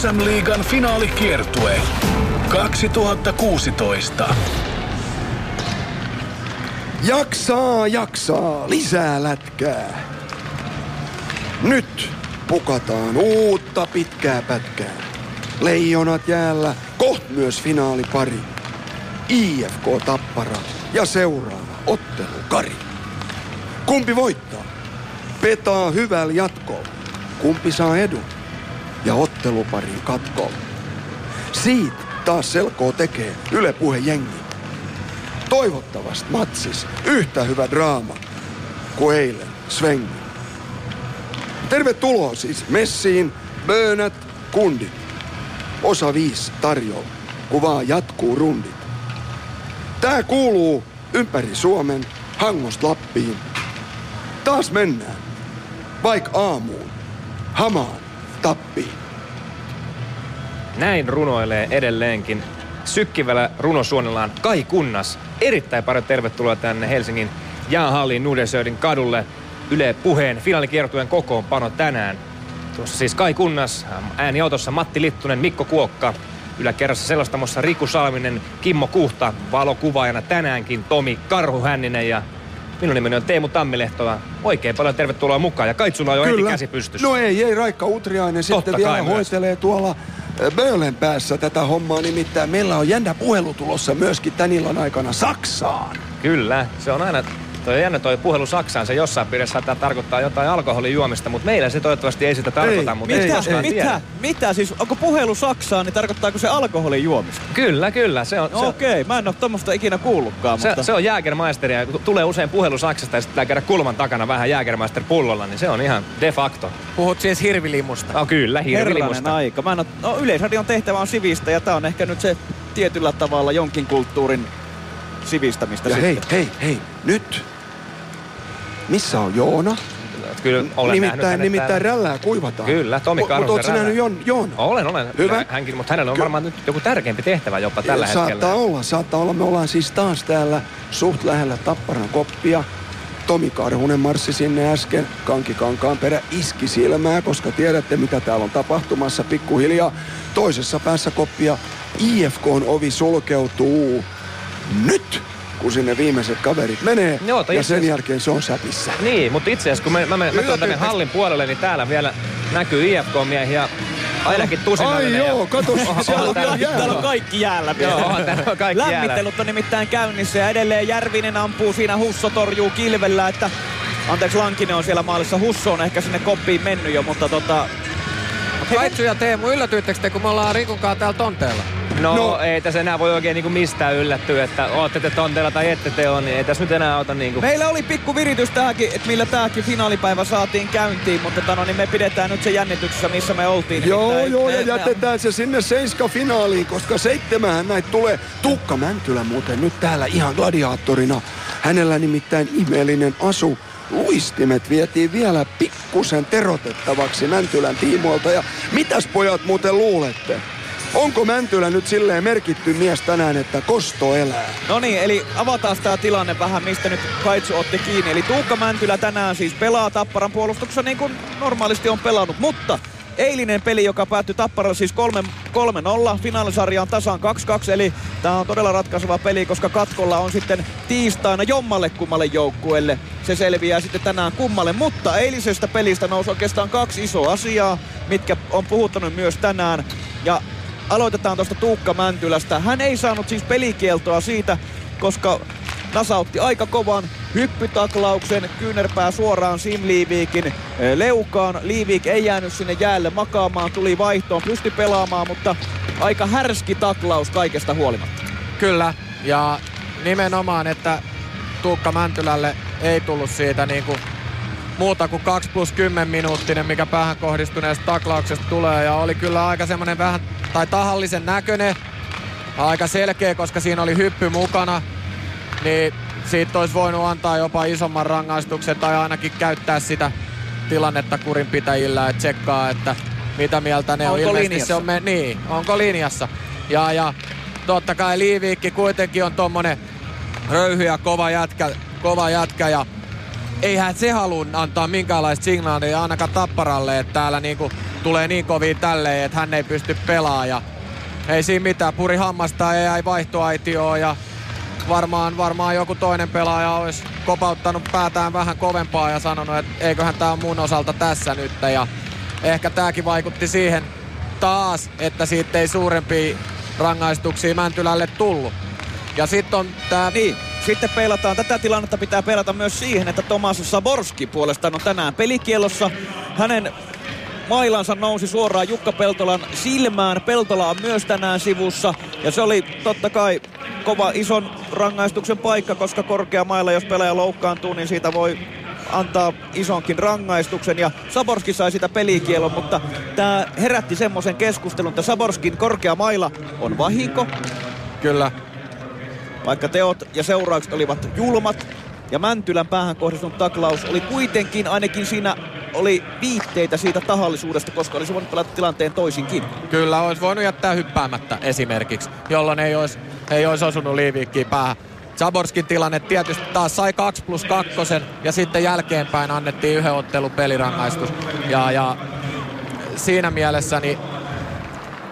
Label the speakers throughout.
Speaker 1: SM-liigan finaalikiertue 2016.
Speaker 2: Jaksaa, jaksaa, lisää lätkää. Nyt pukataan uutta pitkää pätkää. Leijonat jäällä, koht myös finaalipari. IFK Tappara ja seuraava ottelukari. Kumpi voittaa? Petaa hyvällä jatkolla. Kumpi saa edun? Ja otteluparin katkolla. Siitä taas selkoo tekee Yle Puhe jengi. Toivottavasti matsis yhtä hyvä draama kuin eilen Svengi. Tervetuloa siis messiin, bönät, kundit. Osa viisi tarjolla, kun vaan jatkuu rundit. Tää kuuluu ympäri Suomen, Hangosta Lappiin. Taas mennään, vaik aamuun, hamaan, tappiin.
Speaker 3: Näin runoilee edelleenkin sykkivällä runosuonnellaan Kai Kunnas. Erittäin paljon tervetuloa tänne Helsingin Jäähalliin Nudesöödin kadulle. Yle Puheen finaalikiertueen kokoonpano tänään. Tuossa siis Kai Kunnas, ääniautossa Matti Littunen, Mikko Kuokka, yläkerrassa selostamossa Riku Salminen, Kimmo Kuhta, valokuvaajana tänäänkin Tomi Karhuhänninen ja minun nimeni on Teemu Tammilehto. Oikein paljon tervetuloa mukaan ja Kai sulla on jo heti käsi pystyssä.
Speaker 2: No ei, ei, Raikka Utriainen
Speaker 3: Totta
Speaker 2: sitten vielä
Speaker 3: myös.
Speaker 2: hoitelee tuolla Bölen päässä tätä hommaa. Nimittäin meillä on jännä puhelu tulossa myöskin tän illan aikana Saksaan.
Speaker 3: Kyllä, se on aina Toi on jännä toi puhelu Saksaan, se jossain piirissä saattaa tarkoittaa jotain alkoholin juomista, mutta meillä se toivottavasti ei sitä tarkoita,
Speaker 2: Ei,
Speaker 3: mutta
Speaker 2: ei,
Speaker 3: ei,
Speaker 2: ei,
Speaker 3: koskaan
Speaker 2: ei.
Speaker 3: tiedä.
Speaker 4: Mitä? Mitä? Siis onko puhelu Saksaan, niin tarkoittaako se alkoholin juomista?
Speaker 3: Kyllä, kyllä, se on,
Speaker 4: No
Speaker 3: se,
Speaker 4: okei, mä en oo tommosta ikinä kuullutkaan,
Speaker 3: se,
Speaker 4: mutta...
Speaker 3: se on kun tulee usein puhelu Saksasta ja sitten pitää käydä kulman takana vähän Jägermeister pullolla, niin se on ihan de facto.
Speaker 5: Puhut siis hirvilimusta.
Speaker 3: No kyllä,
Speaker 4: Herranen
Speaker 3: hirvilimusta.
Speaker 4: aika. Mä en oo, no Yleisradion tehtävä on sivistä ja tää on ehkä nyt se tietyllä tavalla jonkin kulttuurin sivistämistä
Speaker 2: Ja
Speaker 4: sitten.
Speaker 2: hei, hei, hei, nyt. Missä on Joona?
Speaker 3: Kyllä olen nähnyt
Speaker 2: nimittäin,
Speaker 3: hänet
Speaker 2: nimittäin
Speaker 3: täällä.
Speaker 2: rällää kuivataan.
Speaker 3: Kyllä, Tomi
Speaker 2: Mutta
Speaker 3: Karhusen
Speaker 2: ootko sä nähnyt. Jon, Joona?
Speaker 3: Olen, olen.
Speaker 2: Hyvä.
Speaker 3: Hänkin, mutta hänellä on
Speaker 2: Ky-
Speaker 3: varmaan nyt joku tärkeämpi tehtävä jopa tällä
Speaker 2: saattaa
Speaker 3: hetkellä.
Speaker 2: olla, saattaa olla. Me ollaan siis taas täällä suht lähellä Tapparan koppia. Tomi Karhunen marssi sinne äsken. Kanki Kankaan perä iski silmää, koska tiedätte mitä täällä on tapahtumassa pikkuhiljaa. Toisessa päässä koppia IFKn ovi sulkeutuu nyt, kun sinne viimeiset kaverit menee.
Speaker 3: Joo,
Speaker 2: ja sen jälkeen se on säpissä.
Speaker 3: Niin, mutta itse asiassa kun mä, mä, mä, mä tuon tänne hallin puolelle, niin täällä vielä näkyy IFK-miehiä ainakin
Speaker 2: Ai
Speaker 3: tusinallinen.
Speaker 2: joo, kato, siellä on vielä
Speaker 4: Täällä on
Speaker 2: jäällä.
Speaker 4: kaikki jäällä.
Speaker 3: Joo, täällä kaikki jäällä.
Speaker 4: Lämmittelut on nimittäin käynnissä ja edelleen Järvinen ampuu siinä, Husso torjuu kilvellä, että Anteeksi, Lankinen on siellä maalissa. Husso on ehkä sinne koppiin mennyt jo, mutta tota...
Speaker 5: Kaitsu ja Teemu, yllätyittekö te, kun me ollaan Rikun kanssa täällä tonteella?
Speaker 3: No,
Speaker 2: No.
Speaker 3: ei tässä enää voi oikein niinku mistään yllättyä, että ootte te tonteella tai ette te on, niin ei tässä nyt enää auta niinku...
Speaker 4: Meillä oli pikku viritys tähänkin, että millä tämäkin finaalipäivä saatiin käyntiin, mutta tota, no, niin me pidetään nyt se jännityksessä, missä me oltiin.
Speaker 2: Joo,
Speaker 4: Nimittäin
Speaker 2: joo,
Speaker 4: me-
Speaker 2: ja
Speaker 4: me-
Speaker 2: jätetään se sinne Seiska-finaaliin, koska seitsemähän näitä tulee. Tukka Mäntylä muuten nyt täällä ihan gladiaattorina. Hänellä nimittäin ihmeellinen asu. Luistimet vietiin vielä pikkusen terotettavaksi Mäntylän tiimoilta. Ja mitäs pojat muuten luulette? Onko Mäntylä nyt silleen merkitty mies tänään, että kosto elää?
Speaker 4: No niin, eli avataan tämä tilanne vähän, mistä nyt Kaitsu otti kiinni. Eli Tuukka Mäntylä tänään siis pelaa Tapparan puolustuksessa niin kuin normaalisti on pelannut, mutta eilinen peli, joka päättyi Tapparalla siis 3-0, finaalisarja on tasan 2-2, eli tämä on todella ratkaiseva peli, koska katkolla on sitten tiistaina jommalle kummalle joukkueelle. Se selviää sitten tänään kummalle, mutta eilisestä pelistä nousi oikeastaan kaksi isoa asiaa, mitkä on puhuttanut myös tänään. Ja aloitetaan tuosta Tuukka Mäntylästä. Hän ei saanut siis pelikieltoa siitä, koska nasautti aika kovan hyppytaklauksen, kyynärpää suoraan Sim Liiviikin eh, leukaan. Liivik ei jäänyt sinne jäälle makaamaan, tuli vaihtoon, pystyi pelaamaan, mutta aika härski taklaus kaikesta huolimatta.
Speaker 5: Kyllä, ja nimenomaan, että Tuukka Mäntylälle ei tullut siitä niin kuin muuta kuin 2 plus 10 minuuttinen, mikä päähän kohdistuneesta taklauksesta tulee. Ja oli kyllä aika semmonen vähän, tai tahallisen näköinen, aika selkeä, koska siinä oli hyppy mukana. Niin siitä olisi voinut antaa jopa isomman rangaistuksen tai ainakin käyttää sitä tilannetta kurinpitäjillä, että tsekkaa, että mitä mieltä ne on.
Speaker 4: Onko
Speaker 5: Ilmeisesti
Speaker 4: linjassa?
Speaker 5: se on me, niin, onko linjassa. Ja, ja totta kai Liiviikki kuitenkin on tommonen röyhy ja kova jätkä, kova jätkä ja eihän se halua antaa minkäänlaista signaalia ainakaan Tapparalle, että täällä niinku tulee niin kovin tälleen, että hän ei pysty pelaamaan. Ei siinä mitään, puri hammasta ja jäi vaihtoaitioon ja varmaan, varmaan joku toinen pelaaja olisi kopauttanut päätään vähän kovempaa ja sanonut, että eiköhän tämä mun osalta tässä nyt. Ja ehkä tämäkin vaikutti siihen taas, että siitä ei suurempia rangaistuksia Mäntylälle tullut. Ja sitten on tämä...
Speaker 4: Niin, sitten peilataan, tätä tilannetta pitää peilata myös siihen, että Tomas Saborski puolestaan on tänään pelikielossa. Hänen mailansa nousi suoraan Jukka Peltolan silmään. Peltola on myös tänään sivussa ja se oli totta kai kova ison rangaistuksen paikka, koska korkea mailla, jos pelaaja loukkaantuu, niin siitä voi antaa isonkin rangaistuksen ja Saborski sai sitä pelikielon, mutta tämä herätti semmoisen keskustelun, että Saborskin korkea maila on vahinko.
Speaker 5: Kyllä.
Speaker 4: Vaikka teot ja seuraukset olivat julmat ja Mäntylän päähän kohdistunut taklaus oli kuitenkin ainakin siinä oli viitteitä siitä tahallisuudesta, koska olisi voinut pelata tilanteen toisinkin.
Speaker 5: Kyllä, olisi voinut jättää hyppäämättä esimerkiksi, jolloin ei olisi, ei olisi osunut liiviikkiin päähän. Zaborskin tilanne tietysti taas sai 2 plus 2 ja sitten jälkeenpäin annettiin yhden ottelun pelirangaistus. Ja, ja siinä mielessä niin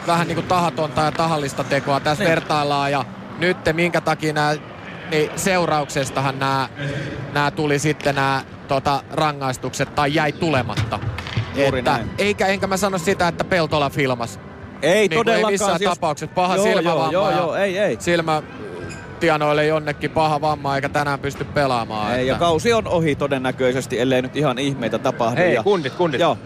Speaker 5: vähän niin kuin tahatonta ja tahallista tekoa tässä niin. vertaillaan ja nyt minkä takia nämä niin seurauksestahan nämä, nämä tuli sitten nämä tota, rangaistukset tai jäi tulematta.
Speaker 4: Juuri
Speaker 5: että,
Speaker 4: näin.
Speaker 5: eikä, enkä mä sano sitä, että Peltola filmas.
Speaker 4: Ei
Speaker 5: niin
Speaker 4: todellakaan.
Speaker 5: Ei missään
Speaker 4: siis-
Speaker 5: tapauksessa paha
Speaker 4: joo,
Speaker 5: silmävamma.
Speaker 4: Joo,
Speaker 5: ja
Speaker 4: joo, joo, ei, ei.
Speaker 5: Silmä tianoille jonnekin paha vamma eikä tänään pysty pelaamaan.
Speaker 4: Ei, ja
Speaker 5: että.
Speaker 4: kausi on ohi todennäköisesti, ellei nyt ihan ihmeitä tapahdu.
Speaker 3: Hei,
Speaker 4: ja...
Speaker 3: kundit, kundit.
Speaker 4: Joo.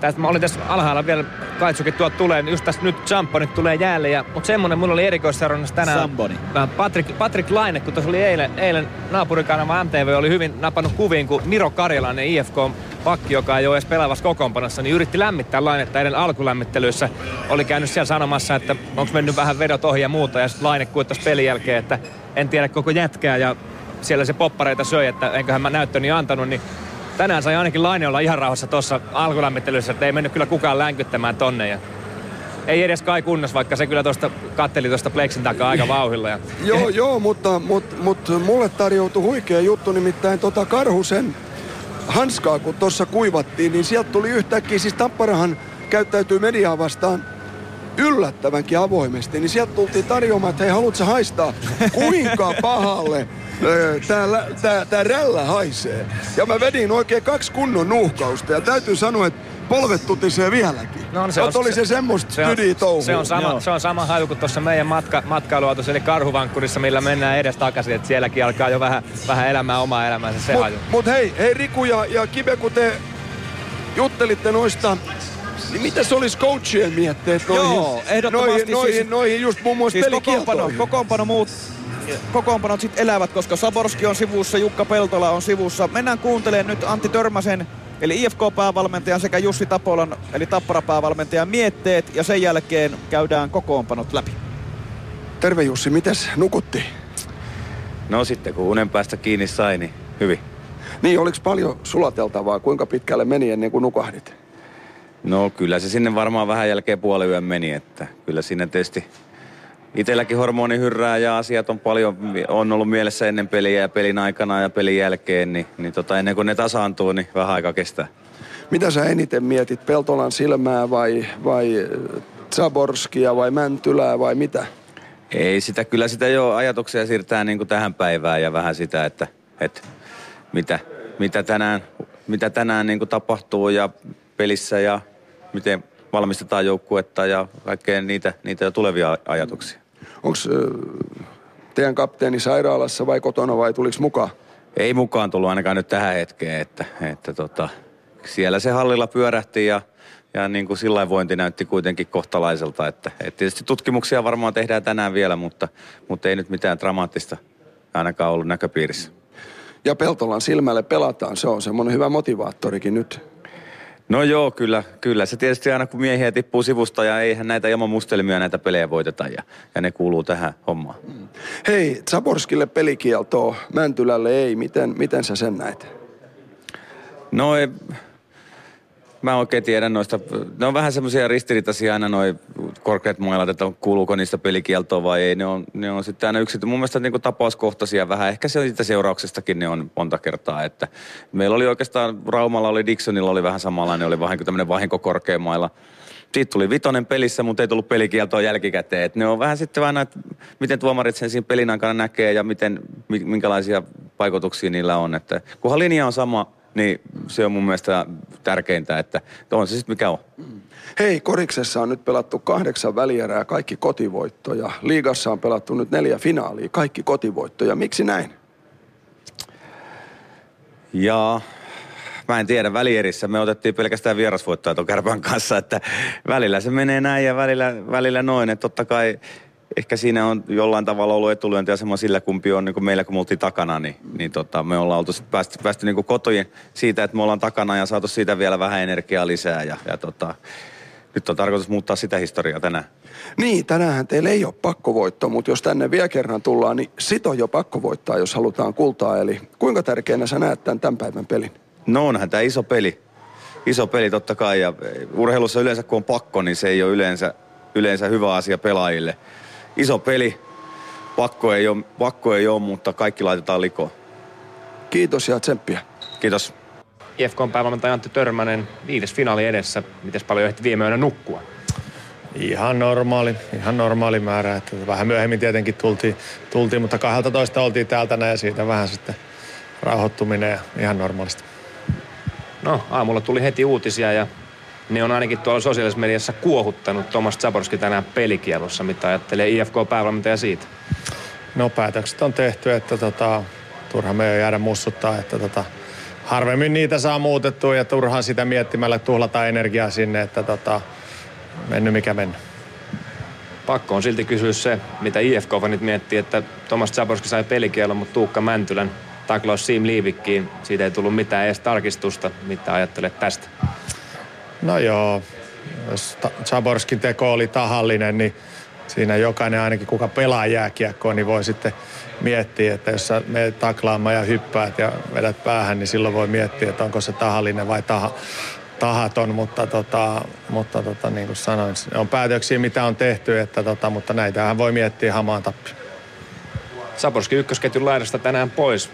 Speaker 3: Tästä mä olin tässä alhaalla vielä, Kaitsukin tuot tulee, niin just tässä nyt Champoni tulee jäälle. Ja, mutta semmonen mulla oli erikoisseurannassa tänään.
Speaker 4: Samboni.
Speaker 3: Patrick, Patrick Laine, kun tuossa oli eilen, eilen naapurikanava MTV oli hyvin napannut kuviin, kun Miro Karjalainen IFK pakki, joka ei ole edes pelaavassa kokoonpanossa, niin yritti lämmittää Lainetta ennen alkulämmittelyissä. Oli käynyt siellä sanomassa, että onko mennyt vähän vedot ohi ja muuta. Ja sitten Laine kuittasi pelin jälkeen, että en tiedä koko jätkää ja siellä se poppareita söi, että enköhän mä näyttöni antanut, niin tänään sai ainakin Laine olla ihan rauhassa tuossa alkulämmittelyssä, että ei mennyt kyllä kukaan länkyttämään tonne. Ja ei edes Kai kunnos, vaikka se kyllä tuosta katteli tuosta Plexin takaa aika vauhilla. Ja
Speaker 2: Joo, joo, mutta, mutta, mutta mulle tarjoutui huikea juttu, nimittäin tota Karhusen hanskaa, kun tuossa kuivattiin, niin sieltä tuli yhtäkkiä, siis Tapparahan käyttäytyy mediaa vastaan yllättävänkin avoimesti, niin sieltä tultiin tarjoamaan, että hei, haluatko haistaa, kuinka pahalle tää, tää, tää rällä haisee. Ja mä vedin oikein kaksi kunnon nuuhkausta ja täytyy sanoa, että polvet tutisee vieläkin.
Speaker 3: No,
Speaker 2: se on, oli se semmoista
Speaker 3: se on, se on, sama,
Speaker 4: Joo.
Speaker 3: se on sama haju kuin tuossa meidän matka, matkailuautossa, eli karhuvankkurissa, millä mennään edes takaisin, että sielläkin alkaa jo vähän, vähän elämää omaa elämäänsä se
Speaker 2: Mut,
Speaker 3: haju.
Speaker 2: mut hei, hei Riku ja, ja Kive, kun te juttelitte noista, niin mitä se olisi coachien mietteet noihin,
Speaker 4: Joo, ehdottomasti
Speaker 2: noihin, noihin,
Speaker 4: siis-
Speaker 2: noihin just muun muassa
Speaker 4: Siis kokoonpano,
Speaker 2: pelikieltoihin?
Speaker 4: kokoonpano muut kokoonpanot sitten elävät, koska Saborski on sivussa, Jukka Peltola on sivussa. Mennään kuuntelemaan nyt Antti Törmäsen, eli IFK-päävalmentajan sekä Jussi Tapolan, eli Tappara-päävalmentajan mietteet, ja sen jälkeen käydään kokoonpanot läpi.
Speaker 2: Terve Jussi, mites nukutti?
Speaker 6: No sitten kun unen päästä kiinni sai, niin hyvin.
Speaker 2: Niin, oliko paljon sulateltavaa? Kuinka pitkälle meni ennen kuin nukahdit?
Speaker 6: No kyllä se sinne varmaan vähän jälkeen puoliyön meni, että kyllä siinä tietysti itselläkin hormoni hyrrää ja asiat on paljon, on ollut mielessä ennen peliä ja pelin aikana ja pelin jälkeen, niin, niin tota, ennen kuin ne tasaantuu, niin vähän aika kestää.
Speaker 2: Mitä sä eniten mietit? Peltolan silmää vai, vai Zaborskia vai Mäntylää vai mitä?
Speaker 6: Ei sitä, kyllä sitä jo ajatuksia siirtää niin kuin tähän päivään ja vähän sitä, että, että mitä, mitä tänään, mitä tänään niin kuin tapahtuu ja pelissä ja miten valmistetaan joukkuetta ja kaikkea niitä, niitä jo tulevia ajatuksia.
Speaker 2: Onko teidän kapteeni sairaalassa vai kotona vai tuliko mukaan?
Speaker 6: Ei mukaan tullut ainakaan nyt tähän hetkeen, että, että tota, siellä se hallilla pyörähti ja, ja niin kuin sillä vointi näytti kuitenkin kohtalaiselta. Että, että tietysti tutkimuksia varmaan tehdään tänään vielä, mutta, mutta ei nyt mitään dramaattista ainakaan ollut näköpiirissä.
Speaker 2: Ja Peltolan silmälle pelataan, se on semmoinen hyvä motivaattorikin nyt.
Speaker 6: No joo, kyllä, kyllä. Se tietysti aina kun miehiä tippuu sivusta ja eihän näitä ilman mustelmia näitä pelejä voiteta ja, ja ne kuuluu tähän hommaan.
Speaker 2: Hei, Zaborskille pelikieltoa, Mäntylälle ei. Miten, miten sä sen näet?
Speaker 6: No ei, Mä oikein tiedän noista. Ne on vähän semmoisia ristiriitaisia aina noi korkeat mailat, että kuuluuko niistä pelikieltoa vai ei. Ne on, ne on sitten aina yksi, mun mielestä niin kuin tapauskohtaisia vähän. Ehkä se siitä seurauksestakin ne on monta kertaa. Että meillä oli oikeastaan, Raumalla oli Dixonilla oli vähän samanlainen, oli vähän tämmöinen vahinko korkeamailla. Siitä tuli vitonen pelissä, mutta ei tullut pelikieltoa jälkikäteen. Et ne on vähän sitten vähän että miten tuomarit sen siinä pelin aikana näkee ja miten, minkälaisia vaikutuksia niillä on. Että kunhan linja on sama, niin se on mun mielestä tärkeintä, että on se sitten mikä on.
Speaker 2: Hei, Koriksessa on nyt pelattu kahdeksan välierää, kaikki kotivoittoja. Liigassa on pelattu nyt neljä finaalia, kaikki kotivoittoja. Miksi näin?
Speaker 6: Ja mä en tiedä, välierissä me otettiin pelkästään vierasvoittoja tuon Kärpän kanssa, että välillä se menee näin ja välillä, välillä noin. Että totta kai ehkä siinä on jollain tavalla ollut etulyöntiasema sillä, kumpi on niin kuin meillä, kun me oltiin takana, niin, niin tota, me ollaan oltu päästy, päästy niin kotojen siitä, että me ollaan takana ja saatu siitä vielä vähän energiaa lisää. Ja, ja tota, nyt on tarkoitus muuttaa sitä historiaa tänään.
Speaker 2: Niin, tänään teillä ei ole pakkovoitto, mutta jos tänne vielä kerran tullaan, niin sit on jo pakko voittaa, jos halutaan kultaa. Eli kuinka tärkeänä sä näet tämän, tämän päivän pelin?
Speaker 6: No onhan tämä iso peli. Iso peli totta kai ja urheilussa yleensä kun on pakko, niin se ei ole yleensä, yleensä hyvä asia pelaajille iso peli. Pakko ei, ole, pakko ei ole, mutta kaikki laitetaan likoon.
Speaker 2: Kiitos ja tsemppiä.
Speaker 6: Kiitos.
Speaker 3: IFKn päävalmentaja Antti Törmänen viides finaali edessä. Miten paljon ehti viime yönä nukkua?
Speaker 7: Ihan normaali, ihan normaali määrä. Että vähän myöhemmin tietenkin tultiin, tultiin, mutta 12 oltiin täältä ja siitä vähän sitten rauhoittuminen ja ihan normaalisti.
Speaker 3: No, aamulla tuli heti uutisia ja ne on ainakin tuolla sosiaalisessa mediassa kuohuttanut Tomas Zaborski tänään pelikielossa. Mitä ajattelee IFK-päävalmentaja siitä?
Speaker 7: No päätökset on tehty, että tota, turha me ei jäädä mussuttaa, että tota, harvemmin niitä saa muutettua ja turhaan sitä miettimällä tuhlata energiaa sinne, että tota, mennyt mikä mennyt.
Speaker 3: Pakko on silti kysyä se, mitä IFK-fanit miettii, että Tomas Zaborski sai pelikielon, mutta Tuukka Mäntylän taklaus Siim Liivikkiin. Siitä ei tullut mitään edes tarkistusta. Mitä ajattelet tästä?
Speaker 7: No joo, jos Zaborskin teko oli tahallinen, niin siinä jokainen ainakin kuka pelaa jääkiekkoa, niin voi sitten miettiä, että jos sä menet taklaamaan ja hyppäät ja vedät päähän, niin silloin voi miettiä, että onko se tahallinen vai taha, tahaton, mutta, tota, mutta tota, niin kuin sanoin, on päätöksiä, mitä on tehty, että tota, mutta näitähän voi miettiä hamaan tappi.
Speaker 3: Saborski ykkösketjun laidasta tänään pois.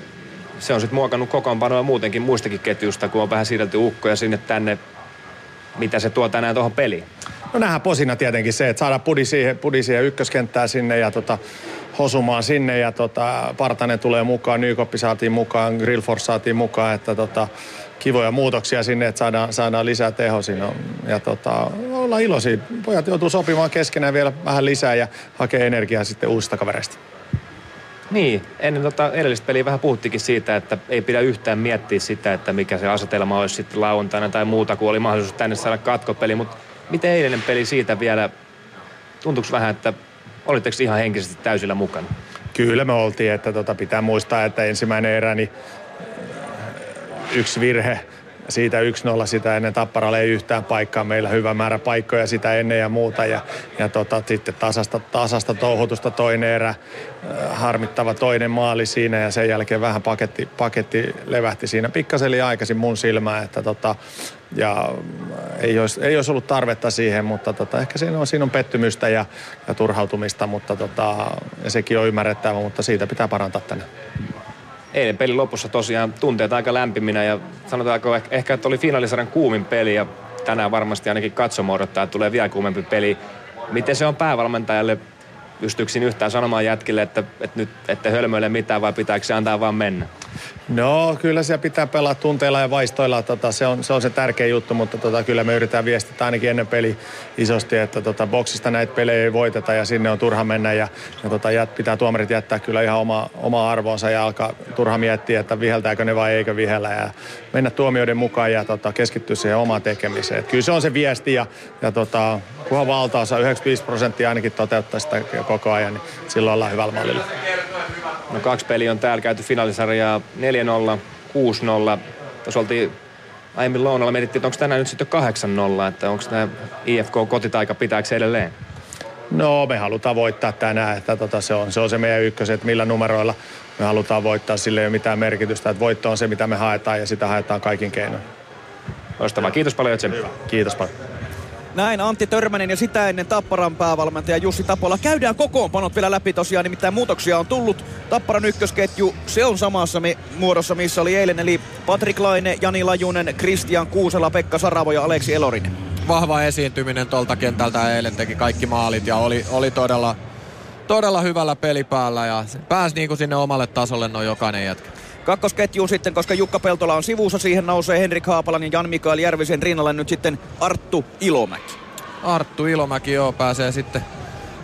Speaker 3: Se on sitten muokannut kokoonpanoa muutenkin muistakin ketjusta, kun on vähän siirdelty ukkoja sinne tänne mitä se tuo tänään tuohon peliin?
Speaker 7: No nähdään posina tietenkin se, että saadaan pudi siihen, pudi siihen ykköskenttää sinne ja tota, hosumaan sinne ja tota, Partanen tulee mukaan, Nykoppi saatiin mukaan, Grillfors saatiin mukaan, että tota, kivoja muutoksia sinne, että saadaan, saadaan lisää teho sinne. Ja tota, ollaan iloisia. Pojat joutuu sopimaan keskenään vielä vähän lisää ja hakee energiaa sitten uusista kavereista.
Speaker 3: Niin, ennen tota edellistä peliä vähän puhuttikin siitä, että ei pidä yhtään miettiä sitä, että mikä se asetelma olisi sitten lauantaina tai muuta, kun oli mahdollisuus tänne saada katkopeli. Mutta miten eilinen peli siitä vielä, tuntuuko vähän, että olitteko ihan henkisesti täysillä mukana?
Speaker 7: Kyllä me oltiin, että tota pitää muistaa, että ensimmäinen erä, niin yksi virhe siitä 1-0 sitä ennen Tapparalle ei yhtään paikkaa. Meillä hyvä määrä paikkoja sitä ennen ja muuta. Ja, ja tota, sitten tasasta, tasasta touhutusta toinen erä, äh, harmittava toinen maali siinä ja sen jälkeen vähän paketti, paketti levähti siinä pikkasen liian aikaisin mun silmään. Että tota, ja ei olisi, ei olisi ollut tarvetta siihen, mutta tota, ehkä siinä on, siinä on pettymystä ja, ja turhautumista, mutta tota, ja sekin on ymmärrettävä, mutta siitä pitää parantaa tänne
Speaker 3: eilen pelin lopussa tosiaan tunteet aika lämpiminä ja sanotaanko ehkä, että oli finaalisarjan kuumin peli ja tänään varmasti ainakin katsomo odottaa, että tulee vielä kuumempi peli. Miten se on päävalmentajalle? Pystyykö yhtään sanomaan jätkille, että, että nyt ette hölmöile mitään vai pitääkö se antaa vaan mennä?
Speaker 7: No kyllä siellä pitää pelata tunteilla ja vaistoilla. Tota, se, on, se on se tärkeä juttu, mutta tota, kyllä me yritetään viestiä ainakin ennen peli isosti, että tota, boksista näitä pelejä ei voiteta ja sinne on turha mennä. Ja, ja tota, jät, pitää tuomarit jättää kyllä ihan oma, oma arvoonsa ja alkaa turha miettiä, että viheltääkö ne vai eikö vihellä. Ja mennä tuomioiden mukaan ja tota, keskittyä siihen omaan tekemiseen. Et kyllä se on se viesti ja, ja tota, kunhan valtaosa 95 prosenttia ainakin toteuttaa sitä koko ajan, niin silloin ollaan hyvällä mallilla.
Speaker 3: No kaksi peliä on täällä käyty finaalisarjaa 4-0, 6-0. Tuossa oltiin aiemmin lounalla mietittiin, että onko tänään nyt sitten 8-0, että onko tämä IFK-kotitaika pitääkö edelleen?
Speaker 7: No me halutaan voittaa tänään, että tota, se, on, se on se meidän ykköset, että millä numeroilla me halutaan voittaa, sille ei ole mitään merkitystä, että voitto on se mitä me haetaan ja sitä haetaan kaikin keinoin.
Speaker 3: Loistavaa. Kiitos paljon, Etsen.
Speaker 7: Kiitos paljon.
Speaker 4: Näin Antti Törmänen ja sitä ennen Tapparan päävalmentaja Jussi Tapola. Käydään kokoonpanot vielä läpi tosiaan, nimittäin muutoksia on tullut. Tapparan ykkösketju, se on samassa mi- muodossa, missä oli eilen, eli Patrik Laine, Jani Lajunen, Kristian Kuusela, Pekka Saravo ja Aleksi Elorinen.
Speaker 5: Vahva esiintyminen tuolta kentältä eilen teki kaikki maalit ja oli, oli todella, todella hyvällä pelipäällä ja pääsi niin kuin sinne omalle tasolle noin jokainen jätkä.
Speaker 4: Kakkosketjuun sitten, koska Jukka Peltola on sivussa, siihen nousee Henrik Haapalan ja Jan-Mikael Järvisen rinnalle nyt sitten Arttu Ilomäki.
Speaker 5: Arttu Ilomäki joo pääsee sitten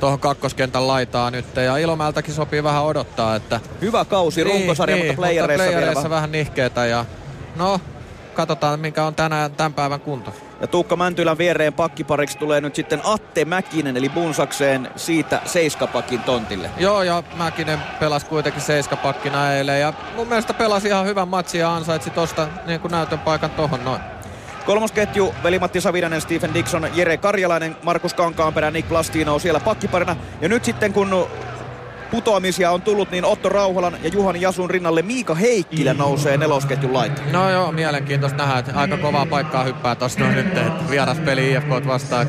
Speaker 5: tuohon kakkoskentän laitaan nyt. Ja Ilomäeltäkin sopii vähän odottaa, että...
Speaker 4: Hyvä kausi niin, runkosarja, niin, mutta playereissa,
Speaker 5: mutta playereissa
Speaker 4: vielä
Speaker 5: vähän nihkeetä ja no, katsotaan mikä on tänään tämän päivän kunto.
Speaker 4: Ja Tuukka Mäntylän viereen pakkipariksi tulee nyt sitten Atte Mäkinen, eli Bunsakseen siitä seiskapakin tontille.
Speaker 5: Joo, ja Mäkinen pelasi kuitenkin seiskapakkina eilen. Ja mun mielestä pelasi ihan hyvän matsin ja ansaitsi tosta niin kuin näytön paikan tohon noin.
Speaker 4: Kolmosketju, veli-Matti Savinainen, Stephen Dixon, Jere Karjalainen, Markus Kankaanperä, Nick Plastino siellä pakkiparina. Ja nyt sitten kun putoamisia on tullut, niin Otto Rauhalan ja Juhan Jasun rinnalle Miika Heikkilä nousee nelosketjun laitaan.
Speaker 5: No joo, mielenkiintoista nähdä, että aika kovaa paikkaa hyppää noin nyt, että vieras peli IFK vastaan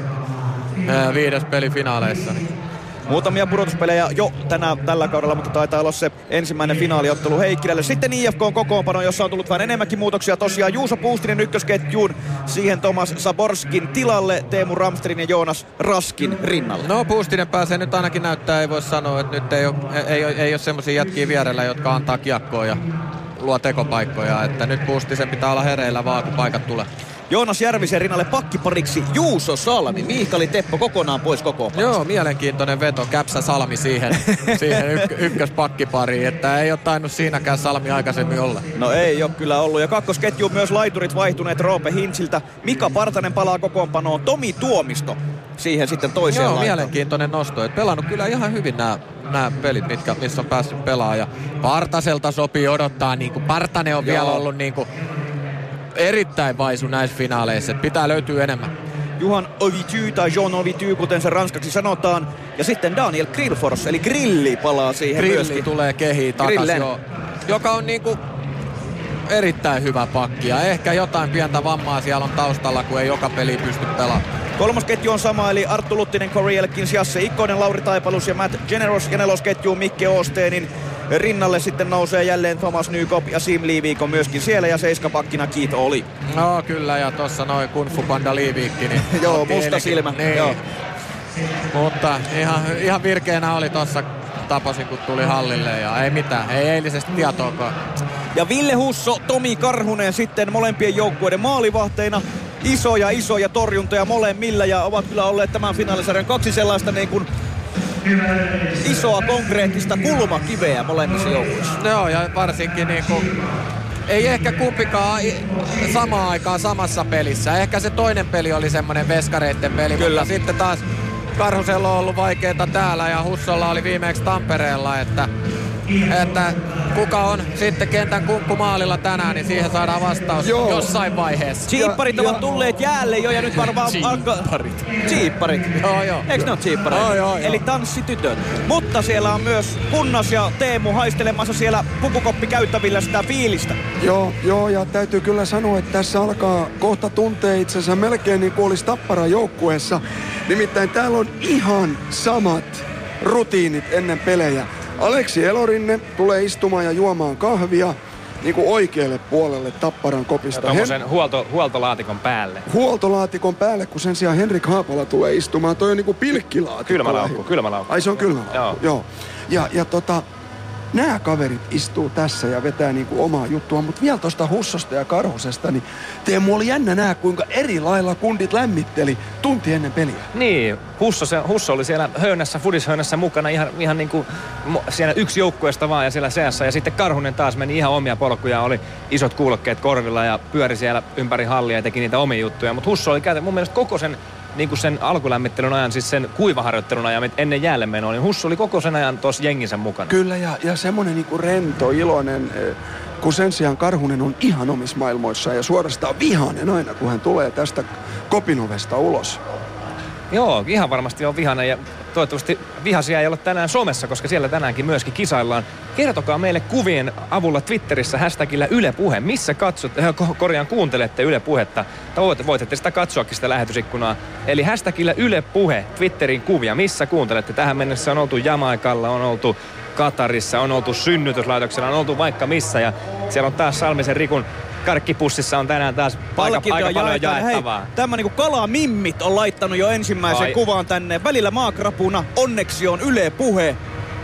Speaker 5: viides peli finaaleissa. Niin
Speaker 4: Muutamia pudotuspelejä jo tänä, tällä kaudella, mutta taitaa olla se ensimmäinen finaaliottelu Heikkilälle. Sitten IFK on kokoonpano, jossa on tullut vähän enemmänkin muutoksia. Tosiaan Juuso Puustinen ykkösketjuun, siihen Thomas Saborskin tilalle, Teemu Ramstrin ja Joonas Raskin rinnalle.
Speaker 5: No Puustinen pääsee nyt ainakin näyttää, ei voi sanoa, että nyt ei ole, ei, ei, ei ole semmoisia jätkiä vierellä, jotka antaa kiekkoa ja luo tekopaikkoja. Että nyt Puustisen pitää olla hereillä vaan, kun paikat tulee.
Speaker 4: Joonas Järvisen rinnalle pakkipariksi Juuso Salmi. Miikali Teppo kokonaan pois koko
Speaker 5: Joo, mielenkiintoinen veto. Käpsä Salmi siihen, siihen yk- ykköspakkipariin. Että ei ole tainnut siinäkään Salmi aikaisemmin olla.
Speaker 4: No ei ole kyllä ollut. Ja kakkosketju myös laiturit vaihtuneet Roope Hinsiltä. Mika Partanen palaa kokoonpanoon. Tomi Tuomisto siihen sitten toiseen
Speaker 5: Joo,
Speaker 4: laitaan.
Speaker 5: mielenkiintoinen nosto. Et pelannut kyllä ihan hyvin nämä nämä pelit, mitkä, missä on päässyt pelaamaan. Ja Partaselta sopii odottaa, niin kuin Partanen on Joo. vielä ollut niin kuin erittäin vaisu näissä finaaleissa. Et pitää löytyä enemmän.
Speaker 4: Juhan Ovity tai Jean Ovity, kuten se ranskaksi sanotaan. Ja sitten Daniel Grillfors, eli Grilli palaa siihen
Speaker 5: Grilli
Speaker 4: myöskin.
Speaker 5: tulee kehiin takas, joo. Joka on niinku erittäin hyvä pakki. Ja ehkä jotain pientä vammaa siellä on taustalla, kun ei joka peli pysty pelaamaan.
Speaker 4: Kolmas ketju on sama, eli Arttu Luttinen, Corey Elkins, Jasse Ikkonen, Lauri Taipalus ja Matt Generos. Ja nelosketju Mikke Osteenin rinnalle sitten nousee jälleen Thomas Nykop ja Sim Liiviikko myöskin siellä ja seiskapakkina Kiit oli.
Speaker 5: No kyllä, ja tossa noin Kung Fu Panda Liiviikki. Niin
Speaker 4: Joo, musta
Speaker 5: eilenkin-
Speaker 4: silmä,
Speaker 5: Niin.
Speaker 4: joo.
Speaker 5: Mutta ihan, ihan virkeänä oli tossa tapasin, kun tuli hallille ja ei mitään, ei eilisestä tietoakaan.
Speaker 4: Ja Ville Husso, Tomi Karhunen sitten molempien joukkueiden maalivahteina. Isoja, isoja torjuntoja molemmilla ja ovat kyllä olleet tämän finaalisarjan kaksi sellaista niin kuin isoa konkreettista kulmakiveä molemmissa joukkueissa.
Speaker 5: Joo, ja varsinkin niinku, ei ehkä kumpikaan samaan aikaan samassa pelissä. Ehkä se toinen peli oli semmonen veskareitten peli,
Speaker 4: Kyllä.
Speaker 5: mutta sitten taas Karhusella on ollut vaikeeta täällä ja Hussolla oli viimeksi Tampereella, että, että kuka on sitten kentän kumppu maalilla tänään, niin siihen saadaan vastaus
Speaker 2: Joo.
Speaker 5: jossain vaiheessa.
Speaker 4: Chiipparit ovat tulleet jäälle jo ja nyt varmaan alkaa... Chiipparit.
Speaker 5: Joo, joo.
Speaker 4: Eikö ne ole chiippareita?
Speaker 5: Joo, joo, joo.
Speaker 4: Eli tanssitytöt. Mutta siellä on myös Kunnas ja Teemu haistelemassa siellä pukukoppi käyttävillä sitä fiilistä.
Speaker 2: Joo, joo, ja täytyy kyllä sanoa, että tässä alkaa kohta tuntea itsensä melkein niin kuin olisi Tappara joukkueessa. Nimittäin täällä on ihan samat rutiinit ennen pelejä. Aleksi Elorinne tulee istumaan ja juomaan kahvia niin kuin oikealle puolelle Tapparan kopista.
Speaker 3: Tuommoisen huolto, huoltolaatikon päälle.
Speaker 2: huoltolaatikon päälle, kun sen sijaan Henrik Haapala tulee istumaan. Toi on niinku pilkkilaatikko.
Speaker 3: Kylmälaukku, kylmälaukku.
Speaker 2: Ai se on kylmälaukku,
Speaker 3: Joo.
Speaker 2: joo. Ja, ja tota, nämä kaverit istuu tässä ja vetää niinku omaa juttua, mutta vielä tuosta Hussosta ja Karhusesta, niin Teemu oli jännä nää, kuinka eri lailla kundit lämmitteli tunti ennen peliä.
Speaker 3: Niin, Husso, se, Husso oli siellä höynässä, fudishöynässä mukana ihan, ihan niin kuin siellä yksi joukkueesta vaan ja siellä seassa. Ja sitten Karhunen taas meni ihan omia polkuja, oli isot kuulokkeet korvilla ja pyöri siellä ympäri hallia ja teki niitä omia juttuja. Mutta Husso oli käytä mun mielestä koko sen niin kuin sen alkulämmittelyn ajan, siis sen kuivaharjoittelun ajan ennen jäälle menoa, niin Husso oli koko sen ajan tuossa jenginsä mukana.
Speaker 2: Kyllä, ja, ja semmonen niinku rento, iloinen, eh, kun sen sijaan Karhunen on ihan omissa maailmoissaan ja suorastaan vihainen aina, kun hän tulee tästä kopinovesta ulos.
Speaker 3: Joo, ihan varmasti on vihainen ja toivottavasti vihaisia ei ole tänään somessa, koska siellä tänäänkin myöskin kisaillaan. Kertokaa meille kuvien avulla Twitterissä hashtagillä Yle Puhe. Missä katsot, äh, ko- korjaan kuuntelette Yle Puhetta. Tai voitte sitä katsoakin sitä lähetysikkunaa. Eli hashtagillä Yle Puhe Twitterin kuvia. Missä kuuntelette? Tähän mennessä on oltu Jamaikalla, on oltu Katarissa, on oltu synnytyslaitoksella, on oltu vaikka missä. Ja siellä on taas Salmisen Rikun karkkipussissa on tänään taas aika, aika paljon jaettavaa.
Speaker 4: Hei, tämä niinku kalamimmit on laittanut jo ensimmäisen
Speaker 3: Ai.
Speaker 4: kuvan tänne. Välillä maakrapuna, onneksi on Yle Puhe.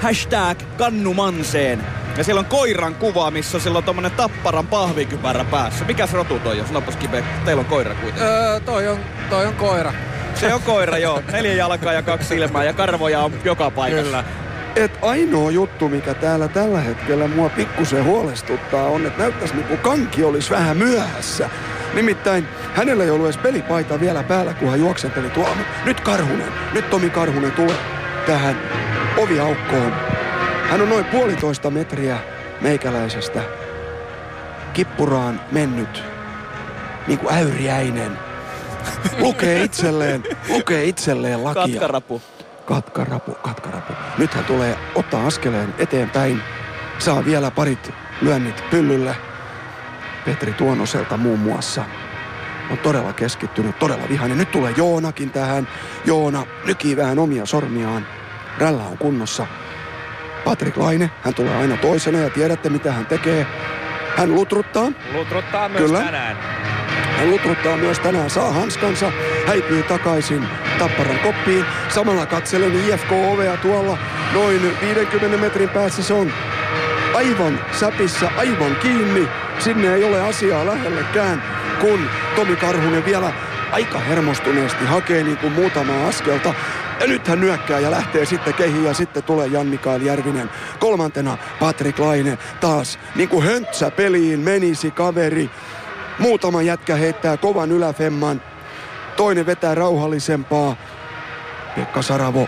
Speaker 4: Hashtag kannumanseen. Ja siellä on koiran kuva, missä sillä on tommonen tapparan pahvikypärä päässä. Mikä se rotu toi on? Kibe, teillä on koira kuitenkin.
Speaker 5: Öö, toi, on, toi on koira.
Speaker 4: Se on koira, joo. Neljä jalkaa ja kaksi silmää ja karvoja on joka paikassa.
Speaker 5: Kyllä.
Speaker 2: Et ainoa juttu, mikä täällä tällä hetkellä mua pikkusen huolestuttaa, on, että näyttäisi niin kuin kanki olisi vähän myöhässä. Nimittäin hänellä ei ollut edes pelipaita vielä päällä, kun hän juoksenteli tuolla. Nyt Karhunen, nyt Tomi Karhunen tulee tähän oviaukkoon. Hän on noin puolitoista metriä meikäläisestä kippuraan mennyt, niin kuin äyriäinen. Lukee itselleen, lukee itselleen lakia.
Speaker 4: Katkarapu.
Speaker 2: Katkarapu, katkarapu. Nyt hän tulee ottaa askeleen eteenpäin. Saa vielä parit lyönnit pyllylle. Petri Tuonoselta muun muassa. On todella keskittynyt, todella vihainen. Nyt tulee Joonakin tähän. Joona nykii vähän omia sormiaan. Rällä on kunnossa. Patrik Laine, hän tulee aina toisena ja tiedätte mitä hän tekee. Hän lutruttaa.
Speaker 3: Lutruttaa myös
Speaker 2: Kyllä.
Speaker 3: tänään.
Speaker 2: Hän lutruttaa myös tänään, saa hanskansa, häipyy takaisin Tapparan koppiin. Samalla katselen IFK-ovea tuolla noin 50 metrin päässä. Se on aivan säpissä, aivan kiinni. Sinne ei ole asiaa lähellekään, kun Tomi Karhunen vielä aika hermostuneesti hakee niin kuin muutamaa askelta. Ja nyt hän nyökkää ja lähtee sitten kehiin ja sitten tulee Jan-Mikael Järvinen. Kolmantena Patrik Laine taas niin kuin höntsä peliin menisi kaveri. Muutama jätkä heittää kovan yläfemman. Toinen vetää rauhallisempaa. Pekka Saravo,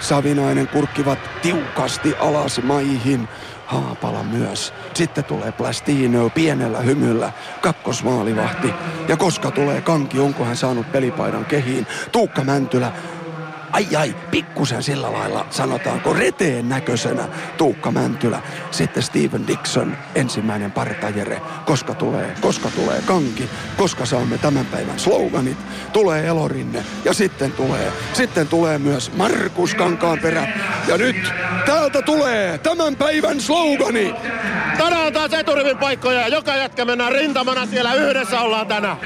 Speaker 2: Savinainen kurkkivat tiukasti alas maihin. Haapala myös. Sitten tulee Plastino pienellä hymyllä, kakkosmaalivahti. Ja koska tulee kanki, onko hän saanut pelipaidan kehiin? Tuukka Mäntylä ai ai, pikkusen sillä lailla sanotaanko reteen näköisenä Tuukka Mäntylä. Sitten Steven Dixon, ensimmäinen partajere. Koska tulee, koska tulee kanki, koska saamme tämän päivän sloganit. Tulee Elorinne ja sitten tulee, sitten tulee myös Markus Kankaanperä. Ja nyt täältä tulee tämän päivän slogani.
Speaker 8: Tänään on taas eturivin paikkoja ja joka jätkä mennään rintamana siellä yhdessä ollaan tänään.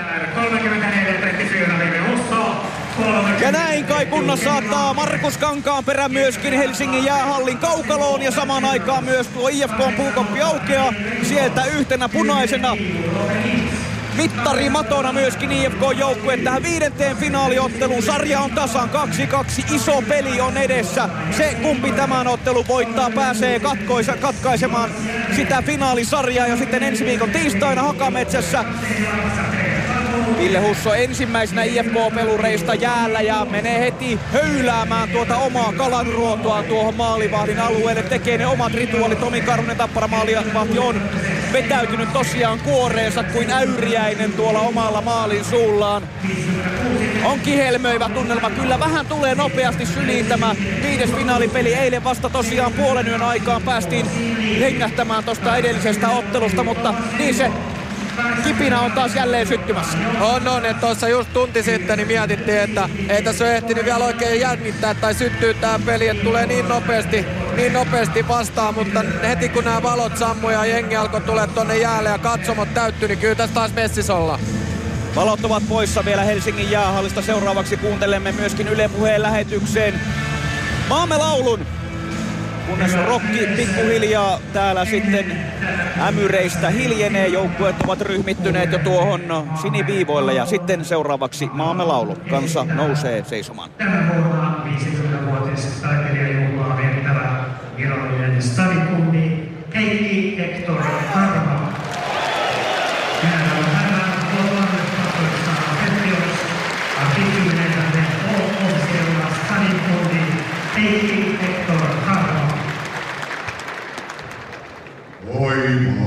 Speaker 4: Ja näin kai kunnas saattaa Markus Kankaanperä myöskin Helsingin jäähallin kaukaloon ja samaan aikaan myös tuo IFK puukoppi aukeaa sieltä yhtenä punaisena mittari matona myöskin IFK-joukkue tähän viidenteen finaaliotteluun. Sarja on tasan 2-2. Iso peli on edessä. Se kumpi tämän ottelun voittaa pääsee katkoisa, katkaisemaan sitä finaalisarjaa ja sitten ensi viikon tiistaina Hakametsässä Ville Husso ensimmäisenä IFK-pelureista jäällä ja menee heti höyläämään tuota omaa kalanruotoa tuohon maalivahdin alueelle. Tekee ne omat rituaalit. Tomi Karunen tappara maalivahti on vetäytynyt tosiaan kuoreensa kuin äyriäinen tuolla omalla maalin suullaan. On kihelmöivä tunnelma. Kyllä vähän tulee nopeasti syliin tämä viides finaalipeli. Eilen vasta tosiaan puolen yön aikaan päästiin hengähtämään tuosta edellisestä ottelusta, mutta niin se kipinä on taas jälleen syttymässä.
Speaker 5: On, on. Että tuossa just tunti sitten niin mietittiin, että ei tässä ole ehtinyt vielä oikein jännittää tai syttyy tämä peli, että tulee niin nopeasti, niin nopeasti vastaan, mutta heti kun nämä valot sammui ja jengi alkoi tulla tonne jäälle ja katsomot täyttyi, niin kyllä tässä taas messis olla.
Speaker 4: Valot ovat poissa vielä Helsingin jäähallista. Seuraavaksi kuuntelemme myöskin Yle Puheen lähetykseen maamme laulun. Kunnes rokki pikkuhiljaa täällä sitten ämyreistä hiljenee. Joukkueet ovat ryhmittyneet jo tuohon siniviivoille ja sitten seuraavaksi maamme laulu. Kansa nousee seisomaan.
Speaker 9: Tänä vuonna 50-vuotis taiteilijajuhlaa viettävä virallinen stadikunni Heikki Hector Harva. On
Speaker 4: way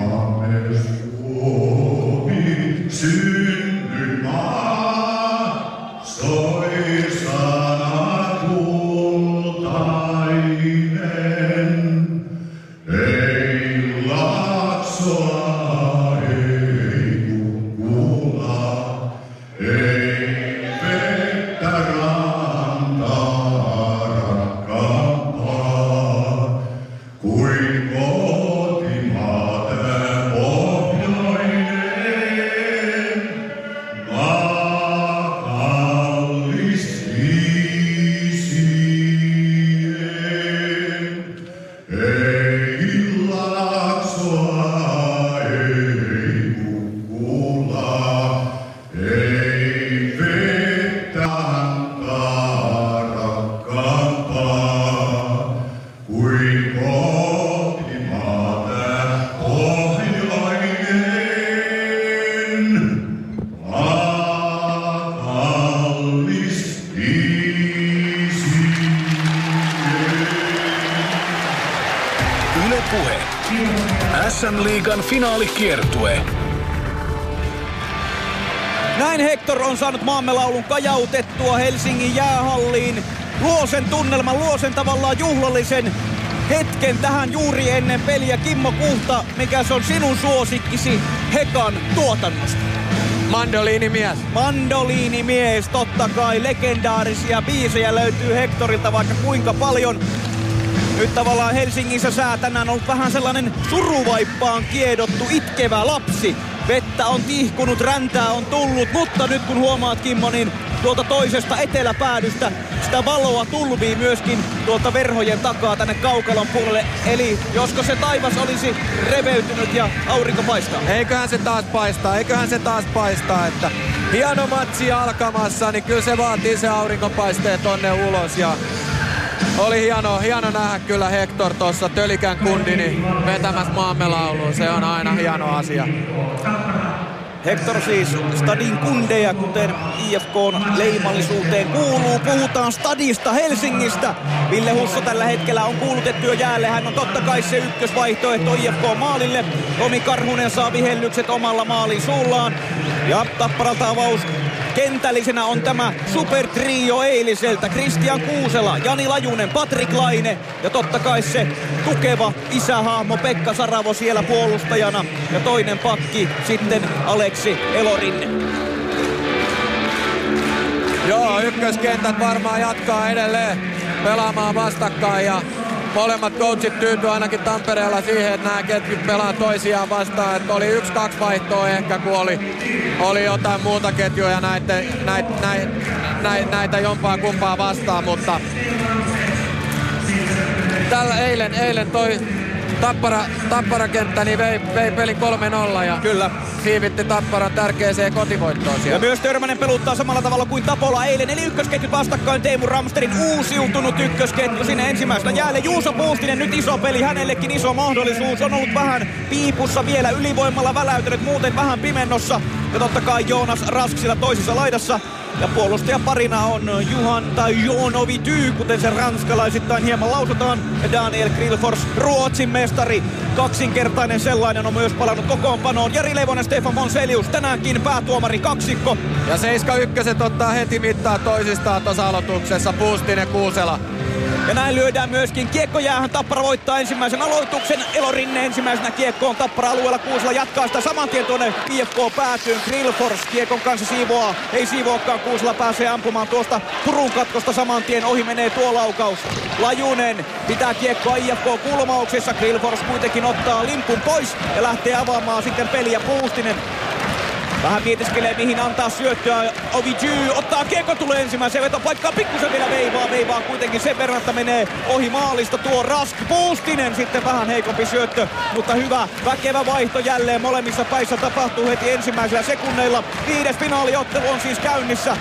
Speaker 4: kajautettua Helsingin jäähalliin. Luo sen tunnelman, luo sen tavallaan juhlallisen hetken tähän juuri ennen peliä. Kimmo Kuhta, mikä se on sinun suosikkisi Hekan tuotannosta?
Speaker 5: Mandoliinimies.
Speaker 4: Mandoliinimies, totta kai. Legendaarisia biisejä löytyy Hectorilta vaikka kuinka paljon. Nyt tavallaan Helsingissä sää tänään on ollut vähän sellainen suruvaippaan kiedottu itkevä lapsi. Vettä on tihkunut, räntää on tullut, mutta nyt kun huomaat Kimmo, niin tuolta toisesta eteläpäädystä sitä valoa tulvii myöskin tuolta verhojen takaa tänne Kaukalon puolelle. Eli josko se taivas olisi reveytynyt ja aurinko paistaa.
Speaker 5: Eiköhän se taas paistaa, eiköhän se taas paistaa, että hieno matsi alkamassa, niin kyllä se vaatii se aurinkopaisteen tonne ulos ja oli hieno, hieno nähdä kyllä Hector tuossa Tölikän kundini vetämässä maamme lauluun. Se on aina hieno asia.
Speaker 4: Hector siis stadin kundeja, kuten IFKn leimallisuuteen kuuluu. Puhutaan stadista Helsingistä. Ville Husso tällä hetkellä on kuulutettu jo jäälle. Hän on totta kai se ykkösvaihtoehto IFK maalille. Tomi Karhunen saa vihellykset omalla maalin suullaan. Ja Tapparalta avaus kentällisenä on tämä supertrio eiliseltä. Christian Kuusela, Jani Lajunen, Patrik Laine ja totta kai se tukeva isähahmo Pekka Saravo siellä puolustajana. Ja toinen pakki sitten Aleksi Elorinne.
Speaker 5: Joo, ykköskentät varmaan jatkaa edelleen pelaamaan vastakkain ja molemmat coachit tyytyy ainakin Tampereella siihen, että nämä ketjut pelaa toisiaan vastaan. Että oli yksi, kaksi vaihtoa ehkä, kun oli, oli jotain muuta ketjuja näitä, näitä, näitä, näitä, näitä jompaa kumpaa vastaan, mutta tällä eilen, eilen toi Tappara, Tappara niin vei, vei pelin 3-0 ja
Speaker 4: Kyllä.
Speaker 5: Siivitti Tapparan tärkeäseen kotivoittoon
Speaker 4: Ja
Speaker 5: siellä.
Speaker 4: myös Törmänen peluttaa samalla tavalla kuin Tapola eilen. Eli ykkösketjut vastakkain Teemu Ramsterin uusiutunut ykkösketju sinne ensimmäisenä jäälle. Juuso Puustinen nyt iso peli, hänellekin iso mahdollisuus. On ollut vähän piipussa vielä ylivoimalla väläytynyt, muuten vähän pimennossa. Ja totta kai Joonas Rask siellä toisessa laidassa. Ja puolustaja parina on Juhan tai Joonovi Tyy, kuten se ranskalaisittain hieman lausutaan. Daniel Grillfors, Ruotsin mestari. Kaksinkertainen sellainen on myös palannut kokoonpanoon. Jari Leivonen, Stefan Monselius, tänäänkin päätuomari kaksikko.
Speaker 5: Ja 71 ottaa heti mittaa toisistaan tuossa aloituksessa. Puustinen Kuusela.
Speaker 4: Ja näin lyödään myöskin kiekkojäähän. Tappara voittaa ensimmäisen aloituksen. Elorinne ensimmäisenä kiekkoon Tappara alueella. Kuusela jatkaa sitä saman tien tuonne IFK päätyyn. Grillfors kiekon kanssa siivoaa. Ei siivoakaan. Kuusela pääsee ampumaan tuosta purun katkosta saman tien. Ohi menee tuo laukaus. Lajunen pitää kiekkoa IFK kulmauksessa. Grillfors kuitenkin ottaa limpun pois ja lähtee avaamaan sitten peliä. Puustinen Vähän mietiskelee mihin antaa syöttöä. Ovigy ottaa kiekko tulee ensimmäiseen vetopaikkaan. Pikkusen vielä veivaa. Veivaa kuitenkin sen verran, että menee ohi maalista tuo Rask. Puustinen sitten vähän heikompi syöttö. Mutta hyvä väkevä vaihto jälleen molemmissa päissä tapahtuu heti ensimmäisillä sekunneilla. Viides finaaliottelu on siis käynnissä.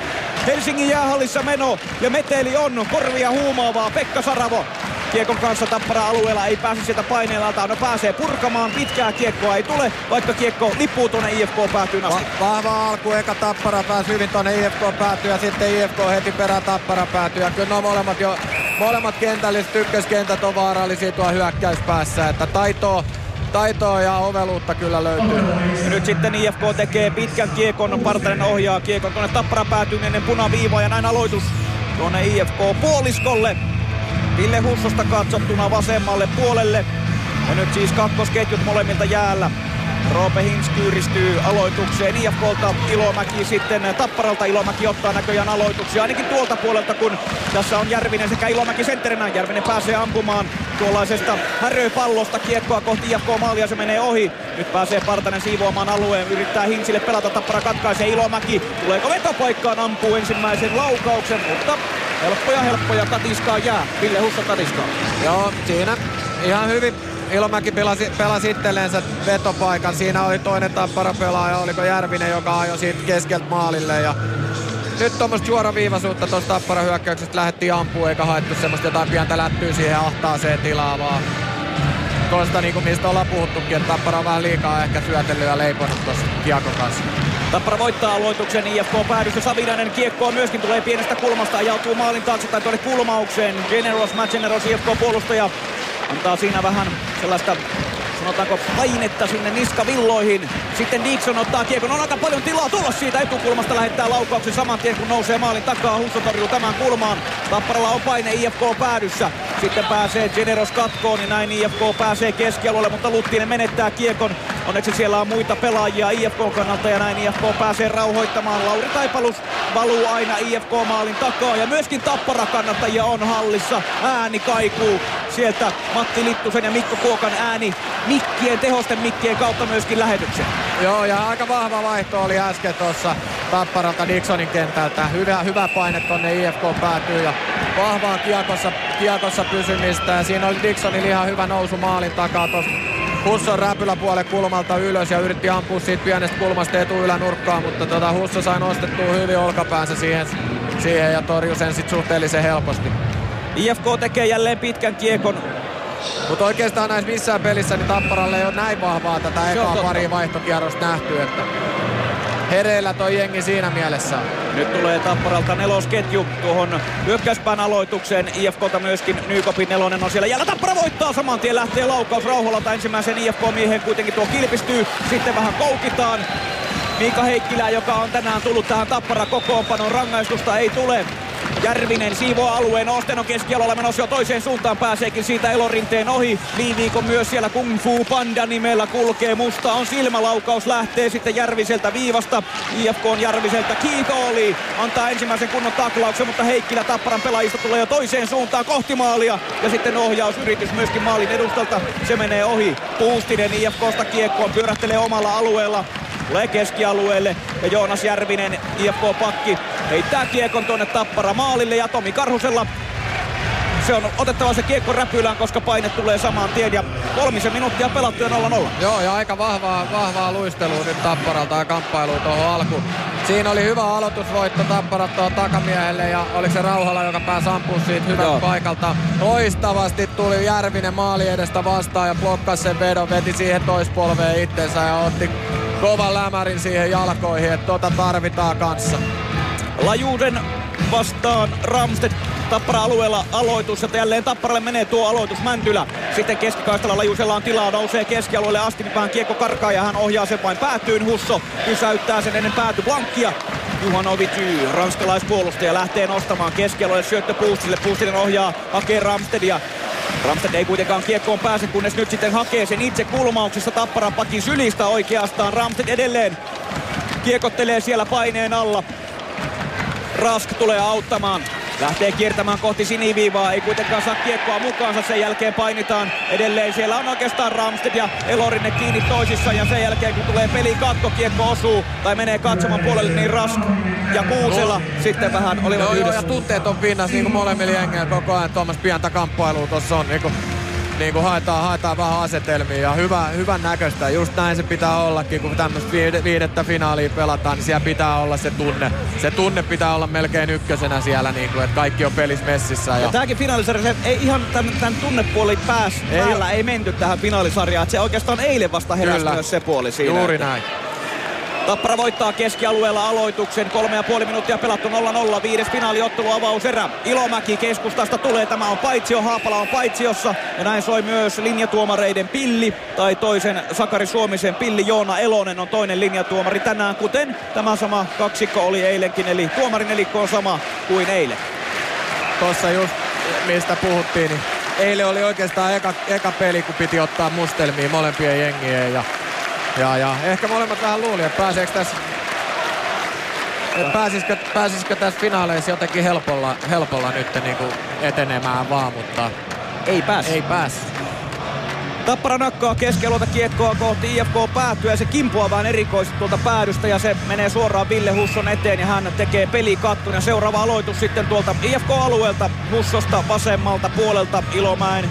Speaker 4: Helsingin jäähallissa meno ja meteli on korvia huumaavaa. Pekka Saravo Kiekon kanssa Tappara alueella ei pääse sieltä paineelta. No pääsee purkamaan. Pitkää kiekkoa ei tule, vaikka kiekko lippuu tuonne IFK päätyyn asti.
Speaker 5: Va- vahva alku, eka Tappara pääsi hyvin tonne IFK päätyy ja sitten IFK heti perään Tappara päätyy. Ja kyllä nuo molemmat jo, molemmat kentälliset ykköskentät on vaarallisia tuo hyökkäyspäässä, että taitoa, taitoa ja oveluutta kyllä löytyy.
Speaker 4: Ja nyt sitten IFK tekee pitkän kiekon. Partanen ohjaa kiekon tuonne Tappara päätyyn ennen punaviivaa ja näin aloitus tuonne IFK puoliskolle. Ville Hussosta katsottuna vasemmalle puolelle. Ja nyt siis kakkosketjut molemmilta jäällä. Roope Hins kyyristyy aloitukseen IFKlta Ilomäki sitten Tapparalta Ilomäki ottaa näköjään aloituksia ainakin tuolta puolelta kun tässä on Järvinen sekä Ilomäki sentterinä. Järvinen pääsee ampumaan tuollaisesta häröpallosta kiekkoa kohti IFK maalia se menee ohi. Nyt pääsee Partanen siivoamaan alueen, yrittää Hinsille pelata, Tappara katkaisee Ilomäki. Tuleeko vetopaikkaan, ampuu ensimmäisen laukauksen, mutta helppoja helppoja tatiskaa jää. Ville Husso tatiskaa.
Speaker 5: Joo, siinä ihan hyvin Ilomäki pelasi, pelasi itsellensä vetopaikan. Siinä oli toinen tappara pelaaja, oliko Järvinen, joka ajoi siitä keskeltä maalille. Ja nyt tuommoista suoraviivaisuutta tuosta tappara hyökkäyksestä lähdettiin ampua eikä haettu semmoista jotain pientä lättyä siihen ahtaaseen tilaa, vaan tuosta niin kuin mistä ollaan puhuttukin, että tappara on vähän liikaa ehkä syötellyt ja leiponut tuossa kiekon kanssa.
Speaker 4: Tappara voittaa aloituksen IFK päädyssä. Savinainen kiekkoon myöskin tulee pienestä kulmasta. Ajautuu maalin taakse tai tuonne kulmaukseen. Generos, Matt Generos, IFK puolustaja. Antaa siinä vähän sellaista sanotaanko painetta sinne niskavilloihin. Sitten Dixon ottaa kiekon, on aika paljon tilaa tulla siitä etukulmasta, lähettää laukauksen saman tien kun nousee maalin takaa. Husso torjuu tämän kulmaan. Tapparalla on paine IFK päädyssä. Sitten pääsee Generos katkoon, niin näin IFK pääsee keskialueelle, mutta Luttinen menettää kiekon. Onneksi siellä on muita pelaajia IFK kannalta ja näin IFK pääsee rauhoittamaan. Lauri Taipalus valuu aina IFK-maalin takaa ja myöskin Tappara kannattajia on hallissa. Ääni kaikuu sieltä Matti Littusen ja Mikko Kuokan ääni mikkien, tehosten mikkien kautta myöskin lähetyksen.
Speaker 5: Joo, ja aika vahva vaihto oli äsken tuossa Tapparalta Dixonin kentältä. Hyvä, hyvä paine tonne IFK päätyy ja vahvaa kiekossa, kiekossa pysymistä. Ja siinä oli Dixonilla ihan hyvä nousu maalin takaa tuossa Husson räpyläpuolen kulmalta ylös ja yritti ampua siitä pienestä kulmasta etuylänurkkaan, mutta tota Husso sai nostettua hyvin olkapäänsä siihen, siihen ja torjui sen sitten suhteellisen helposti.
Speaker 4: IFK tekee jälleen pitkän kiekon.
Speaker 5: Mutta oikeastaan näissä missään pelissä niin Tapparalle ei ole näin vahvaa tätä ekaa pari vaihtokierrosta nähty, että hereillä toi jengi siinä mielessä.
Speaker 4: Nyt tulee Tapparalta nelosketju tuohon hyökkäyspään aloitukseen. IFKta myöskin Nykopin nelonen on siellä. Jällä Tappara voittaa saman tien. Lähtee laukaus Rauholalta ensimmäisen IFK-miehen. Kuitenkin tuo kilpistyy. Sitten vähän koukitaan. Miika Heikkilä, joka on tänään tullut tähän Tappara kokoonpanon rangaistusta, ei tule. Järvinen siivoaa alueen Osten on keskialolla menossa jo toiseen suuntaan. Pääseekin siitä elorinteen ohi. Liiviikon myös siellä Kung Fu Panda nimellä kulkee. Musta on silmälaukaus. Lähtee sitten Järviseltä viivasta. IFK on Järviseltä. Kiitooli antaa ensimmäisen kunnon taklauksen, mutta Heikkilä Tapparan pelaajista tulee jo toiseen suuntaan kohti maalia. Ja sitten ohjausyritys myöskin maalin edustalta. Se menee ohi. Puustinen IFKsta kiekkoon pyörähtelee omalla alueella. Tulee keskialueelle ja Joonas Järvinen, IFK-pakki, heittää kiekon tuonne Tappara maalille ja Tomi Karhusella se on otettava se kiekko räpylään, koska paine tulee samaan tien ja kolmisen minuuttia pelattu ja 0-0.
Speaker 5: Joo, ja aika vahvaa, vahvaa luistelua nyt Tapparalta ja kamppailu tuohon alkuun. Siinä oli hyvä aloitusvoitto Tapparat tuohon takamiehelle ja oliko se Rauhala, joka pääsi ampumaan siitä hyvältä paikalta. Loistavasti tuli Järvinen maali edestä vastaan ja blokkasi sen vedon, veti siihen toispolveen itsensä ja otti kovan lämärin siihen jalkoihin, että tota tarvitaan kanssa.
Speaker 4: Lajuuden vastaan Ramstedt Tappara-alueella aloitus, että jälleen Tapparalle menee tuo aloitus Mäntylä. Sitten keskikaistalla Lajusella on tilaa, nousee keskialueelle asti, niin vähän kiekko karkaa ja hän ohjaa sen vain päätyyn. Husso pysäyttää sen ennen pääty Blankkia. Juhanovic, ranskalaispuolustaja, lähtee nostamaan keskialueelle syöttö Puustille. Puustinen ohjaa, hakee Ramstedia. Ramsted ei kuitenkaan kiekkoon pääse, kunnes nyt sitten hakee sen itse kulmauksessa Tapparan pakin sylistä oikeastaan. Ramsted edelleen kiekottelee siellä paineen alla. Rask tulee auttamaan. Lähtee kiertämään kohti siniviivaa, ei kuitenkaan saa kiekkoa mukaansa, sen jälkeen painitaan edelleen. Siellä on oikeastaan Ramsted ja Elorinen kiinni toisissa ja sen jälkeen kun tulee peli katko, kiekko osuu tai menee katsomaan puolelle, niin Rask ja Kuusela no. sitten vähän olivat
Speaker 5: joo,
Speaker 4: yhdessä.
Speaker 5: Joo, ja tunteet on pinnassa niin kuin molemmilla jengeillä koko ajan. Tuommoista pientä kamppailua tuossa on. Niin kuin niin kuin haetaan, haetaan vähän asetelmia ja hyvä, hyvän näköistä. Just näin se pitää ollakin, kun tämmöistä viidettä finaalia pelataan, niin siellä pitää olla se tunne. Se tunne pitää olla melkein ykkösenä siellä, niin kuin, että kaikki on pelissä messissä. Ja,
Speaker 4: ja tämäkin finaalisarja, ei ihan tämän, tämän tunnepuoli pääs ei, päällä ei menty tähän finaalisarjaan. Että se oikeastaan eilen vasta heräsi myös se puoli siinä.
Speaker 5: Juuri näin.
Speaker 4: Tappara voittaa keskialueella aloituksen. Kolme ja puoli minuuttia pelattu 0-0. Viides finaaliottelu avauserä. Ilomäki keskustasta tulee. Tämä on paitsio. Haapala on paitsiossa. Ja näin soi myös linjatuomareiden pilli. Tai toisen Sakari Suomisen pilli. Joona Elonen on toinen linjatuomari tänään. Kuten tämä sama kaksikko oli eilenkin. Eli tuomarin elikko on sama kuin eilen.
Speaker 5: Tuossa just mistä puhuttiin, niin eilen oli oikeastaan eka, eka peli, kun piti ottaa mustelmiin molempien jengien. Ja ja, ja ehkä molemmat vähän luuli, että pääseekö tässä että pääsisikö, pääsisikö tässä finaaleissa jotenkin helpolla, helpolla nyt niin kuin etenemään vaan, mutta
Speaker 4: ei pääs.
Speaker 5: Ei pääs.
Speaker 4: Tappara nakkaa keskialueelta kiekkoa kohti IFK päätyä ja se kimpoaa vähän erikoisesti tuolta päädystä ja se menee suoraan Ville Husson eteen ja hän tekee pelikattun ja seuraava aloitus sitten tuolta IFK-alueelta Hussosta vasemmalta puolelta Ilomäen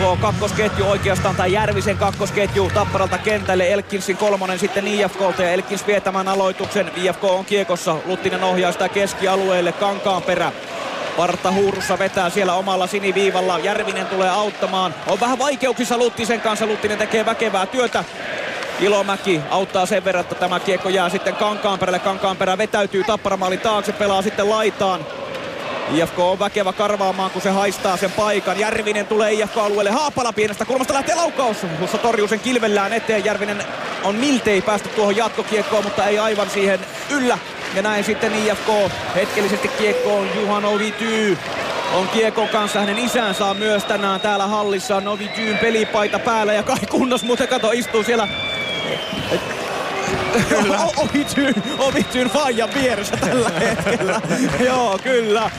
Speaker 4: tuo kakkosketju oikeastaan, tai Järvisen kakkosketju Tapparalta kentälle. Elkinsin kolmonen sitten IFKlta ja Elkins vie tämän aloituksen. IFK on kiekossa, Luttinen ohjaa sitä keskialueelle, Kankaan perä. Parta huurussa vetää siellä omalla siniviivalla. Järvinen tulee auttamaan. On vähän vaikeuksissa Luttisen kanssa. Luttinen tekee väkevää työtä. Ilomäki auttaa sen verran, että tämä kiekko jää sitten Kankaanperälle. Kankaanperä vetäytyy Tapparamaalin taakse, pelaa sitten laitaan. IFK on väkevä karvaamaan, kun se haistaa sen paikan. Järvinen tulee IFK-alueelle. Haapala pienestä kulmasta lähtee laukaus. Husso torjuu sen kilvellään eteen. Järvinen on miltei päästy tuohon jatkokiekkoon, mutta ei aivan siihen yllä. Ja näin sitten IFK hetkellisesti kiekkoon Juhan Ovity on kiekon kanssa. Hänen isänsä on myös tänään täällä hallissa. Novityn pelipaita päällä ja kai kunnos muuten kato istuu siellä Ovityn, Ovityn faijan vieressä tällä hetkellä. Joo, kyllä.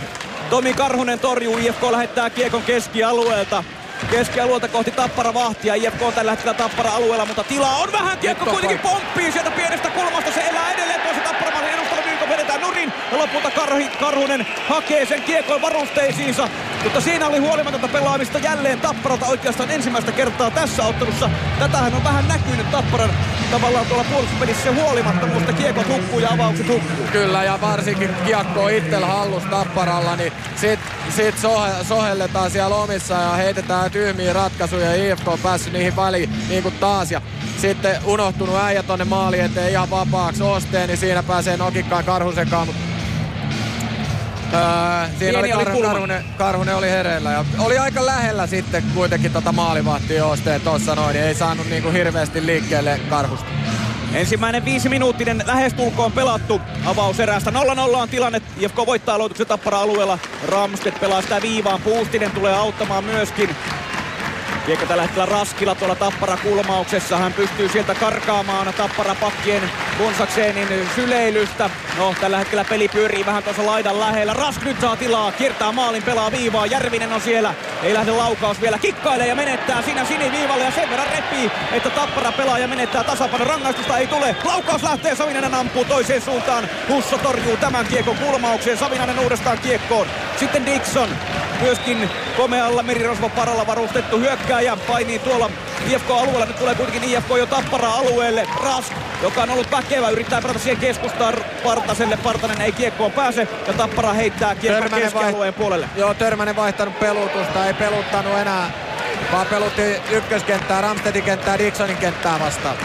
Speaker 4: Tomi Karhunen torjuu, IFK lähettää kiekon keskialueelta. Keskialueelta kohti Tappara vahtia. IFK on tällä hetkellä Tappara alueella, mutta tilaa on vähän. Kiekko kuitenkin pomppii sieltä pienestä kulmasta. Se elää edelleen tuossa Tappara maalin edustalla. Nurin. Ja lopulta Karhi, Karhunen hakee sen kiekon varusteisiinsa. Mutta siinä oli huolimatonta pelaamista jälleen Tapparalta oikeastaan ensimmäistä kertaa tässä ottelussa. Tätähän on vähän näkynyt Tapparan tavallaan tuolla puolustuspelissä huolimattomuus, että kiekot hukkuu ja avaukset hukkuu.
Speaker 5: Kyllä, ja varsinkin kiekko itsellä hallus Tapparalla, niin sit, sit sohe, sohelletaan siellä omissa ja heitetään tyhmiä ratkaisuja ja IFK on päässyt niihin väliin niin kuin taas. Ja sitten unohtunut äijä tonne maali eteen ihan vapaaksi osteen, niin siinä pääsee nokikkaan Karhusenkaan, mutta Öö, siinä oli,
Speaker 4: oli
Speaker 5: Kar-
Speaker 4: kulma.
Speaker 5: Karhunen, Karhunen oli hereillä ja oli aika lähellä sitten kuitenkin tota maalivahtia osteen tuossa noin, niin ei saanut niinku hirveästi liikkeelle Karhusta.
Speaker 4: Ensimmäinen viisi minuuttinen lähestulkoon pelattu avauserästä. 0-0 on tilanne. IFK voittaa aloituksen Tappara alueella. Ramstedt pelaa sitä viivaan. Puustinen tulee auttamaan myöskin. Kiekko tällä hetkellä Raskila tuolla Tappara kulmauksessa. Hän pystyy sieltä karkaamaan Tappara pakkien Bonsakseenin syleilystä. No, tällä hetkellä peli pyörii vähän tuossa laidan lähellä. Rask nyt saa tilaa, kiertää maalin, pelaa viivaa. Järvinen on siellä. Ei lähde laukaus vielä. Kikkailee ja menettää siinä siniviivalle ja sen verran repii, että Tappara pelaa ja menettää tasapaino. Rangaistusta ei tule. Laukaus lähtee, Savinainen ampuu toiseen suuntaan. Husso torjuu tämän kiekon kulmaukseen. Savinainen uudestaan kiekkoon. Sitten Dixon. Myöskin komealla merirosvo paralla varustettu hyökkääjä painii tuolla IFK-alueella. Nyt tulee kuitenkin IFK jo Tappara alueelle. Rask, joka on ollut väkevä, yrittää pelata siihen keskustaan Partaselle. Partanen ei kiekkoon pääse ja Tappara heittää
Speaker 5: Törmänen
Speaker 4: keskialueen puolelle.
Speaker 5: Joo, Törmänen vaihtanut pelutusta, ei peluttanut enää, vaan pelutti ykköskenttää, Ramstedin kenttää, Dixonin kenttää vastaan.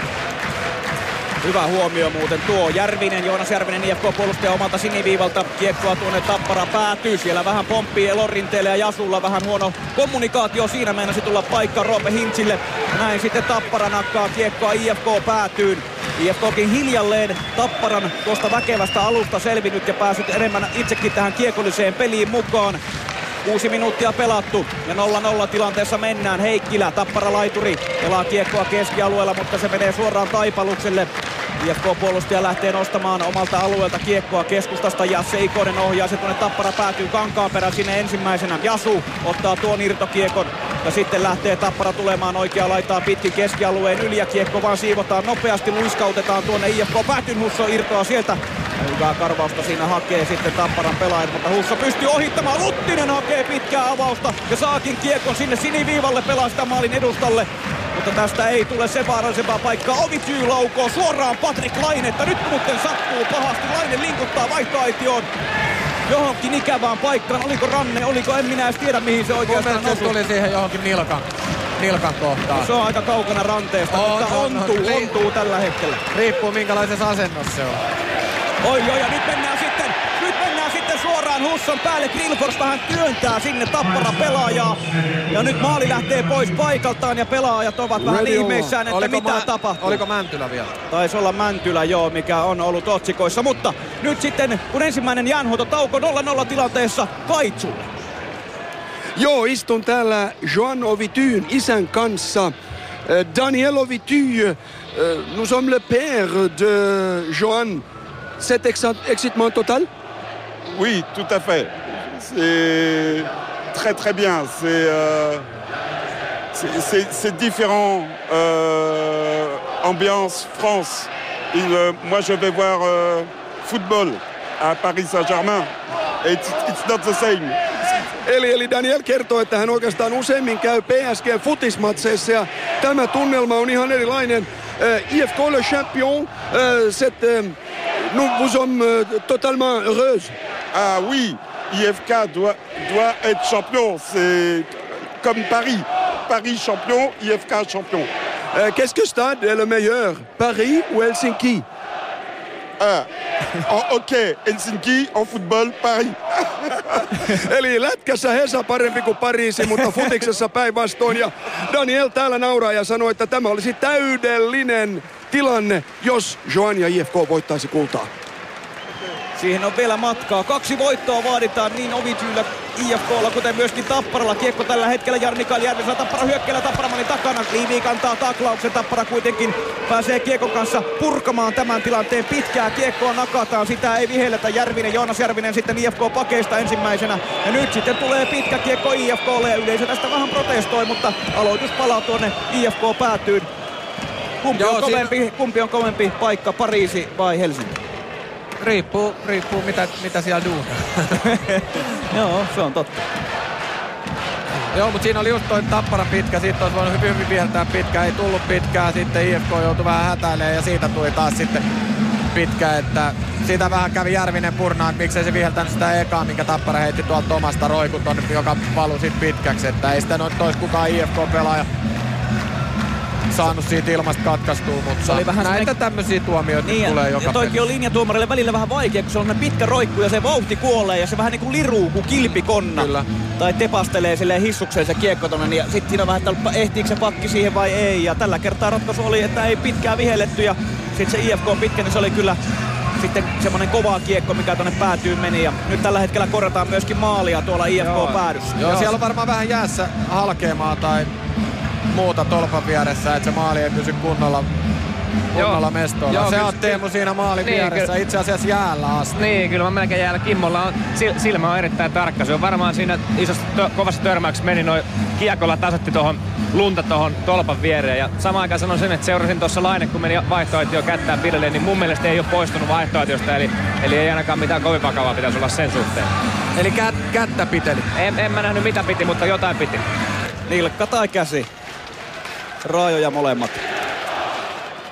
Speaker 4: Hyvä huomio muuten tuo. Järvinen, Joonas Järvinen IFK puolustaja omalta siniviivalta. Kiekkoa tuonne Tappara päätyy. Siellä vähän pomppii Elorinteelle ja Jasulla vähän huono kommunikaatio. Siinä meinasi tulla paikka Roope Hintsille. Näin sitten Tappara nakkaa kiekkoa IFK päätyyn. IFKkin hiljalleen Tapparan tuosta väkevästä alusta selvinnyt ja päässyt enemmän itsekin tähän kiekolliseen peliin mukaan. Kuusi minuuttia pelattu ja 0-0 tilanteessa mennään. Heikkilä, Tappara laituri, pelaa kiekkoa keskialueella, mutta se menee suoraan Taipalukselle. IFK-puolustaja lähtee nostamaan omalta alueelta kiekkoa keskustasta. Jasse Ikonen ohjaa se tuonne Tappara päätyy Kankaanperä sinne ensimmäisenä. Jasu ottaa tuon irtokiekon ja sitten lähtee Tappara tulemaan oikea laitaa pitkin keskialueen yli ja kiekko vaan siivotaan nopeasti. Luiskautetaan tuonne IFK päätyn Husso irtoaa sieltä. Hyvää karvausta siinä hakee sitten Tapparan pelaajat, mutta Husso pystyy ohittamaan. Luttinen hakee pitkää avausta ja saakin kiekon sinne siniviivalle pelaa sitä maalin edustalle. Mutta tästä ei tule se vaarallisempaa paikkaa. Ovityy laukoo suoraan Patrik Lainetta. Nyt muuten sattuu pahasti. Laine linkuttaa vaihtoaitioon johonkin ikävään paikkaan. Oliko ranne, oliko, en minä edes tiedä mihin se
Speaker 5: Mun
Speaker 4: oikeastaan
Speaker 5: se
Speaker 4: osui.
Speaker 5: tuli siihen johonkin nilkan, nilkan kohtaan.
Speaker 4: Se on aika kaukana ranteesta,
Speaker 5: On,
Speaker 4: mutta
Speaker 5: on, on.
Speaker 4: ontuu,
Speaker 5: Li-
Speaker 4: ontuu tällä hetkellä.
Speaker 5: Riippuu minkälaisessa asennossa se on.
Speaker 4: Oi, oi, ja nyt mennään sitten, nyt mennään sitten suoraan Husson päälle. Grillfors vähän työntää sinne tappara pelaajaa. Ja nyt maali lähtee pois paikaltaan ja pelaajat ovat vähän
Speaker 2: Ready
Speaker 4: ihmeissään, että
Speaker 5: Oliko
Speaker 4: mitä
Speaker 5: Mä-
Speaker 4: tapahtuu.
Speaker 5: Oliko Mäntylä vielä?
Speaker 4: Taisi olla Mäntylä, joo, mikä on ollut otsikoissa. Mutta nyt sitten, kun ensimmäinen jäänhuutotauko 0-0 tilanteessa Kaitsulle.
Speaker 2: Joo, istun täällä Joan Ovityn isän kanssa. Euh, Daniel Ovity, euh, nous sommes le père de Joan. Exa- excitement total
Speaker 10: Oui, tout à fait. C'est très très bien. C'est euh, c'est- différent. Euh, ambiance France. Et, euh, moi, je vais voir euh, football à Paris Saint-Germain. It's, it's not the same.
Speaker 2: Eli, eli Daniel kertoo, että hän oikeastaan useimmin käy PSG futismatseissa ja tämä tunnelma on ihan erilainen. Euh, IFK le champion, euh, c'est, euh, nous vous sommes euh, totalement heureux.
Speaker 10: Ah oui, IFK doit, doit être champion. C'est comme Paris. Paris champion, IFK champion.
Speaker 2: Euh, Qu'est-ce que stade est le meilleur? Paris ou Helsinki?
Speaker 10: Ah. En hockey, Helsinki, en football, Paris.
Speaker 2: Eli lätkässä Hesa parempi kuin Pariisi, mutta futiksessa päinvastoin. Ja Daniel täällä nauraa ja sanoi, että tämä olisi täydellinen tilanne, jos Joan ja IFK voittaisi kultaa.
Speaker 4: Siihen on vielä matkaa. Kaksi voittoa vaaditaan niin Ovityllä IFKlla, kuten myöskin Tapparalla. Kiekko tällä hetkellä Jarni Kaljärvisellä. Tappara hyökkäillä Tapparamani takana. Liivi kantaa taklauksen. Tappara kuitenkin pääsee Kiekon kanssa purkamaan tämän tilanteen. Pitkää kiekkoa nakataan. Sitä ei vihelletä Järvinen. Joonas Järvinen sitten IFK pakeista ensimmäisenä. Ja nyt sitten tulee pitkä kiekko IFKlle ja yleisö tästä vähän protestoi, mutta aloitus palaa tuonne IFK päätyyn. Kumpi,
Speaker 5: Joo,
Speaker 4: on
Speaker 5: siinä-
Speaker 4: kovempi, kumpi on kovempi paikka, Pariisi vai Helsinki?
Speaker 5: Riippuu, riippuu mitä, mitä siellä duunaa.
Speaker 4: Joo, se on totta.
Speaker 5: Joo, mutta siinä oli just toi Tappara pitkä, siitä olisi voinut hyvin viheltää pitkä, ei tullut pitkää, sitten IFK joutui vähän hätäilemään ja siitä tuli taas sitten pitkä, että siitä vähän kävi Järvinen purnaan, että miksei se viheltänyt sitä ekaa, minkä Tappara heitti tuolta omasta roikuton, joka valui sitten pitkäksi, että ei sitä noin tois kukaan IFK-pelaaja saanut siitä ilmasta katkaistua, mutta
Speaker 4: Se oli vähän
Speaker 5: näitä
Speaker 4: semmoinen-
Speaker 5: tämmöisiä tuomioita
Speaker 4: Niin,
Speaker 5: tulee
Speaker 4: ja,
Speaker 5: joka
Speaker 4: ja toikin
Speaker 5: pelissä.
Speaker 4: on linjatuomarille välillä vähän vaikea, kun se on pitkä roikku ja se vauhti kuolee ja se vähän niinku liruu kuin kilpikonna.
Speaker 5: Kyllä.
Speaker 4: Tai tepastelee silleen hissukseen se kiekko tonne, niin sitten siinä on vähän, että ehtiikö se pakki siihen vai ei. Ja tällä kertaa ratkaisu oli, että ei pitkään vihelletty ja sitten se IFK on pitkä, niin se oli kyllä sitten semmonen kova kiekko, mikä tonne päätyy meni. Ja nyt tällä hetkellä korjataan myöskin maalia tuolla IFK-päädyssä.
Speaker 5: Joo, siellä on varmaan vähän jäässä halkeamaa tai muuta tolpan vieressä, että se maali ei pysy kunnolla, kunnolla
Speaker 3: Joo.
Speaker 5: mestoilla.
Speaker 3: Joo,
Speaker 5: se
Speaker 3: kyllä-
Speaker 5: on Teemu siinä maalin
Speaker 3: Niin,
Speaker 5: vieressä,
Speaker 3: kyllä.
Speaker 5: itse asiassa jäällä asti.
Speaker 3: Niin, kyllä mä melkein jäällä. Kimmolla on, sil- silmä on erittäin tarkka. Se on varmaan siinä isossa tö- kovassa törmäyksessä meni noin kiekolla tasotti tuohon lunta tuohon tolpan viereen. Ja samaan aikaan sanon sen, että seurasin tuossa Laine, kun meni vaihtoehtoja kättään pidelleen, niin mun mielestä ei ole poistunut vaihtoehtoista. Eli, eli ei ainakaan mitään kovin vakavaa pitäisi olla sen suhteen.
Speaker 5: Eli kät, kättä piteli.
Speaker 3: En, en mä nähnyt mitä piti, mutta jotain piti.
Speaker 4: Nilkka tai käsi. Raajoja molemmat.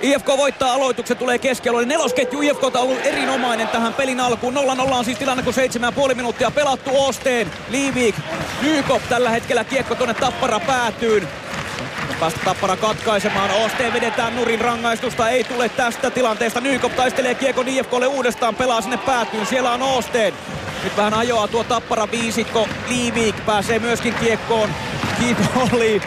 Speaker 4: IFK voittaa aloituksen, tulee keskialueelle. Nelosketju IFK on ollut erinomainen tähän pelin alkuun. 0-0 on siis tilanne, kun 7,5 minuuttia pelattu Osteen. Liivik, Nykop tällä hetkellä kiekko tuonne Tappara päätyyn. Päästä Tappara katkaisemaan. Osteen vedetään nurin rangaistusta. Ei tule tästä tilanteesta. Nykop taistelee kiekon IFKlle uudestaan. Pelaa sinne päätyyn. Siellä on Osteen. Nyt vähän ajoa tuo Tappara viisikko. Liivik pääsee myöskin kiekkoon. Kiinni oli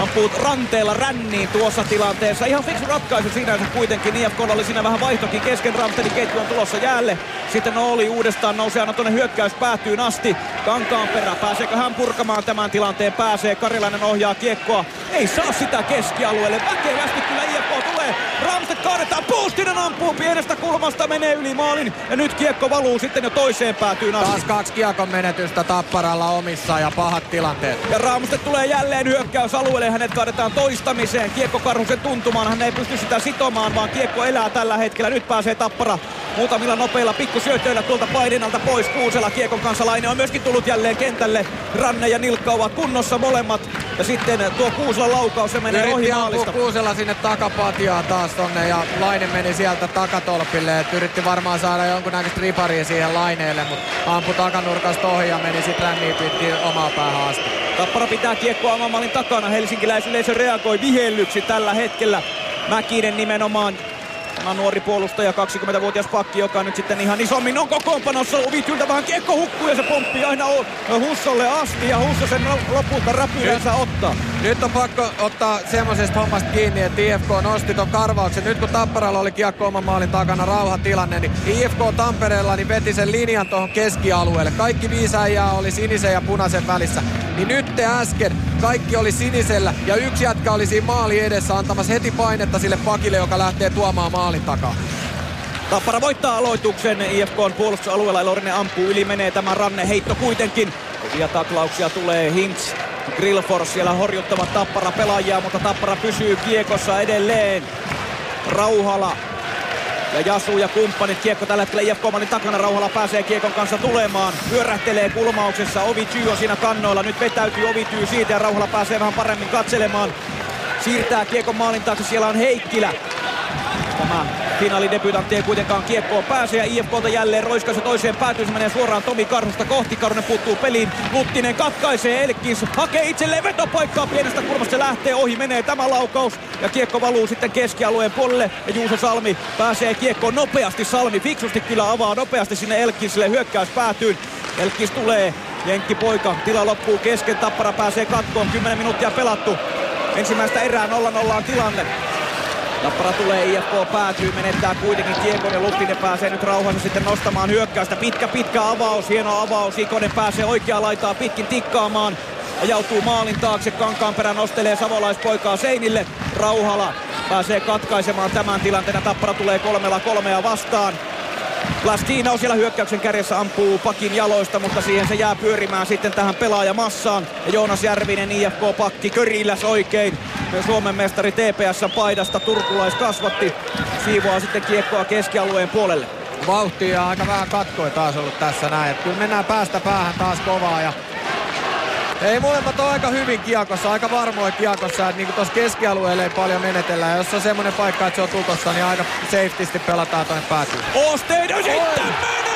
Speaker 4: ampuu ranteella ränniin tuossa tilanteessa. Ihan fiksu ratkaisu sinänsä kuitenkin. IFKlla oli siinä vähän vaihtokin kesken. Ramstedin ketju on tulossa jäälle. Sitten oli uudestaan nousee aina tuonne hyökkäys päätyyn asti. Kankaan perä. Pääseekö hän purkamaan tämän tilanteen? Pääsee. Karilainen ohjaa kiekkoa. Ei saa sitä keskialueelle. Väkevästi kyllä IFK tulee. Ramsted kaadetaan. Puustinen ampuu pienestä kulmasta. Menee yli maalin. Ja nyt kiekko valuu sitten jo toiseen päätyyn asti.
Speaker 5: Taas kaksi kiekon menetystä Tapparalla omissa ja pahat tilanteet.
Speaker 4: Ja Raamstedt tulee jälleen hyökkäysalueelle. Hänet kaadetaan toistamiseen. Kiekko Karhusen tuntumaan. Hän ei pysty sitä sitomaan, vaan kiekko elää tällä hetkellä. Nyt pääsee Tappara muutamilla nopeilla pikkusyötöillä tuolta Paidinalta pois. Kuusela kiekon kanssa Laine on myöskin tullut jälleen kentälle. Ranne ja Nilkka ovat kunnossa molemmat. Ja sitten tuo Kuuselan laukaus, se menee ohi
Speaker 5: Yritti ampua
Speaker 4: maalista.
Speaker 5: Kuusela sinne takapatjaa taas tonne ja Laine meni sieltä takatolpille. Et yritti varmaan saada jonkunnäköistä riparia siihen Laineelle, mutta ampui takanurkasta ohi ja meni sitten ränniin pitkin omaa päähän asti.
Speaker 4: Tappara pitää kiekkoa oman maalin takana. Helsinkiläisyleisö reagoi vihellyksi tällä hetkellä. Mäkinen nimenomaan. Tämä nuori puolustaja, 20-vuotias pakki, joka nyt sitten ihan isommin on kokoonpanossa. Ovityltä vähän kiekko hukkuu ja se pomppii aina Hussolle asti ja Husso sen lo- lopulta räpylänsä ottaa.
Speaker 5: Nyt on pakko ottaa semmoisesta hommasta kiinni, että IFK nosti ton karvauksen. Nyt kun Tapparalla oli kiekko oman maalin takana rauhatilanne, niin IFK Tampereella niin veti sen linjan tuohon keskialueelle. Kaikki viisi äijää oli sinisen ja punaisen välissä. Niin nyt te äsken kaikki oli sinisellä ja yksi jätkä oli siinä maali edessä antamassa heti painetta sille pakille, joka lähtee tuomaan maalin takaa.
Speaker 4: Tappara voittaa aloituksen IFK on puolustusalueella. Elorinen ampuu yli, menee tämä ranne heitto kuitenkin. Kovia taklauksia tulee Hintz. Grillfors siellä horjuttavat Tappara pelaajia, mutta Tappara pysyy kiekossa edelleen. Rauhala ja Jasu ja kumppanit kiekko tällä hetkellä IFK Manin takana. Rauhala pääsee kiekon kanssa tulemaan. Pyörähtelee kulmauksessa. Ovityy on siinä kannoilla. Nyt vetäytyy Ovityy siitä ja Rauhala pääsee vähän paremmin katselemaan. Siirtää kiekon maalin taakse. Siellä on Heikkilä. Tämä Finaalidebytantti ei kuitenkaan kiekkoon pääse ja IFKlta jälleen roiskaisu toiseen päätyy. Menee suoraan Tomi Karhusta kohti. Karhunen puuttuu peliin. Luttinen katkaisee Elkins. Hakee itselleen vetopaikkaa pienestä kulmasta. Lähtee ohi. Menee tämä laukaus. Ja kiekko valuu sitten keskialueen puolelle. Ja Juuso Salmi pääsee kiekkoon nopeasti. Salmi fiksusti kyllä avaa nopeasti sinne Elkinsille. Hyökkäys päätyy. Elkins tulee. Jenkki poika. Tila loppuu kesken. Tappara pääsee katkoon. 10 minuuttia pelattu. Ensimmäistä erää 0-0 on tilanne. Tappara tulee, IFK päätyy, menettää kuitenkin kiekon ja Luttinen pääsee nyt rauhassa sitten nostamaan hyökkäystä. Pitkä, pitkä avaus, hieno avaus. Ikonen pääsee oikea laitaa pitkin tikkaamaan. Ajautuu maalin taakse, Kankaanperä nostelee savolaispoikaa seinille. Rauhala pääsee katkaisemaan tämän tilanteen. Tappara tulee kolmella kolmea vastaan. Plastina siellä hyökkäyksen kärjessä ampuu pakin jaloista, mutta siihen se jää pyörimään sitten tähän pelaajamassaan. Ja Joonas Järvinen, IFK-pakki, Köriläs oikein. Suomen mestari TPS paidasta, turkulais kasvatti. Siivoaa sitten kiekkoa keskialueen puolelle.
Speaker 5: Vauhtia aika vähän katkoi taas ollut tässä näin. Kyllä mennään päästä päähän taas kovaa ja ei molemmat ole aika hyvin kiekossa, aika varmoin kiekossa, että niin tuossa keskialueella ei paljon menetellä. Ja jos on semmoinen paikka, että se on tukossa, niin aika safetysti pelataan tuonne päätyyn.
Speaker 4: Osteiden sitten menee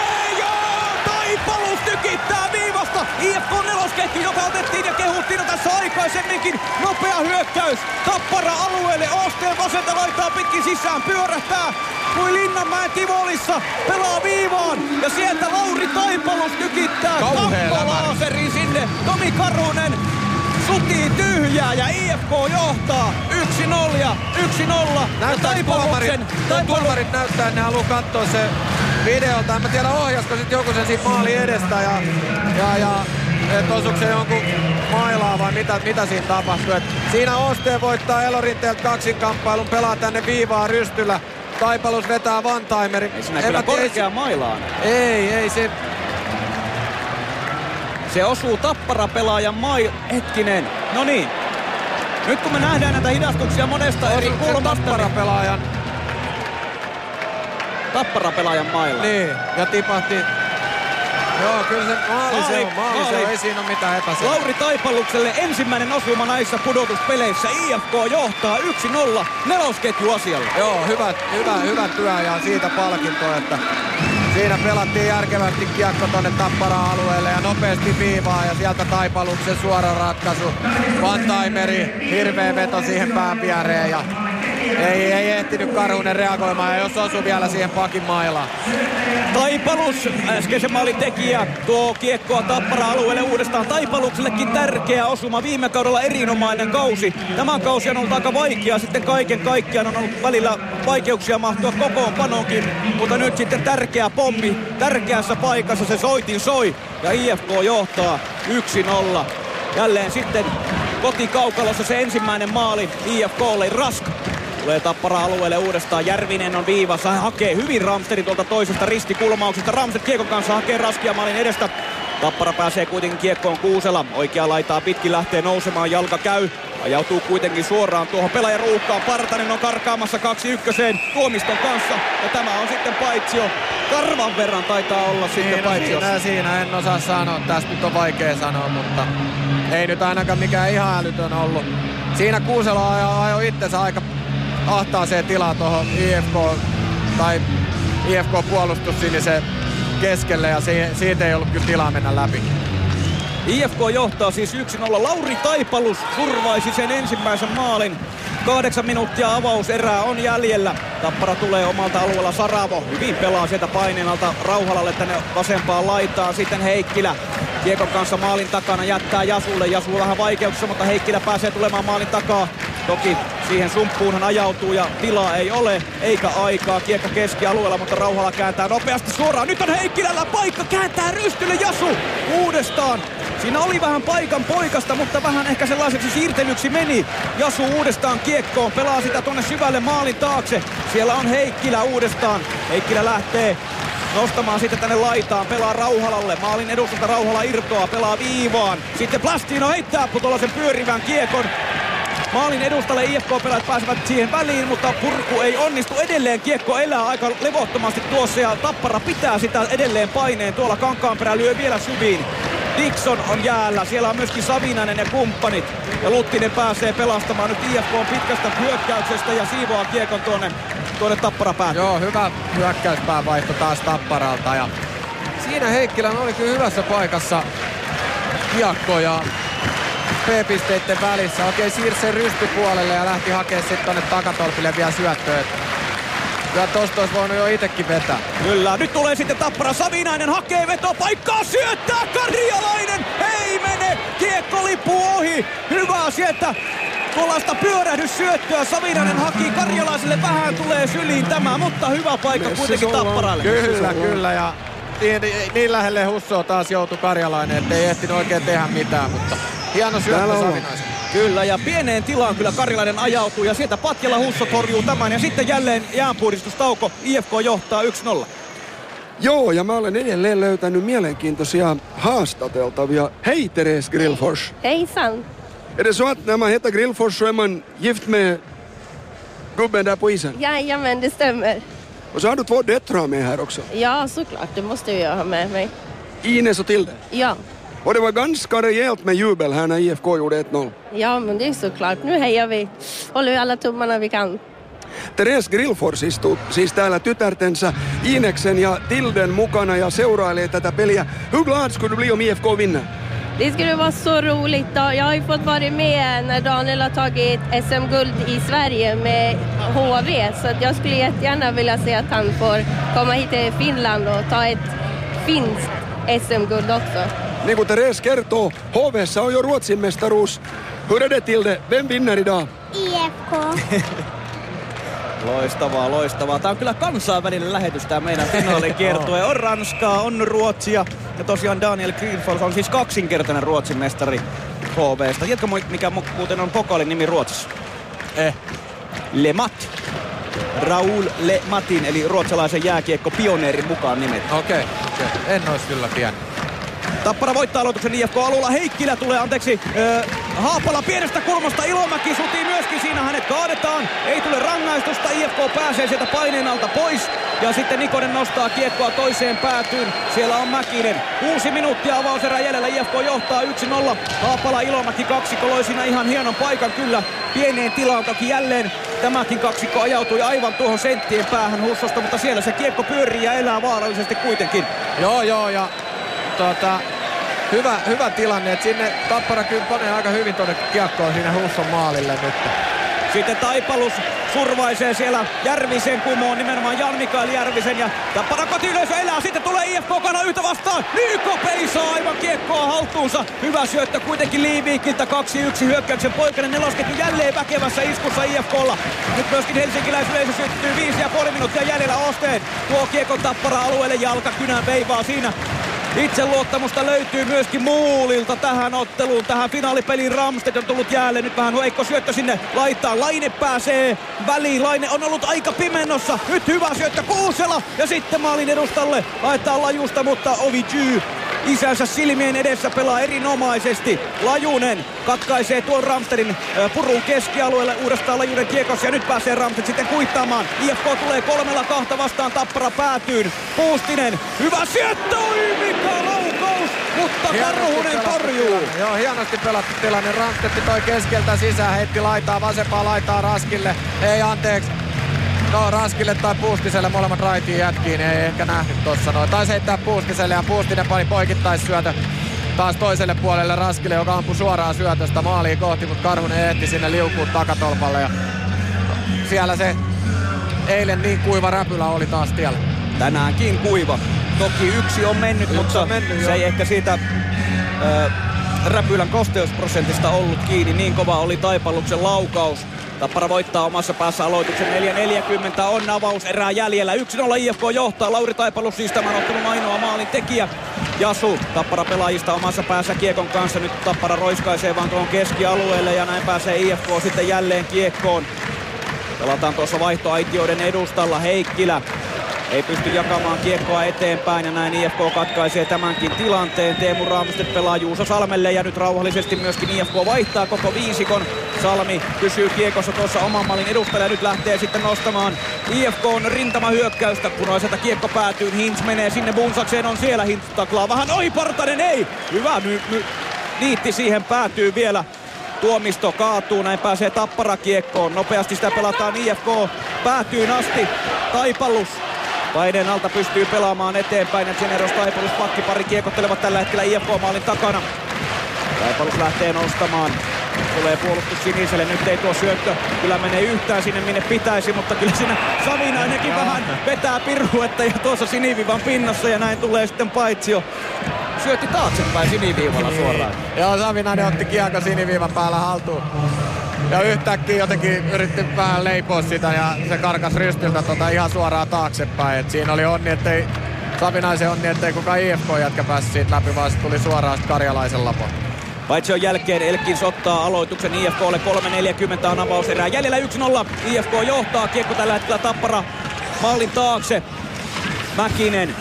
Speaker 4: Taipalus tykittää viivasta. IFK nelosketju, joka otettiin ja kehuttiin tässä aikaisemminkin. Nopea hyökkäys. Tappara alueelle. Osteen vasenta laitaa pitkin sisään. Pyörähtää kuin Linnanmäen Tivolissa. Pelaa viivaan. Ja sieltä Lauri Taipalus tykittää. Kakkolaaseri sinne. Tomi Karhunen sutii tyhjää ja IFK johtaa 1-0 ja 1-0.
Speaker 5: Näyttää tuomarit, tuomarit näyttää, että ne haluaa katsoa se videolta. En mä tiedä ohjasko sitten joku sen siinä maali edestä ja, ja, ja että osuuko se jonkun mailaa vai mitä, mitä siinä tapahtuu. Et siinä Osteen voittaa Elorinteeltä kaksinkamppailun, pelaa tänne viivaa rystyllä. Taipalus vetää one-timerin.
Speaker 4: Ei siinä kyllä korkea mailaan.
Speaker 5: Ei, ei se...
Speaker 4: Se osuu tappara-pelaajan mai... Hetkinen. No niin. Nyt kun me nähdään näitä hidastuksia monesta eri kulmasta...
Speaker 5: Niin- Tappara-pelaajan...
Speaker 4: Tappara-pelaajan mailla.
Speaker 5: Niin, ja tipahti Joo, kyllä se maali, maali se on, maali, maali. se on, ei siinä ole mitään epäselvää.
Speaker 4: Lauri Taipalukselle ensimmäinen osuma näissä pudotuspeleissä. IFK johtaa 1-0 nelosketju asialla.
Speaker 5: Joo, hyvä, hyvä, hyvä työ ja siitä palkinto, että Siinä pelattiin järkevästi kiekko tonne Tappara-alueelle ja nopeasti viivaa ja sieltä Taipaluksen suora ratkaisu. One-timeri, hirveä veto siihen pään viereen ja ei, ei ehtinyt Karhunen reagoimaan ja jos osui vielä siihen pakin mailaan.
Speaker 4: Taipalus, äskeisen maalin tekijä, tuo kiekkoa Tappara-alueelle uudestaan. Taipaluksellekin tärkeä osuma. Viime kaudella erinomainen kausi. Tämä kausi on ollut aika vaikea. Sitten kaiken kaikkiaan on ollut välillä vaikeuksia mahtua kokoonpanoonkin. Mutta nyt sitten tärkeä pommi. Tärkeässä paikassa se soitin soi. Ja IFK johtaa 1-0. Jälleen sitten kotikaukalossa se ensimmäinen maali IFKlle. Rask Tulee tappara alueelle uudestaan. Järvinen on viivassa. Hän hakee hyvin Ramstedin tuolta toisesta ristikulmauksesta. Ramsted kiekon kanssa hakee Raskia maalin edestä. Tappara pääsee kuitenkin kiekkoon kuusella. Oikea laitaa pitkin lähtee nousemaan. Jalka käy. Ajautuu kuitenkin suoraan tuohon pelaajan ruuhkaan. Partanen on karkaamassa kaksi ykköseen Tuomiston kanssa. Ja tämä on sitten paitsio. Karvan verran taitaa olla niin, sitten no paitsio.
Speaker 5: Siinä, siinä en osaa sanoa. Tästä nyt on vaikea sanoa, mutta ei nyt ainakaan mikään ihan älytön ollut. Siinä Kuusela ajoi ajo itsensä aika ahtaaseen tilaa tuohon IFK tai IFK-puolustus sinisen keskelle ja siitä ei ollut kyllä tilaa mennä läpi.
Speaker 4: IFK johtaa siis 1-0. Lauri Taipalus survaisi sen ensimmäisen maalin. Kahdeksan minuuttia avauserää on jäljellä. Tappara tulee omalta alueella Saravo. Hyvin pelaa sieltä paineen alta Rauhalalle tänne vasempaan laitaan. Sitten Heikkilä Kiekon kanssa maalin takana jättää Jasulle. Jasu vähän vaikeuksissa, mutta Heikkilä pääsee tulemaan maalin takaa. Toki siihen sumppuunhan ajautuu ja tilaa ei ole, eikä aikaa. Kiekko keskialueella, mutta Rauhala kääntää nopeasti suoraan. Nyt on Heikkilällä paikka, kääntää rystylle Jasu uudestaan. Siinä oli vähän paikan poikasta, mutta vähän ehkä sellaiseksi siirtelyksi meni. Jasu uudestaan kiekkoon, pelaa sitä tonne syvälle maalin taakse. Siellä on Heikkilä uudestaan. Heikkilä lähtee nostamaan sitten tänne laitaan, pelaa Rauhalalle, maalin edustalta Rauhala irtoaa, pelaa viivaan. Sitten Plastino heittää tuollaisen pyörivän kiekon Maalin edustalle IFK-pelaajat pääsevät siihen väliin, mutta purku ei onnistu. Edelleen kiekko elää aika levottomasti tuossa ja Tappara pitää sitä edelleen paineen. Tuolla Kankaanperä lyö vielä syviin. Dixon on jäällä. Siellä on myöskin Savinainen ja kumppanit. Ja Luttinen pääsee pelastamaan nyt IFK pitkästä hyökkäyksestä ja siivoaa kiekon tuonne tuonne Tappara päätyy.
Speaker 5: Joo, hyvä hyökkäyspään vaihto taas Tapparalta. Ja siinä Heikkilän oli kyllä hyvässä paikassa kiekko ja P-pisteiden välissä. Okei, siirsi rystypuolelle ja lähti hakemaan sitten tonne takatolpille vielä syöttöä. Kyllä tosta olisi voinut jo itekin vetää.
Speaker 4: Kyllä, nyt tulee sitten Tappara. Savinainen, hakee veto paikkaa, syöttää Karjalainen, ei mene, kiekko lippuu ohi, hyvä sieltä tuollaista pyörähdyssyöttöä Savinainen haki Karjalaiselle, vähän tulee syliin tämä, mutta hyvä paikka kuitenkin Tapparalle.
Speaker 5: Kyllä, kyllä. Ja niin, niin lähelle Hussoa taas joutui Karjalainen, ettei ehtinyt oikein tehdä mitään, mutta hieno syöttö Savinaisen.
Speaker 4: Kyllä, ja pieneen tilaan kyllä Karilainen ajautuu ja sieltä Patjala Husso torjuu tämän ja sitten jälleen jäänpuhdistustauko. IFK johtaa 1-0.
Speaker 2: Joo, ja mä olen edelleen löytänyt mielenkiintoisia haastateltavia. Hej Therese Grillfors!
Speaker 11: Hejsan!
Speaker 2: Är det så att när man heter Grillfors så är man gift med gubben där på isen?
Speaker 11: Jajamän, det stämmer.
Speaker 2: Och så har du två döttrar med här också.
Speaker 11: Ja, såklart. Det måste jag ha med mig.
Speaker 2: Ines och Tilde.
Speaker 11: Ja.
Speaker 2: Och det var ganska rejält med jubel här när IFK gjorde 1-0.
Speaker 11: Ja, men det är såklart. Nu hejar vi. Håller vi alla tummarna vi kan.
Speaker 2: Therese Grillfors istuu siis täällä tytärtensä Ineksen ja Tilden mukana ja seurailee tätä peliä. Hur glad skulle du bli om IFK vinner?
Speaker 11: Det skulle vara så roligt. Då. Jag har ju fått vara med när Daniel har tagit SM-guld i Sverige med HV. Så jag skulle jättegärna vilja se att han får komma hit till Finland och ta ett finskt SM-guld också.
Speaker 2: Niin kuin Therese kertoo, HVssä on jo Ruotsin mestaruus. Hur är det Tilde? Vem vinner idag?
Speaker 11: IFK.
Speaker 4: Loistavaa, loistavaa. Tämä on kyllä kansainvälinen lähetys tämä meidän finaalikiertue. On Ranskaa, on Ruotsia ja tosiaan Daniel Greenfalls on siis kaksinkertainen Ruotsin mestari HVstä. Tiedätkö mikä muuten on pokaalin nimi Ruotsissa?
Speaker 5: Eh.
Speaker 4: Lemat. Raul Lematin eli ruotsalaisen jääkiekko pioneerin mukaan nimet.
Speaker 5: Okei, okay, okay. en olisi kyllä tiennyt.
Speaker 4: Tappara voittaa aloituksen IFK-alulla. Heikkilä tulee, anteeksi, äh, Haapala pienestä kulmasta. Ilomäki sutii myöskin. Siinä hänet kaadetaan. Ei tule rangaistusta. IFK pääsee sieltä paineen alta pois. Ja sitten Nikonen nostaa kiekkoa toiseen päätyyn. Siellä on Mäkinen. Kuusi minuuttia avauserä jäljellä. IFK johtaa 1-0. Haapala Ilomäki kaksikko loi siinä ihan hienon paikan kyllä. Pieneen tilaan toki jälleen tämäkin kaksikko ajautui aivan tuohon senttien päähän Hussosta, mutta siellä se kiekko pyörii ja elää vaarallisesti kuitenkin.
Speaker 5: Joo, joo, ja tota, hyvä, hyvä tilanne, että sinne Tappara kyllä panee aika hyvin tuonne kiekkoon siinä Husson maalille nyt.
Speaker 4: Sitten Taipalus survaisee siellä Järvisen kumoon, nimenomaan Jan Mikael Järvisen ja Tappara kotiyleisö elää, sitten tulee IFK kana yhtä vastaan, Niko saa aivan kiekkoa haltuunsa, hyvä syöttö kuitenkin Liiviikiltä 2-1 hyökkäyksen poikainen nelosketju jälleen väkevässä iskussa IFKlla. Nyt myöskin helsinkiläisyleisö syttyy 5,5 minuuttia jäljellä. Osteen, tuo kiekon Tappara alueelle jalka kynän veivaa siinä Itseluottamusta löytyy myöskin Muulilta tähän otteluun, tähän finaalipeliin. Ramstedt on tullut jäälle, nyt vähän heikko syöttö sinne laittaa. Laine pääsee väliin, Laine on ollut aika pimennossa. Nyt hyvä syöttö Kuusela ja sitten maalin edustalle laittaa lajusta, mutta Ovi Jy isänsä silmien edessä pelaa erinomaisesti. Lajunen katkaisee tuon Ramstedin purun keskialueelle uudestaan Lajunen kiekossa ja nyt pääsee Ramsted sitten kuittaamaan. IFK tulee kolmella kahta vastaan Tappara päätyyn. Puustinen, hyvä syöttö, mikä laukaus, mutta Karhunen torjuu.
Speaker 5: Joo, hienosti pelattu tilanne. Ramstedt toi keskeltä sisään, heitti laitaa vasempaa laitaa Raskille. Ei anteeksi, No Raskille tai Puustiselle molemmat raitiin jätkiin, ei ehkä nähnyt tossa noin. Taisi heittää Puustiselle ja Puustinen pani poikittaisyötö taas toiselle puolelle Raskille, joka ampui suoraan syötöstä maaliin kohti, mutta Karhunen ehti sinne liukuun takatolpalle ja siellä se eilen niin kuiva räpylä oli taas tiellä.
Speaker 4: Tänäänkin kuiva. Toki yksi on mennyt, yksi mutta on mennyt, se ei ehkä siitä ö, räpylän kosteusprosentista ollut kiinni. Niin kova oli Taipalluksen laukaus. Tappara voittaa omassa päässä aloituksen 4.40 on avaus erää jäljellä. 1-0 IFK johtaa. Lauri Taipalus siis tämän ottelun ainoa maalin tekijä. Jasu Tappara pelaajista omassa päässä kiekon kanssa. Nyt Tappara roiskaisee vaan tuohon keskialueelle ja näin pääsee IFK sitten jälleen kiekkoon. Pelataan tuossa vaihtoaitioiden edustalla Heikkilä ei pysty jakamaan kiekkoa eteenpäin ja näin IFK katkaisee tämänkin tilanteen. Teemu Raamistet pelaa Juuso Salmelle ja nyt rauhallisesti myöskin IFK vaihtaa koko viisikon. Salmi pysyy kiekossa tuossa oman mallin edustalla ja nyt lähtee sitten nostamaan IFK on rintamahyökkäystä. Punaiselta kiekko päätyy, Hintz menee sinne, Bunsakseen on siellä, Hintz taklaa vähän, oi Partanen ei! Hyvä, my, my, niitti siihen päätyy vielä Tuomisto kaatuu, näin pääsee Tappara kiekkoon. Nopeasti sitä pelataan IFK päätyyn asti. Taipallus Paineen alta pystyy pelaamaan eteenpäin ja Generos Taipalus pakkipari kiekottelevat tällä hetkellä IFK-maalin takana. Taipalus lähtee nostamaan. Tulee puolustus siniselle, nyt ei tuo syöttö kyllä menee yhtään sinne minne pitäisi, mutta kyllä siinä Savinainenkin vähän vetää piruetta ja tuossa sinivivan pinnassa ja näin tulee sitten paitsio. Syötti taaksepäin siniviivalla suoraan.
Speaker 5: Joo, Savinainen otti kiekko siniviivan päällä haltuun. Ja yhtäkkiä jotenkin yritti vähän leipoa sitä ja se karkas rystiltä tota ihan suoraan taaksepäin. Et siinä oli onni, ettei Savinaisen onni, ettei kukaan IFK jätkä päässyt siitä läpi, vaan se tuli suoraan Karjalaisen lapo.
Speaker 4: on jälkeen Elkin sottaa aloituksen IFKlle 3.40 on avauserää. Jäljellä 1-0. IFK johtaa. Kiekko tällä hetkellä Tappara maalin taakse. Mäkinen.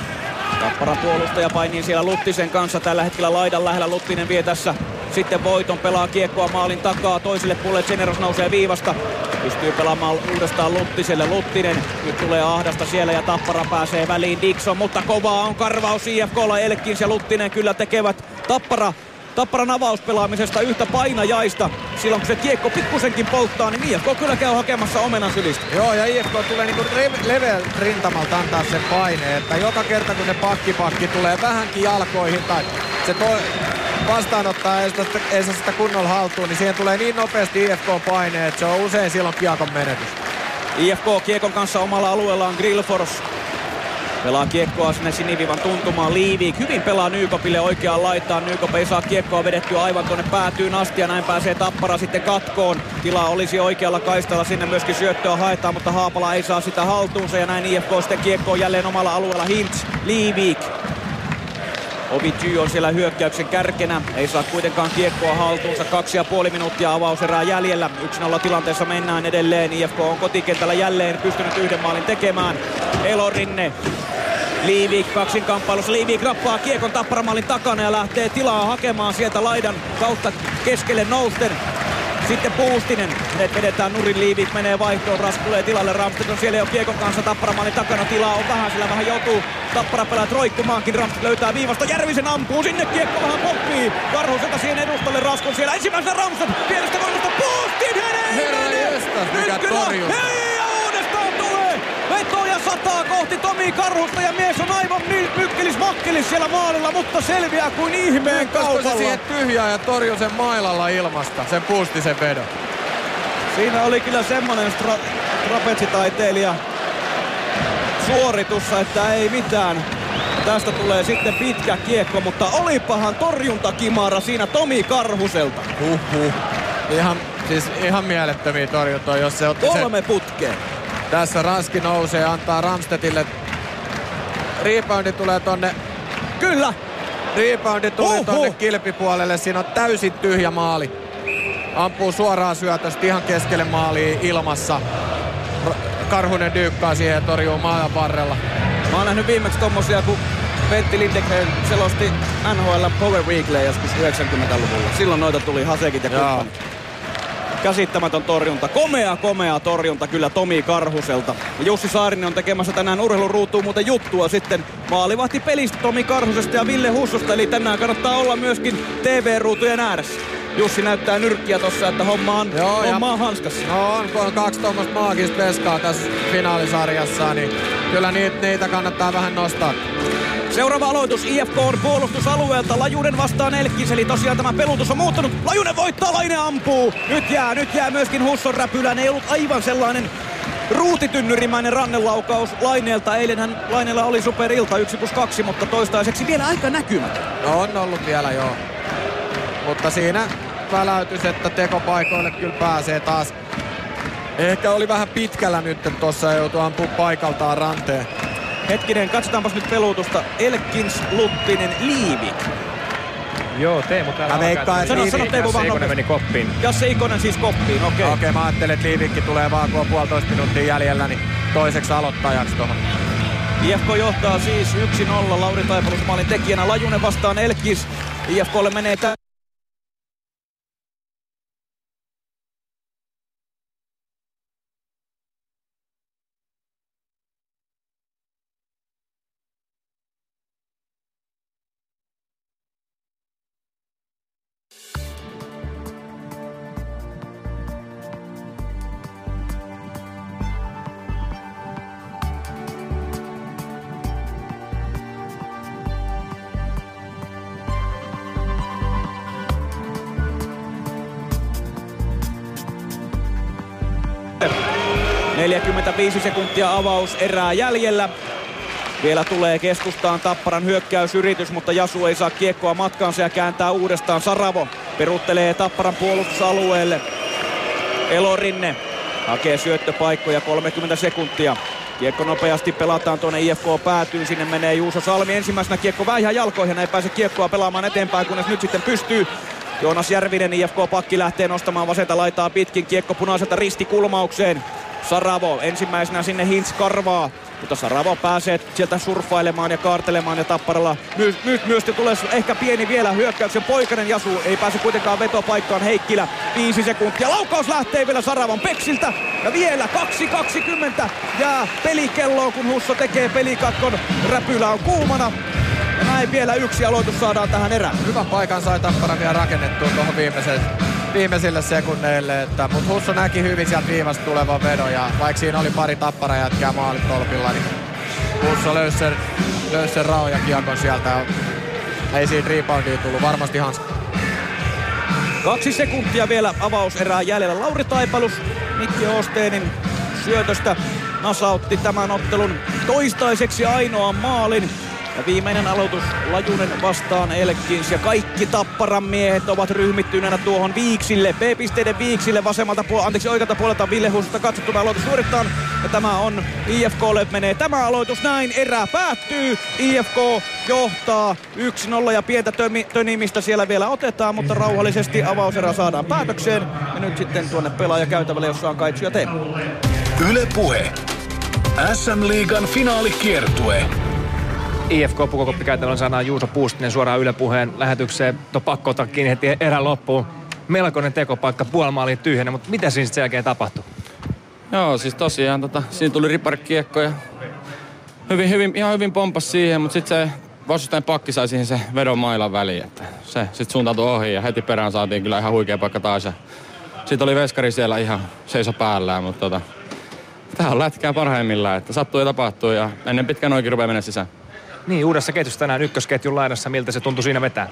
Speaker 4: Tappara puolustaja painii siellä Luttisen kanssa tällä hetkellä laidan lähellä. Luttinen vie tässä sitten voiton pelaa kiekkoa maalin takaa. Toiselle puolelle Generos nousee viivasta. Pystyy pelaamaan uudestaan Luttiselle. Luttinen nyt tulee ahdasta siellä ja Tappara pääsee väliin Dixon. Mutta kovaa on karvaus IFKlla. Elkins ja Luttinen kyllä tekevät Tappara Tapparan avauspelaamisesta yhtä painajaista. Silloin kun se kiekko pikkusenkin polttaa, niin IFK kyllä käy hakemassa omenan sylistä.
Speaker 5: Joo, ja IFK tulee niinku level rintamalta antaa sen paineen, että joka kerta kun se pakkipakki tulee vähänkin jalkoihin tai se to, vastaanottaa ei sitä, kunnolla haltuun, niin siihen tulee niin nopeasti IFK-paine, että se on usein silloin kiekon menetys.
Speaker 4: IFK kiekon kanssa omalla alueellaan Grillfors Pelaa kiekkoa sinne sinivivan tuntumaan Liivik. Hyvin pelaa Nykopille oikeaan laitaan. Nykop ei saa kiekkoa vedettyä aivan tuonne päätyyn asti ja näin pääsee Tappara sitten katkoon. Tila olisi oikealla kaistalla. Sinne myöskin syöttöä haetaan, mutta Haapala ei saa sitä haltuunsa ja näin IFK sitten kiekkoon jälleen omalla alueella. Hintz, Liivik. Ovi on siellä hyökkäyksen kärkenä. Ei saa kuitenkaan kiekkoa haltuunsa. Kaksi ja puoli minuuttia avauserää jäljellä. 1-0 tilanteessa mennään edelleen. IFK on kotikentällä jälleen pystynyt yhden maalin tekemään. Elorinne Liivik kaksin kamppailussa. Liivik rappaa kiekon tapparamallin takana ja lähtee tilaa hakemaan sieltä laidan kautta keskelle nousten. Sitten Puustinen. Ne vedetään nurin liivit, menee vaihtoon. Ras tulee tilalle. Ramstedt on siellä jo kiekon kanssa Tapparamallin takana. Tilaa on vähän, sillä vähän joutuu Tappara pelaat roikkumaankin. Ramstedt löytää viivasta. Järvisen ampuu. Sinne kiekko vähän poppii. Karhuselta siihen edustalle. Raskon siellä ensimmäisenä Ramstedt. Pienestä korvasta Puustinen!
Speaker 5: Herra jestas, mikä torjunta.
Speaker 4: Hei! Vetoja sataa kohti Tomi Karhusta ja mies on aivan mykkelis makkelis siellä maalilla, mutta selviää kuin ihmeen kaupalla.
Speaker 5: se siihen tyhjää ja torjui sen mailalla ilmasta, sen sen vedon.
Speaker 4: Siinä oli kyllä semmonen stra- trapetsitaiteilija suoritussa, että ei mitään. Tästä tulee sitten pitkä kiekko, mutta olipahan torjuntakimara siinä Tomi Karhuselta.
Speaker 5: Huhhuh. Ihan, siis ihan mielettömiä torjuntoja, jos se otti
Speaker 4: Kolme se... putkeen.
Speaker 5: Tässä Raski nousee, antaa Ramstedille. Reboundi tulee tonne.
Speaker 4: Kyllä!
Speaker 5: Reboundi tuli Uhuh. tonne kilpipuolelle. Siinä on täysin tyhjä maali. Ampuu suoraan syötöstä ihan keskelle maaliin ilmassa. Karhunen dyykkaa siihen ja torjuu maailman varrella.
Speaker 4: Mä oon nähnyt viimeksi tommosia, kun Pentti Lindegren selosti NHL Power Weekly joskus 90-luvulla. Silloin noita tuli Hasekit ja kumppanit. Käsittämätön torjunta. Komea, komea torjunta kyllä Tomi Karhuselta. Ja Jussi Saarinen on tekemässä tänään urheiluruutuun muuten juttua sitten maalivahti pelistä Tomi Karhusesta ja Ville Hussosta. Eli tänään kannattaa olla myöskin TV-ruutujen ääressä. Jussi näyttää nyrkkiä tossa, että homma on, Joo, homma on hanskassa.
Speaker 5: No on, kun on kaksi tuommoista maagista peskaa tässä finaalisarjassa, niin kyllä niitä, niitä kannattaa vähän nostaa.
Speaker 4: Seuraava aloitus IFK on puolustusalueelta. Lajunen vastaan Elkkis, eli tosiaan tämä pelutus on muuttunut. Lajunen voittaa, Laine ampuu. Nyt jää, nyt jää myöskin Husson räpylään. Ei ollut aivan sellainen ruutitynnyrimäinen rannelaukaus Laineelta. Eilenhän Laineella oli superilta 1 plus 2, mutta toistaiseksi vielä aika näkymätön.
Speaker 5: No on ollut vielä joo. Mutta siinä väläytys, että tekopaikoille kyllä pääsee taas. Ehkä oli vähän pitkällä nyt tuossa joutuu ampua paikaltaan ranteen.
Speaker 4: Hetkinen, katsotaanpas nyt pelutusta. Elkins, Luttinen, Liivik.
Speaker 3: Joo, Teemu täällä
Speaker 5: Mä veikkaan,
Speaker 3: että
Speaker 4: sano, sano Teemu vaan
Speaker 3: Ikonen meni koppiin.
Speaker 4: Jasse Ikonen siis koppiin, okei. Okay.
Speaker 5: Okei, okay, mä ajattelin, että Liivikki tulee vaan kun on puolitoista minuuttia jäljellä, niin toiseksi aloittajaksi tuohon.
Speaker 4: IFK johtaa siis 1-0 Lauri Taipalus maalin tekijänä. Lajunen vastaan Elkis. IFKlle menee tä- 45 sekuntia avaus erää jäljellä. Vielä tulee keskustaan Tapparan hyökkäysyritys, mutta Jasu ei saa kiekkoa matkaansa ja kääntää uudestaan. Saravo peruttelee Tapparan puolustusalueelle. Elorinne hakee syöttöpaikkoja 30 sekuntia. Kiekko nopeasti pelataan tuonne IFK päätyyn. Sinne menee Juuso Salmi ensimmäisenä kiekko väihä jalkoihin. Ei pääse kiekkoa pelaamaan eteenpäin, kunnes nyt sitten pystyy. Joonas Järvinen IFK-pakki lähtee nostamaan vasenta laitaa pitkin. Kiekko punaiselta ristikulmaukseen. Saravo ensimmäisenä sinne Hintz karvaa. Mutta Saravo pääsee sieltä surffailemaan ja kaartelemaan ja Tapparalla nyt my, myös tulee ehkä pieni vielä hyökkäyksen poikainen Jasu. Ei pääse kuitenkaan vetopaikkaan Heikkilä. Viisi sekuntia. Laukaus lähtee vielä Saravon Peksiltä. Ja vielä 2.20 jää pelikelloon kun Husso tekee pelikatkon. Räpylä on kuumana. Ja näin vielä yksi aloitus saadaan tähän erään.
Speaker 5: Hyvän paikan sai Tappara vielä rakennettua tuohon viimeiselle, viimeisille sekunneille. Että, mutta Husso näki hyvin sieltä viimeistä tulevan vedon ja vaikka siinä oli pari Tappara jätkää maalitolpilla, niin Husso löysi sen, löysi sen raoja kiekon sieltä. Ei siinä reboundia tullut, varmasti Hanska.
Speaker 4: Kaksi sekuntia vielä avauserää jäljellä. Lauri Taipalus Mikki Osteenin syötöstä nasautti tämän ottelun toistaiseksi ainoan maalin. Ja viimeinen aloitus Lajunen vastaan Elkins ja kaikki Tapparan miehet ovat ryhmittyneenä tuohon Viiksille, B-pisteiden Viiksille vasemmalta puolelta, anteeksi oikealta puolelta Ville Huusta katsottuna aloitus suoritetaan. Ja tämä on IFKlle menee tämä aloitus näin, erä päättyy, IFK johtaa 1-0 ja pientä tönimistä siellä vielä otetaan, mutta rauhallisesti avauserä saadaan päätökseen. Ja nyt sitten tuonne pelaajakäytävälle, jossa on Kaitsu ja Teemu.
Speaker 1: Yle Puhe. SM-liigan finaalikiertue.
Speaker 3: IFK Pukokoppikäytävällä saadaan Juuso Puustinen suoraan Yle Puheen lähetykseen. To pakko ottaa kiinni heti erän loppuun. Melkoinen tekopaikka, puolimaali tyhjänä, mutta mitä siinä sen jälkeen tapahtui?
Speaker 12: Joo, siis tosiaan tota, siinä tuli riparikiekko ja hyvin, hyvin, ihan hyvin pompas siihen, mutta sitten se vastustajan pakki sai siihen se vedon mailan väliin. Että se sitten suuntautui ohi ja heti perään saatiin kyllä ihan huikea paikka taas. Ja sitten oli veskari siellä ihan seiso päällään, mutta tota, tämä on lätkää parhaimmillaan, että sattuu ja tapahtuu ja ennen pitkään oikein rupeaa mennä sisään.
Speaker 3: Niin, uudessa ketjussa tänään ykkösketjun laidassa. Miltä se tuntui siinä vetää?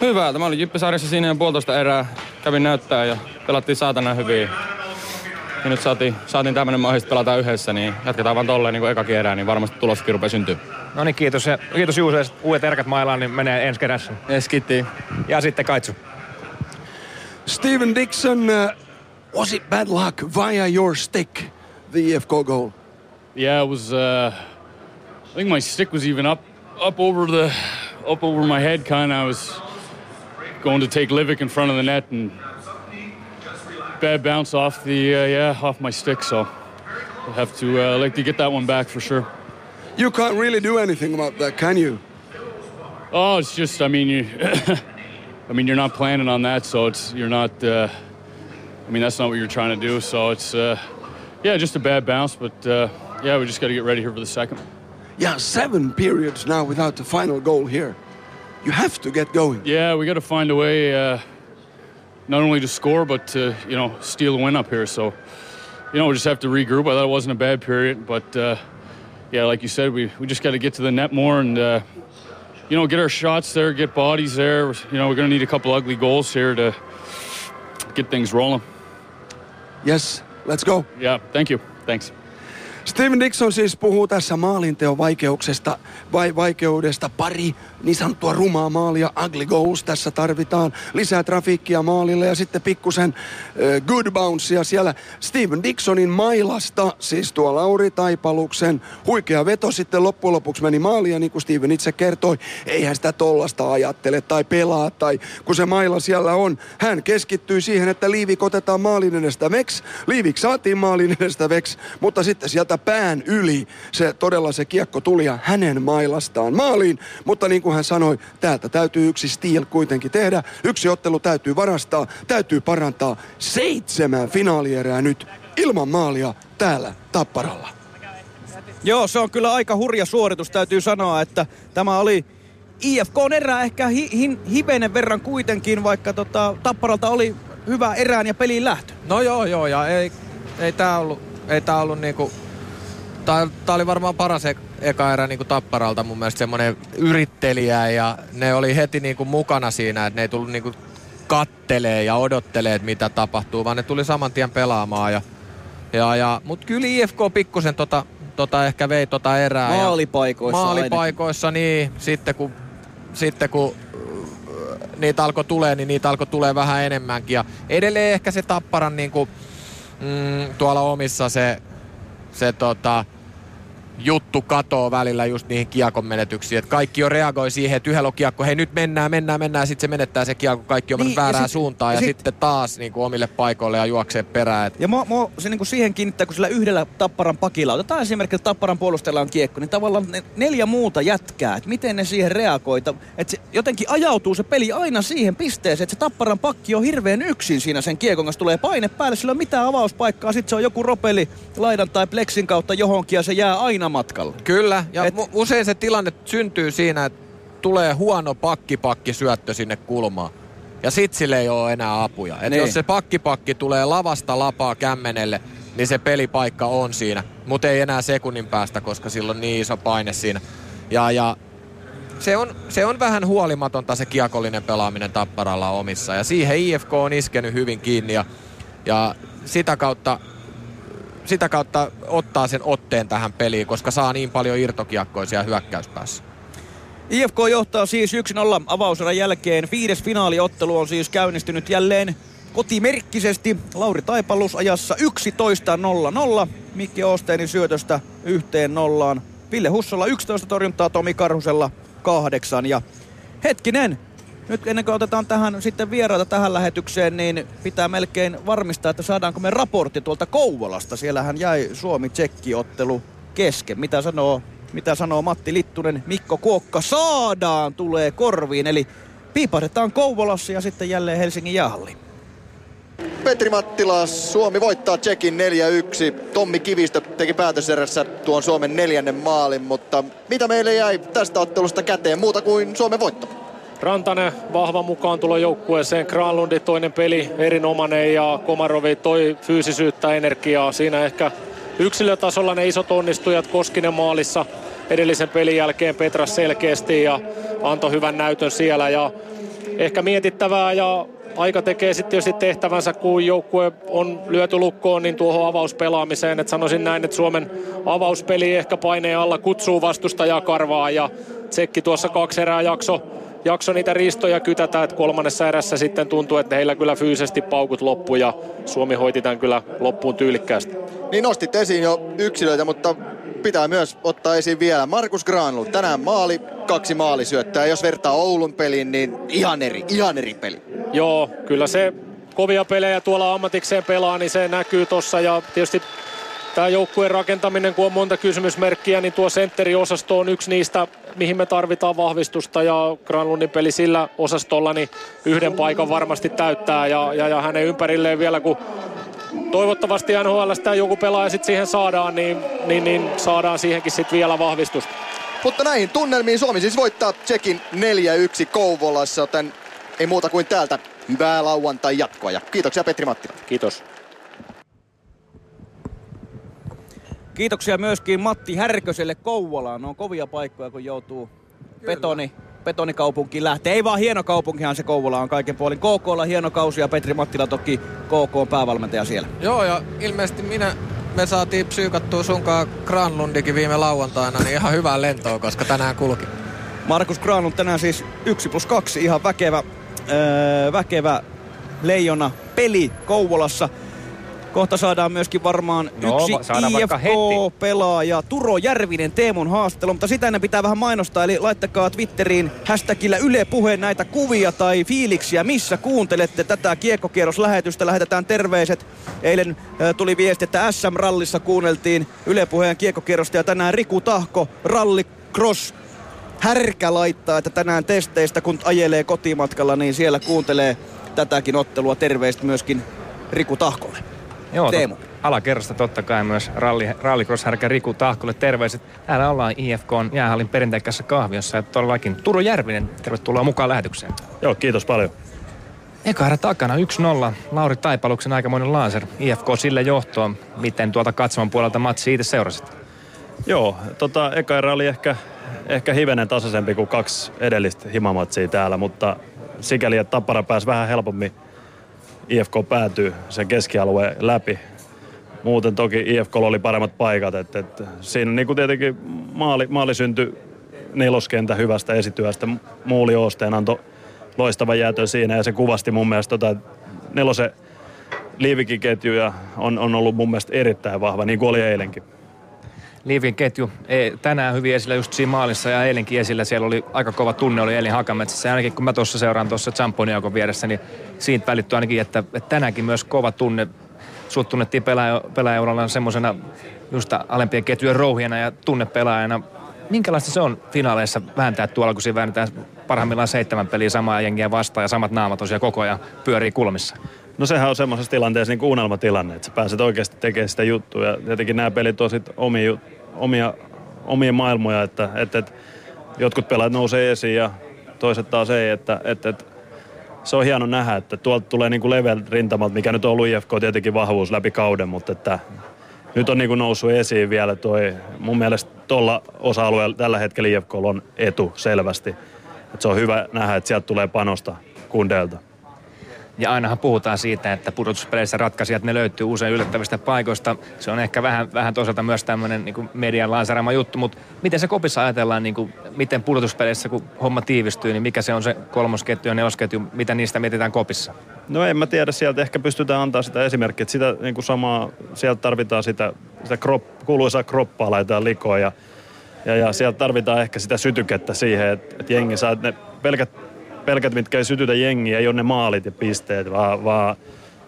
Speaker 12: Hyvältä. Mä olin Jyppisarjassa siinä jo puolitoista erää. Kävin näyttää ja pelattiin saatana hyvin. Ja nyt saatiin, saatiin tämmöinen mahdollisuus pelata yhdessä, niin jatketaan vaan tolleen niin kuin eka erää, niin varmasti tuloskin rupeaa syntyä.
Speaker 3: No niin, kiitos. Ja kiitos Juuso, uudet erkät mailaan, niin menee ensi kerässä.
Speaker 12: Yes, kiitti.
Speaker 3: Ja sitten Kaitsu.
Speaker 2: Steven Dixon, uh, was it bad luck via your stick, the EFK goal?
Speaker 13: Yeah, it was. Uh, I think my stick was even up, up over the, up over my head. Kind of. I was going to take Livick in front of the net and bad bounce off the uh, yeah off my stick. So I'll have to uh, like to get that one back for sure.
Speaker 2: You can't really do anything about that, can you?
Speaker 13: Oh, it's just. I mean, you. I mean, you're not planning on that, so it's you're not. Uh, I mean, that's not what you're trying to do. So it's. Uh, yeah, just a bad bounce, but uh, yeah, we just got to get ready here for the second.
Speaker 2: Yeah, seven periods now without the final goal here. You have to get going.
Speaker 13: Yeah, we got to find a way, uh, not only to score, but to you know steal a win up here. So, you know, we just have to regroup. I thought it wasn't a bad period, but uh, yeah, like you said, we we just got to get to the net more and. Uh, you know, get our shots there, get bodies there. You know, we're going to need a couple ugly goals here to get things rolling.
Speaker 2: Yes, let's go.
Speaker 13: Yeah, thank you. Thanks.
Speaker 2: Steven Dixon siis puhuu tässä maalinteon vaikeuksesta, vai vaikeudesta. Pari niin sanottua rumaa maalia, ugly goals tässä tarvitaan. Lisää trafiikkia maalille ja sitten pikkusen uh, good bouncea siellä Steven Dixonin mailasta. Siis tuo Lauri Taipaluksen huikea veto sitten loppujen lopuksi meni maalia, niin kuin Steven itse kertoi. Eihän sitä tollasta ajattele tai pelaa tai kun se maila siellä on. Hän keskittyy siihen, että Liivik otetaan maalin edestä veks. Liivik saatiin maalin edestä veks, mutta sitten sieltä pään yli se todella se kiekko tuli ja hänen mailastaan maaliin. Mutta niin kuin hän sanoi, täältä täytyy yksi steel kuitenkin tehdä. Yksi ottelu täytyy varastaa, täytyy parantaa seitsemän finaalierää nyt ilman maalia täällä Tapparalla.
Speaker 4: Joo, se on kyllä aika hurja suoritus, täytyy sanoa, että tämä oli IFK on erää ehkä hi, hi, hivenen verran kuitenkin, vaikka tota, Tapparalta oli hyvä erään ja pelin lähtö.
Speaker 5: No joo, joo, ja ei, ei tää ollut, ei tää ollut niinku Tämä oli varmaan paras e- eka erä niin kuin Tapparalta mun mielestä semmoinen yrittelijä ja ne oli heti niin kuin mukana siinä, että ne ei tullut niin kuin kattelee ja odottelee, että mitä tapahtuu, vaan ne tuli saman tien pelaamaan ja Ja, ja, mut kyllä IFK pikkusen tota, tota ehkä vei tota erää. ja-
Speaker 4: Maalipaikoissa
Speaker 5: Maalipaikoissa, niin. Sitten kun, sitten kun äh, niitä alkoi tulee, niin niitä alkoi tulee vähän enemmänkin. Ja edelleen ehkä se Tapparan niin kuin, mm, tuolla omissa se, se tota, juttu katoo välillä just niihin kiekon menetyksiin. Että kaikki jo reagoi siihen, että yhdellä on kiekko, hei nyt mennään, mennään, mennään, sitten se menettää se kiekko, kaikki on
Speaker 4: Niin,
Speaker 5: niin,
Speaker 4: ja
Speaker 5: väärään
Speaker 4: sit-
Speaker 5: suuntaan ja,
Speaker 4: ja
Speaker 5: ja
Speaker 4: sit-
Speaker 5: sitten taas niin kuin omille paikoille ja juoksee perään. Et
Speaker 4: Ja mua, mua se niinku siihen kiinnittää, kun sillä yhdellä Tapparan pakilla, otetaan esimerkiksi, että Tapparan puolustajalla on kiekko, niin tavallaan ne neljä muuta jätkää, että miten ne siihen reagoita. Että se jotenkin ajautuu se peli aina siihen pisteeseen, että se Tapparan pakki on hirveän yksin siinä sen kiekon kanssa. Tulee paine päälle, sillä ei ole mitään avauspaikkaa, sitten se on joku ropeli laidan tai pleksin kautta johonkin ja se jää aina matkalle.
Speaker 5: Kyllä, ja Et... usein se tilanne syntyy siinä, että tulee huono pakkipakki syöttö sinne kulmaan. Ja sit sille ei ole enää apuja. Et
Speaker 4: Niin.
Speaker 5: jos se pakkipakki tulee lavasta lapaa kämmenelle, niin se pelipaikka on siinä. Mutta ei enää sekunnin päästä, koska sillä on niin iso paine siinä. Ja, ja se on, se on vähän huolimatonta se kiekollinen pelaaminen Tapparalla omissa. Ja siihen IFK on iskenyt hyvin kiinni ja, ja sitä kautta sitä kautta ottaa sen otteen tähän peliin, koska saa niin paljon irtokiekkoisia hyökkäyspäässä.
Speaker 4: IFK johtaa siis 1-0 avauserän jälkeen. Viides finaaliottelu on siis käynnistynyt jälleen kotimerkkisesti. Lauri Taipalus ajassa 11.00. Mikki Oosteinin syötöstä yhteen nollaan. Ville Hussolla 11 torjuntaa, Tomi Karhusella 8. Ja hetkinen, nyt ennen kuin otetaan tähän sitten vieraita tähän lähetykseen, niin pitää melkein varmistaa, että saadaanko me raportti tuolta Kouvolasta. Siellähän jäi Suomi-Tsekki-ottelu kesken. Mitä sanoo, mitä sanoo Matti Littunen? Mikko Kuokka saadaan tulee korviin. Eli piipahdetaan Kouvolassa ja sitten jälleen Helsingin jäähalliin.
Speaker 14: Petri Mattila, Suomi voittaa Tsekin 4-1. Tommi Kivistö teki päätöserässä tuon Suomen neljännen maalin, mutta mitä meille jäi tästä ottelusta käteen muuta kuin Suomen voitto?
Speaker 15: Rantanen vahva mukaan tulo joukkueeseen. Granlundi toinen peli erinomainen ja Komarovi toi fyysisyyttä, energiaa. Siinä ehkä yksilötasolla ne isot onnistujat Koskinen maalissa edellisen pelin jälkeen Petras selkeästi ja antoi hyvän näytön siellä. Ja ehkä mietittävää ja aika tekee sitten tietysti tehtävänsä, kun joukkue on lyöty lukkoon, niin tuohon avauspelaamiseen. Et sanoisin näin, että Suomen avauspeli ehkä paineen alla kutsuu vastustajaa karvaa ja Tsekki tuossa kaksi erää jakso jakso niitä ristoja kytätä, että kolmannessa erässä sitten tuntuu, että heillä kyllä fyysisesti paukut loppu ja Suomi hoiti tämän kyllä loppuun tyylikkäästi.
Speaker 14: Niin nostit esiin jo yksilöitä, mutta pitää myös ottaa esiin vielä Markus Granlund. Tänään maali, kaksi maalisyöttöä. Jos vertaa Oulun peliin, niin ihan eri, ihan eri peli.
Speaker 15: Joo, kyllä se kovia pelejä tuolla ammatikseen pelaa, niin se näkyy tossa ja tietysti tämä joukkueen rakentaminen, kun on monta kysymysmerkkiä, niin tuo sentteriosasto on yksi niistä, mihin me tarvitaan vahvistusta ja Granlundin peli sillä osastolla niin yhden paikan varmasti täyttää ja, ja, ja hänen ympärilleen vielä, kun toivottavasti NHLstä joku pelaaja sitten siihen saadaan, niin, niin, niin saadaan siihenkin sitten vielä vahvistusta.
Speaker 14: Mutta näihin tunnelmiin Suomi siis voittaa Tsekin 4-1 Kouvolassa, joten ei muuta kuin täältä hyvää lauantai jatkoa ja kiitoksia Petri Mattila.
Speaker 15: Kiitos.
Speaker 4: Kiitoksia myöskin Matti Härköselle Kouvolaan. Ne on kovia paikkoja, kun joutuu betoni, betonikaupunkiin lähtee. Ei vaan hieno kaupunkihan se Kouvola on kaiken puolin. KKlla hieno kausi ja Petri Mattila toki KK on päävalmentaja siellä.
Speaker 5: Joo, ja ilmeisesti minä, me saatiin psyykattua sunkaan Granlundikin viime lauantaina, niin ihan hyvää lentoa, koska tänään kulki.
Speaker 4: Markus Granlund tänään siis 1 plus 2, ihan väkevä, öö, väkevä leijona peli Kouvolassa. Kohta saadaan myöskin varmaan
Speaker 3: No,
Speaker 4: yksi IFK-pelaaja Turo Järvinen Teemun haastattelu, mutta sitä ennen pitää vähän mainostaa, eli laittakaa Twitteriin hashtagillä Yle Puheen näitä kuvia tai fiiliksiä, missä kuuntelette tätä kiekkokierroslähetystä. Lähetetään terveiset. Eilen ö, tuli viesti, että SM-rallissa kuunneltiin Yle Puheen kiekkokierrosta ja tänään Riku Tahko, ralli cross härkä laittaa, että tänään testeistä kun ajelee kotimatkalla, niin siellä kuuntelee tätäkin ottelua. Terveistä myöskin Riku Tahkolle.
Speaker 3: Joo,
Speaker 4: Teemu.
Speaker 3: Tot, alakerrasta totta kai myös ralli, rallycross-härkä Riku Tahkolle terveiset. Täällä ollaan IFK on jäähallin perinteikässä kahviossa ja todellakin Turo Järvinen, tervetuloa mukaan lähetykseen.
Speaker 16: Joo, kiitos paljon.
Speaker 3: Eka erä takana 1-0. Lauri Taipaluksen aikamoinen laser. IFK sille johtoon. Miten tuolta katsoman puolelta matsi siitä seurasit?
Speaker 16: Joo, tota, eka erä oli ehkä, ehkä hivenen tasaisempi kuin kaksi edellistä himamatsia täällä, mutta sikäli, että Tappara pääsi vähän helpommin IFK päätyy sen keskialueen läpi. muuten toki IFKlla oli paremmat paikat. Et, et siinä niin tietenkin maali, maali syntyi neloskentä hyvästä esityöstä. Muuli Oosteen antoi loistavan jäätön siinä ja se kuvasti mun mielestä tota, nelosen liivikiketjuja on, on ollut mun mielestä erittäin vahva, niin kuin oli eilenkin.
Speaker 3: Liivin ketju tänään hyvin esillä just siinä maalissa ja eilenkin esillä. Siellä oli aika kova tunne, oli Elin Hakametsässä. Ainakin kun mä tuossa seuraan tuossa Champoniakon vieressä, niin siitä välittyy ainakin, että, että tänäänkin myös kova tunne. Sut tunnettiin pelaaja, pelaajauralla semmoisena just alempien ketjujen rouhijana ja tunnepelaajana. Minkälaista se on finaaleissa vääntää tuolla, kun siinä väännetään parhaimmillaan seitsemän peliä samaa jengiä vastaan ja samat naamat tosiaan koko ajan pyörii kulmissa?
Speaker 16: No sehän on semmoisessa tilanteessa niin kuin unelmatilanne, että sä pääset oikeasti tekemään sitä juttua. Ja tietenkin nämä pelit on sit omia, omia, omia maailmoja, että, että, että jotkut pelaajat nousee esiin ja toiset taas ei. Että, että, että se on hieno nähdä, että tuolta tulee niin kuin level rintamalta, mikä nyt on ollut IFK tietenkin vahvuus läpi kauden, mutta että nyt on niin kuin noussut esiin vielä toi, mun mielestä tuolla osa-alueella tällä hetkellä IFK on etu selvästi. Että se on hyvä nähdä, että sieltä tulee panosta kundeilta.
Speaker 3: Ja ainahan puhutaan siitä, että pudotuspeleissä ratkaisijat ne löytyy usein yllättävistä paikoista. Se on ehkä vähän, vähän toisaalta myös tämmöinen niin median lanseeraama juttu, mutta miten se kopissa ajatellaan, niin kuin, miten pudotuspeleissä kun homma tiivistyy, niin mikä se on se kolmosketju ja nelosketju, mitä niistä mietitään kopissa?
Speaker 16: No en mä tiedä, sieltä ehkä pystytään antaa sitä esimerkkiä, että sitä niin kuin samaa, sieltä tarvitaan sitä, sitä krop, kuuluisaa kroppaa laitetaan likoon ja, ja, ja sieltä tarvitaan ehkä sitä sytykettä siihen, että, että jengi saa ne pelkät pelkät, mitkä ei sytytä jengiä, ei ole ne maalit ja pisteet, vaan, vaan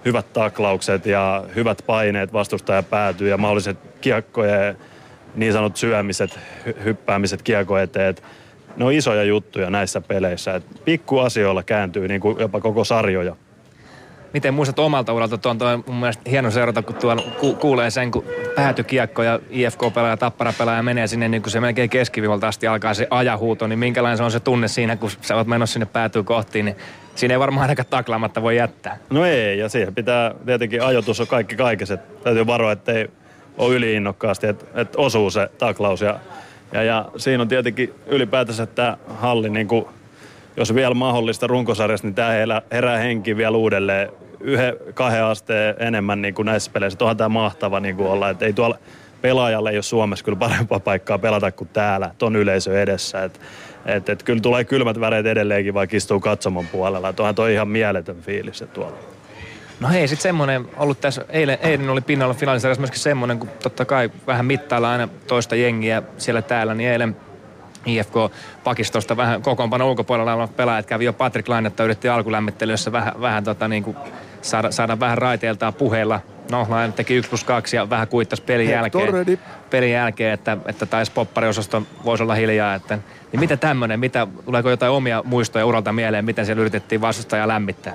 Speaker 16: hyvät taklaukset ja hyvät paineet vastustaja päätyy ja mahdolliset kiekkojen niin sanot syömiset, hyppäämiset kiekko eteen. Ne on isoja juttuja näissä peleissä. Et pikku asioilla kääntyy niin kuin jopa koko sarjoja.
Speaker 3: Miten muistat omalta uralta tuon toi mun mielestä hieno seurata, kun tuolla ku- kuulee sen, kun päätykiekko ja IFK-pelaaja, Tappara-pelaaja menee sinne niin kun se melkein keskiviivalta asti alkaa se ajahuuto, niin minkälainen se on se tunne siinä, kun sä oot menossa sinne päätyy kohtiin, niin siinä ei varmaan ainakaan taklaamatta voi jättää.
Speaker 16: No ei, ja siihen pitää tietenkin ajoitus on kaikki kaikessa. Täytyy varoa, ettei ole yliinnokkaasti, että, että osuu se taklaus. Ja, ja, ja siinä on tietenkin ylipäätänsä tämä halli niin kuin jos vielä mahdollista runkosarjasta, niin tämä herää henki vielä uudelleen yhden, kahden asteen enemmän niin kuin näissä peleissä. Onhan tämä mahtava niin kuin olla, että ei tuolla pelaajalle ei ole Suomessa kyllä parempaa paikkaa pelata kuin täällä, ton yleisö edessä. Et, et, et kyllä tulee kylmät väreet edelleenkin, vaikka istuu katsomon puolella. Et onhan toi ihan mieletön fiilis tuolla.
Speaker 3: No hei, sitten semmoinen ollut tässä, eilen, eilen oli pinnalla finaalisarjassa myöskin semmoinen, kun totta kai vähän mittailla aina toista jengiä siellä täällä, niin eilen IFK-pakistosta vähän kokoonpano ulkopuolella olevat pelaajat kävi jo Patrick Lainetta yritti alkulämmittelyssä vähän, vähän tota niin kuin saada, saada vähän raiteeltaan puheella. No, Laine teki 1 plus 2 ja vähän kuittasi pelin jälkeen, pelin jälkeen että, että taisi poppariosasto voisi olla hiljaa. Että, niin mitä tämmöinen, mitä, tuleeko jotain omia muistoja uralta mieleen, miten siellä yritettiin vastustajaa lämmittää?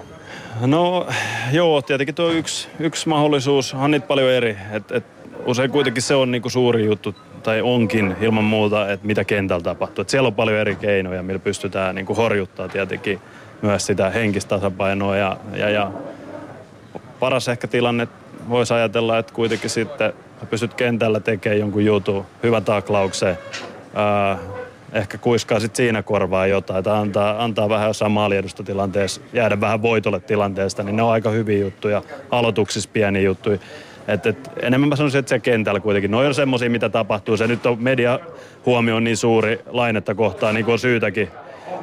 Speaker 16: No joo, tietenkin tuo yksi, yksi mahdollisuus, on niitä paljon eri. Et, et, usein kuitenkin se on niinku suuri juttu tai onkin ilman muuta, että mitä kentällä tapahtuu. Et siellä on paljon eri keinoja, millä pystytään niin kuin horjuttaa tietenkin myös sitä henkistä tasapainoa. Ja, ja, ja paras ehkä tilanne voisi ajatella, että kuitenkin sitten pystyt kentällä tekemään jonkun jutun, hyvä taklauksen, ää, ehkä kuiskaa sitten siinä korvaa jotain, tai antaa, antaa vähän jossain maaliedustotilanteessa, jäädä vähän voitolle tilanteesta, niin ne on aika hyviä juttuja, aloituksissa pieniä juttuja. Et, et, enemmän mä sanoisin, että se kentällä kuitenkin. Noin on semmoisia, mitä tapahtuu. Se nyt on media huomio niin suuri lainetta kohtaan, niin kuin on syytäkin,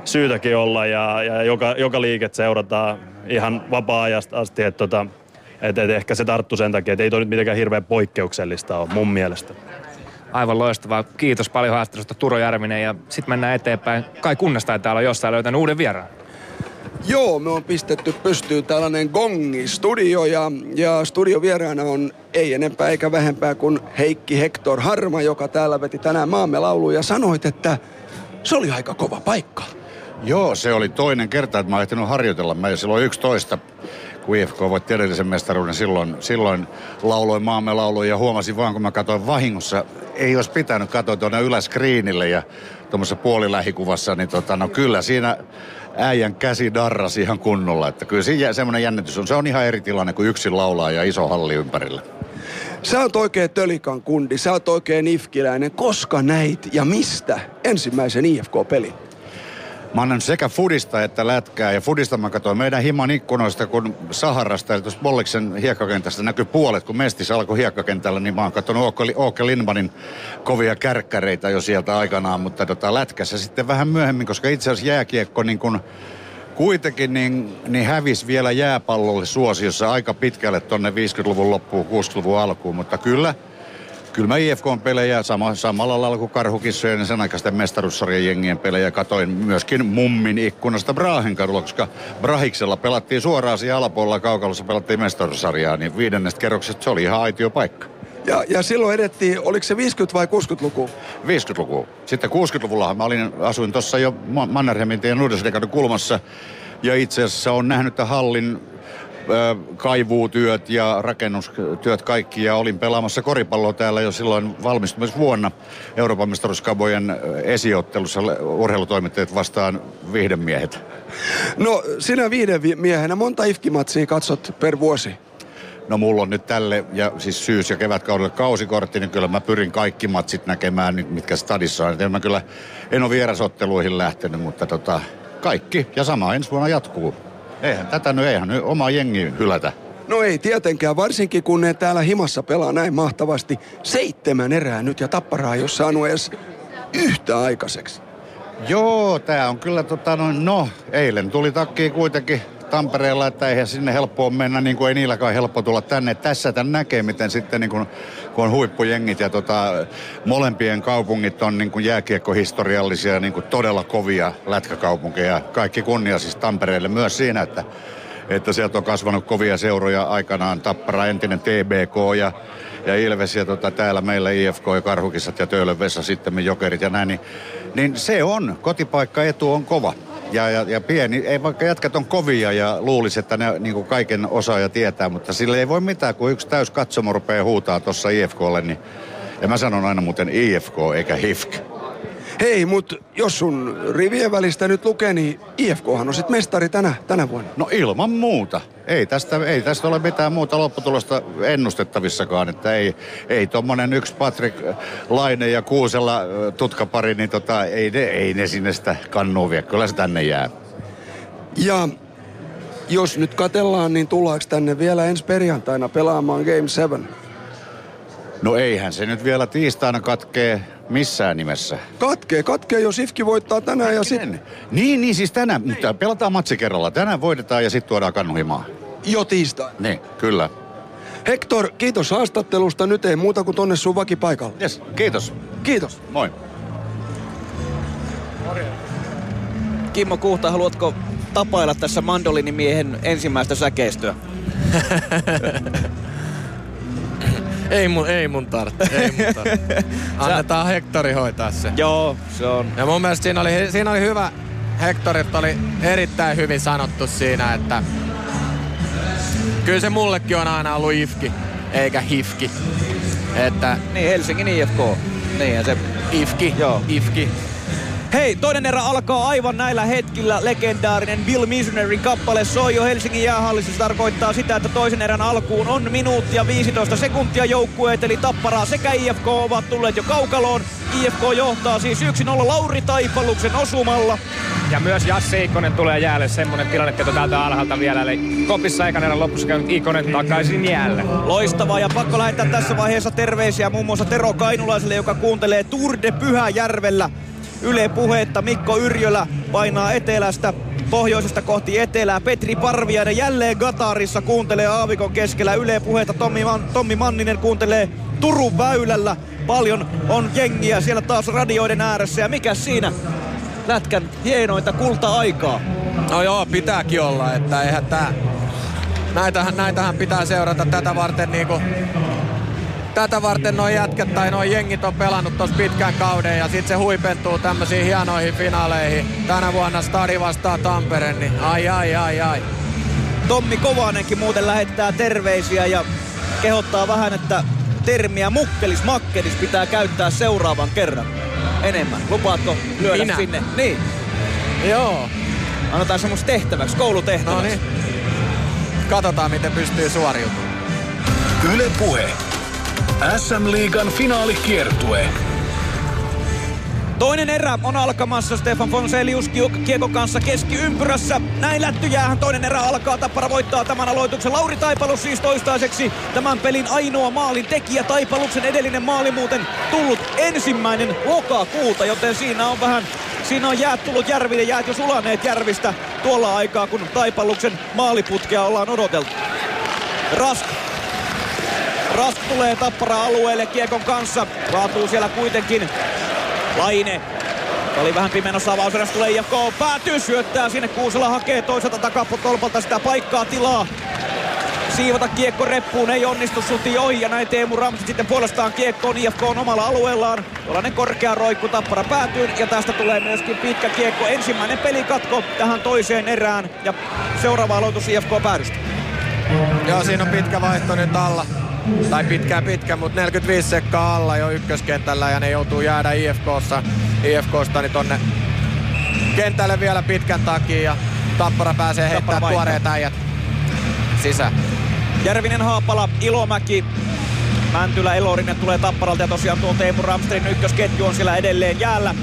Speaker 16: syytäkin olla. Ja, ja joka, joka liiket seurataan ihan vapaa-ajasta asti. Että tota, et, et ehkä se tarttuu sen takia, että ei toi nyt mitenkään hirveän poikkeuksellista ole mun mielestä.
Speaker 3: Aivan loistavaa. Kiitos paljon haastattelusta Turo Järvinen ja sitten mennään eteenpäin. Kai kunnasta täällä on jossain löytänyt uuden vieraan.
Speaker 2: Joo, me on pistetty pystyyn tällainen gongi-studio ja, ja studiovieraana on ei enempää eikä vähempää kuin Heikki Hector Harma, joka täällä veti tänään maamme laulu ja sanoit, että se oli aika kova paikka.
Speaker 17: Joo, se oli toinen kerta, että mä oon ehtinyt harjoitella. Mä silloin 11, kun IFK voitti edellisen mestaruuden, silloin, silloin lauloin maamme lauluja ja huomasin vaan, kun mä katsoin vahingossa, ei olisi pitänyt katsoa tuonne yläskriinille ja tuommoisessa puolilähikuvassa, niin tota, no kyllä siinä äijän käsi darrasi ihan kunnolla. Että kyllä siinä semmoinen jännitys on. Se on ihan eri tilanne kuin yksin laulaa ja iso halli ympärillä.
Speaker 2: Sä oot oikein Tölikan kundi, sä oot oikein ifkiläinen. Koska näit ja mistä ensimmäisen IFK-pelin?
Speaker 17: Mä annan sekä fudista että lätkää. Ja fudista mä katsoin meidän himan ikkunoista, kun Saharasta, eli tuossa Bolliksen hiekkakentästä näkyy puolet, kun Mestis alkoi hiekkakentällä, niin mä oon katsonut Åke Lindmanin kovia kärkkäreitä jo sieltä aikanaan, mutta tota, lätkässä sitten vähän myöhemmin, koska itse asiassa jääkiekko niin kun kuitenkin niin, niin hävisi vielä jääpallolle suosiossa aika pitkälle tonne 50-luvun loppuun, 60-luvun alkuun, mutta kyllä Kyllä mä IFK-pelejä sama, samalla lailla kuin Karhukissojen ja sen aikaisten mestaruussarjan jengien pelejä katoin myöskin mummin ikkunasta Brahen kadulla, koska Brahiksella pelattiin suoraan siellä alapuolella kaukalossa pelattiin mestaruussarjaa, niin viidennestä kerroksesta se oli ihan aitio paikka.
Speaker 2: Ja, ja silloin edettiin, oliko se 50- vai 60-luku?
Speaker 17: 50-luku. Sitten 60-luvulla mä olin, asuin tuossa jo Mannerheimin Nudesdekadun kulmassa. Ja itse asiassa on nähnyt tämän hallin kaivuutyöt ja rakennustyöt kaikki. Ja olin pelaamassa koripalloa täällä jo silloin valmistumisvuonna Euroopan mestaruuskabojen esiottelussa urheilutoimittajat vastaan vihdemiehet.
Speaker 2: No sinä viiden vi- miehenä, monta ifkimatsia katsot per vuosi?
Speaker 17: No mulla on nyt tälle, ja siis syys- ja kevätkaudelle kausikortti, niin kyllä mä pyrin kaikki matsit näkemään, mitkä stadissa on. En mä kyllä, en ole vierasotteluihin lähtenyt, mutta tota, kaikki. Ja sama ensi vuonna jatkuu. Eihän tätä nyt, eihän nyt oma jengi hylätä.
Speaker 2: No ei tietenkään, varsinkin kun ne täällä himassa pelaa näin mahtavasti. Seitsemän erää nyt ja tapparaa ole saanut edes yhtä aikaiseksi.
Speaker 17: Joo, tää on kyllä tota noin, no, eilen tuli takki kuitenkin Tampereella, että eihän sinne helppoa mennä, niin kuin ei niilläkään helppo tulla tänne. Tässä tämän näkee, miten sitten niin kuin, kun on huippujengit ja tota, molempien kaupungit on niin kuin jääkiekkohistoriallisia niin kuin todella kovia lätkäkaupunkeja. Kaikki kunnia siis Tampereelle myös siinä, että että sieltä on kasvanut kovia seuroja aikanaan. Tappara, entinen TBK ja, ja Ilves ja tota, täällä meillä IFK ja Karhukissat ja Töölönvessa sitten Jokerit ja näin. Niin, niin se on, kotipaikka etu on kova. Ja, ja, ja pieni, ei vaikka jätkät on kovia ja luulisi, että ne niin kaiken osaa ja tietää, mutta sille ei voi mitään, kun yksi täys katsomo rupeaa huutaa tuossa IFKlle, niin ja mä sanon aina muuten IFK eikä HIFK.
Speaker 2: Hei, mut jos sun rivien välistä nyt lukee, niin IFKhan on sit mestari tänä, tänä vuonna.
Speaker 17: No ilman muuta. Ei tästä, ei tästä ole mitään muuta lopputulosta ennustettavissakaan, että ei, ei tommonen yksi Patrick Laine ja Kuusella tutkapari, niin tota, ei, ne, ei ne sinne sitä kannua vie. Kyllä se tänne jää.
Speaker 2: Ja jos nyt katellaan, niin tullaanko tänne vielä ensi perjantaina pelaamaan Game 7?
Speaker 17: No eihän se nyt vielä tiistaina katkee missään nimessä.
Speaker 2: Katkee, katkee, jos Ifki voittaa tänään ja sitten...
Speaker 17: Niin, niin siis tänään, mutta pelataan matsi kerralla. Tänään voitetaan ja sitten tuodaan kannuhimaa.
Speaker 2: Jo tiistaina.
Speaker 17: Niin, kyllä.
Speaker 2: Hector, kiitos haastattelusta. Nyt ei muuta kuin tonne sun vakipaikalle.
Speaker 17: Yes, kiitos.
Speaker 2: Kiitos.
Speaker 17: Moi.
Speaker 4: Kimmo Kuhta, haluatko tapailla tässä mandolinimiehen ensimmäistä säkeistöä?
Speaker 5: Ei mun, ei mun tarvitse, ei mun tarvitse. Annetaan Hektori hoitaa se.
Speaker 4: Joo, se on.
Speaker 5: Ja mun mielestä siinä oli, siinä oli hyvä, Hektorilta oli erittäin hyvin sanottu siinä, että kyllä se mullekin on aina ollut ifki, eikä hifki. Että
Speaker 4: Niin, Helsingin IFK. Niin, se
Speaker 5: ifki,
Speaker 4: Joo.
Speaker 5: ifki.
Speaker 4: Hei, toinen erä alkaa aivan näillä hetkillä. Legendaarinen Bill Missionary kappale soi jo Helsingin jäähallissa. Se tarkoittaa sitä, että toisen erän alkuun on minuuttia 15 sekuntia joukkueet, eli Tapparaa sekä IFK ovat tulleet jo kaukaloon. IFK johtaa siis 1-0 Lauri Taipaluksen osumalla.
Speaker 3: Ja myös Jassi Ikonen tulee jäälle. Semmonen tilanne tieto täältä alhaalta vielä. Eli kopissa ekan erän lopussa käynyt Ikonen takaisin jäälle.
Speaker 4: Loistavaa ja pakko lähettää tässä vaiheessa terveisiä muun muassa Tero Kainulaiselle, joka kuuntelee Tour de Pyhäjärvellä. Yle puhetta Mikko Yrjölä painaa etelästä pohjoisesta kohti etelää. Petri Parviainen jälleen Gatarissa kuuntelee aavikon keskellä Yle puhetta. Tommi, Man- Tommi Manninen kuuntelee Turun väylällä. Paljon on jengiä siellä taas radioiden ääressä ja mikä siinä? Lätkän hienointa kulta-aikaa.
Speaker 5: No joo, pitääkin olla, että eihän tää... Näitähän, näitähän pitää seurata tätä varten niinku... Tätä varten noin jätkät tai noin jengit on pelannut tossa pitkän kauden ja sit se huipentuu tämmöisiin hienoihin finaaleihin. Tänä vuonna Stadi vastaa Tampere, niin ai ai ai ai.
Speaker 4: Tommi Kovanenkin muuten lähettää terveisiä ja kehottaa vähän, että termiä mukkelis makkelis pitää käyttää seuraavan kerran enemmän. Lupaatko lyödä
Speaker 5: Minä?
Speaker 4: sinne? Niin.
Speaker 5: Joo.
Speaker 4: Annetaan semmoista tehtäväksi, koulutehtäväksi.
Speaker 5: No niin. Katsotaan miten pystyy suoriutumaan.
Speaker 1: Yle Puhe. SM Liigan finaalikiertue.
Speaker 4: Toinen erä on alkamassa. Stefan Fonselius kiekon kanssa keskiympyrässä. Näin lättyjäähän toinen erä alkaa. Tappara voittaa tämän aloituksen. Lauri Taipalus siis toistaiseksi tämän pelin ainoa maalin tekijä. Taipaluksen edellinen maali muuten tullut ensimmäinen lokakuuta, joten siinä on vähän Siinä on jäät tullut järville, jäät jo sulaneet järvistä tuolla aikaa, kun Taipalluksen maaliputkea ollaan odoteltu. Rask Rask tulee tappara alueelle kiekon kanssa. Vaatuu siellä kuitenkin Laine. Oli vähän pimennossa avauserässä tulee IFK. Päätyy syöttää sinne. Kuusela hakee toiselta takapotolpalta sitä paikkaa tilaa. Siivota kiekko reppuun, ei onnistu suti ohi ja näin Teemu Ramsi sitten puolestaan kiekkoon IFK on omalla alueellaan. Tuollainen korkea roikku tappara päätyy ja tästä tulee myöskin pitkä kiekko. Ensimmäinen pelikatko tähän toiseen erään ja seuraava aloitus IFK päädystä.
Speaker 5: Joo, siinä on pitkä vaihto nyt alla. Tai pitkää pitkä, mutta 45 sekkaa alla jo ykköskentällä ja ne joutuu jäädä IFKssa, IFKsta niin tonne kentälle vielä pitkän takia ja Tappara pääsee heittämään tuoreet äijät sisään.
Speaker 4: Järvinen Haapala, Ilomäki, Mäntylä, Elorinen tulee Tapparalta ja tosiaan tuo Teemu Ramsterin ykkösketju on siellä edelleen jäällä.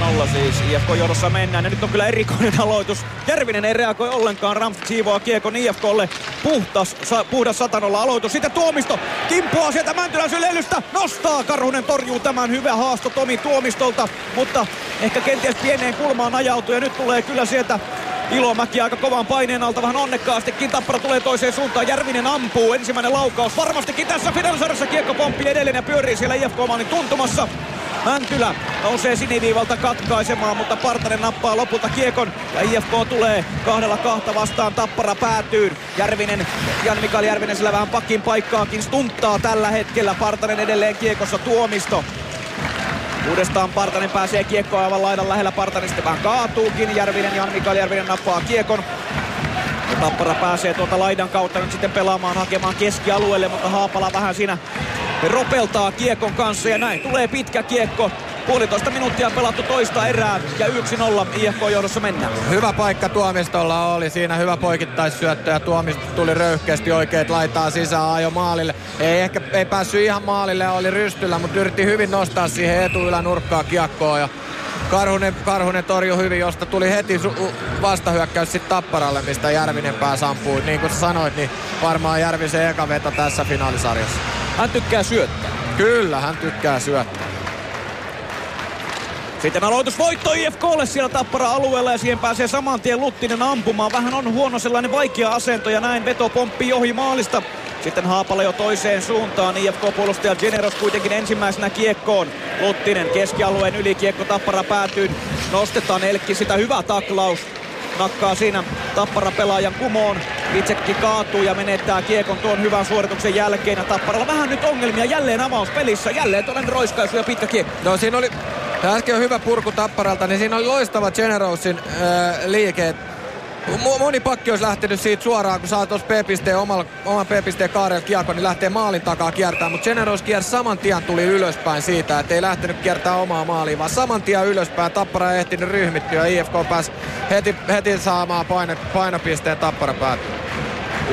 Speaker 4: 1-0 siis IFK johdossa mennään ja nyt on kyllä erikoinen aloitus. Järvinen ei reagoi ollenkaan, Ramstedt siivoaa kiekon IFKlle. Puhtas, sa, puhdas satanolla aloitus. Sitten Tuomisto kimpoaa sieltä Mäntylän syleilystä. Nostaa Karhunen torjuu tämän hyvä haasto Tomi Tuomistolta. Mutta ehkä kenties pieneen kulmaan ajautuu ja nyt tulee kyllä sieltä Ilomäki aika kovan paineen alta vähän onnekkaastikin. Tappara tulee toiseen suuntaan. Järvinen ampuu. Ensimmäinen laukaus. Varmastikin tässä finalisarjassa kiekko pomppii edelleen ja pyörii siellä IFK-maalin tuntumassa. Mäntylä nousee siniviivalta katkaisemaan, mutta Partanen nappaa lopulta kiekon ja IFK tulee kahdella kahta vastaan. Tappara päätyy. Järvinen, Jan Mikael Järvinen sillä vähän pakin paikkaakin stunttaa tällä hetkellä. Partanen edelleen kiekossa tuomisto. Uudestaan Partanen pääsee kiekkoon aivan laidan lähellä. Partanen sitten vähän kaatuukin. Järvinen, Jan Mikael Järvinen nappaa kiekon. Ja Tappara pääsee tuolta laidan kautta nyt sitten pelaamaan, hakemaan keskialueelle, mutta Haapala vähän siinä ropeltaa kiekon kanssa ja näin tulee pitkä kiekko. Puolitoista minuuttia pelattu toista erää ja 1-0 IFK johdossa mennään.
Speaker 5: Hyvä paikka Tuomistolla oli siinä, hyvä poikittaisyöttö ja Tuomisto tuli röyhkeästi oikeet laitaa sisään ajo maalille. Ei ehkä ei päässyt ihan maalille, oli rystyllä, mutta yritti hyvin nostaa siihen etuylänurkkaa kiekkoa ja Karhunen, Karhunen torjui hyvin, josta tuli heti su- vastahyökkäys sitten Tapparalle, mistä Järvinen pääsi ampui. Niin kuin sanoit, niin varmaan Järvisen eka veto tässä finaalisarjassa.
Speaker 4: Hän tykkää syöttää.
Speaker 5: Kyllä, hän tykkää syöttää.
Speaker 4: Sitten aloitus voitto IFKlle siellä Tappara alueella ja siihen pääsee saman tien Luttinen ampumaan. Vähän on huono sellainen vaikea asento ja näin veto pomppii ohi maalista. Sitten Haapala jo toiseen suuntaan. IFK-puolustaja Generos kuitenkin ensimmäisenä kiekkoon. Luttinen keskialueen yli kiekko Tappara päätyy. Nostetaan Elkki sitä hyvä taklaus. Nakkaa siinä Tappara pelaajan kumoon. Itsekin kaatuu ja menettää kiekon tuon hyvän suorituksen jälkeen. Ja Tapparalla vähän nyt ongelmia jälleen avauspelissä. Jälleen toinen roiskaisu ja pitkä kiekko.
Speaker 5: No siinä oli äsken on hyvä purku Tapparalta, niin siinä oli loistava Generosin äh, liike. Moni pakki olisi lähtenyt siitä suoraan, kun saa tuossa P-pisteen omalla, oman P-pisteen kaarella kiekon, niin lähtee maalin takaa kiertämään. Mutta Generos kiersi saman tien tuli ylöspäin siitä, että ei lähtenyt kiertämään omaa maaliin, vaan saman tien ylöspäin. Tappara ei ehtinyt ryhmittyä. IFK pääsi heti, heti saamaan paino, painopisteen Tappara päätyy.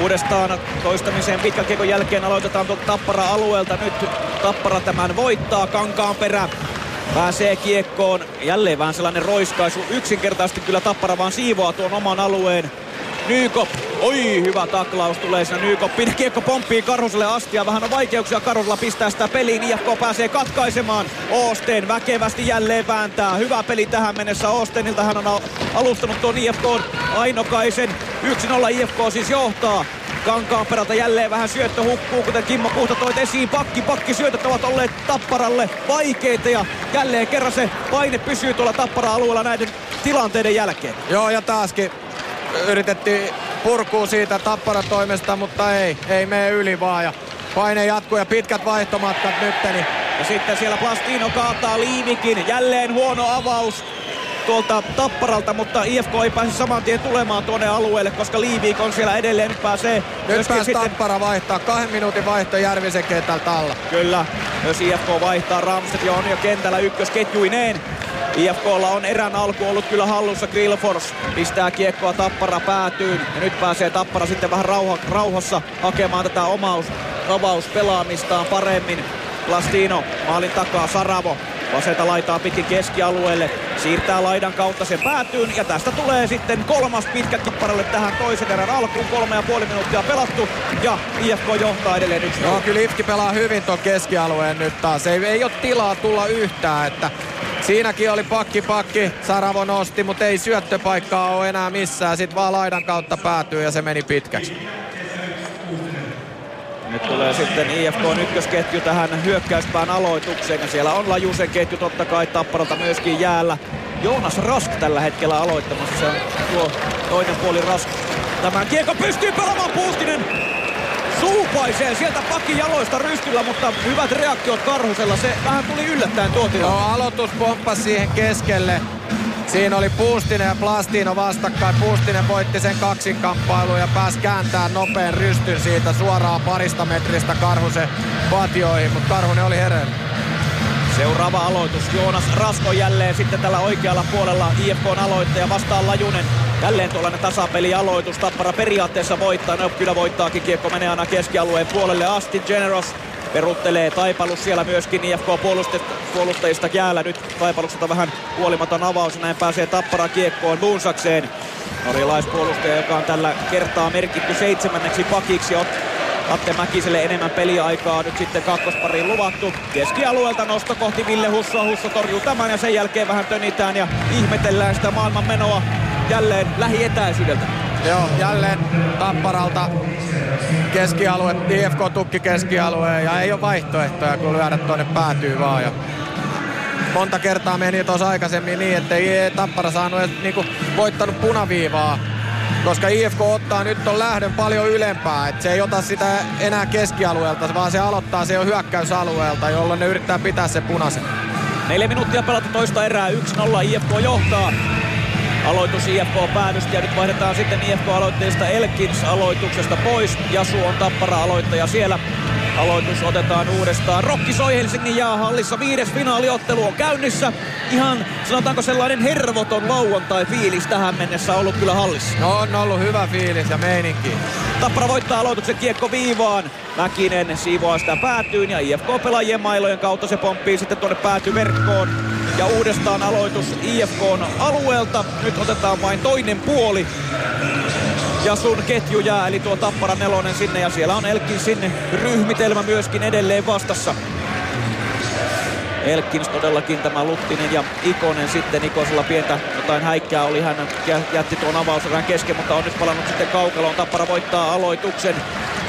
Speaker 4: Uudestaan toistamiseen pitkän kiekon jälkeen aloitetaan tuolta Tappara alueelta. Nyt Tappara tämän voittaa. Kankaan perä pääsee kiekkoon. Jälleen vähän sellainen roiskaisu. Yksinkertaisesti kyllä Tappara vaan siivoaa tuon oman alueen. Nykop, oi hyvä taklaus tulee siinä Nykopin. Kiekko pomppii Karhuselle asti ja vähän on vaikeuksia Karhusella pistää sitä peliin. IFK pääsee katkaisemaan. Oosten väkevästi jälleen vääntää. Hyvä peli tähän mennessä Oostenilta. Hän on alustanut tuon IFK Ainokaisen. 1-0 IFK siis johtaa. Kankaan perältä jälleen vähän syöttö hukkuu, kuten Kimmo Puhta toit esiin. Pakki, pakki syötöt ovat olleet Tapparalle vaikeita ja jälleen kerran se paine pysyy tuolla Tappara-alueella näiden tilanteiden jälkeen.
Speaker 5: Joo ja taaskin yritettiin purkua siitä Tappara toimesta, mutta ei, ei mene yli vaan ja paine jatkuu ja pitkät vaihtomatkat nytteni.
Speaker 4: Ja sitten siellä Plastino kaataa Liivikin, jälleen huono avaus tuolta Tapparalta, mutta IFK ei pääse saman tien tulemaan tuonne alueelle, koska Liivik on siellä edelleen. Nyt pääsee
Speaker 5: Nyt pääsi sitten... Tappara vaihtaa. Kahden minuutin vaihto Järvisen kentältä alla.
Speaker 4: Kyllä. Myös IFK vaihtaa. Ramstedt on jo kentällä ykkösketjuineen. IFKlla on erän alku ollut kyllä hallussa. Grillfors pistää kiekkoa Tappara päätyyn. Ja nyt pääsee Tappara sitten vähän rauha, rauhassa hakemaan tätä omaus, pelaamistaan paremmin. Plastino maalin takaa Saravo Vasenta laitaa pitkin keskialueelle. Siirtää laidan kautta sen päätyyn. Ja tästä tulee sitten kolmas pitkä tapparalle tähän toisen erän alkuun. Kolme ja puoli minuuttia pelattu. Ja IFK johtaa edelleen yksi.
Speaker 5: Joo, kyllä Ifki pelaa hyvin tuon keskialueen nyt taas. Ei, ei ole tilaa tulla yhtään, että Siinäkin oli pakki pakki, Saravo nosti, mutta ei syöttöpaikkaa ole enää missään. Sitten vaan laidan kautta päätyy ja se meni pitkäksi.
Speaker 4: Nyt tulee sitten IFK ykkösketju tähän hyökkäyspään aloitukseen ja siellä on Lajusen ketju totta kai Tapparalta myöskin jäällä. Joonas Rask tällä hetkellä aloittamassa, se on tuo toinen puoli Rask. Tämän kiekko pystyy pelaamaan Puustinen suupaisee sieltä pakin jaloista rystyllä, mutta hyvät reaktiot Karhusella. Se vähän tuli yllättäen tuo
Speaker 5: Joo, aloitus pomppasi siihen keskelle. Siinä oli Puustinen ja Plastino vastakkain. Puustinen voitti sen kaksinkamppailun ja pääsi kääntämään nopean rystyn siitä suoraan parista metristä Karhusen patioihin, mutta Karhunen oli hereillä.
Speaker 4: Seuraava aloitus. Joonas Rasko jälleen sitten tällä oikealla puolella IFKn aloittaja vastaan Lajunen. Jälleen tuollainen tasapelialoitus. Tappara periaatteessa voittaa. No kyllä voittaakin. Kiekko menee aina keskialueen puolelle asti. Generos peruttelee Taipalus siellä myöskin IFK puolustajista jäällä. Nyt Taipalukselta vähän huolimaton avaus. Näin pääsee Tappara kiekkoon Buunsakseen. Norjalaispuolustaja, joka on tällä kertaa merkitty seitsemänneksi pakiksi. Atte Mäkiselle enemmän peliaikaa nyt sitten kakkospariin luvattu. Keskialueelta nosto kohti Ville Hussoa. Husso torjuu tämän ja sen jälkeen vähän tönitään ja ihmetellään sitä maailman menoa jälleen lähietäisyydeltä.
Speaker 5: Joo, jälleen Tapparalta keskialue, IFK tukki keskialueen ja ei ole vaihtoehtoja kun lyödä tuonne päätyy vaan. Ja monta kertaa meni tuossa aikaisemmin niin, että ei Tappara saanut edes niinku voittanut punaviivaa koska IFK ottaa nyt ton lähdön paljon ylempää. Et se ei ota sitä enää keskialueelta, vaan se aloittaa se jo hyökkäysalueelta, jolloin ne yrittää pitää se punaisen.
Speaker 4: Neljä minuuttia pelattu toista erää, 1-0 IFK johtaa. Aloitus IFK päädystä ja nyt vaihdetaan sitten IFK-aloitteesta Elkins aloituksesta pois. Jasu on tappara aloittaja siellä. Aloitus otetaan uudestaan. Rokki soi Helsingin jäähallissa. Viides finaaliottelu on käynnissä. Ihan sanotaanko sellainen hervoton lauantai-fiilis tähän mennessä ollut kyllä hallissa.
Speaker 5: No on ollut hyvä fiilis ja meininki.
Speaker 4: Tappara voittaa aloituksen kiekko viivaan. Mäkinen siivoaa sitä päätyyn ja IFK-pelaajien mailojen kautta se pomppii sitten tuonne päätyverkkoon. Ja uudestaan aloitus IFKn alueelta. Nyt otetaan vain toinen puoli ja sun ketju jää, eli tuo Tappara nelonen sinne ja siellä on Elkin sinne ryhmitelmä myöskin edelleen vastassa. Elkins todellakin tämä Luttinen ja Ikonen sitten Ikosella pientä jotain häikkää oli. Hän jätti tuon avauserän kesken, mutta on nyt palannut sitten kaukaloon. Tappara voittaa aloituksen.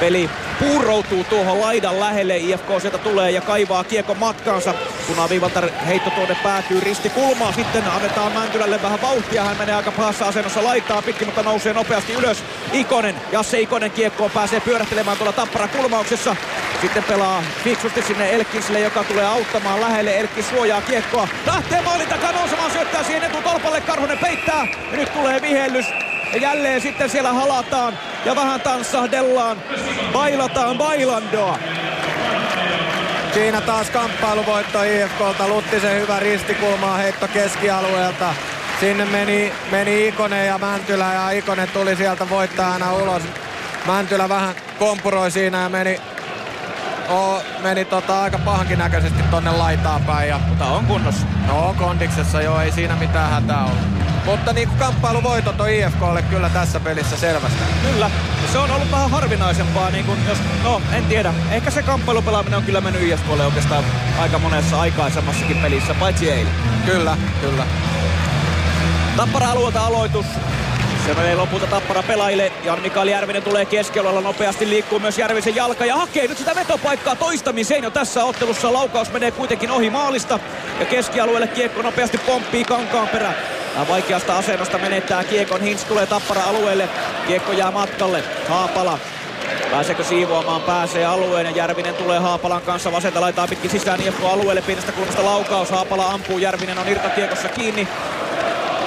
Speaker 4: Peli puuroutuu tuohon laidan lähelle. IFK sieltä tulee ja kaivaa kiekon matkaansa. Punaviivalta heitto tuonne päätyy risti kulmaa. Sitten annetaan Mäntylälle vähän vauhtia. Hän menee aika pahassa asennossa laittaa pitkin, mutta nousee nopeasti ylös. Ikonen, Jasse Ikonen kiekkoon pääsee pyörähtelemään tuolla Tappara kulmauksessa. Sitten pelaa fiksusti sinne Elkinsille, joka tulee auttamaan lähelle. Elkins suojaa kiekkoa. Lähtee maalin takaa nousemaan, syöttää siihen etutolpalle. Karhunen peittää. Ja nyt tulee vihellys. Ja jälleen sitten siellä halataan ja vähän tanssahdellaan. Bailataan bailandoa.
Speaker 5: Siinä taas kamppailuvoitto IFKlta. Luttisen hyvä ristikulmaa heitto keskialueelta. Sinne meni, meni Ikonen ja Mäntylä ja Ikonen tuli sieltä voittajana ulos. Mäntylä vähän kompuroi siinä ja meni, oh, meni tota aika pahankin näköisesti tonne laitaan päin. Ja,
Speaker 4: mutta on kunnossa.
Speaker 5: No on kondiksessa joo, ei siinä mitään hätää ollut. Mutta niin kuin kamppailuvoitot on IFKlle kyllä tässä pelissä selvästi.
Speaker 4: Kyllä. Se on ollut vähän harvinaisempaa, niin kuin jos, no en tiedä. Ehkä se kamppailupelaaminen on kyllä mennyt IFKlle oikeastaan aika monessa aikaisemmassakin pelissä, paitsi eilen.
Speaker 5: Kyllä, kyllä.
Speaker 4: Tappara alueelta aloitus. Se menee lopulta Tappara pelaajille. Jan Mikael Järvinen tulee keskialueella nopeasti, liikkuu myös Järvisen jalka ja hakee nyt sitä vetopaikkaa toistamiseen jo tässä ottelussa. Laukaus menee kuitenkin ohi maalista ja keskialueelle kiekko nopeasti pomppii kankaan perä. Vaikeasta asennosta menettää kiekon. Hintz tulee tappara alueelle. Kiekko jää matkalle. Haapala Pääseekö siivoamaan? Pääsee alueen ja Järvinen tulee Haapalan kanssa vasenta laitaa pitkin sisään IFK alueelle pienestä kulmasta laukaus. Haapala ampuu, Järvinen on irtokiekossa kiinni.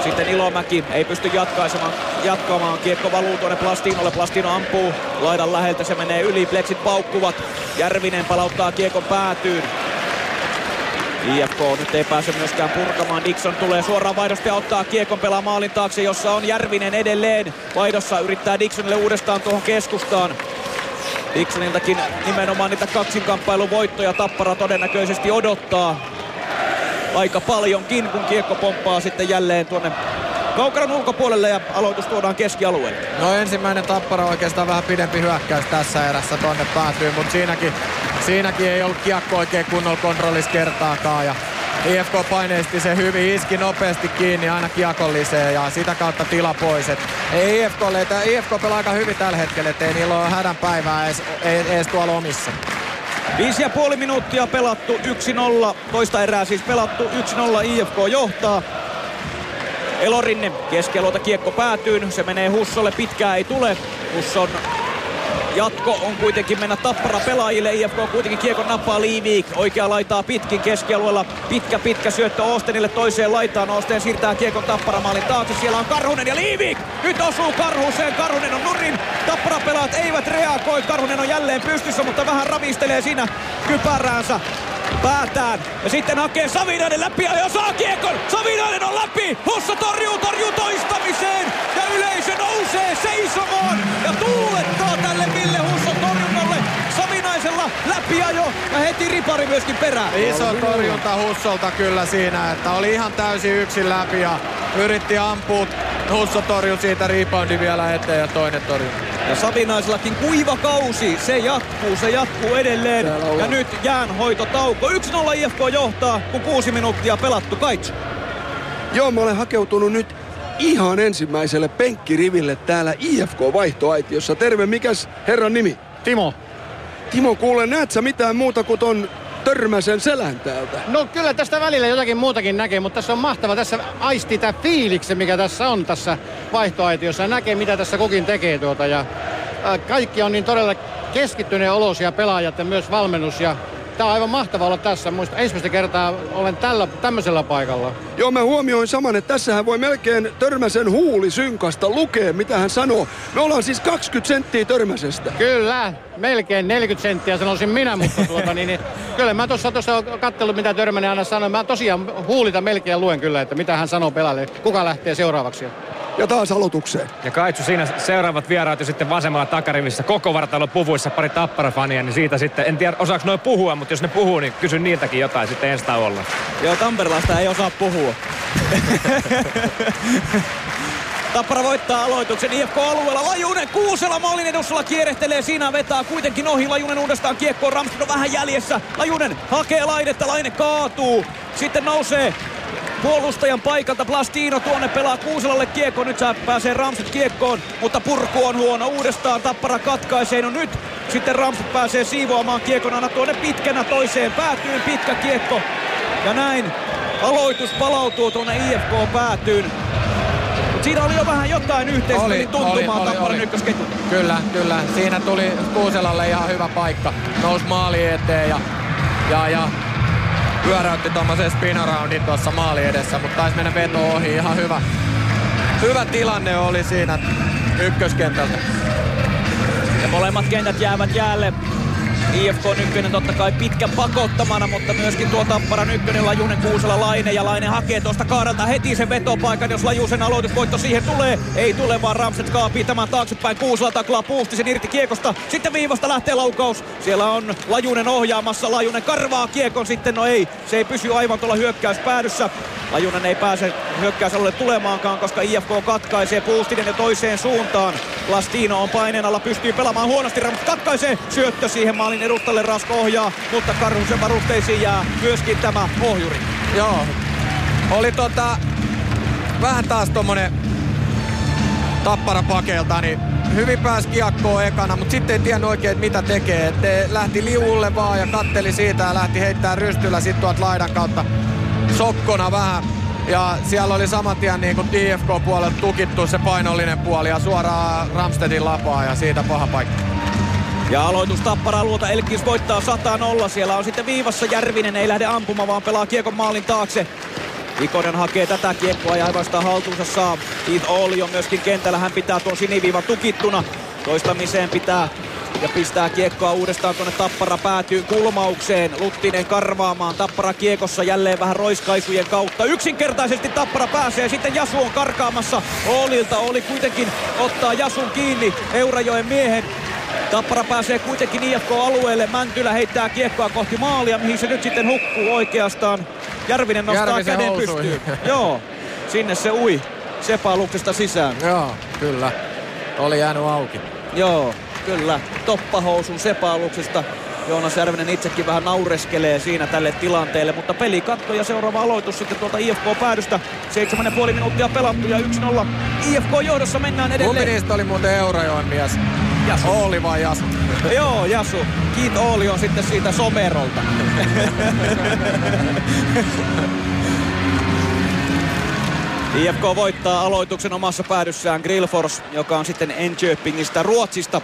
Speaker 4: Sitten Ilomäki ei pysty jatkaisemaan, jatkamaan. Kiekko valuu tuonne Plastinolle. Plastino ampuu laidan läheltä. Se menee yli. Pleksit paukkuvat. Järvinen palauttaa kiekon päätyyn. IFK nyt ei pääse myöskään purkamaan. Dixon tulee suoraan vaihdosta ja ottaa kiekon pelaa maalin taakse, jossa on Järvinen edelleen. Vaihdossa yrittää Dixonille uudestaan tuohon keskustaan. Dixoniltakin nimenomaan niitä kaksinkamppailun voittoja Tappara todennäköisesti odottaa. Aika paljonkin, kun kiekko pomppaa sitten jälleen tuonne Kaukaron ulkopuolelle ja aloitus tuodaan keskialueelle.
Speaker 5: No ensimmäinen tappara oikeastaan vähän pidempi hyökkäys tässä erässä tonne päätyy, mutta siinäkin, siinäkin ei ollut kiekko oikein kunnolla kontrollissa kertaakaan. Ja IFK paineisti se hyvin, iski nopeasti kiinni aina kiekolliseen ja sitä kautta tila pois. Et ei IFKlle, että IFK pelaa aika hyvin tällä hetkellä, ettei niillä ole hädän päivää edes, edes tuolla omissa.
Speaker 4: Viisi ja puoli minuuttia pelattu 1-0, toista erää siis pelattu 1-0 IFK johtaa. Elorinne keskialueelta kiekko päätyy, se menee Hussolle, pitkää ei tule. Husson jatko on kuitenkin mennä tappara pelaajille. IFK kuitenkin kiekon nappaa Liivik. Oikea laitaa pitkin keskialueella. Pitkä pitkä syöttö Ostenille toiseen laitaan. Osten siirtää kiekon tapparamaalin taakse. Siellä on Karhunen ja Liivik. Nyt osuu Karhuseen. Karhunen on nurin. Tappara pelaat eivät reagoi. Karhunen on jälleen pystyssä, mutta vähän ravistelee siinä kypäräänsä päätään. Ja sitten hakee Savinainen läpi ja saa kiekon. Savinainen on läpi. Hussa torjuu, torjuu toistamiseen. Ja yleisö nousee seisomaan. Ja tuulettaa Savinaisella läpiajo ja heti ripari myöskin perään.
Speaker 5: Iso torjunta Hussolta kyllä siinä, että oli ihan täysin yksin läpi ja yritti ampua. Husso torjui siitä reboundin vielä eteen ja toinen torjunta.
Speaker 4: Ja Savinaisellakin kuiva kausi, se jatkuu, se jatkuu edelleen. Ja nyt jäänhoitotauko. 1-0 IFK johtaa, kun kuusi minuuttia pelattu. Kaitsu.
Speaker 2: Joo, mä olen hakeutunut nyt ihan ensimmäiselle penkkiriville täällä IFK-vaihtoaitiossa. Terve, mikäs herran nimi?
Speaker 18: Timo.
Speaker 2: Timo, kuule, näet sä mitään muuta kuin ton törmäsen selän täältä?
Speaker 18: No kyllä tästä välillä jotakin muutakin näkee, mutta tässä on mahtava. Tässä aisti tämä fiiliksen, mikä tässä on tässä vaihtoaitiossa. Näkee, mitä tässä kukin tekee tuota. Ja kaikki on niin todella keskittyneen olosia pelaajat ja myös valmennus. Ja Tämä on aivan mahtava olla tässä. Muista ensimmäistä kertaa olen tällä, tämmöisellä paikalla.
Speaker 2: Joo, mä huomioin saman, että tässähän voi melkein Törmäsen huuli synkasta lukea, mitä hän sanoo. Me ollaan siis 20 senttiä Törmäsestä.
Speaker 18: Kyllä, melkein 40 senttiä sanoisin minä, mutta tuota, niin, niin, kyllä mä tuossa tuossa katsellut, mitä Törmänen aina sanoo. Mä tosiaan huulita melkein luen kyllä, että mitä hän sanoo pelalle. Kuka lähtee seuraavaksi?
Speaker 2: Ja taas aloitukseen.
Speaker 3: Ja Kaitsu siinä seuraavat vieraat jo sitten vasemmalla takarivissä koko vartalo puvuissa pari tapparafania, niin siitä sitten, en tiedä osaako noin puhua, mutta jos ne puhuu, niin kysyn niiltäkin jotain sitten ensi tauolla.
Speaker 4: Joo, Tamperelaista ei osaa puhua. Tappara voittaa aloituksen IFK-alueella. Lajunen Kuusela maalin edustalla kierrehtelee siinä vetää kuitenkin ohi. Lajunen uudestaan kiekkoon. Ramsted on vähän jäljessä. Lajunen hakee laidetta. Laine kaatuu. Sitten nousee puolustajan paikalta Plastino tuonne pelaa Kuuselalle kiekko. Nyt saa pääsee Ramsted kiekkoon, mutta purku on huono. Uudestaan Tappara katkaisee. No nyt sitten Ramsted pääsee siivoamaan kiekon aina tuonne pitkänä toiseen päätyyn. Pitkä kiekko. Ja näin aloitus palautuu tuonne IFK päätyyn. Mut siinä oli jo vähän jotain yhteispelin tuntumaa Tapparan ykkösketjulta.
Speaker 5: Kyllä, kyllä. Siinä tuli Kuuselalle ihan hyvä paikka. Nousi maali eteen ja, ja, ja pyöräytti tuommoisen spinaroundin tuossa maali edessä, mutta taisi mennä veto ohi. Ihan hyvä, hyvä tilanne oli siinä ykköskentältä.
Speaker 4: Ja molemmat kentät jäävät jäälle. IFK ykkönen totta kai pitkän pakottamana, mutta myöskin tuo Tapparan ykkönen Lajunen Kuusela Laine ja Laine hakee tuosta kaarelta heti sen vetopaikan, jos Lajusen aloitusvoitto siihen tulee. Ei tule, vaan Ramset kaapii tämän taaksepäin. Kuusela taklaa sen irti kiekosta. Sitten viivasta lähtee laukaus. Siellä on Lajunen ohjaamassa. Lajunen karvaa kiekon sitten. No ei, se ei pysy aivan tuolla hyökkäyspäädyssä. Lajunen ei pääse hyökkäysalueelle tulemaankaan, koska IFK katkaisee Puustinen ja toiseen suuntaan. Lastino on paineen alla, pystyy pelaamaan huonosti, mutta katkaisee syöttö siihen maalin edustalle Rasko ohjaa, mutta Karhusen varusteisiin jää myöskin tämä ohjuri.
Speaker 5: Joo, oli tota vähän taas tommonen tappara pakelta, niin hyvin pääsi kiekkoon ekana, mutta sitten ei tiennyt oikein, mitä tekee. Et lähti liuulle vaan ja katteli siitä ja lähti heittää rystyllä sitten tuolta laidan kautta sokkona vähän. Ja siellä oli saman tien niin kuin IFK-puolelta tukittu se painollinen puoli ja suoraan Ramstedin lapaa ja siitä paha paikka.
Speaker 4: Ja aloitus Tappara luota Elkis voittaa 100-0. Siellä on sitten viivassa Järvinen, ei lähde ampumaan, vaan pelaa kiekon maalin taakse. Ikonen hakee tätä kiekkoa ja aivan haltuunsa saa. Keith Olli on myöskin kentällä, hän pitää tuon siniviivan tukittuna. Toistamiseen pitää ja pistää kiekkoa uudestaan tuonne Tappara päätyy kulmaukseen. Luttinen karvaamaan Tappara kiekossa jälleen vähän roiskaisujen kautta. Yksinkertaisesti Tappara pääsee, sitten Jasu on karkaamassa Oolilta. Oli kuitenkin ottaa Jasun kiinni Eurajoen miehen. Tappara pääsee kuitenkin IFK-alueelle. Mäntylä heittää kiekkoa kohti maalia, mihin se nyt sitten hukkuu oikeastaan. Järvinen nostaa
Speaker 5: Järvisen
Speaker 4: käden
Speaker 5: housuihin.
Speaker 4: pystyyn. Joo, sinne se ui sepaluksesta sisään.
Speaker 5: Joo, kyllä. Oli jäänyt auki.
Speaker 4: Joo, kyllä. Toppahousun sepaaluksesta. Joonas Järvinen itsekin vähän naureskelee siinä tälle tilanteelle, mutta peli katko ja seuraava aloitus sitten tuolta IFK-päädystä. 7,5 minuuttia pelattu ja 1-0 IFK-johdossa mennään
Speaker 5: Kumpi
Speaker 4: edelleen.
Speaker 5: niistä oli muuten Eurajoen mies?
Speaker 4: Jasu.
Speaker 5: Ooli vai Jasu?
Speaker 4: Joo, Jasu. Keith Ooli on sitten siitä Somerolta. IFK voittaa aloituksen omassa päädyssään Grillfors, joka on sitten Enköpingistä Ruotsista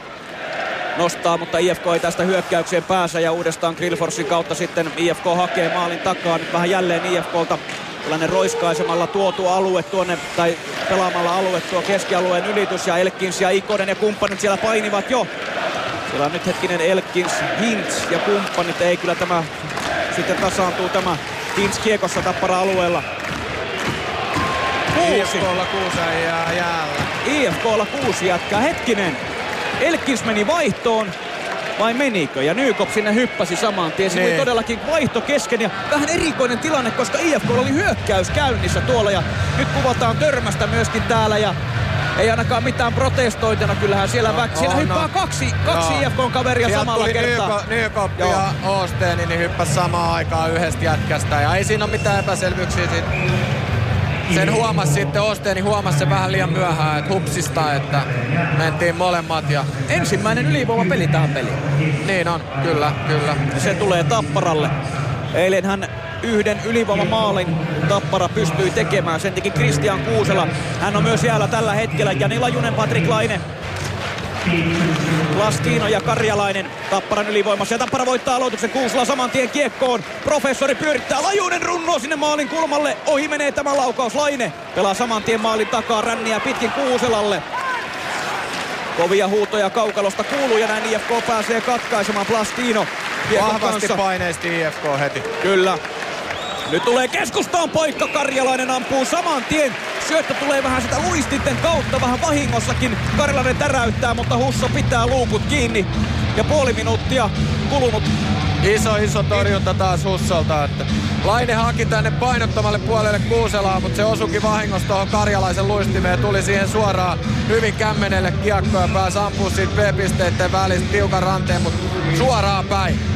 Speaker 4: nostaa, mutta IFK ei tästä hyökkäykseen pääse ja uudestaan Grillforsin kautta sitten IFK hakee maalin takaa. Nyt vähän jälleen IFKlta tällainen roiskaisemalla tuotu alue tuonne, tai pelaamalla alue tuo keskialueen ylitys ja Elkins ja Ikonen ja kumppanit siellä painivat jo. Siellä on nyt hetkinen Elkins, Hintz ja kumppanit, ei kyllä tämä sitten tasaantuu tämä Hintz kiekossa tappara alueella. Kuusi.
Speaker 5: IFKlla kuusi jää jäällä.
Speaker 4: IFKlla kuusi jätkää. Hetkinen. Elkins meni vaihtoon. Vai menikö? Ja Nykop sinne hyppäsi saman tien. Siinä oli
Speaker 5: Niin.
Speaker 4: todellakin vaihto kesken ja vähän erikoinen tilanne, koska IFK oli hyökkäys käynnissä tuolla ja nyt kuvataan törmästä myöskin täällä ja ei ainakaan mitään protestointia. No kyllähän siellä, väk- siellä
Speaker 5: on,
Speaker 4: hyppää
Speaker 5: no.
Speaker 4: kaksi, kaksi. IFK-kaveria
Speaker 5: Sieltä
Speaker 4: samalla
Speaker 5: tuli
Speaker 4: kertaa.
Speaker 5: Nykop, ja Oosteeni, niin hyppäs samaan aikaan yhdestä jätkästä. Ja ei siinä ole mitään epäselvyyksiä siitä. Sen huomasi sitten, Oosteeni huomasi se vähän liian myöhään, että hupsista, että mentiin molemmat. Ja...
Speaker 4: Ensimmäinen ylivoimapeli tähän peliin.
Speaker 5: Niin on, kyllä, kyllä.
Speaker 4: Se tulee Tapparalle. Eilen hän yhden ylivoimamaalin Tappara pystyi tekemään. Sen teki Christian Kuusela. Hän on myös jäällä tällä hetkellä. Jani Lajunen, Patrik Laine. Lastino ja Karjalainen Tapparan ylivoimassa ja Tappara voittaa aloituksen Kuusela saman tien kiekkoon. Professori pyörittää Lajunen runnoo sinne maalin kulmalle. Ohi menee tämä laukaus. Laine pelaa saman tien maalin takaa ränniä pitkin Kuuselalle. Kovia huutoja kaukalosta kuuluu ja näin IFK pääsee katkaisemaan Plastino.
Speaker 5: Vahvasti
Speaker 4: kanssa.
Speaker 5: paineisti IFK heti.
Speaker 4: Kyllä. Nyt tulee keskustaan poikka, Karjalainen ampuu saman tien. Syöttö tulee vähän sitä luistitten kautta, vähän vahingossakin. Karjalainen täräyttää, mutta Husso pitää luukut kiinni. Ja puoli minuuttia kulunut.
Speaker 5: Iso, iso torjunta taas Hussolta. Että Laine haki tänne painottomalle puolelle Kuuselaa, mutta se osuki vahingossa tuohon Karjalaisen luistimeen tuli siihen suoraan hyvin kämmenelle kiekko ja pääsi ampua siitä B-pisteiden välistä tiukan ranteen, mutta suoraan päin.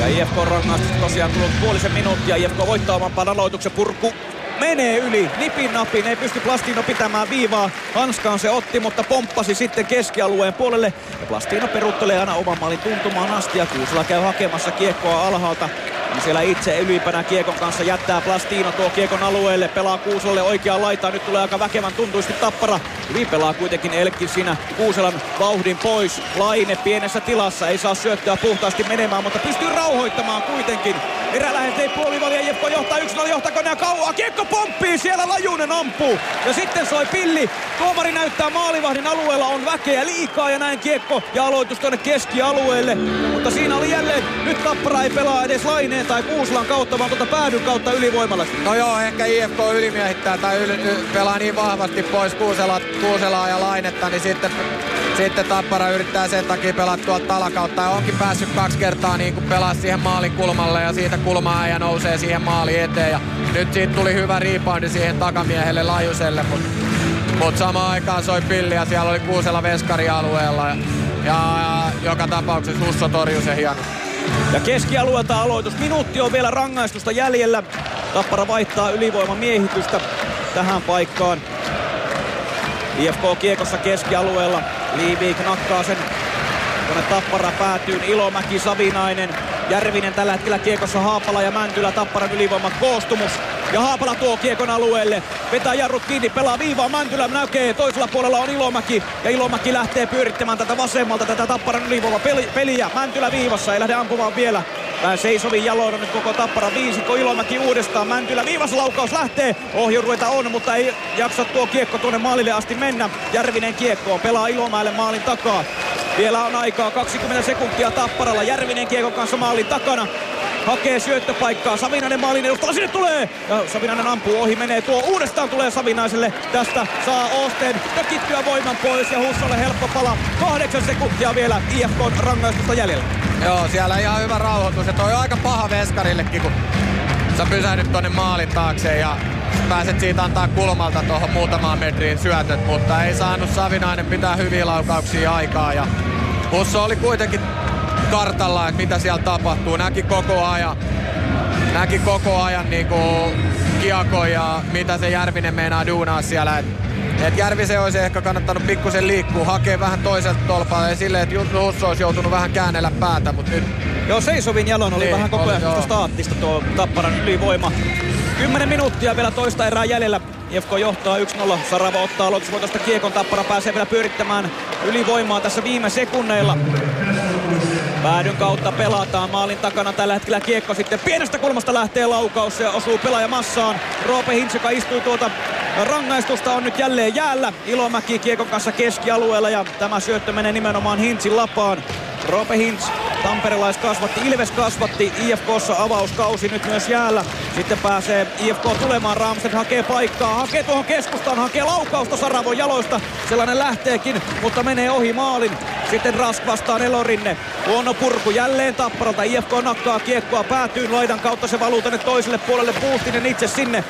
Speaker 4: Ja IFK rangaistus tosiaan tullut puolisen minuuttia. IFK voittaa oman aloituksen purku menee yli. Nipin napin, ei pysty Plastino pitämään viivaa. Hanskaan se otti, mutta pomppasi sitten keskialueen puolelle. Ja Plastino peruttelee aina oman maalin tuntumaan asti ja Kuusela käy hakemassa kiekkoa alhaalta. On siellä itse ylipänä kiekon kanssa jättää Plastino tuo kiekon alueelle, pelaa Kuuselalle oikeaan laitaan. Nyt tulee aika väkevän tuntuisesti tappara. Hyvin pelaa kuitenkin Elkki siinä Kuuselan vauhdin pois. Laine pienessä tilassa, ei saa syöttöä puhtaasti menemään, mutta pystyy rauhoittamaan kuitenkin. Erälähetei puoliväliä, Jeppo johtaa 1-0, johtaako nää kauaa? Kiekko pomppii, siellä Lajunen ampuu. Ja sitten soi pilli. Tuomari näyttää maalivahdin alueella on väkeä liikaa ja näin kiekko ja aloitus tuonne keskialueelle. Mutta siinä oli jälleen, nyt Tappara ei pelaa edes Laineen tai Kuuslan kautta, vaan tuota päädyn kautta ylivoimalla.
Speaker 5: No joo, ehkä IFK ylimiehittää tai yl, y, pelaa niin vahvasti pois Kuusela, Kuuselaa ja Lainetta, niin sitten, sitten Tappara yrittää sen takia pelata tuolta talakautta ja onkin päässyt kaksi kertaa niin kuin pelaa siihen maalin kulmalle ja siitä kulmaa ja nousee siihen maaliin eteen ja nyt siitä tuli hyvä rebound siihen takamiehelle Lajuselle, mutta mut samaan aikaan soi pilli ja siellä oli Kuusela veskari alueella ja, ja, ja joka tapauksessa Husso torjui sen hieno.
Speaker 4: Ja keskialueelta aloitus. Minuutti on vielä rangaistusta jäljellä. Tappara vaihtaa ylivoiman miehitystä tähän paikkaan. IFK kiekossa keskialueella. Liivik nakkaa sen tuonne Tappara päätyyn. Ilomäki, Savinainen, Järvinen tällä hetkellä kiekossa Haapala ja Mäntylä Tapparan ylivoiman koostumus. Ja Haapala tuo kiekon alueelle. Vetää jarrut kiinni, pelaa viivaa. Mäntylä näkee. Toisella puolella on Ilomäki. Ja Ilomäki lähtee pyörittämään tätä vasemmalta tätä Tapparan ylivoiman peli- peliä. Mäntylä viivassa. Ei lähde ampumaan vielä. Vähän seisovin jaloin on nyt koko Tappara viisikko. Ilomäki uudestaan. Mäntylä viivassa laukaus lähtee. Ohjuruita on, mutta ei jaksa tuo kiekko tuonne maalille asti mennä. Järvinen kiekkoon. Pelaa Ilomäelle maalin takaa. Vielä on aikaa 20 sekuntia Tapparalla. Järvinen kiekon kanssa maalin takana. Hakee syöttöpaikkaa. Savinainen maalin edustalla. Sinne tulee. Ja Savinainen ampuu ohi. Menee tuo. Uudestaan tulee Savinaiselle. Tästä saa Oosteen tökittyä voiman pois. Ja Hussolle helppo pala. Kahdeksan sekuntia vielä IFK rangaistusta jäljellä.
Speaker 5: Joo, siellä ihan hyvä rauhoitus. Ja toi on aika paha veskarillekin, kun sä pysähdyt tonne maalin taakse ja pääset siitä antaa kulmalta tuohon muutamaan metriin syötöt, mutta ei saanut Savinainen pitää hyviä laukauksia aikaa ja Husso oli kuitenkin kartalla, että mitä siellä tapahtuu. Näki koko ajan, näki koko ajan niinku kiako ja mitä se Järvinen meinaa duunaa siellä. Et, et Järvisen olisi ehkä kannattanut pikkusen liikkua, hakea vähän toiselta tolpalta ja silleen, että Husso olisi joutunut vähän käännellä päätä, mutta nyt...
Speaker 4: Joo, seisovin jalon oli
Speaker 5: Niin,
Speaker 4: vähän koko ajan
Speaker 5: oli,
Speaker 4: staattista tuo Tapparan ylivoima. 10 minuuttia vielä toista erää jäljellä. IFK johtaa 1-0. Sarava ottaa aloitusvoitosta kiekon. Tappara pääsee vielä pyörittämään ylivoimaa tässä viime sekunneilla. Päädyn kautta pelataan maalin takana tällä hetkellä kiekko sitten pienestä kulmasta lähtee laukaus ja osuu pelaaja massaan. Roope Hintz, joka istuu tuota rangaistusta on nyt jälleen jäällä. Ilomäki kiekon kanssa keskialueella ja tämä syöttö menee nimenomaan Hintzin lapaan. Roope Hintz, tamperelais kasvatti, Ilves kasvatti, IFKssa avauskausi nyt myös jäällä. Sitten pääsee IFK tulemaan, Ramstedt hakee paikkaa, hakee tuohon keskustaan, hakee laukausta Saravon jaloista. Sellainen lähteekin, mutta menee ohi maalin. Sitten Rask vastaan Elorinne. Huono purku jälleen Tapparalta. IFK nakkaa kiekkoa päätyyn laidan kautta. Se valuu tänne toiselle puolelle. Puustinen itse sinne.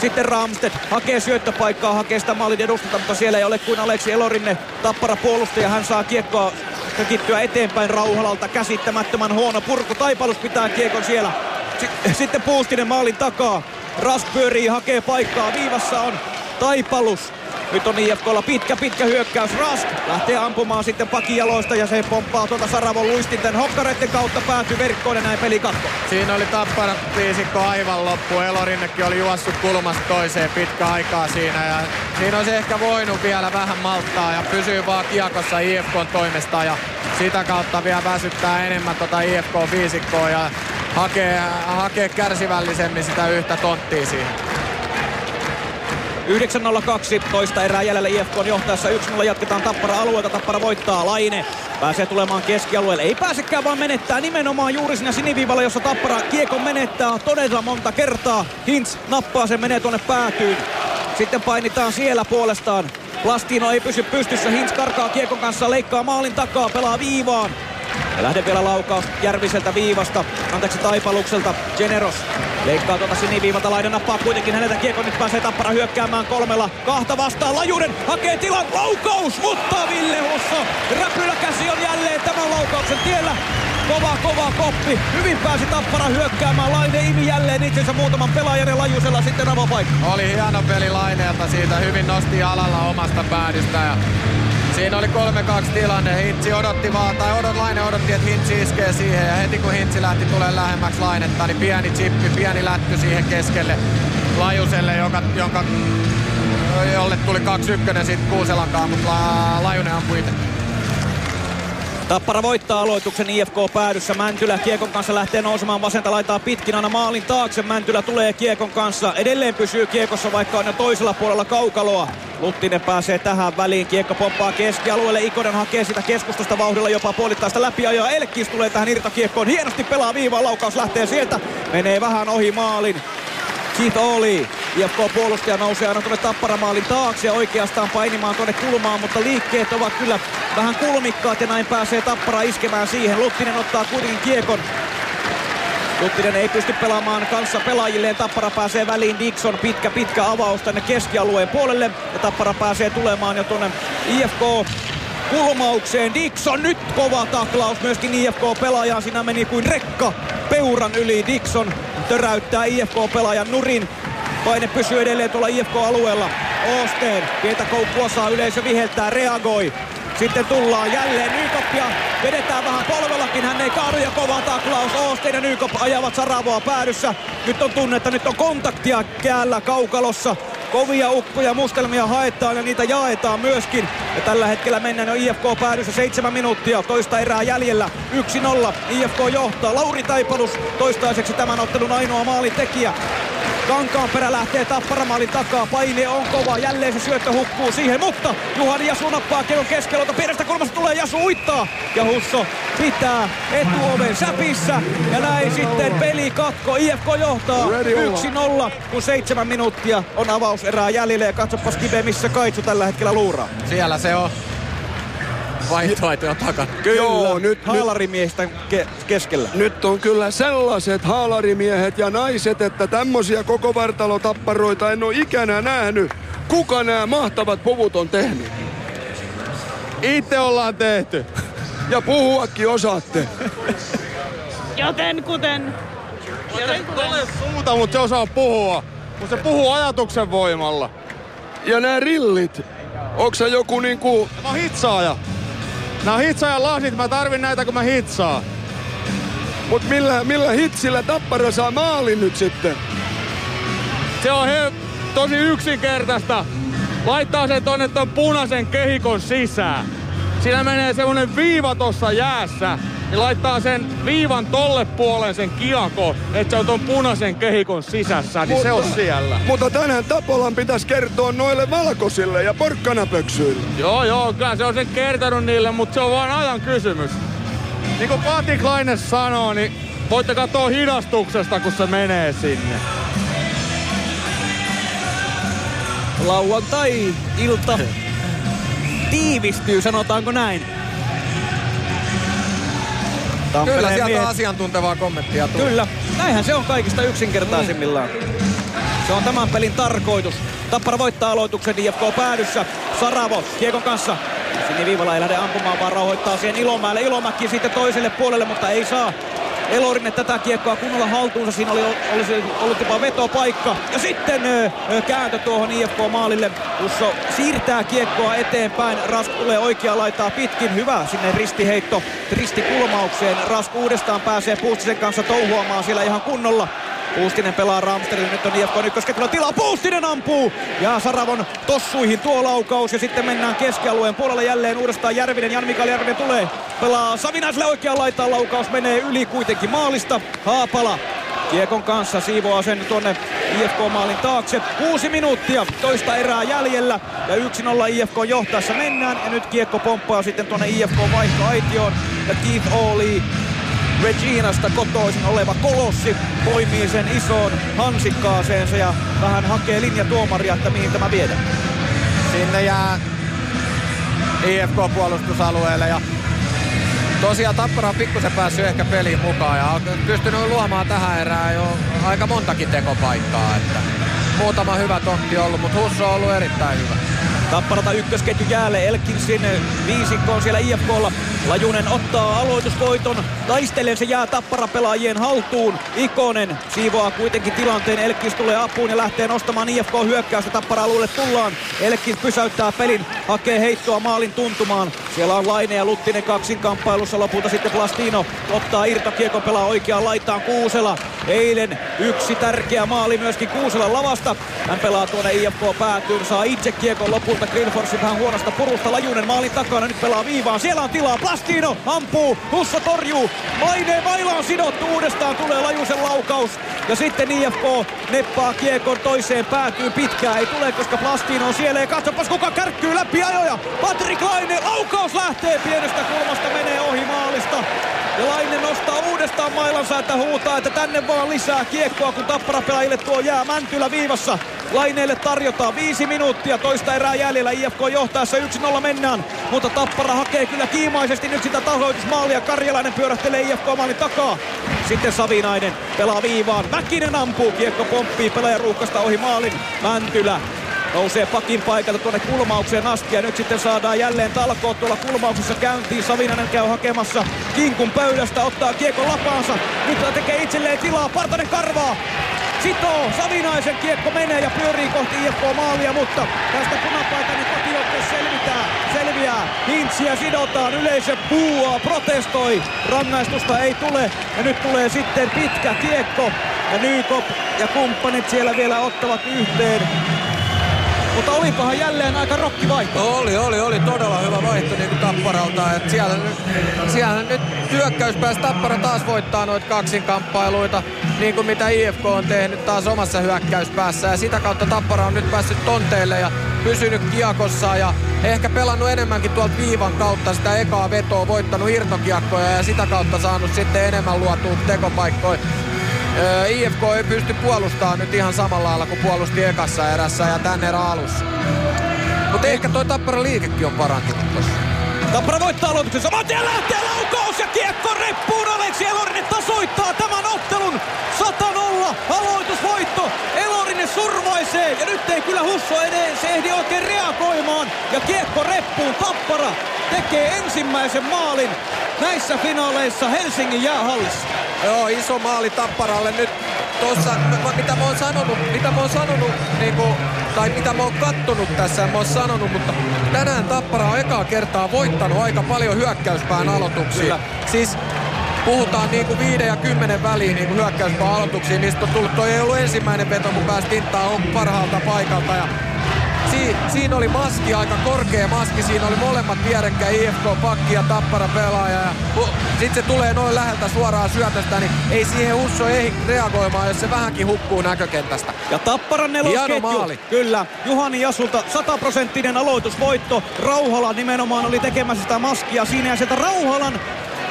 Speaker 4: Sitten Ramstedt hakee syöttöpaikkaa, hakee sitä maalin edustalta, mutta siellä ei ole kuin Aleksi Elorinne, tappara puolustaja. Hän saa kiekkoa tökittyä eteenpäin Rauhalalta. Käsittämättömän huono purku. Taipalus pitää kiekon siellä. Si- sitten Puustinen maalin takaa. Rask pyörii, hakee paikkaa. Viivassa on Taipalus. Nyt on IFKlla pitkä, pitkä hyökkäys. Rask lähtee ampumaan sitten pakijaloista ja se pomppaa tuota Saravon luistinten hokkareiden kautta päätyy verkkoon ja näin peli katko.
Speaker 5: Siinä oli Tappara viisikko aivan loppu. Elorinnekin oli juossut kulmasta toiseen pitkä aikaa siinä. Ja siinä olisi ehkä voinut vielä vähän malttaa ja pysyy vaan kiekossa IFKn toimesta. Ja sitä kautta vielä väsyttää enemmän tota IFK-viisikkoa ja hakee, hakee kärsivällisemmin sitä yhtä tonttia siihen.
Speaker 4: 9.02, toista erää jäljellä IFK on johtaessa 1-0 jatketaan Tappara alueelta. Tappara voittaa Laine. Pääsee tulemaan keskialueelle. Ei pääsekään vaan menettää nimenomaan juuri siinä siniviivalla, jossa Tappara kiekon menettää todella monta kertaa. Hintz nappaa sen, menee tuonne päätyyn. Sitten painitaan siellä puolestaan. Plastino ei pysy pystyssä. Hintz karkaa kiekon kanssa, leikkaa maalin takaa, pelaa viivaan. Ja lähde vielä laukaus Järviseltä viivasta, anteeksi Taipalukselta, Generos leikkaa tuota siniviivalta, Laine nappaa kuitenkin. Häneltä kiekon, nyt pääsee Tappara hyökkäämään kolmella, kahta vastaan, Lajunen hakee tilan, laukaus, mutta Ville Husso, räpyläkäsi on jälleen tämän laukauksen tiellä, kova kova koppi, hyvin pääsi Tappara hyökkäämään, Laine imi jälleen itsensä muutaman pelaajan ja Lajusella sitten avopaikka.
Speaker 5: Oli hieno peli Laineelta. Siitä, hyvin nosti alalla omasta päädystä ja Siinä oli 3-2 tilanne. Hintsi odotti vaan, tai odot, Laine odotti, että Hintsi iskee siihen. Ja heti kun Hintsi lähti tulee lähemmäksi Lainetta, niin pieni chippi, pieni lätty siihen keskelle Lajuselle, joka, jonka, jolle tuli 2-1 sitten Kuuselankaan, mutta la, Lajunen ampui itse.
Speaker 4: Tappara voittaa aloituksen IFK päädyssä. Mäntylä Kiekon kanssa lähtee nousemaan vasenta laitaa pitkin aina maalin taakse. Mäntylä tulee Kiekon kanssa. Edelleen pysyy Kiekossa vaikka on jo toisella puolella kaukaloa. Luttinen pääsee tähän väliin. Kiekko pomppaa keskialueelle. Ikonen hakee sitä keskustasta vauhdilla jopa puolittaista läpiajoa. Elkis tulee tähän irtokiekkoon. Hienosti pelaa viivaan. Laukaus lähtee sieltä. Menee vähän ohi maalin. Keith oli. IFK-puolustaja nousee aina tuonne tapparamaalin taakse ja oikeastaan painimaan tuonne kulmaan, mutta liikkeet ovat kyllä vähän kulmikkaat ja näin pääsee tappara iskemään siihen. Luttinen ottaa kuitenkin kiekon. Luttinen ei pysty pelaamaan kanssa pelaajilleen. Tappara pääsee väliin. Dixon pitkä pitkä avaus tänne keskialueen puolelle. Ja Tappara pääsee tulemaan jo tuonne IFK kulmaukseen. Dixon nyt kova taklaus myöskin IFK-pelaajaan. Siinä meni kuin rekka peuran yli. Dixon töräyttää IFK-pelaajan nurin. Paine pysyy edelleen tuolla IFK-alueella. Osteen, pientä koukkua saa yleisö viheltää, reagoi. Sitten tullaan jälleen Nykop ja vedetään vähän polvellakin. Hän ei kaadu ja kova taklaus. Osteen ja Nykop ajavat Saravoa päädyssä. Nyt on tunne, että nyt on kontaktia käällä kaukalossa. Kovia ukkoja, mustelmia haetaan ja niitä jaetaan myöskin. Ja tällä hetkellä mennään jo IFK päädyssä seitsemän minuuttia. Toista erää jäljellä. 1-0. IFK johtaa. Lauri Taipalus toistaiseksi tämän ottelun ainoa maalintekijä. Kankaanperä lähtee tapparamaalin takaa. Paine on kova. Jälleen se syöttö hukkuu siihen. Mutta Juhani Jasu nappaa kellon keskelolta. Pienestä kulmasta tulee Jasu uittaa. Ja Husso pitää etuoven säpissä. Ja näin sitten peli katko. IFK johtaa 1-0, kun seitsemän minuuttia on avauserää jäljellä. Ja katsopas Kibe, missä Kaitsu tällä hetkellä luuraa.
Speaker 5: Siellä se on. Vaihtoehtoja takana.
Speaker 4: Kyllä,
Speaker 2: Joo, nyt,
Speaker 4: haalarimiehistä ke- keskellä.
Speaker 2: Nyt on kyllä sellaiset haalarimiehet ja naiset, että tämmöisiä koko vartalotapparoita en ole ikänä nähnyt. Kuka nämä mahtavat puvut on tehnyt?
Speaker 5: Itse ollaan tehty.
Speaker 2: Ja puhuakin osaatte.
Speaker 19: Joten kuten... Joten kuten...
Speaker 5: Suuta, mutta se osaa puhua. Kun se puhuu ajatuksen voimalla.
Speaker 2: Ja nämä rillit, onks se joku niinku...
Speaker 5: Mä oon hitsaaja. Nää on hitsaajan lasit, mä tarvin näitä kun mä hitsaan.
Speaker 2: Mut millä, millä hitsillä tappara saa maalin nyt sitten?
Speaker 5: Se on he, tosi yksinkertaista. Laittaa sen tonne ton punaisen kehikon sisään. Siinä menee semmonen viiva tossa jäässä. Niin laittaa sen viivan tolle puolen sen kiekon, että se on ton punaisen kehikon sisässä, niin se on siellä.
Speaker 2: Mutta tänään Tapolan pitäisi kertoa noille valkoisille ja porkkanapöksyille.
Speaker 5: Joo, joo, kyllä se on sen kertonut niille, mutta se on vaan ajan kysymys. Niin kuin Pati Kleine sanoo, niin voitte katsoa hidastuksesta, kun se menee sinne.
Speaker 4: Lauantai-ilta tiivistyy, sanotaanko näin. Tampereen
Speaker 5: Kyllä sieltä
Speaker 4: miehet-
Speaker 5: asiantuntevaa kommenttia tulee.
Speaker 4: Kyllä, näinhän se on kaikista yksinkertaisimmillaan. Se on tämän pelin tarkoitus. Tappara voittaa aloituksen IFK päädyssä. Saravo kiekon kanssa. Siniviivalla ei lähde ampumaan, vaan rauhoittaa siihen Ilomäelle. Ilomäki sitten toiselle puolelle, mutta ei saa Elorinen tätä kiekkoa kunnolla haltuunsa. Siinä oli, olisi ollut jopa vetopaikka. Ja sitten kääntö tuohon IFK-maalille. Usso siirtää kiekkoa eteenpäin. Rask tulee oikea laitaa pitkin. Hyvä sinne ristiheitto ristikulmaukseen. Rask uudestaan pääsee Puustisen kanssa touhuamaan siellä ihan kunnolla. Puustinen pelaa Ramsterille, nyt on IFK ykkösketjulla tilaa, Puustinen ampuu! Ja Saravon tossuihin tuo laukaus ja sitten mennään keskialueen puolelle jälleen uudestaan Järvinen, Jan Mikael Järvinen tulee, pelaa Savinaiselle oikeaan laitaan, laukaus menee yli kuitenkin maalista, Haapala Kiekon kanssa siivoaa sen tuonne IFK-maalin taakse. Kuusi minuuttia, toista erää jäljellä ja 1-0 IFK johtaessa mennään. Ja nyt kiekko pomppaa sitten tuonne IFK-vaihtoaitioon ja Keith Oli Reginasta kotoisin oleva kolossi poimii sen isoon hansikkaaseensa ja vähän hakee linjatuomaria, että mihin tämä viedään.
Speaker 5: Sinne jää IFK-puolustusalueelle ja tosiaan Tappara on pikkusen päässyt ehkä peliin mukaan ja on pystynyt luomaan tähän erään jo aika montakin tekopaikkaa. Että muutama hyvä tontti ollut, mutta Husso on ollut erittäin hyvä.
Speaker 4: Tapparata ykkösketju jäälle, Elkinsin viisikko on siellä IFKlla. Lajunen ottaa aloitusvoiton, taistelen se jää Tappara pelaajien haltuun. Ikonen siivoaa kuitenkin tilanteen, Elkins tulee apuun ja lähtee nostamaan IFK hyökkäystä. Tappara alueelle tullaan, Elkins pysäyttää pelin, hakee heittoa maalin tuntumaan. Siellä on Laine ja Luttinen kaksin kamppailussa, lopulta sitten Plastino ottaa irtokiekon, pelaa oikeaan laitaan Kuusela. Eilen yksi tärkeä maali myöskin Kuuselan lavasta. Hän pelaa tuonne IFK päätyyn, saa itse kiekon lopulta Greenforsin vähän huonosta purusta. Lajunen maalin takana, nyt pelaa viivaan. Siellä on tilaa, Plastino ampuu, Hussa torjuu. Laineen maila on sidottu, uudestaan tulee Lajusen laukaus. Ja sitten IFK neppaa kiekon toiseen päätyyn pitkään. Ei tule, koska Plastino on siellä. Ja katsopas kuka kärkkyy läpi ajoja. Patrick Laine, laukaus lähtee pienestä kulmasta, menee ohi maalista. Ja Laine nostaa uudestaan mailansa, että huutaa, että tänne vaan lisää kiekkoa, kun Tappara pelaajille tuo jää Mäntylä viivassa. Laineelle tarjotaan viisi minuuttia, toista erää jäljellä. IFK johtaessa 1-0 mennään, mutta Tappara hakee kyllä kiimaisesti nyt sitä tasoitusmaalia. Karjalainen pyörähtelee IFK-maalin takaa. Sitten Savinainen pelaa viivaan. Mäkinen ampuu, kiekko pomppii pelaajan ruuhkasta ohi maalin. Mäntylä Nousee pakin paikalta tuonne kulmaukseen asti ja nyt sitten saadaan jälleen talkoot tuolla kulmauksessa käyntiin. Savinainen käy hakemassa kinkun pöydästä, ottaa kiekon lapaansa. Nyt tekee itselleen tilaa, Partanen karvaa. Sitoo, Savinaisen kiekko menee ja pyörii kohti IFK-maalia, mutta tästä punapaitainen kotijoukkue selvitää, selviää. Hintsiä sidotaan, yleisö puuaa, protestoi. Rangaistusta ei tule ja nyt tulee sitten pitkä kiekko. Ja Nykop ja kumppanit siellä vielä ottavat yhteen. Mutta olipahan jälleen aika rokkivaihto.
Speaker 5: Oli, oli, oli todella hyvä vaihto niin kuin Tapparalta. Et siellä, siellä nyt hyökkäyspäässä Tappara taas voittaa noita kaksinkamppailuita, niin kuin mitä IFK on tehnyt taas omassa hyökkäyspäässä. Ja sitä kautta Tappara on nyt päässyt tonteille ja pysynyt kiekossa ja ehkä pelannut enemmänkin tuolta viivan kautta sitä ekaa vetoa, voittanut irtokiekkoja ja sitä kautta saanut sitten enemmän luotua tekopaikkoja. IFK ei pysty puolustamaan nyt ihan samalla lailla kuin puolusti ekassa erässä ja tän erän alussa. Mutta ehkä toi Tappara liikekin on parantunut tossa.
Speaker 4: Tappara voittaa aloituksen. Saman tien lähtee laukaus ja kiekko reppuun. Aleksi Elorinen tasoittaa tämän ottelun. 100-0 aloitusvoitto. Elorinen survaisee ja nyt ei kyllä Husso edes ehdi oikein reagoimaan. Ja kiekko reppuun. Tappara tekee ensimmäisen maalin näissä finaaleissa Helsingin jäähallissa.
Speaker 5: Joo, iso maali Tapparalle nyt tuossa, mitä mä oon sanonut, mitä mä oon sanonut, niin kuin, tai mitä mä oon kattonut tässä, en mä oon sanonut, mutta tänään Tappara on ekaa kertaa voittanut aika paljon hyökkäyspään aloituksia.
Speaker 4: Kyllä.
Speaker 5: Siis puhutaan niinku viiden ja kymmenen väliin niinku hyökkäyspään aloituksiin, niistä on tullut, toi ei ollut ensimmäinen veto, kun pääsi tinttaa on parhaalta paikalta ja Si- siinä oli maski, aika korkea maski. Siinä oli molemmat vierekkäin, IFK pakki ja Tappara pelaaja. Ja sitten se tulee noin läheltä suoraan syötöstä, niin ei siihen Husso ehdi reagoimaan, jos se vähänkin hukkuu näkökentästä.
Speaker 4: Ja Tapparan nelosketju. Kyllä. Juhani Jasulta sataprosenttinen aloitusvoitto. Rauhala nimenomaan oli tekemässä sitä maskia siinä ja sieltä Rauhalan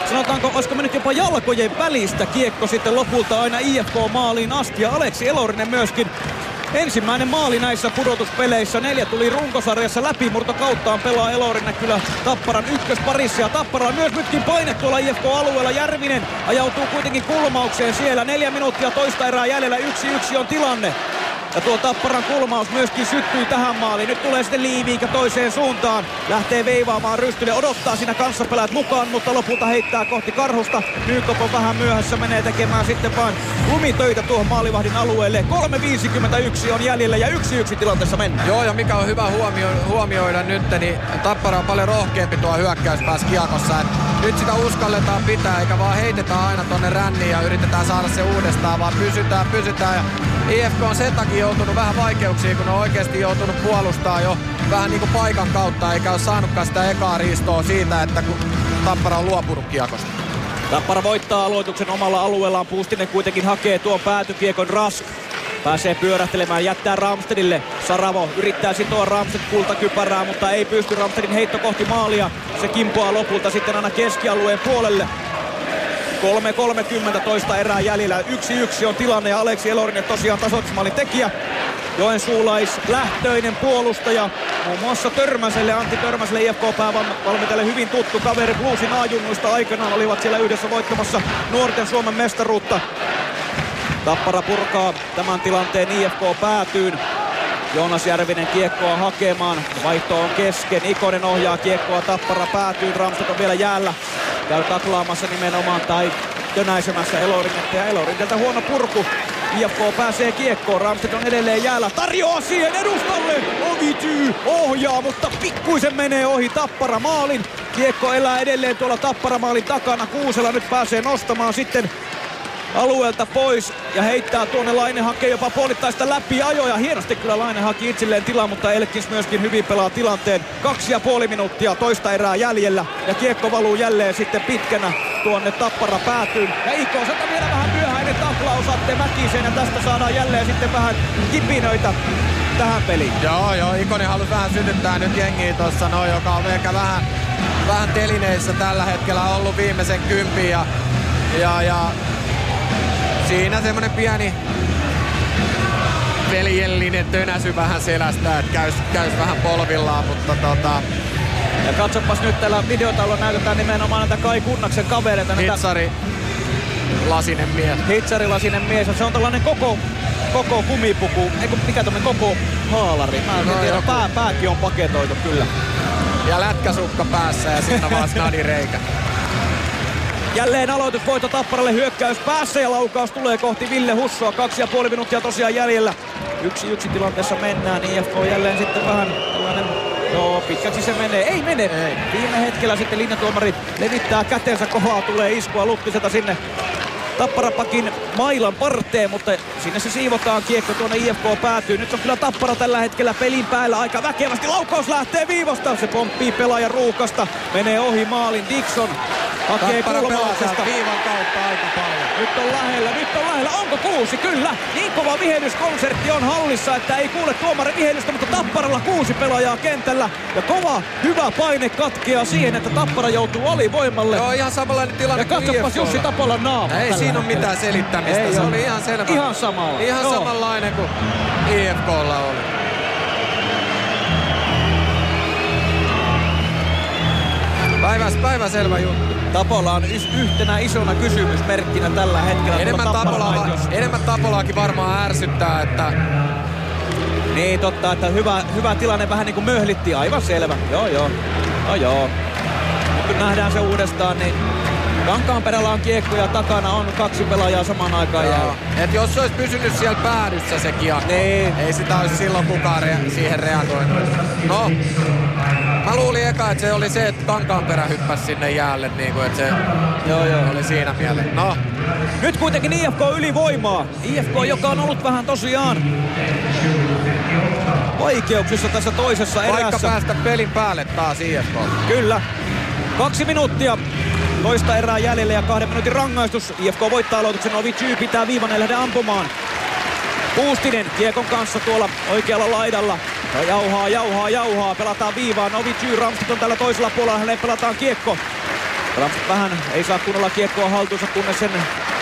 Speaker 4: sanotaanko, olisiko mennyt jopa jalkojen välistä kiekko sitten lopulta aina IFK-maaliin asti. Ja Aleksi Elorinen myöskin Ensimmäinen maali näissä pudotuspeleissä. Neljä tuli runkosarjassa läpimurto kauttaan pelaa Elorinen kyllä Tapparan ykkösparissa. Ja Tappara on myös nytkin paine tuolla IFK-alueella. Järvinen ajautuu kuitenkin kulmaukseen siellä. Neljä minuuttia toista erää jäljellä. Yksi yksi on tilanne. Ja tuo Tapparan kulmaus myöskin syttyi tähän maaliin. Nyt tulee sitten Liiviikä toiseen suuntaan. Lähtee veivaamaan rystylle, odottaa siinä kanssapelät mukaan, mutta lopulta heittää kohti karhusta. Nykop on vähän myöhässä, menee tekemään sitten vain lumitöitä tuohon maalivahdin alueelle. 3.51 on jäljellä ja 1-1 tilanteessa mennään.
Speaker 5: Joo, ja mikä on hyvä huomio, huomioida nyt, niin Tappara on paljon rohkeampi tuo hyökkäyspäässä kiekossa. Et nyt sitä uskalletaan pitää, eikä vaan heitetä aina tonne ränniin ja yritetään saada se uudestaan, vaan pysytään, pysytään. Ja IFK on sen takia joutunut vähän vaikeuksiin, kun on oikeasti joutunut puolustaa jo vähän niin kuin paikan kautta, eikä ole saanutkaan sitä ekaa riistoa siitä, että kun Tappara on luopunut kiekosta.
Speaker 4: Tappara voittaa aloituksen omalla alueellaan. Puustinen kuitenkin hakee tuon päätykiekon Rask. Pääsee pyörähtelemään, jättää Ramstedille. Saravo yrittää sitoa Ramsted kultakypärää, mutta ei pysty Ramstedin heitto kohti maalia. Se kimpoaa lopulta sitten aina keskialueen puolelle. 3.30 toista erää jäljellä. 1-1 on tilanne ja Aleksi Elorinen tosiaan tasoitusmaalin tekijä. Joensuulais lähtöinen puolustaja. Muun muassa Törmäselle, Antti Törmäselle IFK-päävalmentajalle hyvin tuttu kaveri Bluesin A-junnuista aikanaan olivat siellä yhdessä voittamassa nuorten Suomen mestaruutta. Tappara purkaa tämän tilanteen IFK päätyyn. Joonas Järvinen kiekkoa hakemaan. Vaihto on kesken. Ikonen ohjaa kiekkoa. Tappara päätyy. Ramstedt on vielä jäällä. Käy taklaamassa nimenomaan tai tönäisemässä Elorinetta. Ja Elorinteltä huono purku. IFK pääsee kiekkoon. Ramstedt on edelleen jäällä. Tarjoaa siihen edustalle. Ovityy ohjaa, mutta pikkuisen menee ohi Tappara maalin. Kiekko elää edelleen tuolla Tappara maalin takana. Kuusela nyt pääsee nostamaan sitten alueelta pois ja heittää tuonne Laine hakee jopa puolittaista läpi ajoja. Hienosti kyllä Laine haki itselleen tilaa, mutta Elkins myöskin hyvin pelaa tilanteen. Kaksi ja puoli minuuttia toista erää jäljellä ja kiekko valuu jälleen sitten pitkänä tuonne Tappara päätyyn. Ja Iko sata vielä vähän myöhäinen taklaus Atte Mäkiseen ja tästä saadaan jälleen sitten vähän kipinöitä tähän peliin.
Speaker 5: Joo, joo, Ikonen halusi vähän sytyttää nyt jengiä tuossa noin, joka on ehkä vähän, vähän telineissä tällä hetkellä ollut viimeisen kympin ja, ja, ja siinä semmonen pieni veljellinen tönäsy vähän selästä, että käys, käys vähän polvillaan, mutta tota...
Speaker 4: Ja katsopas nyt tällä videotalolla näytetään nimenomaan näitä Kai Kunnaksen kavereita. näitä-
Speaker 5: Hitsari, lasinen mies.
Speaker 4: Hitsari lasinen mies. Se on tällainen koko, koko kumipuku. Eikö mikä tämmönen koko haalari. Mä en
Speaker 5: No,
Speaker 4: tiedä,
Speaker 5: joku.
Speaker 4: pää, pääkin on paketoitu kyllä.
Speaker 5: Ja lätkäsukka päässä ja siinä vaan snadireikä.
Speaker 4: Jälleen aloitusvoitto Tapparalle hyökkäys päässä ja laukaus tulee kohti Ville Hussoa. Kaksi ja puoli minuuttia tosiaan jäljellä. Yksi yksi tilanteessa mennään. IFK jälleen sitten vähän tällainen Joo, pitkäksi se menee. Ei mene. Ei. Viime hetkellä sitten linjatuomari levittää kätensä kovaa. Tulee iskua Luttiselta sinne Tapparapakin mailan parteen, mutta sinne se siivotaan kiekko tuonne IFK päätyy. Nyt on kyllä Tappara tällä hetkellä pelin päällä aika väkevästi. Laukaus lähtee viivasta. Se pomppii pelaajan ruukasta. Menee ohi maalin. Dixon hakee kulmauksesta.
Speaker 5: viivan kautta aika paljon.
Speaker 4: Nyt on lähellä, nyt on lähellä. Onko kuusi? Kyllä. Niin kova vihellyskonsertti on hallissa, että ei kuule tuomari vihellystä, mutta Tapparalla kuusi pelaajaa kentällä. Ja kova, hyvä paine katkeaa siihen, että Tappara joutuu alivoimalle.
Speaker 5: Joo, ihan samanlainen tilanne
Speaker 4: Ja katsopas. Jussi Tapolan naama.
Speaker 5: Ei siinä ole mitään selittämistä.
Speaker 4: Ei
Speaker 5: se
Speaker 4: ole.
Speaker 5: oli ihan selvä.
Speaker 4: Ihan samalla.
Speaker 5: Ihan
Speaker 4: Joo.
Speaker 5: samanlainen kuin IFKlla oli. Päiväs, päiväselvä juttu.
Speaker 4: Tapola on is- yhtenä isona kysymysmerkkinä tällä hetkellä.
Speaker 5: Enemmän, Tapolaa, enemmän Tapolaakin varmaan ärsyttää, että
Speaker 4: Niin totta, että hyvä, hyvä tilanne vähän niin kuin möhlittiin. Aivan selvä. Joo joo. No joo. Kun nähdään se uudestaan, niin Kankaanperällä on kiekko ja takana on kaksi pelaajaa samaan aikaan
Speaker 5: Joo.
Speaker 4: jäällä.
Speaker 5: Et jos se olisi pysynyt siellä päädyssä se kiekko,
Speaker 4: niin.
Speaker 5: ei sitä olisi silloin kukaan rea- siihen reagoinut. No, mä luulin eka, että se oli se, että Kankaanperä hyppäsi sinne jäälle, niin kuin, että se
Speaker 4: joo, joo.
Speaker 5: oli siinä mielessä. No,
Speaker 4: Nyt kuitenkin IFK ylivoimaa. IFK, joka on ollut vähän tosiaan vaikeuksissa tässä toisessa
Speaker 5: Vaikka
Speaker 4: erässä.
Speaker 5: päästä pelin päälle taas IFK.
Speaker 4: Kyllä. Kaksi minuuttia toista erää jäljellä ja kahden minuutin rangaistus. IFK voittaa aloituksen, Ovicy pitää viivan ja lähde ampumaan. Puustinen Kiekon kanssa tuolla oikealla laidalla. Ja jauhaa, jauhaa, jauhaa. Pelataan viivaan. Ovicy Ramstedt on tällä toisella puolella. Hänelle pelataan kiekko. Ramstedt vähän ei saa kunnolla kiekkoa haltuunsa, kunnes sen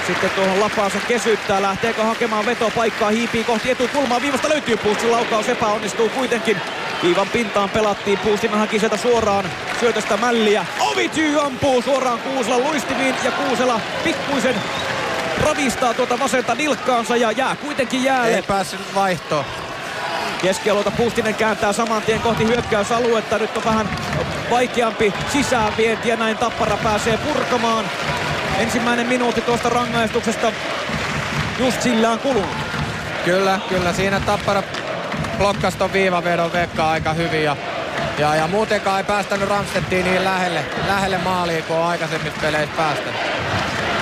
Speaker 4: sitten tuohon lapaansa kesyttää. Lähteekö hakemaan vetopaikkaa, hiipii kohti etukulmaa. Viivasta löytyy Puustin laukaus, epäonnistuu kuitenkin. Viivan pintaan pelattiin, Puustinen haki sieltä suoraan syötöstä mälliä. Ovityy ampuu suoraan Kuusela luistimiin ja Kuusela pikkuisen ravistaa tuota vasenta nilkkaansa ja jää kuitenkin jäälle.
Speaker 5: Ei päässyt vaihtoon.
Speaker 4: Keskialueelta Pustinen kääntää saman tien kohti hyökkäysaluetta. Nyt on vähän vaikeampi sisäänvienti ja näin Tappara pääsee purkamaan. Ensimmäinen minuutti tuosta rangaistuksesta just sillä on kulunut.
Speaker 5: Kyllä, kyllä. Siinä Tappara blokkasi ton viivavedon Vekka aika hyvin ja, ja, ja muutenkaan ei päästänyt Ramstedtiin niin lähelle, lähelle maaliin kuin on aikaisemmissa peleissä päästänyt.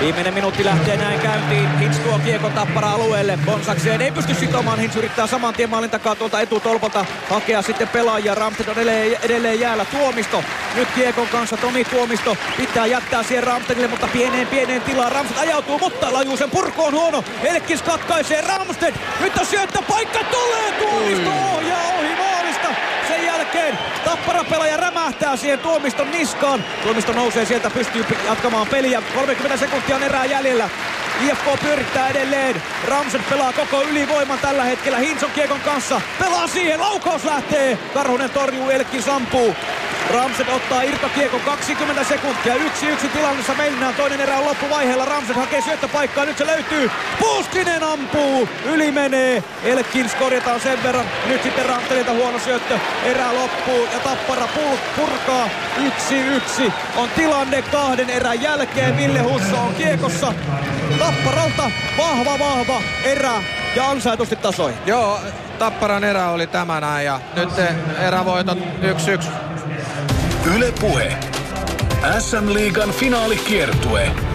Speaker 4: Viimeinen minuutti lähtee näin käyntiin. Hintz tuo kiekon tappara alueelle. Bonsakseen ei pysty sitomaan. Hintz yrittää saman tien maalin takaa tuolta etutolpalta hakea sitten pelaajia. Ramstedt on edelleen, edelleen jäällä. Tuomisto. Nyt kiekon kanssa Tomi Tuomisto pitää jättää siihen Ramstedille, mutta pieneen pieneen tilaan. Ramstedt ajautuu, mutta lajuusen purku on huono. Elkis katkaisee Ramstedt. Nyt on syöttöpaikka tulee. Tuomisto ohjaa ohi maalista. Jälkeen Tappara pelaaja rämähtää siihen Tuomiston niskaan. Tuomisto nousee sieltä, pystyy jatkamaan peliä. 30 sekuntia on erää jäljellä. IFK pyörittää edelleen. Ramset pelaa koko ylivoiman tällä hetkellä Hinson kiekon kanssa. Pelaa siihen, laukaus lähtee. Karhunen torjuu, Elkki sampuu. Ramset ottaa irtokiekon 20 sekuntia. Yksi yksi tilannessa mennään. Toinen erä on loppuvaiheella. Ramset hakee syöttöpaikkaa. Nyt se löytyy. Puskinen ampuu. Yli menee. Elkins korjataan sen verran. Nyt sitten Rantelilta huono syöttö. Erä loppuu ja Tappara purkaa. Yksi yksi on tilanne kahden erän jälkeen. Ville Husso on kiekossa. Tapparalta vahva vahva erä ja ansaitusti tasoihin.
Speaker 5: Joo, Tapparan erä oli tämä näin ja nyt erävoitot 1-1.
Speaker 1: Yle Puhe. SM-liigan finaalikiertue.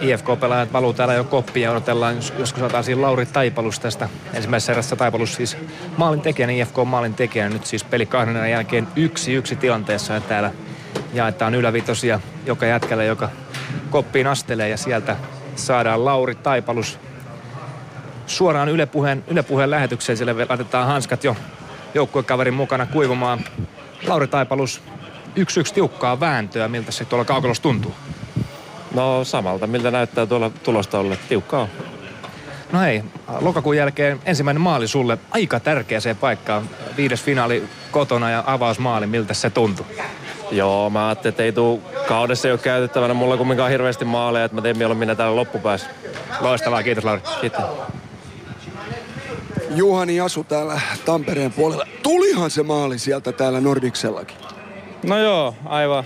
Speaker 3: IFK-pelaajat valuu täällä jo koppia ja odotellaan, jos- joskus saataisiin Lauri Taipalus tästä. Ensimmäisessä erässä Taipalus siis maalin tekijänä, IFK maalin tekijänä. Nyt siis peli kahden jälkeen yksi yksi tilanteessa ja täällä jaetaan ylävitosia joka jätkällä, joka koppiin astelee ja sieltä saadaan Lauri Taipalus suoraan Yle Puheen, Yle Puheen lähetykseen. Siellä laitetaan hanskat jo joukkuekaverin mukana kuivumaan. Lauri Taipalus, yksi yksi tiukkaa vääntöä. Miltä se tuolla kaukalossa tuntuu?
Speaker 20: No samalta, miltä näyttää tuolla tulostaululla. Tiukkaa on.
Speaker 3: No hei, lokakuun jälkeen ensimmäinen maali sulle aika tärkeäseen paikkaan. Viides finaali kotona ja avausmaali, miltä se tuntui?
Speaker 20: Joo, mä ajattelin, että ei tuu kaudessa ei ole käytettävänä mulla kumminkaan hirveästi maaleja, että mä teen mieluummin ne täällä loppupäässä.
Speaker 3: Loistavaa, kiitos Lauri.
Speaker 20: Kiitos.
Speaker 2: Juhani asu täällä Tampereen puolella. Tulihan se maali sieltä täällä Nordiksellakin.
Speaker 21: No joo, aivan.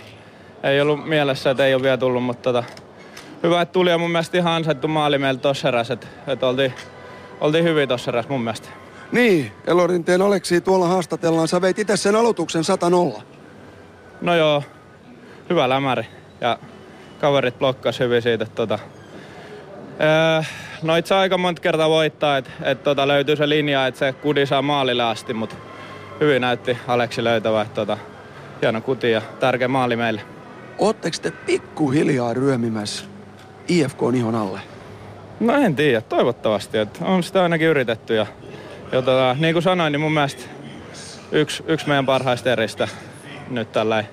Speaker 21: Ei ollut mielessä, että ei ole vielä tullut, mutta tota, hyvä, että tuli ja mun mielestä ihan ansaittu maali meillä tossa erässä, että, että oltiin, oltiin hyvin tossa erässä mun mielestä.
Speaker 2: Niin, Elorinteen Aleksi tuolla haastatellaan. Sä veit itse sen aloituksen 100
Speaker 21: No joo, hyvä lämäri ja kaverit blokkas hyvin siitä, että tota, öö, no itse aika monta kertaa voittaa, että et tota löytyy se linja, että se kudi saa maalille asti, mutta hyvin näytti Aleksi löytävä, että tota, hieno kuti ja tärkeä maali meille.
Speaker 2: Ootteko te pikkuhiljaa ryömimässä IFK ihon alle?
Speaker 21: No en tiedä, toivottavasti. Että on sitä ainakin yritetty ja, ja tota, niin kuin sanoin, niin mun mielestä yksi, yksi meidän parhaista eristä nyt tällä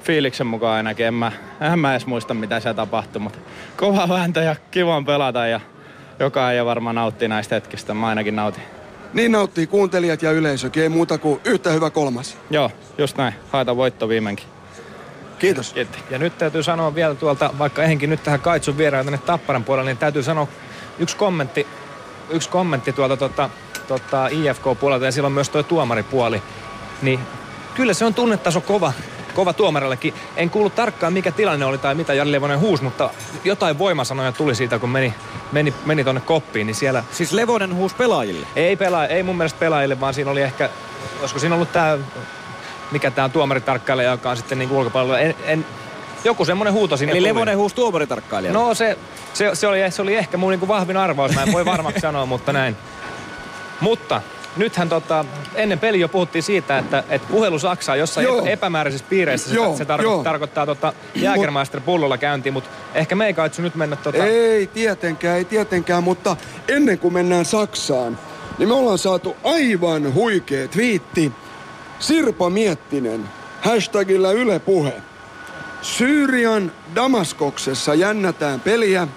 Speaker 21: fiiliksen mukaan ainakin. En mä, en mä edes muista mitä se tapahtui, mutta kova vääntö ja kiva on pelata ja joka ei varmaan nauttii näistä hetkistä. Mä ainakin nautin.
Speaker 2: Niin nauttii kuuntelijat ja yleisökin, ei muuta kuin yhtä hyvä kolmas.
Speaker 21: Joo, just näin. Haetaan voitto viimeinkin.
Speaker 2: Kiitos.
Speaker 21: Kiitos.
Speaker 3: Ja nyt täytyy sanoa vielä tuolta, vaikka ehenkin nyt tähän Kaitsun vieraan tänne Tapparan puolelle, niin täytyy sanoa yksi kommentti, yksi kommentti tuolta tota, tota IFK-puolelta ja silloin myös tuo tuomaripuoli. Niin kyllä se on tunnetaso kova, kova tuomarillekin. En kuullut tarkkaan mikä tilanne oli tai mitä Jari Levonen huus, mutta jotain voimasanoja tuli siitä, kun meni, meni, meni tonne koppiin, niin siellä...
Speaker 4: Siis Levonen huus pelaajille?
Speaker 3: Ei, pelaa, ei mun mielestä pelaajille, vaan siinä oli ehkä, olisiko siinä ollut tää, mikä tää tuomaritarkkailija, joka on sitten niin ulkopuolella. En, en, joku semmonen huuto sinne
Speaker 4: Eli
Speaker 3: tuli.
Speaker 4: Levonen huus tuomaritarkkailijalle?
Speaker 3: No se, se, se, oli, se oli ehkä mun niinku vahvin arvaus, mä en voi varmaksi sanoa, mutta näin. Mutta nythän tota, ennen peli jo puhuttiin siitä, että, että puhelu Saksaan jossain
Speaker 2: Joo.
Speaker 3: epä, epämääräisissä piireissä
Speaker 2: Joo,
Speaker 3: se, se tarko-
Speaker 2: joo.
Speaker 3: tarkoittaa tota Jägermeister pullolla käyntiin, mutta ehkä me ei kaitsu nyt mennä tota...
Speaker 2: Ei tietenkään, ei tietenkään, mutta ennen kuin mennään Saksaan, niin me ollaan saatu aivan huikea twiitti. Sirpa Miettinen, hashtagillä Yle Puhe. Syyrian Damaskoksessa jännätään peliä.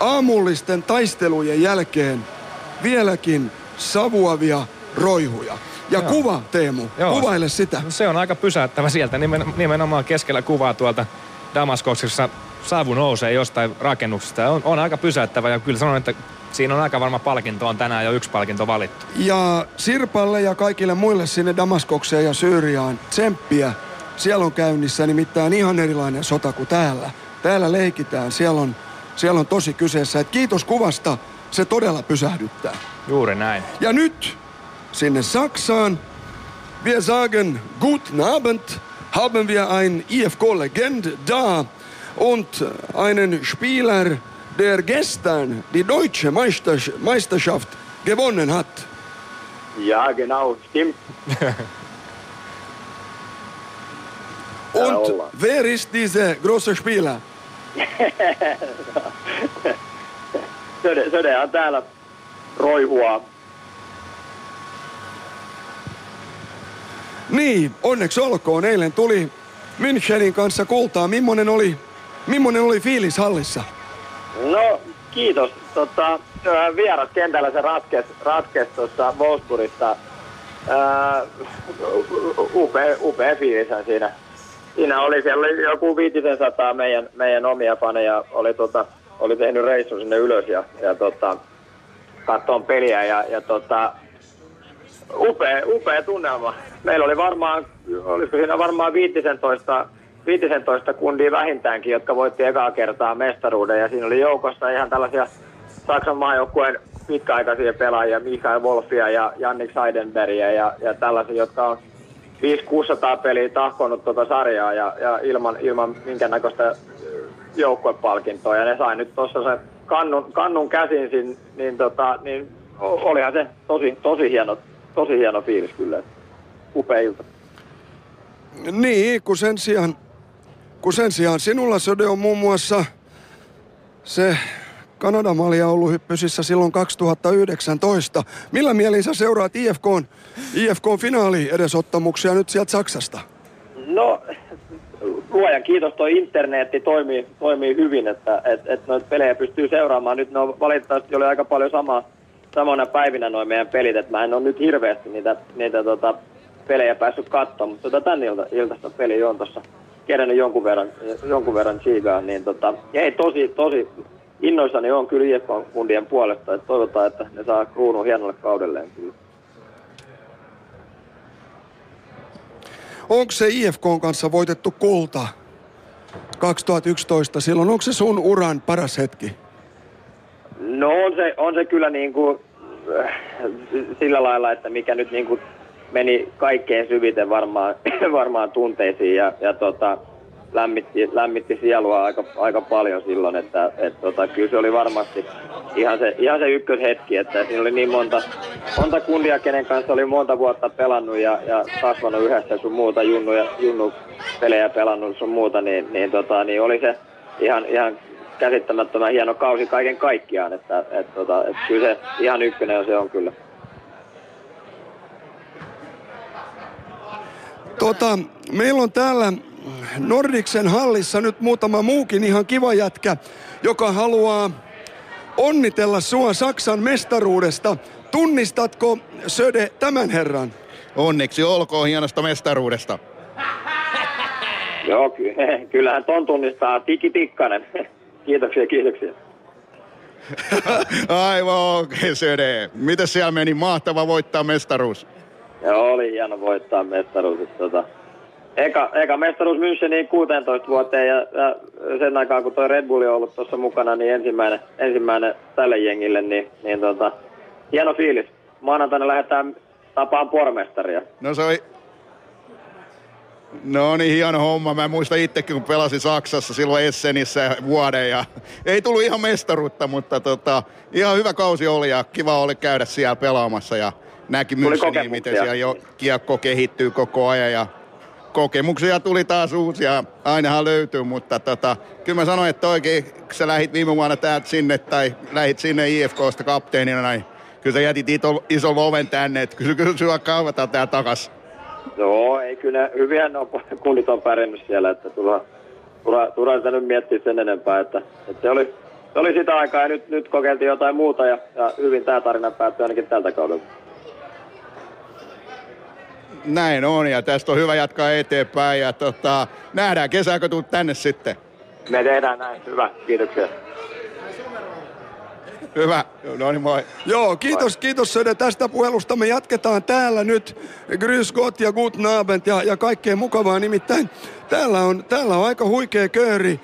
Speaker 2: Aamullisten taistelujen jälkeen vieläkin savuavia roihuja. Ja
Speaker 3: Joo.
Speaker 2: kuva, Teemu,
Speaker 3: Joo.
Speaker 2: kuvaile sitä.
Speaker 3: Se on aika pysäyttävä sieltä. Nimen, nimenomaan keskellä kuvaa tuolta Damaskoksessa savu nousee jostain rakennuksesta. On, on aika pysäyttävä ja kyllä sanon, että siinä on aika varma palkinto. On tänään jo yksi palkinto valittu.
Speaker 2: Ja Sirpalle ja kaikille muille sinne Damaskokseen ja Syyriaan tsemppiä. Siellä on käynnissä nimittäin ihan erilainen sota kuin täällä. Täällä leikitään, siellä on, siellä on tosi kyseessä. Et kiitos kuvasta, se todella pysähdyttää.
Speaker 3: Juuri näin.
Speaker 2: Ja nyt sinne Saksaan. Wir sagen guten Abend. Haben wir ein IFK-Legend da und einen Spieler, der gestern die deutsche Meister- Meisterschaft gewonnen hat.
Speaker 22: Ja, genau, stimmt.
Speaker 2: Und wer ist dieser große Spieler?
Speaker 22: Söde, Söde on täällä roihua.
Speaker 2: Niin, onneksi olkoon. Eilen tuli Münchenin kanssa kultaa. Mimmonen oli, mimmonen oli fiilis hallissa?
Speaker 22: No, kiitos. Tota, ö, vieraskentällä se ratkes, ratkes tuossa Wolfsburgissa. Upea, upea fiilishän siinä. Siinä oli, siellä oli joku 500 meidän, meidän omia faneja oli, tota, oli tehnyt reissun sinne ylös ja, ja tota, katsoon peliä ja, ja tota, upea, upea tunnelma. Meillä oli varmaan, olisiko siinä varmaan 15, 15 kundia vähintäänkin, jotka voitti ekaa kertaa mestaruuden. Ja siinä oli joukossa ihan tällaisia Saksan maajoukkueen pitkäaikaisia pelaajia, Michael Wolfia ja Jannik Seidenbergia ja, ja tällaisia, jotka on 500-600 peliä tahkonut tuota sarjaa ja, ja ilman, ilman minkäännäköistä joukkuepalkintoa. Ja ne sai nyt tuossa se kannun, kannun käsin, niin, niin, tota, niin olihan se tosi, tosi, hieno, tosi hieno fiilis kyllä. Upea ilta.
Speaker 2: Niin, kun sen sijaan, kun sen sijaan sinulla Söde on muun muassa se Kanadan malja ollut hyppysissä silloin 2019. Millä mielin sä seuraat IFKn, IFKn finaali edesottamuksia nyt sieltä Saksasta?
Speaker 22: No, luojan kiitos, toi internetti toimii, toimii hyvin, että et, et noita pelejä pystyy seuraamaan. Nyt ne on valitettavasti oli aika paljon sama, samana päivinä noin meidän pelit, että mä en ole nyt hirveästi niitä, niitä tota, pelejä päässyt katsomaan, mutta tota, tän ilta, iltaista peliä on tuossa kerännyt jonkun verran, jonkun verran siigaan, niin tota, ei tosi, tosi innoissani on kyllä IFK-kundien puolesta, että toivotaan, että ne saa kruunun hienolle kaudelleen kyllä.
Speaker 2: Onko se IFKn kanssa voitettu kulta 2011 silloin? Onko se sun uran paras hetki?
Speaker 22: No on se, on se kyllä niin kuin, äh, sillä lailla, että mikä nyt niin kuin meni kaikkein syviten varmaan, varmaan tunteisiin ja, ja tota, lämmitti, lämmitti sielua aika, aika paljon silloin, että et, tota, kyllä se oli varmasti ihan se, ihan se ykköshetki, että siinä oli niin monta, monta kundia, kenen kanssa oli monta vuotta pelannut ja, ja kasvanut yhdessä sun muuta junnu, ja, junnu pelejä pelannut sun muuta, niin, niin, tota, niin oli se ihan, ihan käsittämättömän hieno kausi kaiken kaikkiaan, että et, tota, et kyllä se ihan ykkönen se on kyllä.
Speaker 2: Tota, meillä on täällä Nordiksen hallissa nyt muutama muukin ihan kiva jätkä, joka haluaa onnitella sua Saksan mestaruudesta. tunnistatko Söde tämän herran?
Speaker 23: Onneksi olkoon hienosta mestaruudesta.
Speaker 22: Joo, ky- kyllähän ton tunnistaa Tiki Tikkanen. Kiitoksia, kiitoksia.
Speaker 23: Aivan oikein, Söde. Miten siellä meni? Mahtava voittaa mestaruus.
Speaker 22: Joo, oli hieno voittaa mestaruus. Tota, eka, eka mestaruus Müncheniin 16 vuoteen ja, ja, sen aikaa kun toi Red Bull on ollut tuossa mukana, niin ensimmäinen, ensimmäinen tälle jengille, niin, niin tota, hieno fiilis. Maanantaina lähdetään tapaan pormestaria.
Speaker 23: No se oli... No niin, hieno homma. Mä muistan itsekin, kun pelasin Saksassa silloin Essenissä vuoden ja ei tullut ihan mestaruutta, mutta tota, ihan hyvä kausi oli ja kiva oli käydä siellä pelaamassa ja myös niin, miten siellä jo kiekko kehittyy koko ajan ja kokemuksia tuli taas uusia, ainahan löytyy, mutta tota, kyllä mä sanoin, että oikein, kun sä lähit viime vuonna täältä sinne tai lähit sinne IFKsta kapteenina, niin kyllä sä jätit ito, ison loven tänne, että kyllä, kyllä sua kaivataan tää takas.
Speaker 22: Joo, ei kyllä hyviä no, kunnit on pärjännyt siellä, että turha, turha, turha sitä nyt miettiä sen enempää, että, että se, oli, se oli sitä aikaa ja nyt, nyt kokeiltiin jotain muuta ja, ja hyvin tämä tarina päättyi ainakin tältä kaudelta.
Speaker 23: Näin on ja tästä on hyvä jatkaa eteenpäin ja tota, nähdään kesää, tuut tänne sitten.
Speaker 22: Me tehdään näin, hyvä, kiitoksia.
Speaker 23: Hyvä, no niin moi.
Speaker 2: Joo, kiitos, kiitos Söde tästä puhelusta. Me jatketaan täällä nyt Grüß Gott ja Guten Abend ja, ja kaikkea mukavaa. Nimittäin täällä on, täällä on aika huikea kööri.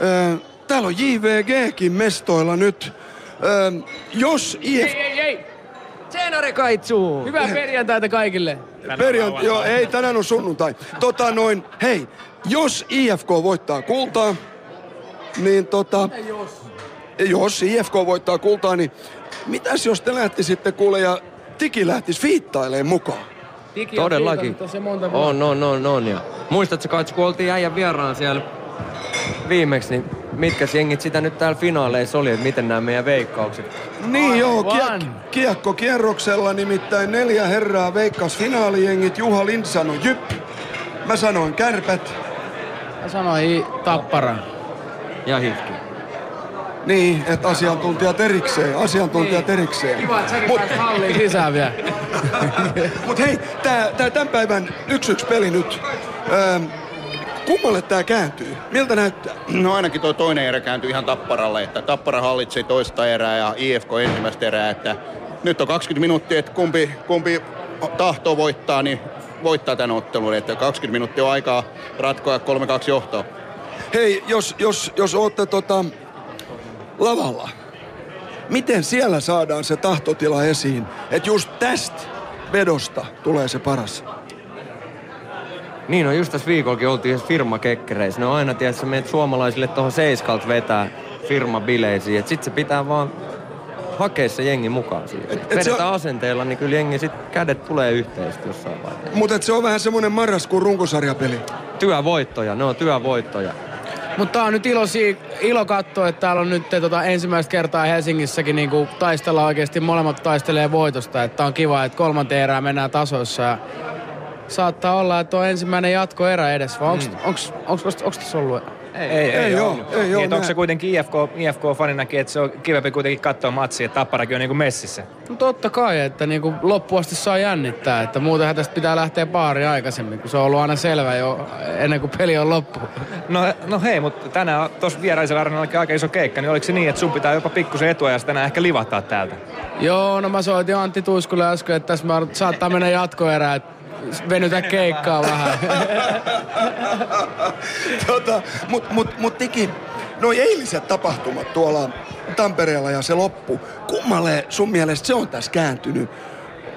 Speaker 2: Ö, täällä on JVGkin mestoilla nyt. Ö, jos IF...
Speaker 24: Ei, ei, ei! Tsenare Kaitsu! Hyvää perjantaita kaikille!
Speaker 2: Perjant- joo, ei, tänään on sunnuntai. Tota noin, hei, jos IFK voittaa kultaa, niin tota... Jos IFK voittaa kultaa, niin mitäs jos te lähtisitte kuule ja Tiki lähtisi fiittailemaan mukaan?
Speaker 24: Tiki
Speaker 20: Todellakin.
Speaker 24: monta vuotta.
Speaker 20: On, on, on, on. Ja muistatko Kaitsu, kun oltiin äijän vieraan siellä viimeksi, niin mitkä jengit sitä nyt täällä finaaleissa oli, että miten nämä meidän veikkaukset?
Speaker 2: Niin joo, kiek- kiekko kierroksella nimittäin neljä herraa veikkas finaalijengit. Juha Lind sanoi jyp. Mä sanoin kärpät.
Speaker 24: Mä sanoin tappara.
Speaker 20: Ja hifki.
Speaker 2: Niin, että asiantuntijat erikseen, asiantuntijat erikseen.
Speaker 24: Kiva, että säkin
Speaker 2: Mut-
Speaker 24: halliin sisään vielä.
Speaker 2: Mut hei, tää, tää tämän päivän 1-1 peli nyt. Öö, kummalle tää kääntyy? Miltä näyttää?
Speaker 23: No ainakin tuo toinen erä kääntyi ihan Tapparalle, että Tappara hallitsi toista erää ja IFK ensimmäistä erää, että nyt on 20 minuuttia, että kumpi, kumpi tahtoo voittaa, niin voittaa tämän ottelun, että 20 minuuttia on aikaa ratkoa 3-2 johtoa.
Speaker 2: Hei, jos, jos, jos ootte tota, lavalla, miten siellä saadaan se tahtotila esiin, että just tästä vedosta tulee se paras?
Speaker 20: Niin, no just tässä viikollakin oltiin firma kekkereissä. Ne on aina, tiedätkö, meidät suomalaisille tuohon seiskalta vetää firmabileisiin. Et sit se pitää vaan hakea se jengi mukaan siihen. Et,
Speaker 2: et
Speaker 20: Vedetään asenteella, niin kyllä jengi sit kädet tulee yhteisesti jossain vaiheessa.
Speaker 2: Mutta se on vähän semmoinen marraskuun runkosarjapeli.
Speaker 20: Työvoittoja, ne on työvoittoja.
Speaker 24: Mutta tää on nyt ilo, sii- ilo katsoa, että täällä on nyt tota, ensimmäistä kertaa Helsingissäkin niinku taistella oikeasti, molemmat taistelee voitosta. Että on kiva, että kolmanteen erään mennään tasoissa ja saattaa olla, että on ensimmäinen jatkoerä edes. Vai onks,
Speaker 3: Mm.
Speaker 24: onks, onks, onks, onks tässä ollut?
Speaker 3: Ei, ei, ei,
Speaker 24: oo,
Speaker 3: ole. niin, että onko se kuitenkin IFK, IFK-faninakin, että se on kivempi kuitenkin katsoa matsia, että Tapparakin on niinku messissä.
Speaker 24: No totta kai, että niinku loppuun asti saa jännittää, että muutenhan tästä pitää lähteä baariin aikaisemmin, kun se on ollut aina selvä jo ennen kuin peli on loppu.
Speaker 3: No, no hei, mutta tänään tuossa vieraisella arenallakin aika iso keikka, niin oliko se niin, että sun pitää jopa pikkusen etuajassa tänään ehkä livahtaa täältä?
Speaker 24: Joo, no mä soitin Antti Tuiskulle äsken, että tässä saattaa mennä jatkoerä, että venytä keikkaa vähän.
Speaker 2: tota, mut, mut, mut Tiki, noi eiliset tapahtumat tuolla Tampereella ja se loppu, kummalle sun mielestä se on tässä kääntynyt?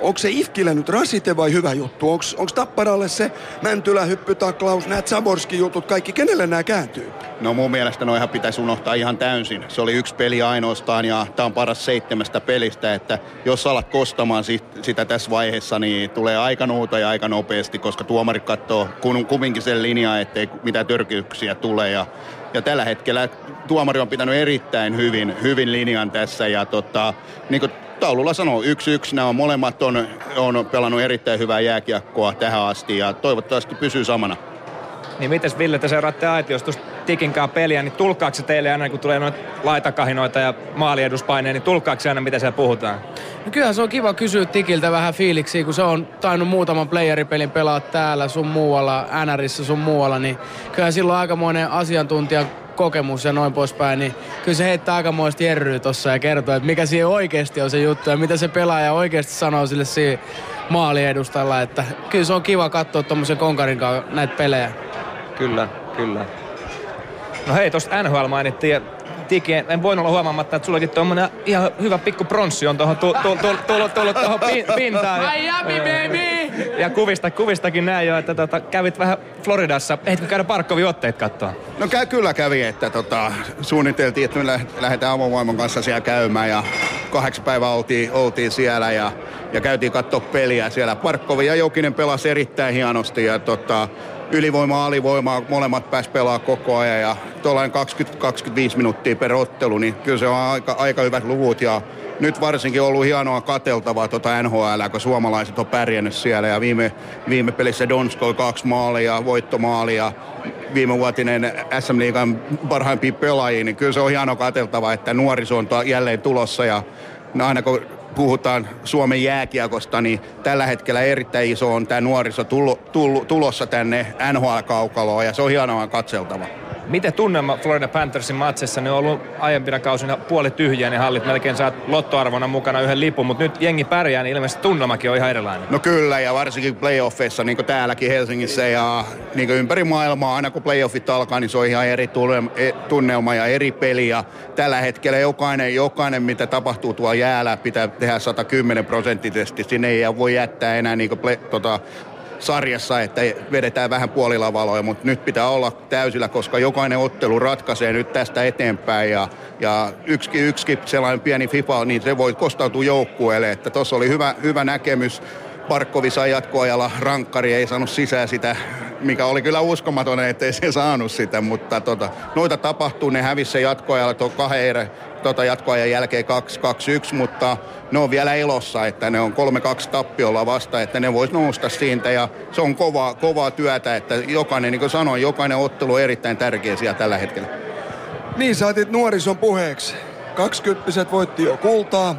Speaker 2: Onko se Ifkille nyt rasite vai hyvä juttu? Onko Tapparalle se Mäntylä, hyppytaklaus, nämä Zaborski jutut, kaikki, kenelle nämä kääntyy?
Speaker 23: No mun mielestä noihan pitäisi unohtaa ihan täysin. Se oli yksi peli ainoastaan ja tämä on paras seitsemästä pelistä, että jos alat kostamaan sit, sitä tässä vaiheessa, niin tulee aika nuuta ja aika nopeasti, koska tuomarit katsoo kun, kumminkin sen linjaa, ettei mitään törkyyksiä tule ja ja tällä hetkellä tuomari on pitänyt erittäin hyvin, hyvin linjan tässä ja tota, niin kuin taululla sanoo, yksi yksi nämä on molemmat on, on pelannut erittäin hyvää jääkiekkoa tähän asti ja toivottavasti pysyy samana.
Speaker 3: Niin mites Ville, te seuraatte aitiosta Tikin kanssa peliä, niin tulkkaako teille aina, kun tulee noita laitakahinoita ja maalieduspaineja, niin tulkkaako aina, mitä siellä puhutaan?
Speaker 24: No kyllähän se on kiva kysyä Tikiltä vähän fiiliksiä, kun se on tainnut muutaman playeripelin pelaa täällä sun muualla, NRissä sun muualla, niin kyllä silloin on aikamoinen asiantuntija kokemus ja noin poispäin, niin kyllä se heittää aikamoista jerryä tossa ja kertoo, että mikä siinä oikeasti on se juttu ja mitä se pelaaja oikeasti sanoo sille siinä maaliedustalla, että kyllä se on kiva katsoa tuommoisen konkarin kanssa näitä pelejä.
Speaker 20: Kyllä, kyllä.
Speaker 3: No hei, tuosta NHL mainittiin ja Tiki, en voinut olla huomaamatta, että sullakin tuommoinen ihan hyvä pikku pronssi on tuohon tullut tu, tu, tu, tullut tuohon pin, pintaan.
Speaker 24: Miami, baby!
Speaker 3: Ja kuvista, kuvistakin näin jo, että tota, kävit vähän Floridassa. Ehtitkö käydä Parkkovin otteet katsoa?
Speaker 23: No käy, kyllä kävi, että tota, suunniteltiin, että me lä- lähdetään avovoiman kanssa siellä käymään ja kahdeksan päivää oltiin, oltiin siellä ja, ja käytiin katsoa peliä siellä. Parkkovi ja Jokinen pelasi erittäin hienosti ja tota, ylivoima, alivoima, molemmat pääs pelaa koko ajan. Ja tuollainen 20-25 minuuttia per ottelu, niin kyllä se on aika, aika hyvät luvut. Ja nyt varsinkin ollut hienoa kateltavaa tuota NHL, kun suomalaiset on pärjännyt siellä. Ja viime, viime pelissä Donskoi kaksi maalia, voittomaalia, viime vuotinen SM Liigan parhaimpia pelaajia, niin kyllä se on hienoa kateltavaa, että nuoriso on jälleen tulossa. Ja aina kun puhutaan Suomen jääkiekosta, niin tällä hetkellä erittäin iso on tämä nuoriso tullo, tullo, tulossa tänne NHL-kaukaloon ja se on hienoa katseltava.
Speaker 3: Miten tunnelma Florida Panthersin matsissa? Ne on ollut aiempina kausina puoli tyhjiä ne hallit. Melkein saat lottoarvona mukana yhden lipun, mutta nyt jengi pärjää, niin ilmeisesti tunnelmakin on ihan erilainen.
Speaker 23: No kyllä, ja varsinkin playoffeissa, niin kuin täälläkin Helsingissä ja niin kuin ympäri maailmaa, aina kun playoffit alkaa, niin se on ihan eri e- tunnelma ja eri peli. Ja tällä hetkellä jokainen, jokainen, mitä tapahtuu tuolla jäällä, pitää tehdä 110 prosenttisesti. Sinne ei voi jättää enää niin kuin play, tota, sarjassa, että vedetään vähän puolilavaloja, mutta nyt pitää olla täysillä, koska jokainen ottelu ratkaisee nyt tästä eteenpäin ja, ja yksi, yksi sellainen pieni FIFA, niin se voi kostautua joukkueelle, että tuossa oli hyvä, hyvä näkemys. Parkkovi sai jatkoajalla, rankkari ei saanut sisään sitä, mikä oli kyllä uskomaton, ettei se saanut sitä, mutta tota, noita tapahtuu, ne hävisi se jatkoajalla tuon kahden tota jatkoajan jälkeen 2-2-1, mutta ne on vielä elossa, että ne on 3-2 tappiolla vasta, että ne vois nousta siitä ja se on kovaa, kovaa työtä, että jokainen, niin kuin sanoin, jokainen ottelu on erittäin tärkeä siellä tällä hetkellä.
Speaker 2: Niin saatit nuorison puheeksi. 20 voitti jo kultaa.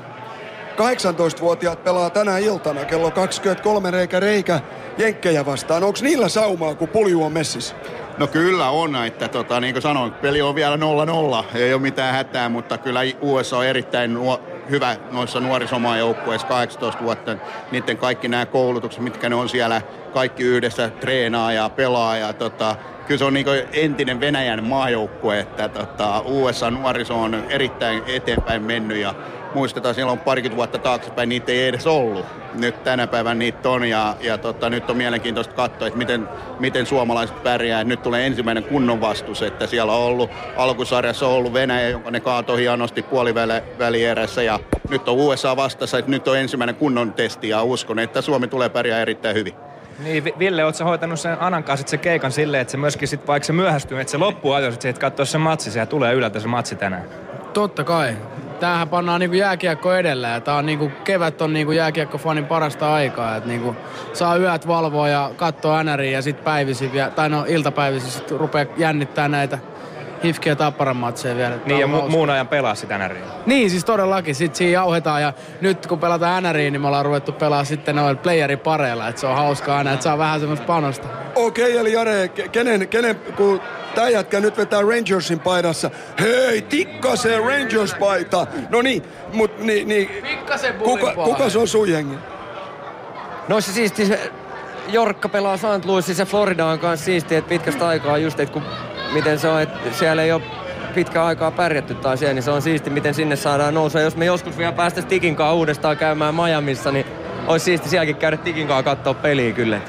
Speaker 2: 18-vuotiaat pelaa tänä iltana kello 23 reikä reikä Jenkkejä vastaan. Onko niillä saumaa, kun pulju on messissä?
Speaker 23: No kyllä on, että tota, niin kuin sanoin, peli on vielä 0-0, ei ole mitään hätää, mutta kyllä USA on erittäin nuo, hyvä noissa nuorisomaajoukkueissa 18 vuotta. Niiden kaikki nämä koulutukset, mitkä ne on siellä, kaikki yhdessä treenaa ja pelaa ja tota, kyllä se on niin entinen Venäjän maajoukkue, että tota, USA nuoriso on erittäin eteenpäin mennyt ja muistetaan silloin parikymmentä vuotta taaksepäin niitä ei edes ollut. Nyt tänä päivänä niitä on ja, ja tota, nyt on mielenkiintoista katsoa, että miten, miten suomalaiset pärjää. Nyt tulee ensimmäinen kunnon vastus, että siellä on ollut alkusarjassa on ollut Venäjä, jonka ne kaatoi hienosti puolivälierässä ja nyt on USA vastassa, että nyt on ensimmäinen kunnon testi ja uskon, että Suomi tulee pärjää erittäin hyvin.
Speaker 3: Niin, Vi- Ville, ootko sä hoitanut sen Anan kanssa sit se keikan silleen, että se myöskin sit, vaikka se myöhästyy, että se loppuu ajoissa, että katsoa se matsi, se tulee ylältä se matsi tänään.
Speaker 24: Totta kai. Tämähän pannaan niinku jääkiekko edellä ja tää on niinku, kevät on niinku jääkiekkofanin parasta aikaa. Et niinku, saa yöt valvoa ja katsoa NRiä ja sit päivisin, tai no iltapäivisin sit rupeaa jännittää näitä hifkiä tapparan matseja vielä. Tää
Speaker 3: Niin ja mu- muun ajan pelaa sitä näriä.
Speaker 24: Niin, siis todellakin. Sitten siinä jauhetaan ja nyt kun pelataan NRiin, niin me ollaan ruvettu pelaa sitten noilla playeripareilla. Että se on hauskaa aina, että saa vähän semmoista panosta.
Speaker 2: Okei, eli Jare, ke- kenen, kenen, kun tää jätkä nyt vetää Rangersin paidassa. Hei, tikkaseen Rangers-paita. No niin, mut niin, niin kuka, kuka se on sun jengi?
Speaker 20: No se siisti, se Jorkka pelaa St. Louisissa ja Florida on kanssa siistiä, että pitkästä aikaa just, että kun, miten se on, että siellä ei ole pitkä aikaa pärjätty taas siellä, niin se on siisti, miten sinne saadaan nousua. Jos me joskus vielä päästäisiin Tikin kanssa uudestaan käymään Miamiissa, niin olisi siisti sielläkin käydä Tikin kanssa katsoa peliä kyllä.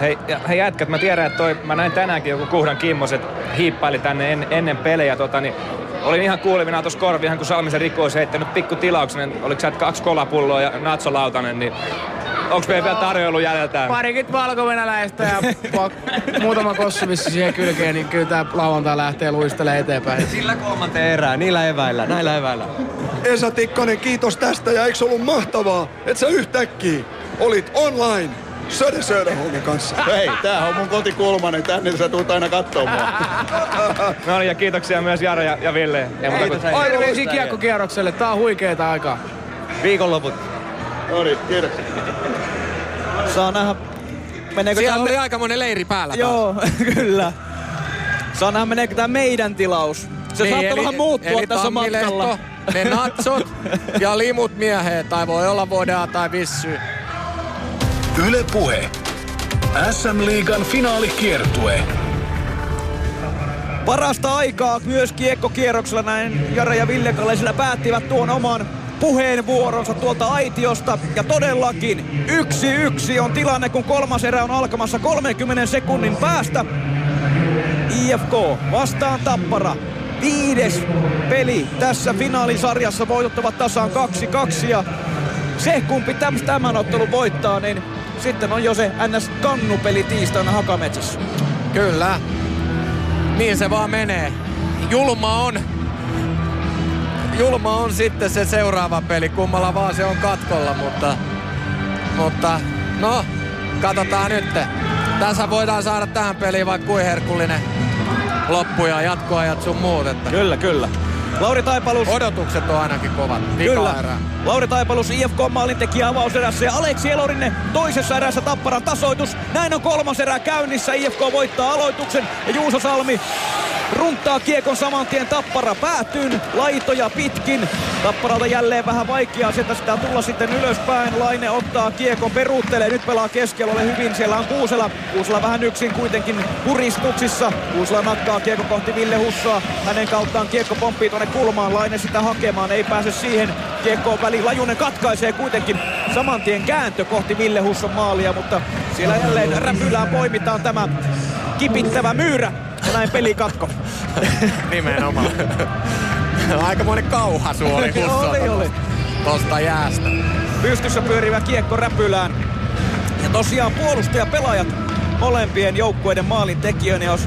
Speaker 3: Hei, hei jätkät, mä tiedän, että toi, mä näin tänäänkin joku Kuhdan Kimmoset hiippaili tänne en, ennen pelejä. Tota, niin, olin ihan kuulivina tuossa korvihan, kun Salmisen Rikko olisi heittänyt pikku tilauksen. Oliko sä kaksi kolapulloa ja natsolautanen, niin onks meillä vielä tarjoilu jäljellä?
Speaker 24: Parikymmentä valkovenäläistä ja pak- muutama kossuvissi siihen kylkeen, niin kyllä tää lauantai lähtee luistelemaan eteenpäin.
Speaker 20: Sillä kolmanteen erään, niillä eväillä, näillä eväillä.
Speaker 2: Esa Tikkanen, kiitos tästä ja eikö ollut mahtavaa, että sä yhtäkkiä olit online Söder Söderholmin kanssa.
Speaker 23: Hei, tää on mun kotikulma, niin tänne sä tuut aina katsomaan.
Speaker 3: No niin, ja kiitoksia myös Jare ja, ja Ville. Ja muuta kuin-
Speaker 24: Terveisiä kiekkokierrokselle. Tää on huikeeta aikaa.
Speaker 3: Viikonloput.
Speaker 23: No niin, kiitoksia.
Speaker 4: Saa nähdä, meneekö
Speaker 5: Siellä
Speaker 4: tää
Speaker 5: oli
Speaker 4: me-
Speaker 5: aikamoinen leiri päällä taas.
Speaker 4: Joo, kyllä. Saa nähdä, meneekö tämä meidän tilaus. Se
Speaker 5: Niin,
Speaker 4: saattaa
Speaker 5: eli-
Speaker 4: vähän muuttua
Speaker 5: eli
Speaker 4: tässä matkalla.
Speaker 5: Ne natsot ja limut mieheen, tai voi olla vodea tai vissy.
Speaker 1: Yle Puhe. SM-liigan finaalikiertue.
Speaker 4: Parasta aikaa myös kiekkokierroksella näin Jare ja Ville Kalesillä päättivät tuon oman puheenvuoronsa tuolta aitiosta. Ja todellakin yksi yksi on tilanne, kun kolmas erä on alkamassa 30 sekunnin päästä. IFK vastaan Tappara. Viides peli tässä finaalisarjassa. Voitot ovat tasaan 2-2 ja se kumpi täm- tämän ottelun voittaa, niin sitten on jo se NS-kannupeli tiistaina Hakametsässä.
Speaker 5: Kyllä. Niin se vaan menee. Julma on. Julma on sitten se seuraava peli, kummalla vaan se on katkolla, mutta... Mutta, no, katsotaan nyt. Tässä voidaan saada tähän peliin vaikka kuin herkullinen loppu ja jatkoajat sun muut. Että
Speaker 4: Kyllä, kyllä. Lauri Taipalus.
Speaker 5: Odotukset on ainakin kovat.
Speaker 4: Kyllä. Lauri Taipalus IFK maalintekijä avauserässä ja Aleksi Elorinne toisessa erässä Tapparan tasoitus. Näin on kolmas erä käynnissä. IFK voittaa aloituksen ja Juuso Salmi runttaa kiekon saman tien Tappara päätyyn. Laitoja pitkin. Tapparalta jälleen vähän vaikeaa sieltä sitä tulla sitten ylöspäin. Laine ottaa kiekon, peruuttelee. Nyt pelaa keskellä hyvin. Siellä on Kuusela. Kuusela vähän yksin kuitenkin puristuksissa. Kuusela nakkaa kiekko kohti Ville Hussoa. Hänen kauttaan kiekko pomppii tuonne kulmaan. Laine sitä hakemaan. Ei pääse siihen. Kiekko on väliin. Lajunen katkaisee kuitenkin saman tien kääntö kohti Ville Husson maalia. Mutta siellä jälleen räpylään poimitaan tämä kipittävä myyrä. Ja näin peli katko.
Speaker 5: Nimenomaan. Aikamoinen kauhasu oli Hussolta
Speaker 4: oli, oli.
Speaker 5: tosta jäästä.
Speaker 4: Pystyssä pyörivä kiekko räpylään. Ja tosiaan puolustajapelaajat molempien joukkueiden maalin tekijöinä, jos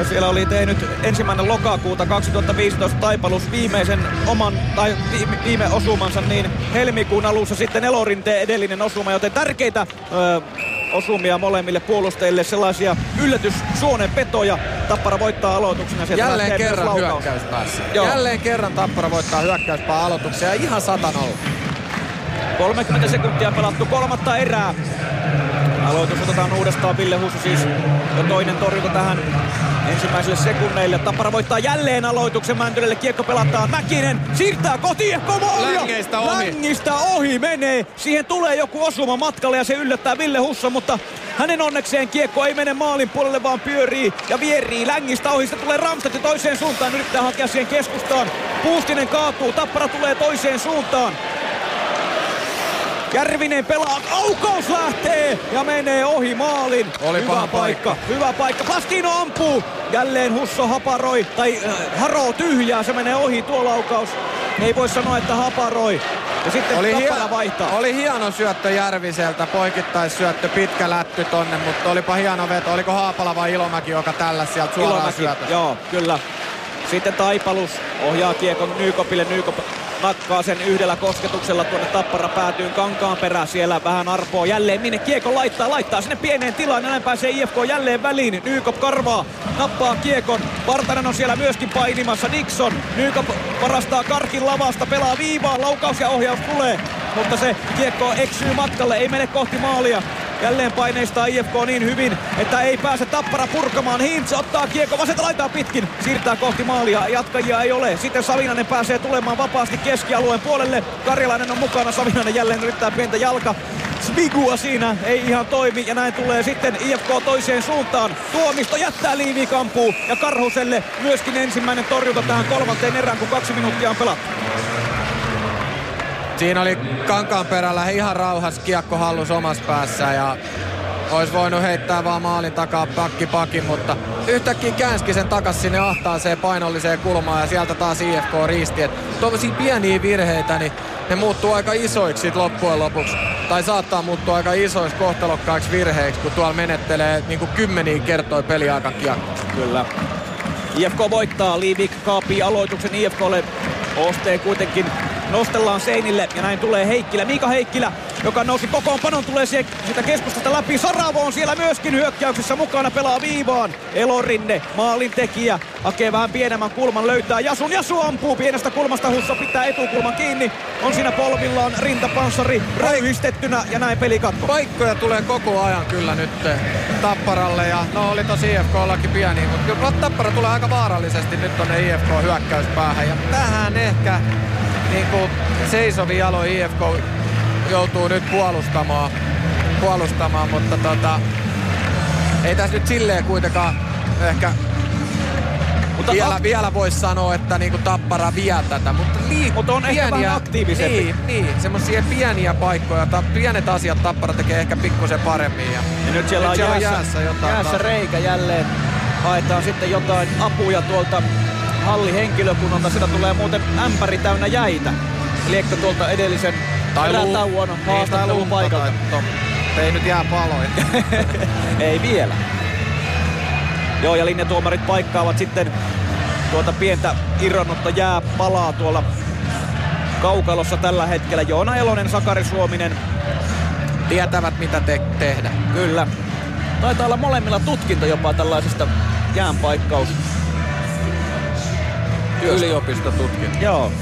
Speaker 4: ö, siellä oli tehnyt ensimmäinen lokakuuta 2015 Taipalus viimeisen oman tai viime, viime osumansa, niin helmikuun alussa sitten Elorinteen edellinen osuma, joten tärkeitä ö, osumia molemmille puolustajille, sellaisia yllätyssuonenpetoja. Tappara voittaa aloituksena. Sieltä
Speaker 5: Jälleen kerran hyökkäyspäässä.
Speaker 4: Joo.
Speaker 5: Jälleen kerran Tappara voittaa hyökkäyspää aloituksia ihan satanolla.
Speaker 4: 30 sekuntia pelattu kolmatta erää. Aloitus otetaan uudestaan Ville Hussu siis jo toinen torjunta tähän ensimmäiselle sekunneille. Tappara voittaa jälleen aloituksen Mäntylälle. Kiekko pelataan. Mäkinen siirtää koti maalia.
Speaker 5: Längeistä ohi.
Speaker 4: Längistä ohi menee. Siihen tulee joku osuma matkalle ja se yllättää Ville Husso, mutta hänen onnekseen kiekko ei mene maalin puolelle, vaan pyörii ja vierii Längistä ohi. Sitten tulee Ramstedt toiseen suuntaan. Yrittää hakea siihen keskustaan. Puustinen kaatuu. Tappara tulee toiseen suuntaan. Järvinen pelaa, aukaus lähtee ja menee ohi maalin.
Speaker 5: Oli
Speaker 4: Hyvä
Speaker 5: paha
Speaker 4: paikka, hyvä paikka. Plastino ampuu. Jälleen Husso haparoi, tai äh, haroo tyhjää, se menee ohi tuo laukaus. Ei voi sanoa, että haparoi. Ja sitten
Speaker 5: Oli,
Speaker 4: Tappara
Speaker 5: hie-
Speaker 4: vaihtaa.
Speaker 5: oli hieno syöttö Järviseltä, poikittaissyöttö, pitkä lätty tonne, mutta olipa hieno veto. Oliko Haapala vai Ilomäki, joka tällä sieltä suoraan
Speaker 4: Ilomäki,
Speaker 5: syötöstä?
Speaker 4: Joo, kyllä. Sitten Taipalus ohjaa kiekon Nykopille. Nykop nakkaa sen yhdellä kosketuksella tuonne Tappara päätyyn kankaan perään. Siellä vähän arpoo jälleen minne kiekon laittaa. Laittaa sinne pieneen tilaan. Näin pääsee IFK jälleen väliin. Nykop karvaa. Nappaa kiekon. Partanen on siellä myöskin painimassa. Nixon. Nykop varastaa karkin lavasta. Pelaa viivaa. Laukaus ja ohjaus tulee. Mutta se kiekko eksyy matkalle. Ei mene kohti maalia. Jälleen paineistaa IFK niin hyvin, että ei pääse tappara purkamaan. Hintz ottaa kiekko vasenta laitaa pitkin. Siirtää kohti maalia. Jatkajia ei ole. Sitten Savinainen pääsee tulemaan vapaasti keskialueen puolelle. Karjalainen on mukana. Savinainen jälleen yrittää pientä jalka. Svigua siinä ei ihan toimi ja näin tulee sitten IFK toiseen suuntaan. Tuomisto jättää liivikampuun ja Karhuselle myöskin ensimmäinen torjunta tähän kolmanteen erään, kun kaksi minuuttia on pelattu.
Speaker 5: Siinä oli kankaan perällä ihan rauhas kiekko hallus omassa päässä ja olisi voinut heittää vaan maalin takaa pakki pakin, mutta yhtäkkiä käänski sen takas sinne ahtaaseen painolliseen kulmaan ja sieltä taas IFK riisti. Et tuollaisia pieniä virheitä, niin ne muuttuu aika isoiksi sit loppujen lopuksi. Tai saattaa muuttua aika isoiksi kohtalokkaiksi virheiksi, kun tuolla menettelee niin kuin kymmeniä kertoja peliaikan kiekko.
Speaker 4: Kyllä. IFK voittaa, Liivik kaapii aloituksen IFKlle. Ostee kuitenkin nostellaan seinille ja näin tulee Heikkilä. Miika Heikkilä joka nousi kokoonpanon, tulee sitä keskustasta läpi. Saravo on siellä myöskin hyökkäyksessä mukana, pelaa viivaan. Elorinne, maalintekijä, hakee vähän pienemmän kulman, löytää Jasun. Jasu ampuu pienestä kulmasta, Husso pitää etukulman kiinni. On siinä polvillaan rintapanssari röyhistettynä ja näin pelikatko.
Speaker 5: Paikkoja tulee koko ajan kyllä nyt Tapparalle ja no oli tosi IFKllakin pieni, mutta kyllä Tappara tulee aika vaarallisesti nyt tonne IFK hyökkäyspäähän ja tähän ehkä niin kuin seisovi jalo IFK joutuu nyt puolustamaan, puolustamaan mutta tota, ei tässä nyt silleen kuitenkaan ehkä mutta vielä,
Speaker 4: ak-
Speaker 5: vielä voisi sanoa, että niinku Tappara vie tätä, mutta, lii-
Speaker 4: Mutta on ehkä vähän aktiivisempi.
Speaker 5: Niin, niin semmoisia pieniä paikkoja, ta, pienet asiat Tappara tekee ehkä pikkusen paremmin. Ja,
Speaker 4: Ja nyt siellä on
Speaker 5: siellä
Speaker 4: jäässä,
Speaker 5: jäässä jotain.
Speaker 4: jäässä
Speaker 5: taas.
Speaker 4: reikä jälleen. Haetaan sitten jotain apuja tuolta hallihenkilökunnalta. Sitä tulee muuten ämpäri täynnä jäitä. Liekko tuolta edellisen
Speaker 5: Tai
Speaker 4: erätauon haastattelun paikalta.
Speaker 5: tai Ei nyt jää paloja.
Speaker 4: Ei vielä. Joo, ja linjatuomarit paikkaavat sitten tuota pientä irronnutta jääpalaa tuolla kaukalossa tällä hetkellä. Joona Elonen, Sakari Suominen.
Speaker 5: Tietävät mitä te- tehdä.
Speaker 4: Kyllä. Taitaa olla molemmilla tutkinto jopa tällaisesta jäänpaikkaus.
Speaker 5: Yliopistotutkinto.
Speaker 4: Joo.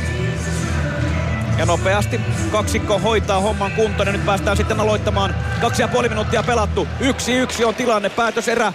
Speaker 4: Ja nopeasti kaksikko hoitaa homman kuntoon ja nyt päästään sitten aloittamaan. Kaksi ja puoli minuuttia pelattu. Yksi yksi on tilanne, päätöserä.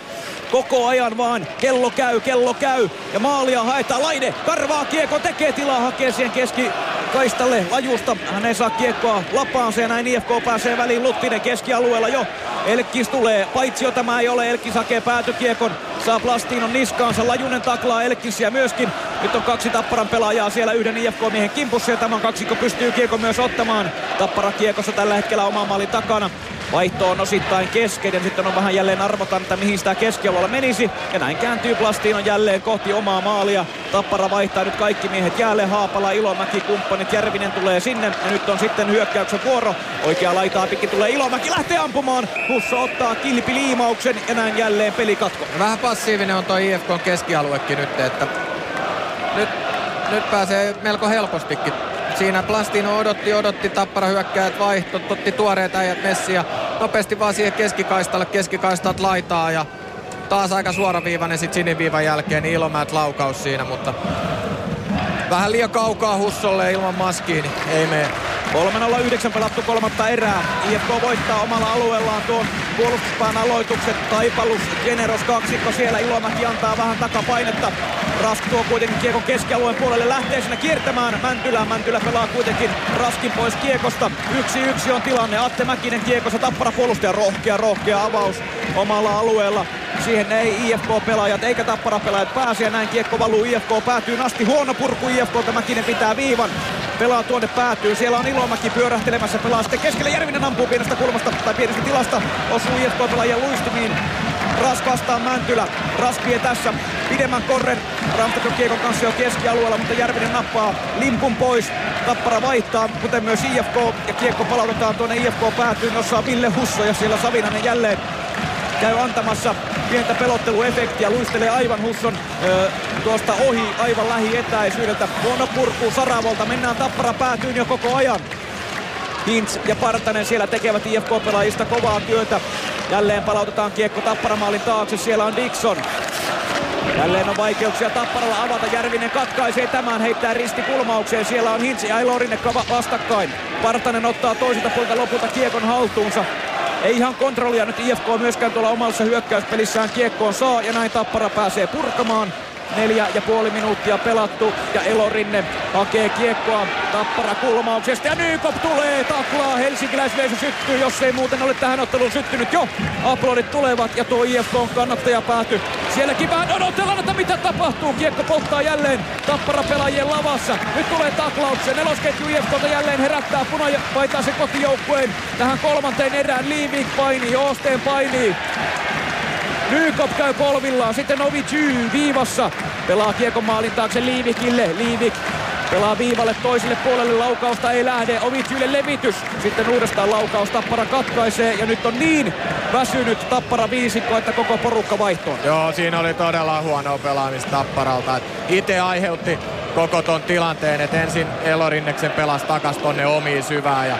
Speaker 4: Koko ajan vaan kello käy, kello käy. Ja maalia haetaan. Laine karvaa kiekko, tekee tilaa, hakee siihen keski kaistalle lajusta. Hän ei saa kiekkoa lapaansa ja näin IFK pääsee väliin Luttinen keskialueella jo. Elkkis tulee, paitsi jo tämä ei ole. Elkkis hakee päätykiekon, saa Plastinon niskaansa. Lajunen taklaa Elkkisiä myöskin. Nyt on kaksi Tapparan pelaajaa siellä yhden IFK-miehen kimpussa ja tämän kaksikko pystyy kiekko myös ottamaan. Tappara kiekossa tällä hetkellä oman maalin takana. Vaihto on osittain kesken ja sitten on vähän jälleen arvotan, että mihin sitä keskialueella menisi. Ja näin kääntyy Plastinon jälleen kohti omaa maalia. Tappara vaihtaa nyt kaikki miehet jäälle. Haapala, Ilomäki, kumppanit, Järvinen tulee sinne. Ja nyt on sitten hyökkäyksen vuoro. Oikea laitaa pitkin tulee Ilomäki, lähtee ampumaan. Husso ottaa kilpiliimauksen ja näin jälleen pelikatko.
Speaker 5: Vähän passiivinen on tuo IFK keskialuekin nyt, että nyt, nyt pääsee melko helpostikin. Siinä Plastino odotti, odotti, Tappara hyökkäjät vaihto, otti tuoreet äijät Messi ja nopeasti vaan siihen keskikaistalle, keskikaistat laitaa ja taas aika suoraviivainen sit siniviivan jälkeen, niin Ilomäät laukaus siinä, mutta vähän liian kaukaa Hussolle ilman maskiin, niin ei mene.
Speaker 4: 3.09 pelattu kolmatta erää. IFK voittaa omalla alueellaan tuon puolustuspään aloitukset. Taipalus, Generos kaksikko siellä. Ilomäki antaa vähän takapainetta. Rask tuo kuitenkin kiekon keskialueen puolelle. Lähtee sinne kiertämään Mäntylä. Mäntylä pelaa kuitenkin Raskin pois kiekosta. Yksi yksi on tilanne. Atte Mäkinen kiekossa. Tappara puolustaja. Rohkea, rohkea avaus omalla alueella. Siihen ei IFK-pelaajat eikä Tappara-pelaajat pääse ja näin kiekko valuu IFK päätyy asti. Huono purku IFK, Mäkinen pitää viivan. Pelaa tuonne päätyy. Siellä on Ilomäki pyörähtelemässä. Pelaa sitten keskelle. Järvinen ampuu pienestä kulmasta tai pienestä tilasta. Osuu IFK-pelaajien luistimiin. Rask vastaan Mäntylä. Rask vie tässä pidemmän korren. Ramstakon kiekon kanssa jo keskialueella, mutta Järvinen nappaa limpun pois. Tappara vaihtaa, kuten myös IFK. Ja kiekko palautetaan tuonne IFK päätyyn, jossa on Ville Husso ja siellä Savinainen jälleen käy antamassa pientä pelotteluefektiä, luistelee aivan Husson ö, tuosta ohi aivan lähietäisyydeltä. Huono purku Saravolta, mennään Tappara päätyyn jo koko ajan. Hintz ja Partanen siellä tekevät IFK-pelaajista kovaa työtä. Jälleen palautetaan kiekko Tapparamaalin taakse, siellä on Dixon. Jälleen on vaikeuksia Tapparalla avata. Järvinen katkaisee tämän, heittää ristikulmaukseen. Siellä on Hintz ja Ailorinne vastakkain. Partanen ottaa toiselta puolelta lopulta kiekon haltuunsa. Ei ihan kontrollia nyt IFK myöskään tuolla omassa hyökkäyspelissään kiekkoon saa ja näin Tappara pääsee purkamaan. Neljä ja puoli minuuttia pelattu ja Elorinne hakee kiekkoa Tappara kulmauksesta ja Nykop tulee taklaa. Helsinkiläisveisö syttyy, jos ei muuten ole tähän otteluun syttynyt jo. Aplodit tulevat ja tuo IFK on kannattaja pääty. Sielläkin vähän odotellaan, että mitä tapahtuu. Kiekko polttaa jälleen Tappara pelaajien lavassa. Nyt tulee taklauksia. Nelosketju IFKta jälleen herättää punapaitaa se kotijoukkueen tähän kolmanteen erään. Liivik painii, Oosteen painii. Nykop käy polvillaan, sitten Ovicy viivassa. Pelaa kiekon maalin taakse Liivikille. Liivik pelaa viivalle toiselle puolelle, laukausta ei lähde. Ovicylle levitys, sitten uudestaan laukaus. Tappara katkaisee ja nyt on niin väsynyt Tappara viisikko, että koko porukka vaihtoon.
Speaker 5: Joo, siinä oli todella huonoa pelaamista Tapparalta. Itse aiheutti koko ton tilanteen, että ensin Elorinneksen pelasi takas tonne omiin syvään ja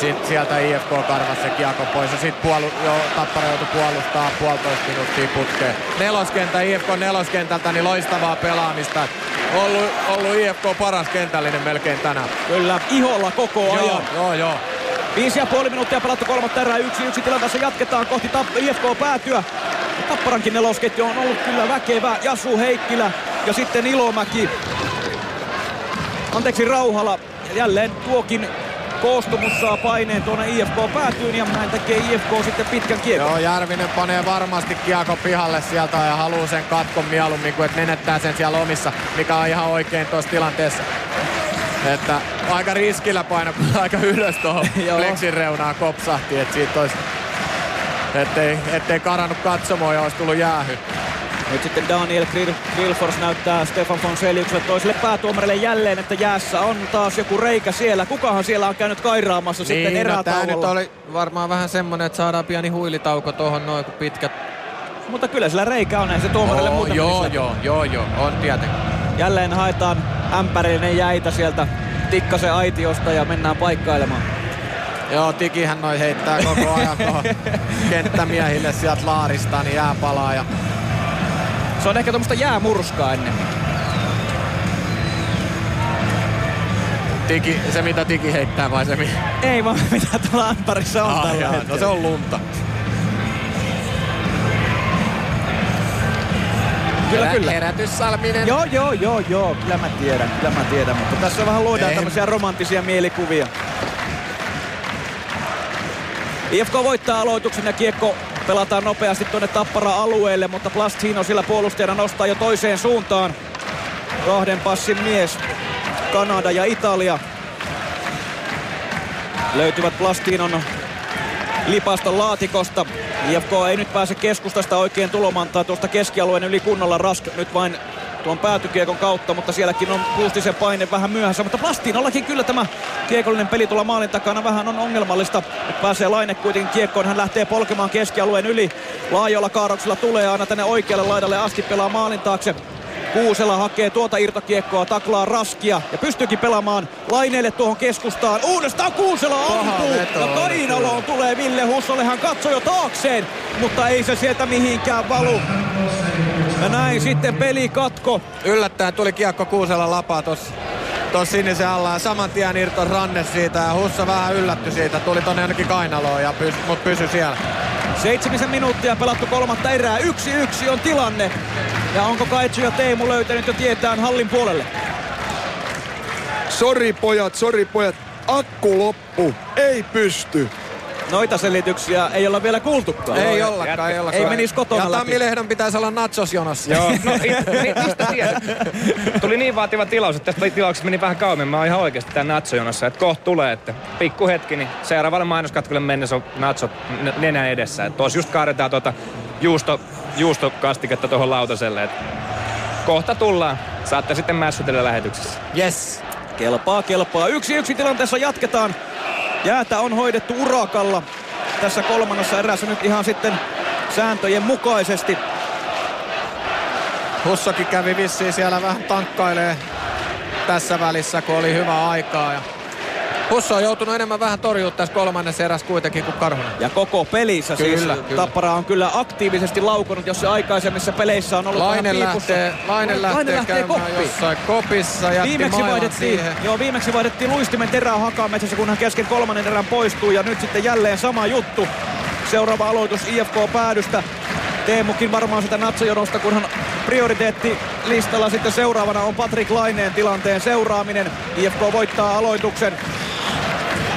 Speaker 5: sit sieltä IFK karvasi se kiekko pois ja sit puolu, jo, Tappara joutui puolustaa puolitoista minuuttia putkeen. Neloskenttä IFK neloskentältä, niin loistavaa pelaamista. Ollut, ollut IFK paras kentällinen melkein tänään.
Speaker 4: Kyllä, iholla koko ajan.
Speaker 5: Joo, joo, joo.
Speaker 4: Viisi ja puoli minuuttia pelattu kolmatta erää. Yksi yksi tilanteessa jatketaan kohti Tapp- IFK päätyä. Tapparankin nelosketju on ollut kyllä väkevä. Jasu Heikkilä ja sitten Ilomäki. Anteeksi Rauhala. Jälleen tuokin koostumus saa paineen tuonne IFK päätyyn ja näin tekee IFK sitten pitkän kiekon.
Speaker 5: Joo, Järvinen panee varmasti kiekko pihalle sieltä ja haluaa sen katkon mieluummin kuin että menettää sen siellä omissa, mikä on ihan oikein tuossa tilanteessa. Että aika riskillä paino, kun aika ylös tuohon pleksin reunaan kopsahti, että siitä olisi, ettei, ettei karannut katsomoon ja olisi tullut jäähy.
Speaker 4: Nyt sitten Daniel Grilfors näyttää Stefan Fonseliukselle toiselle päätuomarille jälleen, että jäässä on taas joku reikä siellä. Kukahan siellä on käynyt kairaamassa
Speaker 5: niin,
Speaker 4: sitten
Speaker 5: no,
Speaker 4: erätauolla?
Speaker 5: nyt oli varmaan vähän semmonen, että saadaan pieni huilitauko tuohon noin, kun pitkät...
Speaker 4: Mutta kyllä sillä reikä on, ei se tuomarille
Speaker 5: Oo,
Speaker 4: muuten
Speaker 5: joo, joo, joo, joo, on tietenkin.
Speaker 4: Jälleen haetaan ämpärillinen jäitä sieltä Tikkasen aitiosta ja mennään paikkailemaan.
Speaker 5: Joo, Tikihän noin heittää koko ajan tuohon kenttämiehille sieltä laarista, niin jää palaa ja
Speaker 4: Se on ehkä tuommoista jäämurskaa ennen.
Speaker 5: Tiki, se mitä Tiki heittää vai se mi...
Speaker 4: Ei vaan mitä tuolla ämpärissä on
Speaker 5: Ah,
Speaker 4: tällä
Speaker 5: jaa,
Speaker 4: hetkellä.
Speaker 5: no se on lunta.
Speaker 4: Kyllä,
Speaker 5: Herä-
Speaker 4: kyllä.
Speaker 5: Herätys Salminen.
Speaker 4: Joo, joo, joo, joo. Kyllä mä tiedän, kyllä mä tiedän. Mutta tässä vähän luodaan
Speaker 5: Ei.
Speaker 4: tämmöisiä romanttisia mielikuvia. IFK voittaa aloituksen ja kiekko pelataan nopeasti tuonne Tappara-alueelle, mutta Plastino sillä puolustajana nostaa jo toiseen suuntaan. Kahden passin mies, Kanada ja Italia. Löytyvät Plastinon lipaston laatikosta. IFK ei nyt pääse keskustasta oikein tulomantaa tuosta keskialueen yli kunnolla Rask nyt vain tuon päätykiekon kautta, mutta sielläkin on Puustisen paine vähän myöhässä. Mutta Plastinollakin kyllä tämä kiekollinen peli tuolla maalin takana vähän on ongelmallista. Nyt pääsee Laine kuitenkin kiekkoon, hän lähtee polkemaan keskialueen yli. Laajoilla kaarroksilla tulee aina tänne oikealle laidalle asti pelaa maalin taakse. Kuusela hakee tuota irtokiekkoa, taklaa Raskia ja pystyykin pelaamaan Laineelle tuohon keskustaan. Uudestaan Kuusela ampuu ja kainaloon tulee Ville Hussolle. Hän katsoi jo taakseen, mutta ei se sieltä mihinkään valu. Ja näin sitten peli katko.
Speaker 5: Yllättäen tuli kiekko Kuusella lapaa tossa tuossa sinisen alla ja saman tien irtos ranne siitä ja Hussa vähän yllätty siitä. Tuli tonne ainakin kainaloon ja pys, mut pysy siellä.
Speaker 4: Seitsemisen minuuttia pelattu kolmatta erää. Yksi yksi on tilanne. Ja onko Kaitsu ja Teemu löytänyt jo tietään hallin puolelle?
Speaker 2: Sori pojat, sori pojat. Akku loppu. Ei pysty.
Speaker 4: Noita selityksiä ei olla vielä kuultukaan.
Speaker 5: Ei ollakaan, ei ollakaan.
Speaker 4: Ei menisi kotona
Speaker 5: Ja
Speaker 4: läpi.
Speaker 5: Tammilehdon pitäisi olla nachosjonossa.
Speaker 3: Joo, no mistä tiedät? Tuli niin vaativa tilaus, että tästä tilauksesta meni vähän kauemmin. Mä oon ihan oikeasti tää natsojonossa, että kohta tulee, että pikku hetki, niin seuraavalle mainoskatkolle mennessä on natsot n- nenä edessä. Että tuossa just kaadetaan tuota juusto, juustokastiketta tuohon lautaselle. Että kohta tullaan. Saatte sitten mässytellä lähetyksessä.
Speaker 5: Yes.
Speaker 4: Kelpaa, kelpaa. Yksi yksi tilanteessa jatketaan. Jäätä on hoidettu urakalla tässä kolmannessa erässä nyt ihan sitten sääntöjen mukaisesti.
Speaker 5: Hussokin kävi vissiin siellä vähän tankkailee tässä välissä, kun oli hyvä aikaa. Ja Husso on joutunut enemmän vähän torjua tässä kolmannessa erässä kuitenkin kuin Karhunen.
Speaker 4: Ja koko pelissä siis
Speaker 5: Kyllä, kyllä.
Speaker 4: Tappara on kyllä aktiivisesti laukonut, jos se aikaisemmissa peleissä on ollut
Speaker 5: Laine
Speaker 4: vähän piipussa.
Speaker 5: lähtee, Laine lähtee, käymään
Speaker 4: koppiin.
Speaker 5: jossain kopissa, jätti
Speaker 4: Viimeksi vaihdettiin,
Speaker 5: siihen.
Speaker 4: joo, viimeksi vaihdettiin luistimen terää hakametsässä, kun hän kesken kolmannen erän poistuu. Ja nyt sitten jälleen sama juttu. Seuraava aloitus IFK-päädystä. Teemukin varmaan sitä natsajonosta, kunhan prioriteettilistalla sitten seuraavana on Patrick Laineen tilanteen seuraaminen. IFK voittaa aloituksen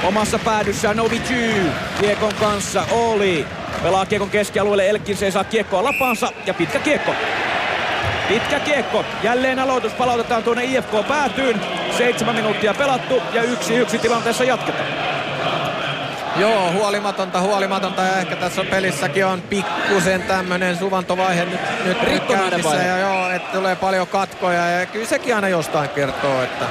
Speaker 4: omassa päädyssään Novicy kiekon kanssa Oli. Pelaa kiekon keskialueelle, Elkins ei saa kiekkoa lapansa ja pitkä kiekko. Pitkä kiekko. Jälleen aloitus palautetaan tuonne IFK päätyyn. Seitsemän minuuttia pelattu ja yksi yksi tilanteessa jatketaan.
Speaker 5: Joo, huolimatonta, huolimatonta ja ehkä tässä pelissäkin on pikkusen tämmönen suvantovaihe nyt, nyt käynnissä ja joo, että tulee paljon katkoja ja kyllä sekin aina jostain kertoo, että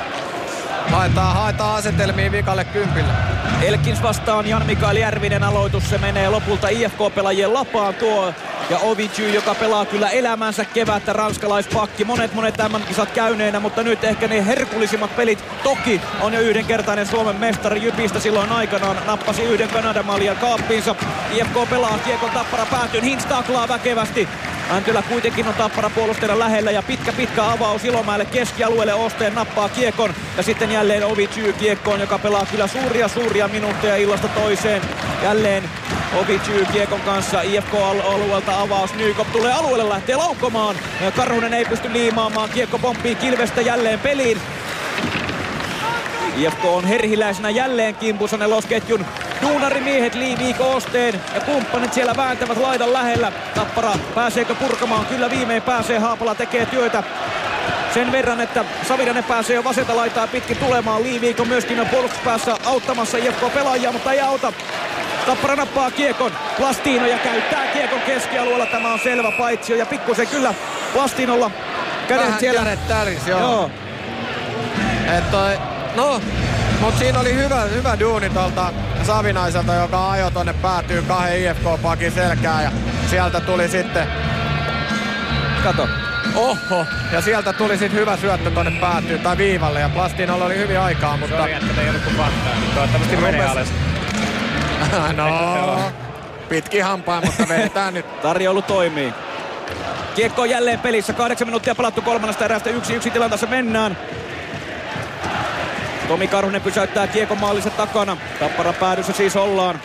Speaker 5: Haetaan, haetaan asetelmiin vikalle kympille.
Speaker 4: Elkins vastaan Jan Mikael Järvinen aloitus. Se menee lopulta IFK-pelaajien lapaan tuo. Ja Ovicy, joka pelaa kyllä elämänsä kevättä ranskalaispakki. Monet monet tämän kisat käyneenä, mutta nyt ehkä ne herkullisimmat pelit. Toki on jo yhdenkertainen Suomen mestari Jypistä silloin aikanaan. Nappasi yhden Kanadan maljan kaappiinsa. IFK pelaa kiekon tappara päätyyn. Hintz taklaa väkevästi. Mäntylä kuitenkin on tappara puolustajana lähellä ja pitkä pitkä avaus Ilomäelle keskialueelle Osteen nappaa kiekon ja sitten jälleen Ovicy kiekkoon, joka pelaa kyllä suuria suuria minuutteja illasta toiseen. Jälleen Ovicy kiekon kanssa IFK-alueelta avaus. Nykop tulee alueelle, lähtee laukkomaan. Karhunen ei pysty liimaamaan. Kiekko pomppii Kilvestä jälleen peliin. IFK on herhiläisenä jälleen kimpussa nelosketjun duunarimiehet Viikko Osteen ja kumppanit siellä vääntävät laidan lähellä. Tappara pääseekö purkamaan? Kyllä viimein pääsee. Haapala tekee työtä sen verran, että Savirainen pääsee jo vasenta laitaa pitkin tulemaan. Liiviikko myöskin on puolustuspäässä auttamassa IFK-pelaajia, mutta ei auta. Tappara nappaa kiekon. Plastino ja käyttää kiekon keskialueella. Tämä on selvä paitsio ja pikkusen kyllä Plastinolla kädet
Speaker 5: Vähän
Speaker 4: siellä.
Speaker 5: kädet täris, joo.
Speaker 4: joo.
Speaker 5: Et toi, no, mut siinä oli hyvä, hyvä duuni tuolta Savinaiselta, joka ajoi tonne päätyy kahden IFK-pakin selkää ja sieltä tuli sitten...
Speaker 4: Kato.
Speaker 5: Oho, ja sieltä tuli sitten hyvä syöttö tonne päätyy tai viivalle ja Plastinolla oli hyvin aikaa, mutta...
Speaker 3: Sori, että ei ollut kuin. Toivottavasti menee
Speaker 5: Rupes-
Speaker 3: alas.
Speaker 5: no, pitki hampaa, mutta vedetään nyt.
Speaker 4: Tarjoulu toimii. Kiekko on jälleen pelissä. Kahdeksan minuuttia pelattu kolmannesta erästä. Yksi yksi tilanteessa mennään. Tomi Karhunen pysäyttää kiekon maalisen takana. Tappara päädyssä siis ollaan.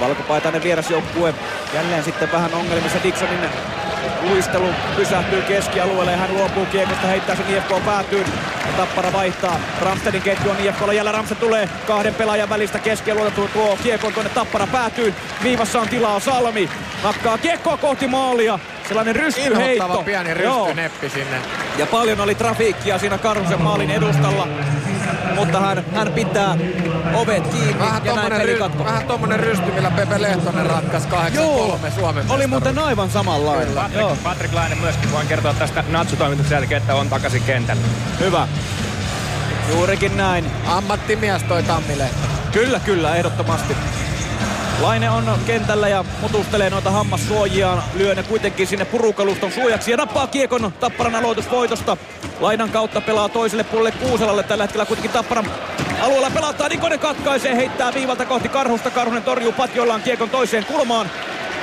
Speaker 4: Valkopaitainen vierasjoukkue. Jälleen sitten vähän ongelmissa Dixonin luistelu pysähtyy keskialueelle hän luopuu kiekosta, heittää sen IFK päätyyn. Ja Tappara vaihtaa. Ramstedin ketju on IFKlla. Jälleen Ramsted tulee kahden pelaajan välistä keskialueelta tuo, tuo kiekon tuonne Tappara päätyyn. Viivassa on tilaa Salmi. Nakkaa kiekkoa kohti maalia. Sellainen rystyheitto.
Speaker 5: Pieni rystyneppi sinne.
Speaker 4: Ja paljon oli trafiikkia siinä Karhusen maalin edustalla. Mutta hän, hän pitää ovet kiinni
Speaker 5: Vähän
Speaker 4: ja näin
Speaker 5: ry- vähän tommonen rysty, millä Pepe Lehtonen ratkaisi 8-3 Suomen
Speaker 4: Oli muuten aivan samanlainen.
Speaker 3: Patrick, Patrick Laine myöskin voin kertoa tästä Natsu-toimituksen jälkeen, että on takaisin kentällä.
Speaker 4: Hyvä. Juurikin näin.
Speaker 5: Ammattimies toi Tammilehto.
Speaker 4: Kyllä, kyllä, ehdottomasti. Laine on kentällä ja mutustelee noita hammassuojiaan. Lyö ne kuitenkin sinne purukaluston suojaksi ja nappaa kiekon Tapparan aloitusvoitosta. Lainan kautta pelaa toiselle puolelle Kuuselalle. Tällä hetkellä kuitenkin Tapparan alueella pelataan. Nikonen katkaisee, heittää viivalta kohti Karhusta. Karhunen torjuu patjoillaan kiekon toiseen kulmaan.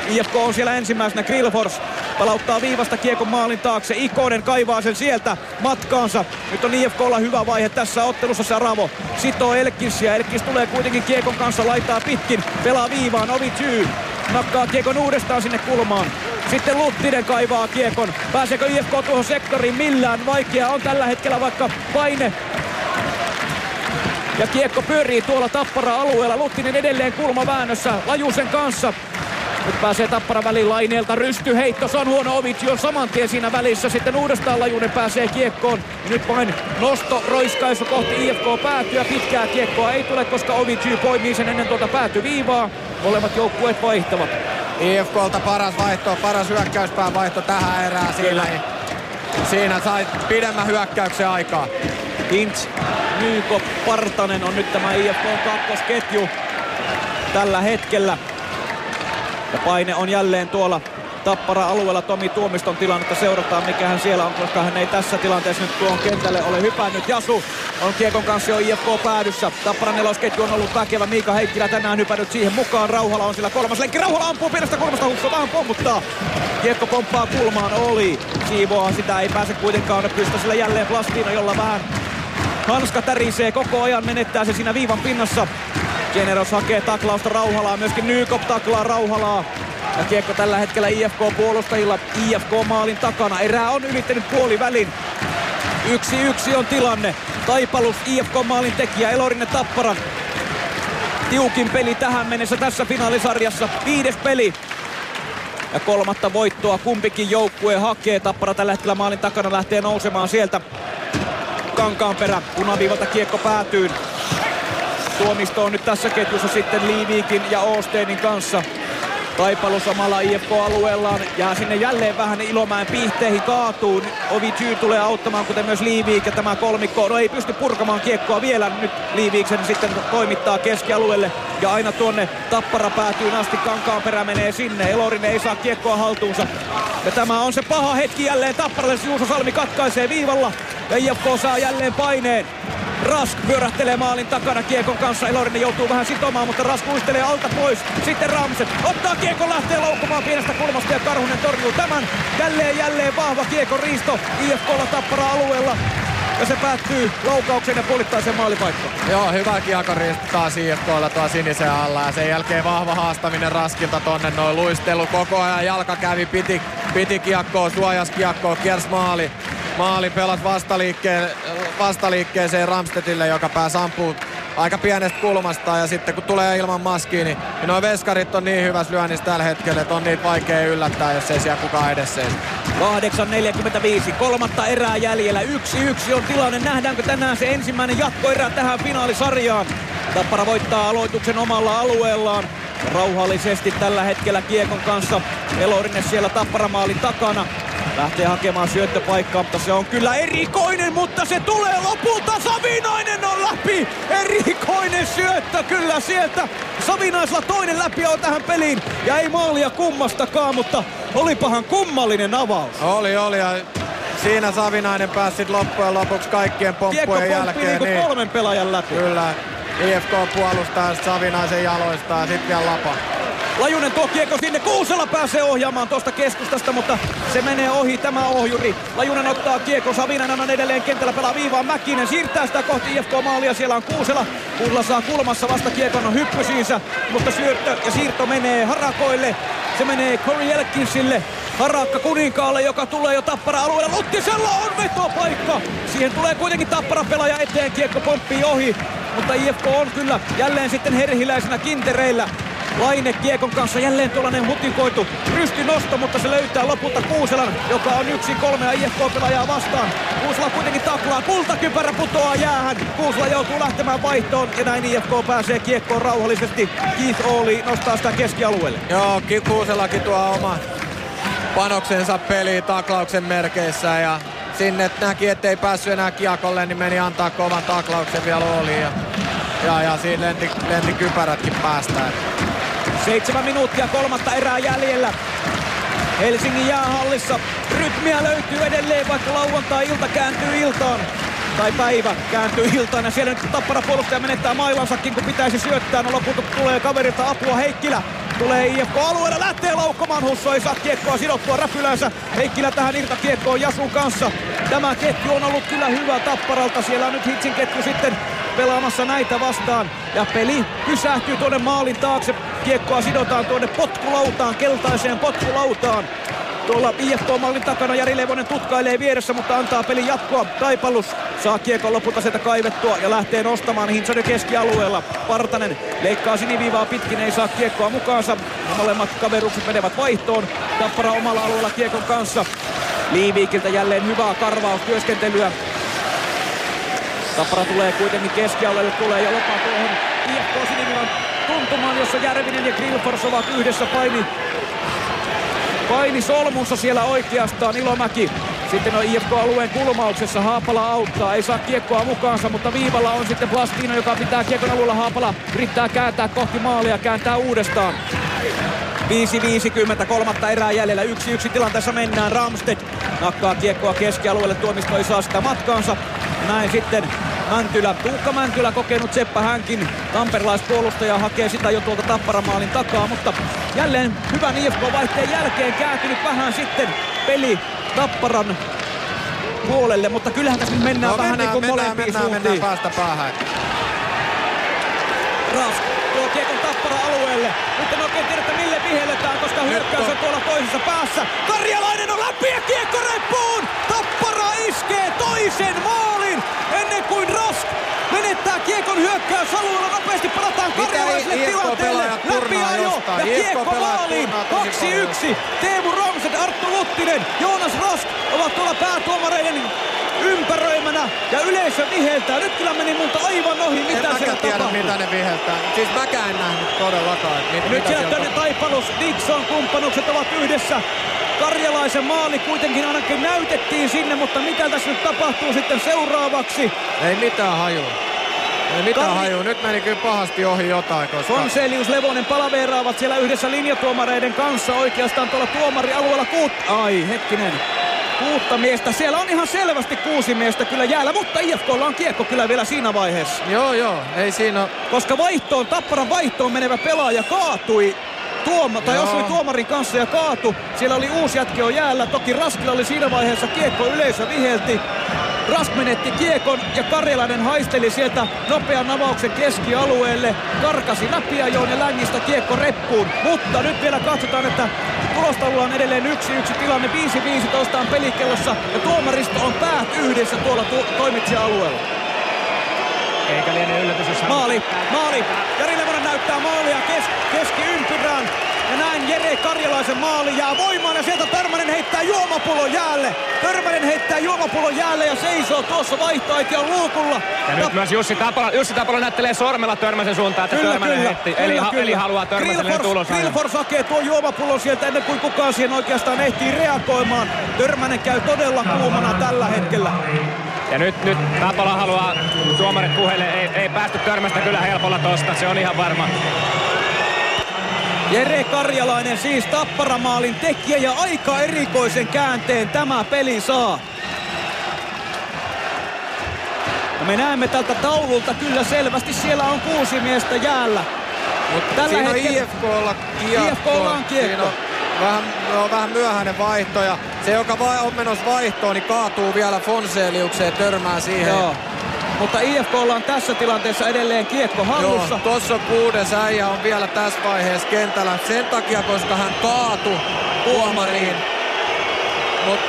Speaker 4: IFK on siellä ensimmäisenä. Grillfors palauttaa viivasta kiekon maalin taakse. Ikonen kaivaa sen sieltä matkaansa. Nyt on IFKlla hyvä vaihe tässä ottelussa. Saravo sitoo Elkkissiä. Elkkis tulee kuitenkin kiekon kanssa, laittaa pitkin. Pelaa viivaan, Ovi Tyy. Nakkaa kiekon uudestaan sinne kulmaan. Sitten Luttinen kaivaa kiekon. Pääseekö IFK tuohon sektoriin millään? Vaikea on tällä hetkellä vaikka paine ja kiekko pyörii tuolla Tappara-alueella. Luttinen edelleen kulmaväännössä Lajusen kanssa. Nyt pääsee Tappara väliin laineelta rystyheitto. Se on huono Ovici on saman tien siinä välissä. Sitten uudestaan Lajunen pääsee kiekkoon. Ja nyt vain nosto roiskaisu kohti IFK päätyä. Pitkää kiekkoa ei tule, koska Ovici poimii sen ennen tuota päätyviivaa. Molemmat joukkueet vaihtavat.
Speaker 5: IFKlta paras vaihto, paras hyökkäyspään vaihto tähän erään. Siinä, siinä sai pidemmän hyökkäyksen aikaa.
Speaker 4: Hintz, Nykop, Partanen on nyt tämä IFK kakkosketju tällä hetkellä. Ja paine on jälleen tuolla Tappara-alueella Tomi Tuomiston tilannetta seurataan, mikä hän siellä on, koska hän ei tässä tilanteessa nyt tuon kentälle ole hypännyt. Jasu on kiekon kanssa jo IFK päädyssä. Tappara nelosketju on ollut väkevä. Miika Heikkilä tänään hypännyt siihen mukaan. Rauhala on sillä kolmas lenkki. Rauhala ampuu pienestä kulmasta. Hukka vähän pommuttaa. Kiekko pomppaa kulmaan. Oli. Siivoaa sitä. Ei pääse kuitenkaan pystä sillä jälleen Plastino, jolla vähän Hanska tärisee koko ajan, menettää se siinä viivan pinnassa. Generos hakee taklausta Rauhalaa, myöskin Nykop taklaa Rauhalaa. Ja kiekko tällä hetkellä IFK-puolustajilla IFK-maalin takana. Erää on ylittänyt puolivälin. Yksi yksi on tilanne. Taipalus IFK-maalin tekijä Elorinne Tappara. Tiukin peli tähän mennessä tässä finaalisarjassa. Viides peli. Ja kolmatta voittoa kumpikin joukkue hakee. Tappara tällä hetkellä maalin takana lähtee nousemaan sieltä kankaan perä. Punaviivalta kiekko päätyy. Tuomisto on nyt tässä ketjussa sitten Liiviikin ja Oosteenin kanssa. Taipalus omalla IFK-alueellaan jää sinne jälleen vähän Ilomäen piihteihin kaatuu. Ovi Tyy tulee auttamaan, kuten myös Liiviik ja tämä kolmikko. No ei pysty purkamaan kiekkoa vielä. Nyt Liiviik sen sitten toimittaa keskialueelle ja aina tuonne Tappara päätyy asti. Kankaanperä menee sinne. Elorinen ei saa kiekkoa haltuunsa. Ja tämä on se paha hetki jälleen Tapparalle. Juuso Salmi katkaisee viivalla. Ja IFK saa jälleen paineen. Rask pyörähtelee maalin takana Kiekon kanssa. Elorinen joutuu vähän sitomaan, mutta Rask uistelee alta pois. Sitten Ramset ottaa Kiekon, lähtee laukkumaan pienestä kulmasta ja Karhunen torjuu tämän. Jälleen jälleen vahva Kiekon riisto IFKlla Tappara alueella. Ja se päättyy laukaukseen ja puolittaiseen maalipaikkaan.
Speaker 5: Joo, hyvä kiekoriisto taas IFKlla tuo sinisen alla ja sen jälkeen vahva haastaminen Raskilta tonne noin luistelu koko ajan jalka kävi, piti, piti kiekkoa, suojas kiekkoa, kiersi maali. Maali pelas vastaliikkeen, vastaliikkeeseen Ramstedille, joka pääsi ampuu aika pienestä kulmasta ja sitten kun tulee ilman maskiin, niin, niin nuo veskarit on niin hyvässä lyönnissä tällä hetkellä, että on niitä vaikea yllättää, jos ei siellä kukaan edessä
Speaker 4: 8.45, kolmatta erää jäljellä. Yksi yksi on tilanne. Nähdäänkö tänään se ensimmäinen jatkoerä tähän finaalisarjaan? Tappara voittaa aloituksen omalla alueellaan. Rauhallisesti tällä hetkellä Kiekon kanssa. Elorinen siellä Tapparamaalin takana. Lähtee hakemaan syöttöpaikkaa, mutta se on kyllä erikoinen, mutta se tulee lopulta. Savinainen on läpi. Erikoinen syöttö kyllä sieltä. Savinaisella toinen läpi on tähän peliin. Ja ei maalia kummastakaan, mutta olipahan kummallinen avaus.
Speaker 5: Oli, oli. Ja siinä Savinainen pääsi loppujen lopuksi kaikkien pomppujen jälkeen.
Speaker 4: Niin kolmen pelaajan läpi.
Speaker 5: Kyllä. IFK puolustaa Savinaisen jaloista ja sitten vielä lapa.
Speaker 4: Lajunen tuo kiekko sinne. Kuusela pääsee ohjaamaan tuosta keskustasta, mutta se menee ohi tämä ohjuri. Lajunen ottaa kiekko. Savinainen on edelleen kentällä pelaa viivaan. Mäkinen siirtää sitä kohti IFK-maalia. Siellä on Kuusela. Kuusela saa kulmassa vasta kiekon hyppysiinsä, mutta syöttö ja siirto menee harakoille. Se menee Corey Elkinsille. Harakka Kuninkaalle, joka tulee jo Tappara alueella. Luttisella on vetopaikka. Siihen tulee kuitenkin Tappara pelaaja eteen. Kiekko pomppii ohi. Mutta IFK on kyllä jälleen sitten herhiläisenä kintereillä. Laine Kiekon kanssa jälleen tuollainen hutikoitu rystynosto, mutta se löytää lopulta Kuuselan, joka on yksi kolmea IFK-pelaajaa vastaan. Kuusela kuitenkin taklaa, kultakypärä putoaa jäähän. Kuusela joutuu lähtemään vaihtoon ja näin IFK pääsee kiekkoon rauhallisesti. Keith Ooli nostaa sitä keskialueelle.
Speaker 5: Joo, Kuuselakin tuo oma panoksensa peliin taklauksen merkeissä ja sinne näki, ettei päässyt enää kiekolle, niin meni antaa kovan taklauksen vielä Ooliin. Ja, ja, ja siinä lenti, lenti kypärätkin päästä.
Speaker 4: Seitsemän minuuttia kolmatta erää jäljellä. Helsingin jäähallissa rytmiä löytyy edelleen, vaikka lauantai-ilta kääntyy iltaan. Tai päivä kääntyy iltaan ja siellä nyt Tappara puolustaja menettää mailansakin, kun pitäisi syöttää. No lopulta tulee kaverilta apua Heikkilä. Tulee IFK-alueella, lähtee laukkomaan, Husso ei saa kiekkoa sidottua räpylänsä. Heikkilä tähän irtakiekkoon Jasun kanssa. Tämä ketju on ollut kyllä hyvä Tapparalta. Siellä on nyt Hitsin ketju sitten pelaamassa näitä vastaan. Ja peli pysähtyy tuonne maalin taakse. Kiekkoa sidotaan tuonne potkulautaan, keltaiseen potkulautaan. Tuolla IFK-mallin takana Jari Levonen tutkailee vieressä, mutta antaa pelin jatkoa. Taipalus saa kiekon lopulta sieltä kaivettua ja lähtee nostamaan Hintsonen keskialueella. Partanen leikkaa siniviivaa pitkin, ei saa kiekkoa mukaansa. Molemmat kaverukset menevät vaihtoon. Tappara omalla alueella kiekon kanssa. Liiviikiltä jälleen hyvää karvaustyöskentelyä. Tappara tulee kuitenkin keskialueelle, tulee jo lopa tuohon IFK siniviivan tuntumaan, jossa Järvinen ja Grillfors ovat yhdessä paini paini solmussa siellä oikeastaan Ilomäki. Sitten on IFK-alueen kulmauksessa. Haapala auttaa. Ei saa kiekkoa mukaansa, mutta viivalla on sitten Plastino, joka pitää kiekon alueella. Haapala yrittää kääntää kohti maalia, kääntää uudestaan. 5.50, kolmatta erää jäljellä. Yksi yksi tilanteessa mennään. Ramstedt nakkaa kiekkoa keskialueelle. Tuomisto ei saa sitä matkaansa. Näin sitten Mäntylä, Tuukka Mäntylä kokenut Seppä hänkin. Tamperilaispuolustaja hakee sitä jo tuolta Tapparamaalin takaa, mutta jälleen hyvän IFK-vaihteen jälkeen kääntynyt vähän sitten peli Tapparan puolelle, mutta kyllähän tässä mennään
Speaker 5: no,
Speaker 4: vähän
Speaker 5: mennään,
Speaker 4: niin kuin
Speaker 5: mennään,
Speaker 4: molempiin
Speaker 5: mennään,
Speaker 4: suuntiin.
Speaker 5: mennään päästä päähän.
Speaker 4: Rask Alueelle. Nyt en oikein tiedä, että mille vihelletään, koska hyökkäys on tuolla toisessa päässä. Karjalainen on läpi ja kiekko reppuun! Tappara iskee toisen maalin ennen kuin Rask menettää kiekon hyökkäys alueella. Nopeasti palataan karjalaiselle tilanteelle. Läpi ajo ja kiekko maaliin. 2-1. Teemu Romset, Arttu Luttinen, Joonas Rask ovat tuolla päätuomareiden ympäröimänä ja yleisö viheltää. Nyt kyllä meni multa aivan ohi,
Speaker 5: En
Speaker 4: mitä siellä
Speaker 5: mäkään tiedä,
Speaker 4: tapahtui.
Speaker 5: mitä ne viheltää. Siis mäkään en nähnyt todellakaan. Mit,
Speaker 4: Nyt
Speaker 5: mitä
Speaker 4: sieltä
Speaker 5: siellä
Speaker 4: ne taipalus, Dixon, kumppanukset ovat yhdessä. Karjalaisen maali kuitenkin ainakin näytettiin sinne, mutta mitä tässä nyt tapahtuu sitten seuraavaksi?
Speaker 5: Ei mitään hajua. Ei mitään
Speaker 4: Karri-
Speaker 5: hajua. Nyt meni kyllä pahasti ohi jotain, koska...
Speaker 4: Fonselius Levonen palaveeraavat siellä yhdessä linjatuomareiden kanssa oikeastaan tuolla tuomarialueella kuut... Ai, hetkinen. Kuutta miestä. Siellä on ihan selvästi kuusi miestä kyllä jäällä, mutta IFKlla on kiekko kyllä vielä siinä vaiheessa.
Speaker 5: Joo, joo. Ei siinä.
Speaker 4: Koska vaihtoon, Tapparan vaihtoon menevä pelaaja kaatui tuoma, tai
Speaker 5: Joo.
Speaker 4: osui tuomarin kanssa ja kaatu. Siellä oli uusi jätki on jäällä. Toki Raskilla oli siinä vaiheessa kiekko, yleisö vihelti. Rask menetti kiekon ja Karjalainen haisteli sieltä nopean avauksen keskialueelle. Karkasi läpi ja Joone Längistä kiekko reppuun. Mutta nyt vielä katsotaan, että tulostaululla on edelleen 1-1 tilanne. 5-15 on pelikellossa ja tuomaristo on päät yhdessä tuolla tu- toimitsija-alueella.
Speaker 3: Eikä liene yllätys, jos.
Speaker 4: Maali, maali. Jari Levonen näyttää maalia kes, keskiympyrään. Ja näin Jere Karjalaisen maali jää voimaan ja sieltä Törmänen heittää juomapullon jäälle. Törmänen heittää juomapullon jäälle ja seisoo tuossa vaihtoaition luukulla.
Speaker 3: Ja nyt myös Jussi Tapola, Jussi Tapola näyttelee sormella Törmäsen suuntaan, että
Speaker 4: Kyllä,
Speaker 3: Törmänen
Speaker 4: kyllä,
Speaker 3: heitti.
Speaker 4: kyllä,
Speaker 3: eli,
Speaker 4: kyllä.
Speaker 3: eli haluaa Törmäselle nyt
Speaker 4: Grillfors- hakee tuon juomapullon sieltä ennen kuin kukaan siihen oikeastaan ehtii reagoimaan. Törmänen käy todella kuumana tällä hetkellä.
Speaker 3: Ja nyt, nyt Tapola haluaa tuomarit puheille. Ei, ei päästy Törmästä kyllä helpolla tosta, se on ihan varma.
Speaker 4: Jere Karjalainen siis tapparamaalin tekijä ja aika erikoisen käänteen tämä peli saa. Ja me näemme tältä taululta kyllä selvästi, siellä on kuusi miestä jäällä.
Speaker 5: Mutta
Speaker 4: Tällä
Speaker 5: siinä
Speaker 4: hetkellä-
Speaker 5: on IFKlla kiekko.
Speaker 4: IFKlla on kiekko.
Speaker 5: Vähän, no, vähän myöhäinen vaihto ja se, joka on menossa vaihtoon, niin kaatuu vielä Fonseliukseen, törmää siihen.
Speaker 4: Joo. Mutta IFKlla on tässä tilanteessa edelleen kiekko hallussa.
Speaker 5: Joo, tossa on kuudes äijä on vielä tässä vaiheessa kentällä. Sen takia, koska hän kaatu tuomariin. Mut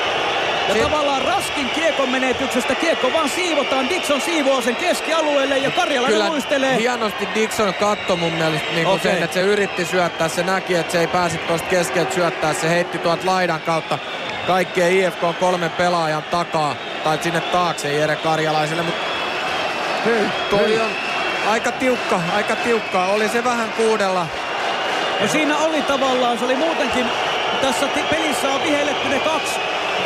Speaker 4: Ja
Speaker 5: sit-
Speaker 4: tavallaan raskin kiekon menetyksestä kiekko vaan siivotaan. Dixon siivoo sen keskialueelle ja Karjalainen
Speaker 5: Kyllä
Speaker 4: luistelee.
Speaker 5: hienosti Dixon katto mun mielestä niin
Speaker 4: Okei.
Speaker 5: sen, että se yritti syöttää. Se näki, että se ei pääse tuosta keskeltä syöttää. Se heitti tuolta laidan kautta kaikkien IFK kolmen pelaajan takaa. Tai sinne taakse Jere Karjalaiselle. Mutta toi on aika tiukka, aika tiukka. Oli se vähän kuudella.
Speaker 4: Ja siinä oli tavallaan, se oli muutenkin, tässä pelissä on vihelletty ne kaksi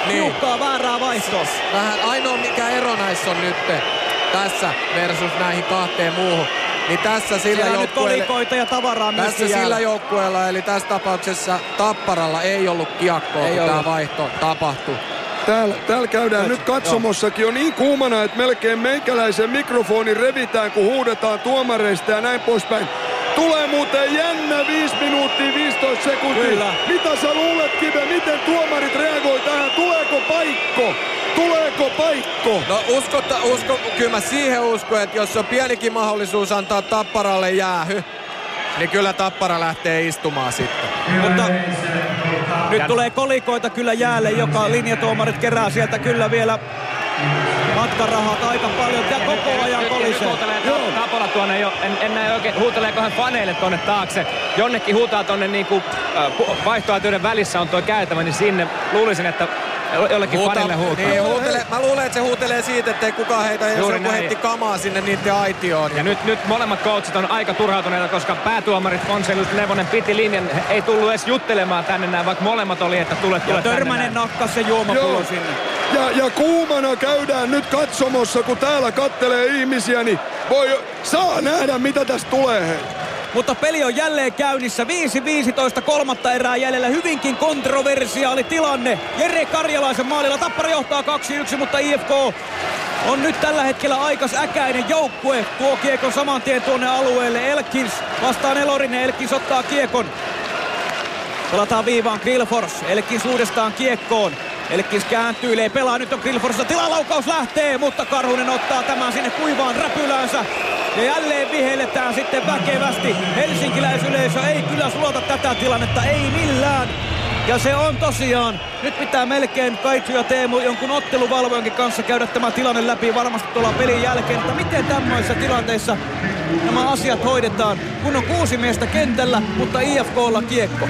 Speaker 5: Niin.
Speaker 4: tiukkaa väärää vaihtoa.
Speaker 5: Vähän ainoa mikä ero näissä on nyt tässä versus näihin kahteen muuhun. Niin tässä sillä joukkueella,
Speaker 4: ja tavaraa
Speaker 5: tässä sillä joukkueella, eli tässä tapauksessa Tapparalla ei ollut kiekkoa,
Speaker 4: Ei
Speaker 5: kun tämä
Speaker 4: ollut.
Speaker 5: vaihto tapahtui.
Speaker 2: Täällä, täällä käydään nyt katsomossakin on niin kuumana, että melkein meikäläisen mikrofoni revitään, kun huudetaan tuomareista ja näin poispäin. Tulee muuten jännä 5 minuuttia 15 sekuntia.
Speaker 4: Kyllä.
Speaker 2: Mitä sä luulet, Kive, miten tuomarit reagoi tähän? Tuleeko paikko? Tuleeko paikko?
Speaker 5: No usko, usko, kyllä mä siihen uskon, että jos on pienikin mahdollisuus antaa Tapparalle jäähy, niin kyllä Tappara lähtee istumaan sitten.
Speaker 4: Mutta nyt tulee kolikoita kyllä jäälle, joka linjatuomarit kerää sieltä kyllä vielä matkarahat aika paljon ja koko ajan kolisee.
Speaker 3: Tapola tuonne jo, en, en näe oikein, huuteleeko hän faneille tuonne taakse. Jonnekin huutaa tuonne niinku, äh, vaihtoehtojen välissä on tuo käytävä, niin sinne luulisin, että jollekin
Speaker 5: Huuta-
Speaker 3: fanille huutaa.
Speaker 5: Niin, huutele, mä luulen, että se huutelee siitä, ettei kukaan heitä, jos
Speaker 3: Juuri
Speaker 5: joku heitti kamaa sinne niiden aitioon.
Speaker 3: Ja nyt, nyt molemmat coachit on aika turhautuneita, koska päätuomarit Fonselius Levonen piti linjan. He Ei tullut edes juttelemaan tänne näin, vaikka molemmat oli, että tule, tule
Speaker 4: Ja
Speaker 3: tänne
Speaker 4: Törmänen
Speaker 3: näin.
Speaker 4: nakkas se juomapullo
Speaker 2: Joo.
Speaker 4: sinne.
Speaker 2: Ja, ja kuumana käydään nyt katsomossa, kun täällä kattelee ihmisiä, niin voi, saa nähdä mitä tästä tulee. Hei.
Speaker 4: Mutta peli on jälleen käynnissä. 5-15 kolmatta erää jäljellä. Hyvinkin kontroversiaali tilanne. Jere Karjalaisen maalilla. Tappara johtaa 2-1, mutta IFK on nyt tällä hetkellä aikas äkäinen joukkue. Tuo kiekon saman tien tuonne alueelle. Elkins vastaan Elorinen. Elkins ottaa kiekon. Pelataan viivaan Grillfors. Elkins uudestaan kiekkoon. Elkins kääntyy, ei pelaa. Nyt on Grillforsista tilalaukaus lähtee, mutta Karhunen ottaa tämän sinne kuivaan räpyläänsä. Ja jälleen vihelletään sitten väkevästi. Helsinkiläisyleisö ei kyllä sulata tätä tilannetta, ei millään. Ja se on tosiaan, nyt pitää melkein Kaitsu ja Teemu jonkun otteluvalvojankin kanssa käydä tämä tilanne läpi varmasti tuolla pelin jälkeen, että miten tämmöisissä tilanteissa nämä asiat hoidetaan, kun on kuusi miestä kentällä, mutta IFKlla kiekko.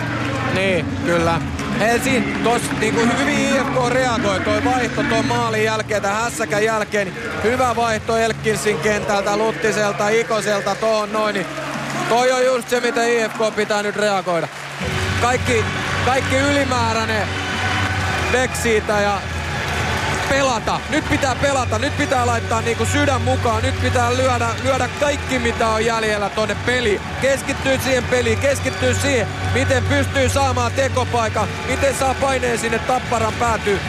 Speaker 5: Niin, kyllä. Ensin tos niinku hyvin IFK reagoi toi vaihto tuon maalin jälkeen, tämän hässäkän jälkeen. Hyvä vaihto Elkinsin kentältä, Luttiselta, Ikoselta, tohon noin. Niin toi on just se, mitä IFK pitää nyt reagoida. Kaikki, kaikki ylimääräinen back siitä ja pelata. Nyt pitää pelata, nyt pitää laittaa niinku sydän mukaan, nyt pitää lyödä, lyödä kaikki mitä on jäljellä tonne peliin. Keskittyy siihen peliin, keskittyy siihen, miten pystyy saamaan tekopaikan, miten saa paineen sinne tapparan päätyy.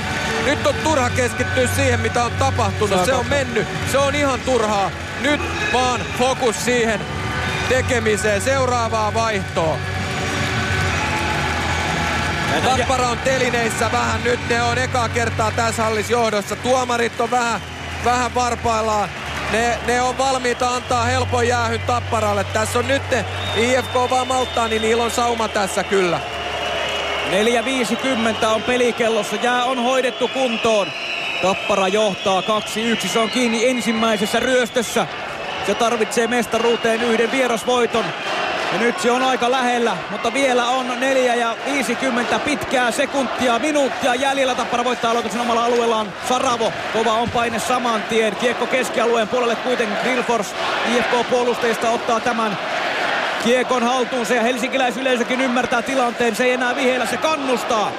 Speaker 5: Nyt on turha keskittyä siihen, mitä on tapahtunut. Se on mennyt. Se on ihan turhaa. Nyt vaan fokus siihen tekemiseen. Seuraavaa vaihtoa. Tappara on telineissä vähän nyt. Ne on ekaa kertaa tässä hallissa johdossa. Tuomarit on vähän, vähän varpaillaan. Ne, ne on valmiita antaa helpon jäähyn Tapparalle. Tässä on nyt ne IFK vaan malttaa, niin niillä on sauma tässä kyllä.
Speaker 4: 4.50 on pelikellossa. Jää on hoidettu kuntoon. Tappara johtaa 2-1. Se on kiinni ensimmäisessä ryöstössä. Se tarvitsee mestaruuteen yhden vierasvoiton. Ja nyt se on aika lähellä, mutta vielä on 4 ja 50 pitkää sekuntia, minuuttia jäljellä. Tappara voittaa aloituksen omalla alueellaan. Saravo, kova on paine saman tien. Kiekko keskialueen puolelle kuitenkin Grillfors IFK-puolustajista ottaa tämän kiekon haltuunsa ja helsinkiläisyleisökin ymmärtää tilanteen. Se ei enää viheellä, se kannustaa.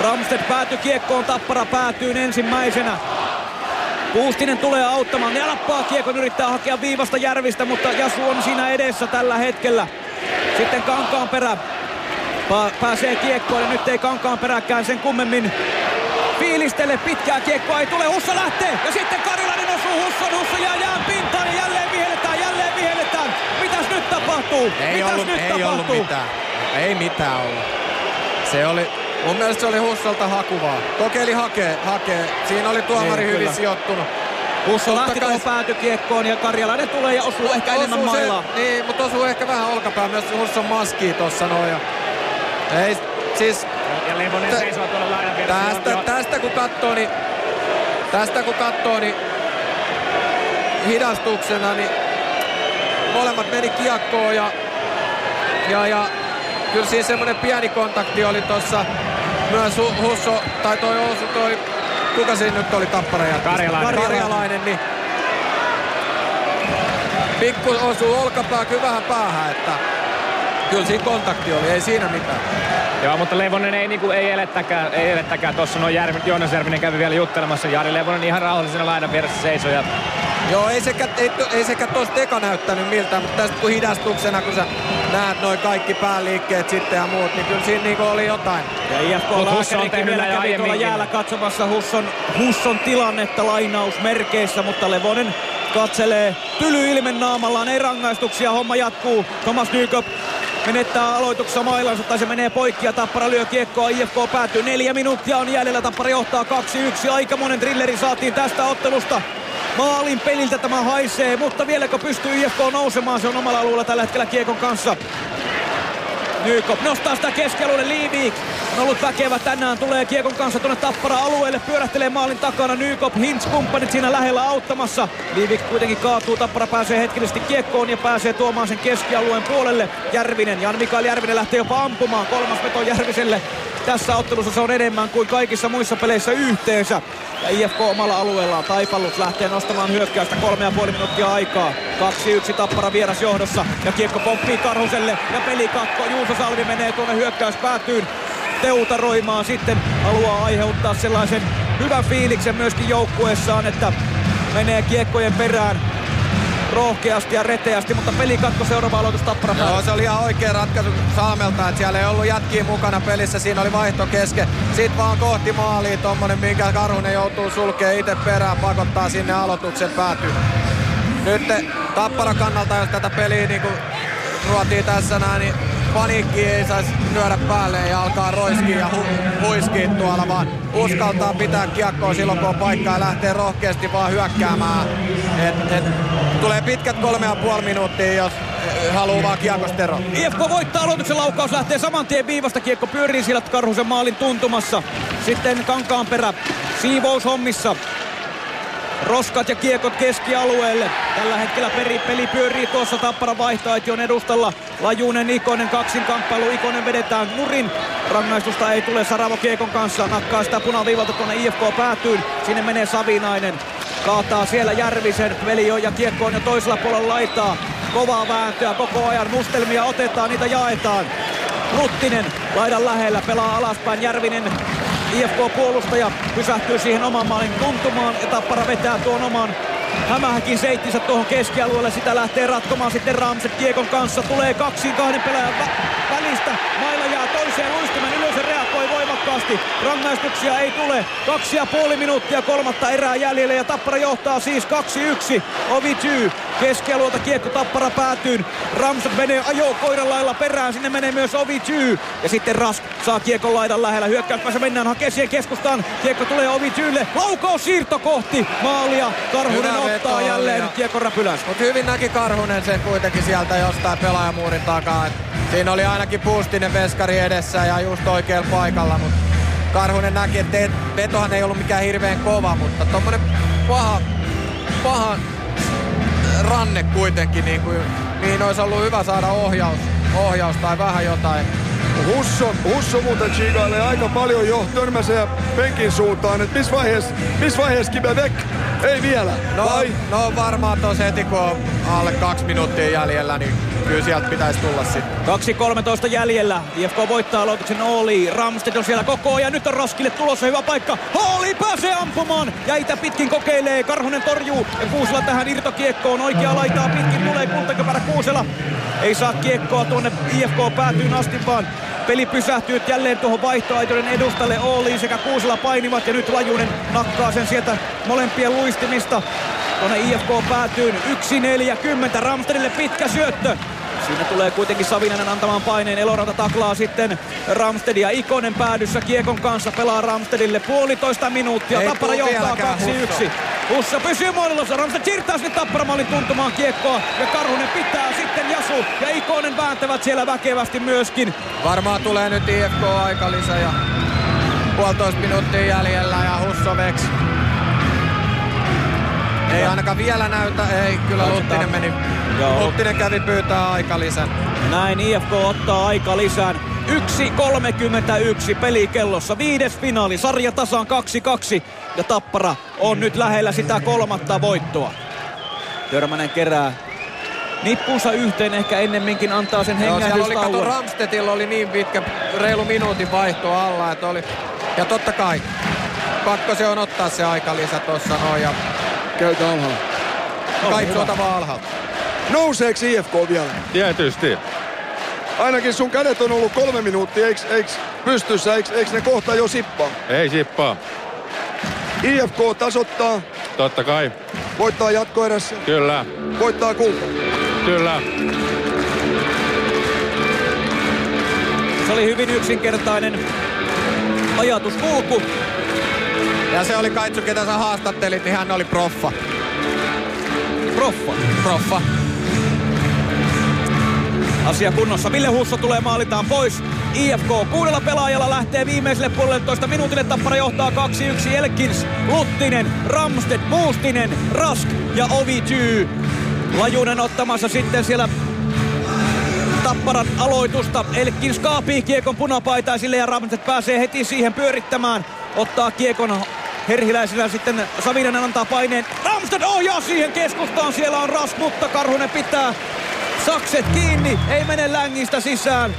Speaker 4: Ramstedt päätyy kiekkoon, Tappara päätyy ensimmäisenä. Puustinen tulee auttamaan. Jalappaa kiekon yrittää hakea viivasta Järvistä, mutta Jasu on siinä edessä tällä hetkellä. Sitten Kankaan perä pääsee kiekkoon ja nyt ei Kankaan peräkään sen kummemmin fiilistele. Pitkää kiekkoa ei tule. Hussa lähtee ja sitten Karilainen osuu Husson. Hussa jää jään pintaan ja jälleen vihelletään, jälleen vihelletään. Mitäs nyt tapahtuu?
Speaker 5: Ei
Speaker 4: Mitäs
Speaker 5: ollut,
Speaker 4: nyt
Speaker 5: ei
Speaker 4: tapahtuu?
Speaker 5: ollut mitään. Ei mitään ollut. Se oli, mun mielestä se oli Hussolta hakuvaa. Kokeili hakee, hakee. Siinä oli tuomari
Speaker 4: Niin,
Speaker 5: hyvin
Speaker 4: kyllä.
Speaker 5: sijoittunut.
Speaker 4: Husso lähti tuohon päätykiekkoon ja Karjalainen tulee ja osuu ehkä
Speaker 5: Osuu
Speaker 4: enemmän
Speaker 5: se-
Speaker 4: mailaa.
Speaker 5: Niin, mutta osuu ehkä vähän olkapää myös Husson maskiin tossa noin. ja- Ei, siis...
Speaker 3: Ja Levonen
Speaker 5: Tä-
Speaker 3: seisoo tuolla laidan.
Speaker 5: Tästä,
Speaker 3: joo.
Speaker 5: tästä kun katsoo, niin tästä kun katsoo, niin hidastuksena, niin molemmat meni kiekkoon ja, ja, ja kyllä siinä semmoinen pieni kontakti oli tossa myös Hu- Husso, tai toi osu toi, kuka siinä nyt oli tappara jätkä?
Speaker 3: Karjalainen.
Speaker 5: Karjalainen, niin pikku osuu olkapää kyllä vähän päähän, että kyllä siinä kontakti oli, ei siinä mitään.
Speaker 3: Joo, mutta Levonen ei, niinku, ei elettäkään, ei elettäkään. Tuossa noin Järvi, Joonas Järvinen kävi vielä juttelemassa. Jari Levonen ihan rauhallisena laidan vieressä seisoi. Ja
Speaker 5: Joo, ei sekä, ei, ei sekä tuosta eka näyttänyt miltään, mutta tästä kun hidastuksena, kun sä näet noin kaikki päänliikkeet sitten ja muut, niin kyllä siinä niinku oli jotain.
Speaker 4: Ja IFK lääkärikin
Speaker 3: tehnyt
Speaker 4: vielä kävi tuolla jäällä katsomassa Husson, Husson tilannetta lainausmerkeissä, mutta Levonen katselee tyly ilmen naamallaan, ei rangaistuksia, homma jatkuu. Thomas Nykop menettää aloituksessa mailansa tai se menee poikki ja Tappara lyö kiekkoa. IFK päätyy. Neljä minuuttia on jäljellä. Tappara johtaa 2-1. Aikamoinen trilleri saatiin tästä ottelusta. Maalin peliltä tämä haisee, mutta vieläkö pystyy IFK nousemaan? Se on omalla alueella tällä hetkellä kiekon kanssa. Nykop nostaa sitä keskialueelle Liivik. On ollut väkevä tänään, tulee kiekon kanssa tuonne Tappara-alueelle, pyörähtelee maalin takana. Nykop, Hintz kumppanit siinä lähellä auttamassa. Liivik kuitenkin kaatuu, Tappara pääsee hetkellisesti kiekkoon ja pääsee tuomaan sen keskialueen puolelle. Järvinen, Jan Mikael Järvinen lähtee jopa ampumaan. Kolmas veto Järviselle. Tässä ottelussa se on enemmän kuin kaikissa muissa peleissä yhteensä. Ja IFK omalla alueellaan Taipallus lähtee nostamaan hyökkäystä kolme ja puoli minuuttia aikaa. 2-1 Tappara vieras johdossa ja kiekko pomppii Karhuselle ja pelikatko. Juuso Salvi menee tuonne hyökkäyspäätyyn teutaroimaan sitten haluaa aiheuttaa sellaisen hyvän fiiliksen myöskin joukkueessaan, että menee kiekkojen perään rohkeasti ja reteästi, mutta pelikatko seuraava aloitus Tappara
Speaker 5: Joo, se oli ihan oikea ratkaisu Salmelta, että siellä ei ollut jätkiä mukana pelissä, siinä oli vaihto kesken. Sitten vaan kohti maalia tommonen, minkä Karhunen joutuu sulkee itse perään, pakottaa sinne aloituksen päätyyn. Nyt Tappara kannalta, jos tätä peliä niin kuin ruotiin tässä näin, niin paniikki ei saisi lyödä päälle ja alkaa roiskia ja hu- huiskia tuolla, vaan uskaltaa pitää kiekkoa silloin, kun on paikkaa ja lähtee rohkeasti vaan hyökkäämään. Et, et, tulee pitkät kolme ja puoli minuuttia, jos haluaa vaan kiekosta ero.
Speaker 4: IFK voittaa aloituksen laukaus, lähtee saman tien viivasta, kiekko pyörii siellä Karhusen maalin tuntumassa. Sitten Kankaan perä siivoushommissa. Roskat ja kiekot keskialueelle. Tällä hetkellä peri, peli pyörii tuossa Tappara vaihtoaition edustalla. Lajunen, Ikonen, kaksin kamppailu. Ikonen vedetään nurin. Rangaistusta ei tule Saravo Kiekon kanssa. Nakkaa sitä punaviivalta tuonne IFK päätyyn. Sinne menee Savinainen. Kaataa siellä Järvisen. Veli on ja Kiekko on jo toisella puolella laitaa. Kovaa vääntöä koko ajan. Mustelmia otetaan, niitä jaetaan. Luttinen laidan lähellä pelaa alaspäin. Järvinen IFK-puolustaja pysähtyy siihen oman maalin tuntumaan ja Tappara vetää tuon oman Hämähäkin seittinsä tuohon keskialueelle, sitä lähtee ratkomaan sitten Ramset Kiekon kanssa. Tulee kaksiin kahden pelaajan vä- välistä. Mailla jää toiseen luistimen ylös ja reagoi voimakkaasti. Rangaistuksia ei tule. Kaksi ja puoli minuuttia kolmatta erää jäljellä ja Tappara johtaa siis 2-1. Ovi keskialueelta kiekko Tappara päätyyn. Ramset menee ajo koiran lailla perään. Sinne menee myös Ovi Tyy. Ja sitten Rask saa kiekon laidan lähellä. Hyökkäyspäässä mennään hakee siihen keskustaan. Kiekko tulee Ovi Tyylle. Laukaus siirto kohti maalia. Karhunen
Speaker 5: Hyvä veto
Speaker 4: ottaa
Speaker 5: oli
Speaker 4: jälleen kiekko räpylänsä.
Speaker 5: Mutta hyvin näki Karhunen sen kuitenkin sieltä jostain pelaajamuurin takaa. Siinä oli ainakin puustinen veskari edessä ja just oikealla paikalla, mutta Karhunen näki, että vetohan ei ollut mikään hirveän kova, mutta tommonen paha, paha ranne kuitenkin, niin kuin, mihin olisi ollut hyvä saada ohjaus, ohjaus tai vähän jotain.
Speaker 2: Husso, Husso muuten chiigailee aika paljon jo törmäsee penkin suuntaan, että missä vaiheessa, missä vaiheessa Kibe Vek? Ei vielä,
Speaker 5: No,
Speaker 2: vai?
Speaker 5: no varmaan tuossa heti kun on alle kaksi minuuttia jäljellä, niin kyllä sieltä pitäisi tulla sitten.
Speaker 4: 2.13 jäljellä. IFK voittaa aloituksen Oli. Ramstedt on siellä koko ajan. Nyt on Raskille tulossa hyvä paikka. Oli pääsee ampumaan. Jäitä pitkin kokeilee. Karhunen torjuu. Ja Kuusela tähän irtokiekkoon. Oikea laitaa pitkin tulee kultaköpärä Kuusela. Ei saa kiekkoa tuonne IFK päätyyn asti vaan Peli pysähtyy jälleen tuohon vaihtoaitoiden edustalle. Oli sekä Kuusela painivat ja nyt Lajunen nakkaa sen sieltä molempien luistimista. Tuonne IFK päätyyn 1.40. Ramstedille pitkä syöttö. Siinä tulee kuitenkin Savinainen antamaan paineen. Eloranta taklaa sitten Ramstedia. Ikonen päädyssä Kiekon kanssa pelaa Ramstedille puolitoista minuuttia.
Speaker 5: Ei
Speaker 4: Tappara johtaa
Speaker 5: vieläkään
Speaker 4: 2-1. Hussa pysyy maalilossa. Ramsted siirtää sinne Tapparamaalin tuntumaan kiekkoa. Ja Karhunen pitää sitten Jasu. Ja Ikonen vääntävät siellä väkevästi myöskin.
Speaker 5: Varmaan tulee nyt IFK aikalisä ja puolitoista minuuttia jäljellä ja Hussoveks. Ei ainakaan vielä näytä, ei kyllä Luttinen meni.
Speaker 4: Joo.
Speaker 5: Luttinen kävi pyytää aikalisän.
Speaker 4: Näin IFK ottaa aika lisään. 1.31 pelikellossa. Viides finaali. Sarja tasaan 2-2. Ja Tappara on nyt lähellä sitä kolmatta voittoa. Törmänen kerää nippunsa yhteen. Ehkä ennemminkin antaa sen
Speaker 5: Joo, siellä oli,
Speaker 4: hengähdystauon.
Speaker 5: Ramstedilla oli niin pitkä, reilu minuutin vaihto alla, että oli... Ja totta kai, pakko se on ottaa se aikalisä tossa noin ja...
Speaker 2: Käytä alhaalla.
Speaker 5: Kaikki ota vaan alhaalta.
Speaker 2: Nouseeks IFK vielä?
Speaker 25: Tietysti.
Speaker 2: Ainakin sun kädet on ollut kolme minuuttia, eiks, eiks pystyssä, eiks, eiks ne kohta jo sippaa?
Speaker 25: Ei sippaa.
Speaker 2: IFK tasoittaa,
Speaker 25: Totta kai.
Speaker 2: voittaa jatkoerässä,
Speaker 25: Kyllä.
Speaker 2: voittaa kulta.
Speaker 25: Kyllä.
Speaker 4: Se oli hyvin yksinkertainen ajatuskulku.
Speaker 5: Ja se oli Kaitsu, ketä sä haastattelit, niin hän oli proffa.
Speaker 4: Proffa?
Speaker 5: Proffa.
Speaker 4: Asia kunnossa. Ville Husso tulee maalitaan pois. IFK kuudella pelaajalla lähtee viimeiselle puolelletoista minuutille. Tappara johtaa 2-1. Elkins, Luttinen, Ramsted, Puustinen, Rask ja Ovityy. Lajunen ottamassa sitten siellä Tapparan aloitusta. Elkins kaapii kiekon punapaitaisille ja Ramsted pääsee heti siihen pyörittämään. Ottaa kiekon Herhiläisellä sitten Savinainen antaa paineen. Ramsted ohjaa siihen keskustaan. Siellä on Rask, mutta Karhunen pitää sakset kiinni. Ei mene längistä sisään.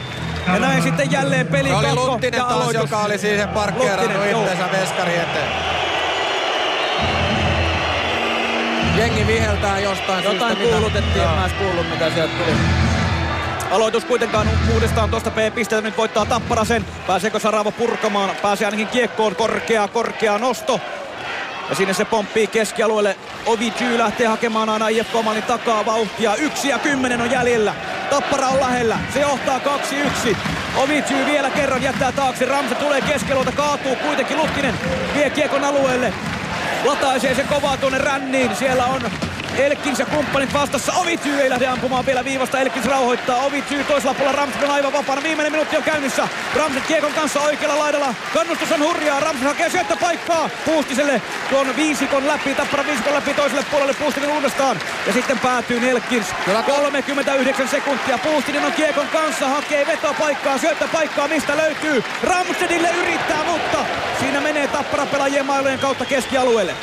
Speaker 4: Ja näin sitten jälleen peli
Speaker 5: Se oli Luttinen taas,
Speaker 4: aloitus.
Speaker 5: joka oli siihen parkkeerannut itsensä veskari eteen. Jengi viheltää jostain
Speaker 4: Jotain
Speaker 5: syystä.
Speaker 4: kuulutettiin, en mä kuullut mitä sieltä tuli. Aloitus kuitenkaan uudestaan tuosta B-pistettä nyt voittaa Tappara sen. Pääseekö Saravo purkamaan? Pääsee ainakin kiekkoon. Korkea, korkea nosto. Ja sinne se pomppii keskialueelle. Ovi Jy lähtee hakemaan aina IFK Maalin takaa vauhtia. Yksi ja kymmenen on jäljellä. Tappara on lähellä. Se johtaa 2-1. Ovi Jy vielä kerran jättää taakse. Ramse tulee keskialueelta, kaatuu kuitenkin. Luttinen vie kiekon alueelle. Lataisee sen kovaa tuonne ränniin. Siellä on Elkins ja kumppanit vastassa. Ovitsy ei lähde ampumaan vielä viivasta. Elkins rauhoittaa. Ovitsy toisella puolella Ramsted on aivan vapaana. Viimeinen minuutti on käynnissä. Ramsted kiekon kanssa oikealla laidalla. Kannustus on hurjaa. Ramsted hakee syöttöpaikkaa. Puustiselle tuon viisikon läpi. Tappara viisikon läpi toiselle puolelle. Puustinen uudestaan. Ja sitten päätyy Nelkins. 39 sekuntia. Puustinen on kiekon kanssa. Hakee vetopaikkaa. Syöttöpaikkaa mistä löytyy. Ramstedille yrittää, mutta siinä menee Tappara pelaajien mailojen kautta keskialueelle.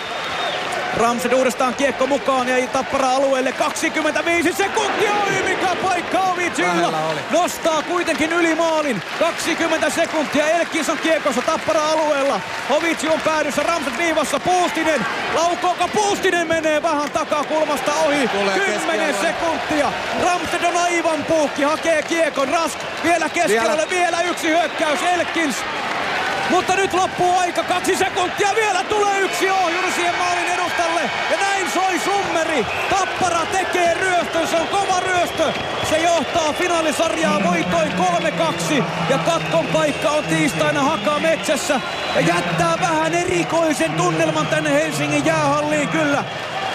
Speaker 4: Ramsed uudestaan kiekko mukaan ja Tappara alueelle 25 sekuntia. Oi mikä paikka Ovitylla. Nostaa kuitenkin yli maalin. 20 sekuntia. Elkins on kiekossa Tappara alueella. Ovitsi on päädyssä. Ramsed viivassa. Puustinen. Laukoonko Puustinen menee vähän takakulmasta ohi.
Speaker 5: Tulee
Speaker 4: 10
Speaker 5: keskialueelle.
Speaker 4: sekuntia. Ramsted on aivan puukki. Hakee kiekon. Rask vielä keskialueelle. Vielä yksi hyökkäys. Elkins mutta nyt loppuu aika, kaksi sekuntia, vielä tulee yksi ohjuri siihen maalin edustalle. Ja näin soi summeri. Tappara tekee ryöstön, se on kova ryöstö. Se johtaa finaalisarjaa voitoin 3-2. Ja katkon paikka on tiistaina Haka metsässä. Ja jättää vähän erikoisen tunnelman tänne Helsingin jäähalliin kyllä.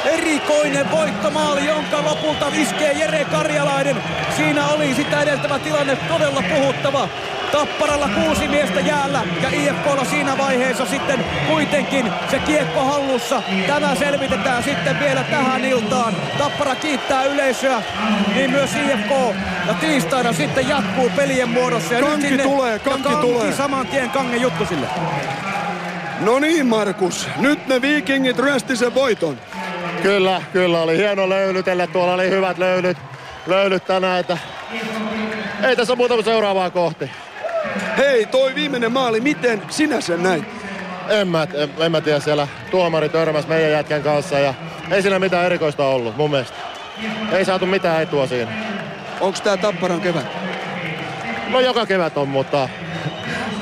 Speaker 4: Erikoinen voittomaali, jonka lopulta iskee Jere Karjalainen. Siinä oli sitä edeltävä tilanne todella puhuttava. Tapparalla kuusi miestä jäällä ja IFKlla siinä vaiheessa sitten kuitenkin se kiekko hallussa. Tämä selvitetään sitten vielä tähän iltaan. Tappara kiittää yleisöä, niin myös IFK. Ja tiistaina sitten jatkuu pelien muodossa. Ja
Speaker 2: Kanki
Speaker 4: nyt sinne,
Speaker 2: tulee,
Speaker 4: ja
Speaker 2: kanki
Speaker 4: kanki
Speaker 2: tulee.
Speaker 4: saman tien Kange Juttusille.
Speaker 2: No niin Markus, nyt ne viikingit ryösti sen voiton.
Speaker 26: Kyllä, kyllä oli hieno löylytellä. Tuolla oli hyvät löylyt, löylyt tänään, että ei tässä muuta kuin seuraavaa kohti.
Speaker 2: Hei, toi viimeinen maali, miten sinä sen näit?
Speaker 26: En mä, en, en mä tiedä, siellä tuomari törmäs meidän jätkän kanssa ja ei siinä mitään erikoista ollut mun mielestä. Ei saatu mitään etua siinä.
Speaker 2: Onks tää Tapparan kevät?
Speaker 26: No joka kevät on, mutta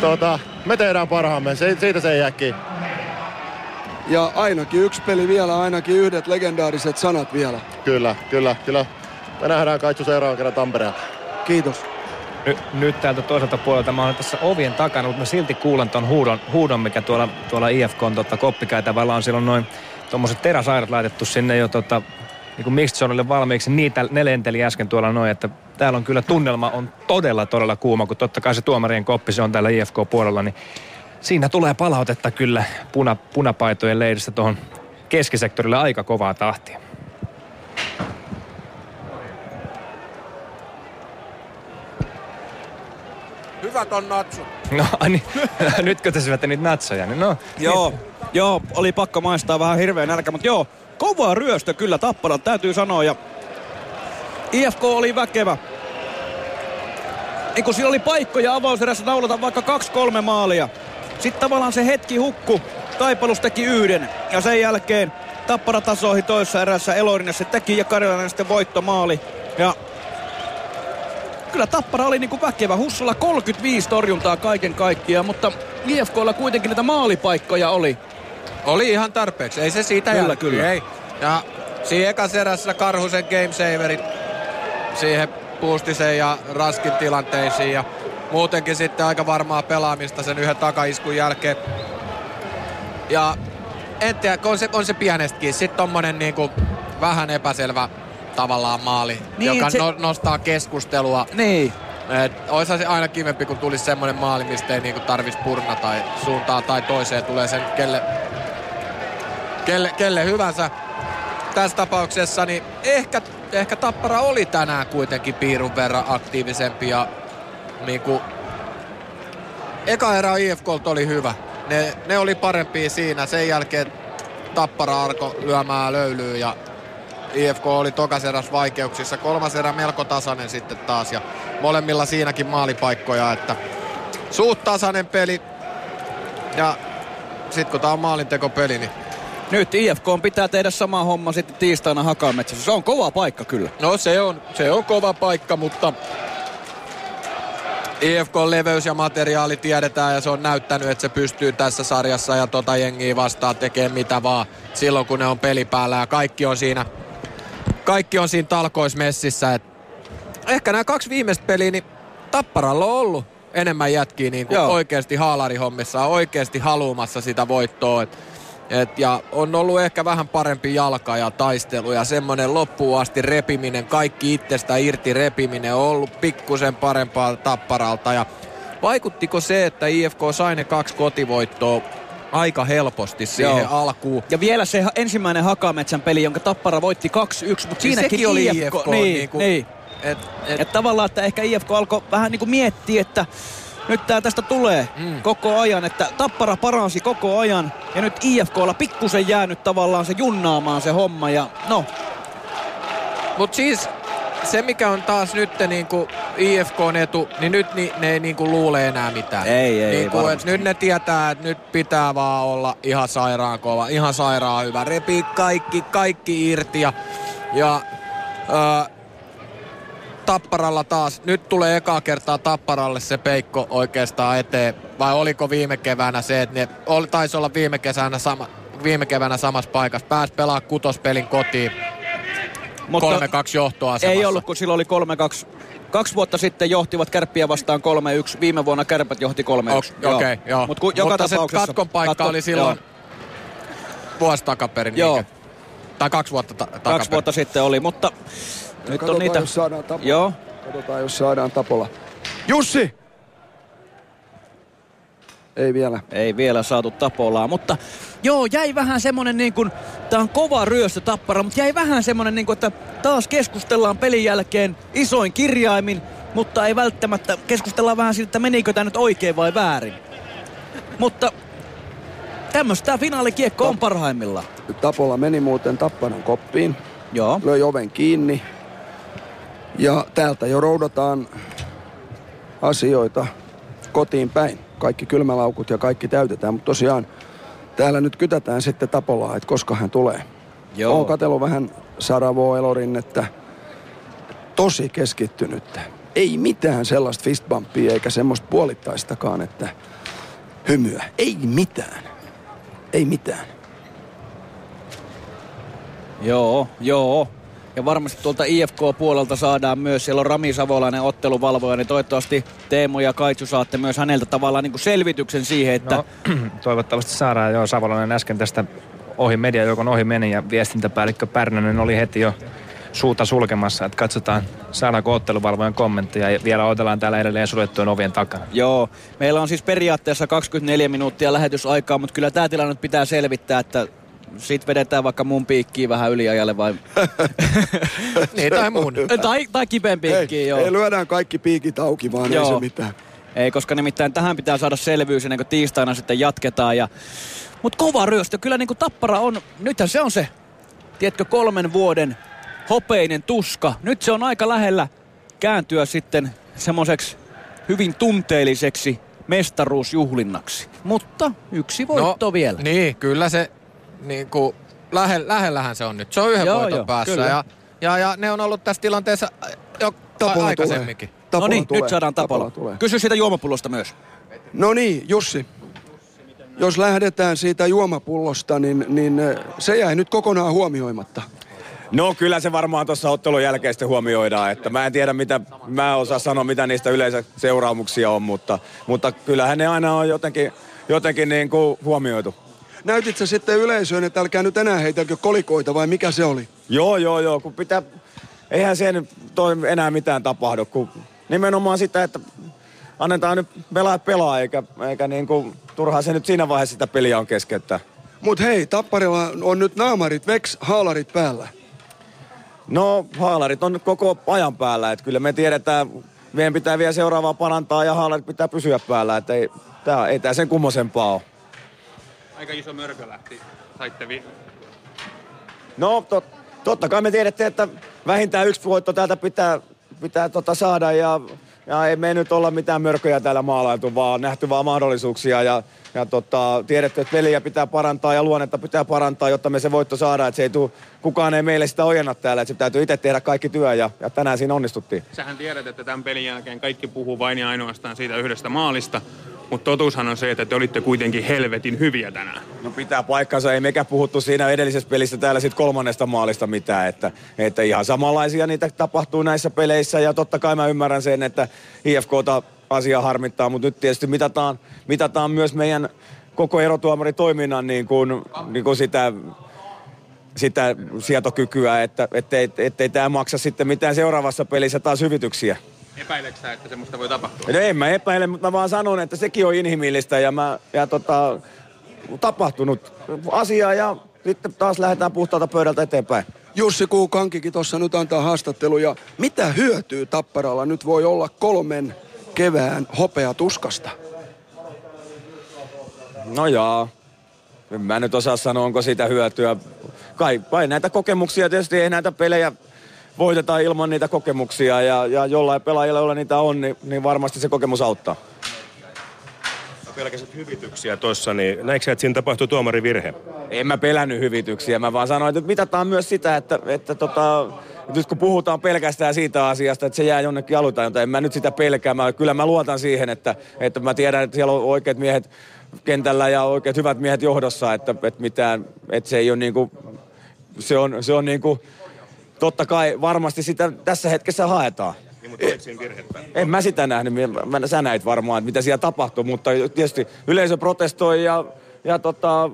Speaker 26: tota, me tehdään parhaamme, se, siitä se ei jää kiinni.
Speaker 2: Ja ainakin yksi peli vielä, ainakin yhdet legendaariset sanat vielä.
Speaker 26: Kyllä, kyllä, kyllä. Me nähdään Kaitsu seuraavan kerran Tampereella.
Speaker 2: Kiitos.
Speaker 3: Nyt, nyt täältä toiselta puolelta mä olen tässä ovien takana, mutta mä silti kuulen ton huudon, huudon mikä tuolla, tuolla IFK on tota, koppikäytävällä on silloin noin tuommoiset teräsaidat laitettu sinne jo tota, niin kuin Mixzonille valmiiksi. Niitä ne lenteli äsken tuolla noin, että täällä on kyllä tunnelma on todella todella kuuma, kun totta kai se tuomarien koppi se on täällä IFK-puolella, niin siinä tulee palautetta kyllä puna, punapaitojen leiristä tuohon keskisektorille aika kovaa tahtia.
Speaker 5: Hyvät on natsut.
Speaker 3: No niin, nytkö te syötte niitä natsoja? Niin no,
Speaker 4: Joo, joo, oli pakko maistaa vähän hirveän nälkä, mutta joo, kova ryöstö kyllä Tappara, täytyy sanoa. Ja IFK oli väkevä. Niin kun siinä oli paikkoja avauserässä naulata vaikka kaksi kolme maalia. Sitten tavallaan se hetki hukku. Taipalus teki yhden. Ja sen jälkeen Tappara tasoihin toisessa erässä. Elorinen se teki ja Karjalainen sitten voittomaali. Ja kyllä Tappara oli niinku väkevä. Hussulla 35 torjuntaa kaiken kaikkiaan, mutta IFKlla kuitenkin niitä maalipaikkoja oli.
Speaker 5: Oli ihan tarpeeksi, ei se siitä
Speaker 4: Kyllä,
Speaker 5: jälkeen,
Speaker 4: kyllä.
Speaker 5: Ei. Ja siinä ekas erässä Karhusen game saverit siihen Puustisen ja Raskin tilanteisiin ja muutenkin sitten aika varmaa pelaamista sen yhden takaiskun jälkeen. Ja en tiedä, on se, on se pienestikin. Sitten tommonen niinku vähän epäselvä tavallaan maali,
Speaker 4: Niin,
Speaker 5: joka
Speaker 4: se-
Speaker 5: no, nostaa keskustelua.
Speaker 4: Niin.
Speaker 5: Et, oishan se aina kivempi, kun tulisi semmoinen maali, mistä ei niinku tarvis purna tai suuntaan tai toiseen. Tulee sen kelle, kelle, kelle hyvänsä. Tässä tapauksessa niin ehkä, ehkä Tappara oli tänään kuitenkin piirun verran aktiivisempi ja niinku, eka erä IFKlta oli hyvä. Ne, ne oli parempia siinä. Sen jälkeen Tappara arko lyömään löylyyn ja IFK oli tokas eräs vaikeuksissa. Kolmas erä melko tasainen sitten taas ja molemmilla siinäkin maalipaikkoja, että suut tasainen peli. Ja sit kun tää on maalintekopeli, niin
Speaker 4: Nyt IFK pitää tehdä sama homma sitten tiistaina Hakametsässä. Se on kova paikka kyllä.
Speaker 5: No se on, se on kova paikka, mutta IFK leveys ja materiaali tiedetään ja se on näyttänyt, että se pystyy tässä sarjassa ja tota jengiä vastaan tekemään mitä vaan silloin kun ne on peli päällä ja kaikki on siinä, kaikki on siinä talkoismessissä. Et ehkä nämä kaksi viimeistä peliä, niin Tapparalla on ollut enemmän jätkiä niin kuin oikeasti haalarihommissa, oikeasti haluamassa sitä voittoa. Et Et, ja on ollut ehkä vähän parempi jalka ja taistelu ja semmoinen loppuun asti repiminen, kaikki itsestä irti repiminen on ollut pikkusen parempaa tapparalta. Ja vaikuttiko se, että IFK sai ne kaksi kotivoittoa aika helposti siihen
Speaker 4: Joo.
Speaker 5: alkuun?
Speaker 4: Ja vielä se ensimmäinen Hakametsän peli, jonka Tappara voitti 2-1, mutta
Speaker 5: Niin
Speaker 4: siinäkin
Speaker 5: sekin oli
Speaker 4: IFK,
Speaker 5: IFK
Speaker 4: niin,
Speaker 5: niinku-
Speaker 4: niin.
Speaker 5: Et,
Speaker 4: et, et tavallaan, että ehkä IFK alkoi vähän niin kuin miettiä, että nyt tää tästä tulee mm. koko ajan, että Tappara paransi koko ajan ja nyt IFKlla pikkusen jäänyt tavallaan se junnaamaan se homma ja no.
Speaker 5: Mut siis se mikä on taas nyt niinku IFKn etu, niin nyt ni, ne ei niinku luule enää mitään.
Speaker 4: Ei, ei,
Speaker 5: niinku, et. Nyt ne tietää, että nyt pitää vaan olla ihan sairaan kova, ihan sairaan hyvä. Repii kaikki, kaikki irti ja, ja ö, Tapparalla taas, nyt tulee ekaa kertaa Tapparalle se peikko oikeastaan eteen. Vai oliko viime keväänä se, että ne oli, taisi olla viime kesänä sama, viime keväänä samassa paikassa. Pääs pelaa kutospelin kotiin.
Speaker 4: Mutta
Speaker 5: 3-2 johtoasemassa.
Speaker 4: Ei ollut, kun silloin oli 3-2. Kaksi vuotta sitten johtivat kärppiä vastaan 3-1. Viime vuonna kärpät johti 3-1.
Speaker 5: Ok- Okei, joo.
Speaker 4: Mut kun, joka
Speaker 5: Mutta se
Speaker 4: tapauksessa...
Speaker 5: katkon paikka oli silloin vuosi takaperin.
Speaker 4: Joo.
Speaker 5: Tai kaksi vuotta ta- takaperin.
Speaker 4: Kaksi vuotta sitten oli, mutta nyt on niitä...
Speaker 2: jos saadaan.
Speaker 4: Joo.
Speaker 2: Katsotaan, jos saadaan tapola. Jussi! Ei vielä.
Speaker 4: Ei vielä saatu Tapolaa, mutta joo, jäi vähän semmonen niin kuin, tää on kova ryöstö Tappara, mutta jäi vähän semmonen niin kuin, että taas keskustellaan pelin jälkeen isoin kirjaimin, mutta ei välttämättä keskustellaan vähän siitä, että menikö tämä nyt oikein vai väärin. Mutta tämmöistä tämä finaalikiekko on parhaimmillaan.
Speaker 2: Tapola meni muuten Tapparan koppiin.
Speaker 4: Joo.
Speaker 2: Löi oven kiinni. Ja täältä jo roudataan asioita kotiin päin. Kaikki kylmälaukut ja kaikki täytetään, mutta tosiaan täällä nyt kytätään sitten Tapolaa, että koska hän tulee.
Speaker 4: Joo.
Speaker 2: Oon katsellut vähän Saravo Elorin, että tosi keskittynyt. Ei mitään sellaista fistbumpia eikä semmoista puolittaistakaan, että hymyä. Ei mitään. Ei mitään.
Speaker 4: Joo, joo. Ja varmasti tuolta IFK-puolelta saadaan myös, siellä on Rami Savolainen otteluvalvoja, niin toivottavasti Teemo ja Kaitsu saatte myös häneltä tavallaan niin kuin selvityksen siihen, että
Speaker 3: No, toivottavasti saadaan. Joo, Savolainen äsken tästä ohi mediajoukon ohi meni ja viestintäpäällikkö Pärnänen oli heti jo suuta sulkemassa, että katsotaan saadaanko otteluvalvojan kommentteja ja vielä odotellaan täällä edelleen suljettujen ovien takana.
Speaker 4: Joo, meillä on siis periaatteessa 24 minuuttia lähetysaikaa, mutta kyllä tämä tilanne pitää selvittää, että sit vedetään vaikka mun piikkiin vähän yliajalle vai...
Speaker 5: niin, tai mun.
Speaker 4: tai, tai kipeän piikkiin, joo.
Speaker 2: Ei lyödään kaikki piikit auki, vaan ei se mitään.
Speaker 4: Ei, koska nimittäin tähän pitää saada selvyys ennen kuin tiistaina sitten jatketaan. Ja... Mutta kova ryöstö. Kyllä niin kuin Tappara on, nythän se on se, tiedätkö, kolmen vuoden hopeinen tuska. Nyt se on aika lähellä kääntyä sitten semmoiseksi hyvin tunteelliseksi mestaruusjuhlinnaksi. Mutta yksi voitto
Speaker 5: no,
Speaker 4: vielä.
Speaker 5: Niin, kyllä se niin kuin, lähe, lähellähän se on nyt. Se on yhden
Speaker 4: Joo,
Speaker 5: voiton
Speaker 4: joo,
Speaker 5: päässä.
Speaker 4: kyllä.
Speaker 5: Ja, ja, ja, ne on ollut tässä tilanteessa jo
Speaker 2: Tapola
Speaker 5: aikaisemminkin.
Speaker 2: tulee.
Speaker 4: no niin,
Speaker 2: tulee.
Speaker 4: nyt saadaan Tapola.
Speaker 2: Tapola tulee.
Speaker 4: Kysy siitä juomapullosta myös.
Speaker 2: No niin, Jussi. Jos lähdetään siitä juomapullosta, niin, niin eh, se jäi nyt kokonaan huomioimatta.
Speaker 6: No kyllä se varmaan tuossa ottelun jälkeen sitten huomioidaan, että mä en tiedä mitä, mä en osaa sanoa mitä niistä yleensä seuraamuksia on, mutta, mutta kyllähän ne aina on jotenkin, jotenkin niin kuin huomioitu.
Speaker 2: Näytit sä sitten yleisöön, että älkää nyt enää heitelkö kolikoita vai mikä se oli?
Speaker 6: Joo, joo, joo, kun pitää, eihän sen toi enää mitään tapahdu, kun nimenomaan sitä, että annetaan nyt pelaa pelaa, eikä, eikä niin kuin, turhaan se nyt siinä vaiheessa sitä peliä on keskeyttää.
Speaker 2: Mut hei, Tapparilla on nyt naamarit, veks, haalarit päällä.
Speaker 6: No, haalarit on koko ajan päällä, että kyllä me tiedetään, meidän pitää vielä seuraavaa parantaa ja haalarit pitää pysyä päällä, että ei, tää, ei tää sen kummosempaa ole.
Speaker 27: Aika iso mörkö lähti. Saitte vi-
Speaker 6: No, tot, totta kai me tiedettiin, että vähintään yksi voitto täältä pitää, pitää tota saada ja, ja ei me nyt olla mitään mörköjä täällä maalailtu, vaan nähty vaan mahdollisuuksia ja, ja tota, tiedetty, että peliä pitää parantaa ja luonnetta pitää parantaa, jotta me se voitto saadaan, että se ei tuu, kukaan ei meille sitä ojenna täällä, että se täytyy itse tehdä kaikki työ ja, ja tänään siinä onnistuttiin.
Speaker 27: Sähän tiedät, että tämän pelin jälkeen kaikki puhuu vain ja ainoastaan siitä yhdestä maalista. Mutta totuushan on se, että te olitte kuitenkin helvetin hyviä tänään.
Speaker 6: No pitää paikkansa, ei mekään puhuttu siinä edellisessä pelissä täällä sit kolmannesta maalista mitään, että, että ihan samanlaisia niitä tapahtuu näissä peleissä ja totta kai mä ymmärrän sen, että IFKta asia harmittaa, mutta nyt tietysti mitataan, mitataan myös meidän, koko erotuomaritoiminnan niin kuin, niin kuin sitä, sitä sietokykyä, että ettei, ettei tämä maksa sitten mitään seuraavassa pelissä taas hyvityksiä.
Speaker 27: Epäiletkö sä, että semmoista voi tapahtua?
Speaker 6: No en mä epäile, mutta mä vaan sanon, että sekin on inhimillistä ja, mä, ja tota, tapahtunut asia ja sitten taas lähdetään puhtaalta pöydältä eteenpäin.
Speaker 2: Jussi Kuukankikin tuossa nyt antaa haastatteluja. Mitä hyötyy Tapparalla nyt voi olla kolmen kevään hopeatuskasta?
Speaker 6: No jaa. En mä nyt osaa sanoa, onko siitä hyötyä. Kai, kai näitä kokemuksia tietysti ei näitä pelejä voiteta ilman niitä kokemuksia ja, ja jollain pelaajilla, jolla niitä on, niin, niin varmasti se kokemus auttaa.
Speaker 28: Pelkäsit hyvityksiä tuossa, niin näikö että siinä tapahtui tuomarivirhe?
Speaker 6: En mä pelännyt hyvityksiä, mä vaan sanoin, että mitataan myös sitä, että, että tota, nyt kun puhutaan pelkästään siitä asiasta, että se jää jonnekin alutaan, en mä nyt sitä pelkää. Mä, kyllä mä luotan siihen, että, että mä tiedän, että siellä on oikeat miehet kentällä ja oikeat hyvät miehet johdossa, että, että mitään, että se ei ole niinku, se on, se on niinku, totta kai varmasti sitä tässä hetkessä haetaan.
Speaker 28: Niin, mutta oliko siinä virhettä?
Speaker 6: En mä sitä nähnyt, mä, mä, sä näit varmaan, että mitä siellä tapahtui, mutta tietysti yleisö protestoi ja, ja tota,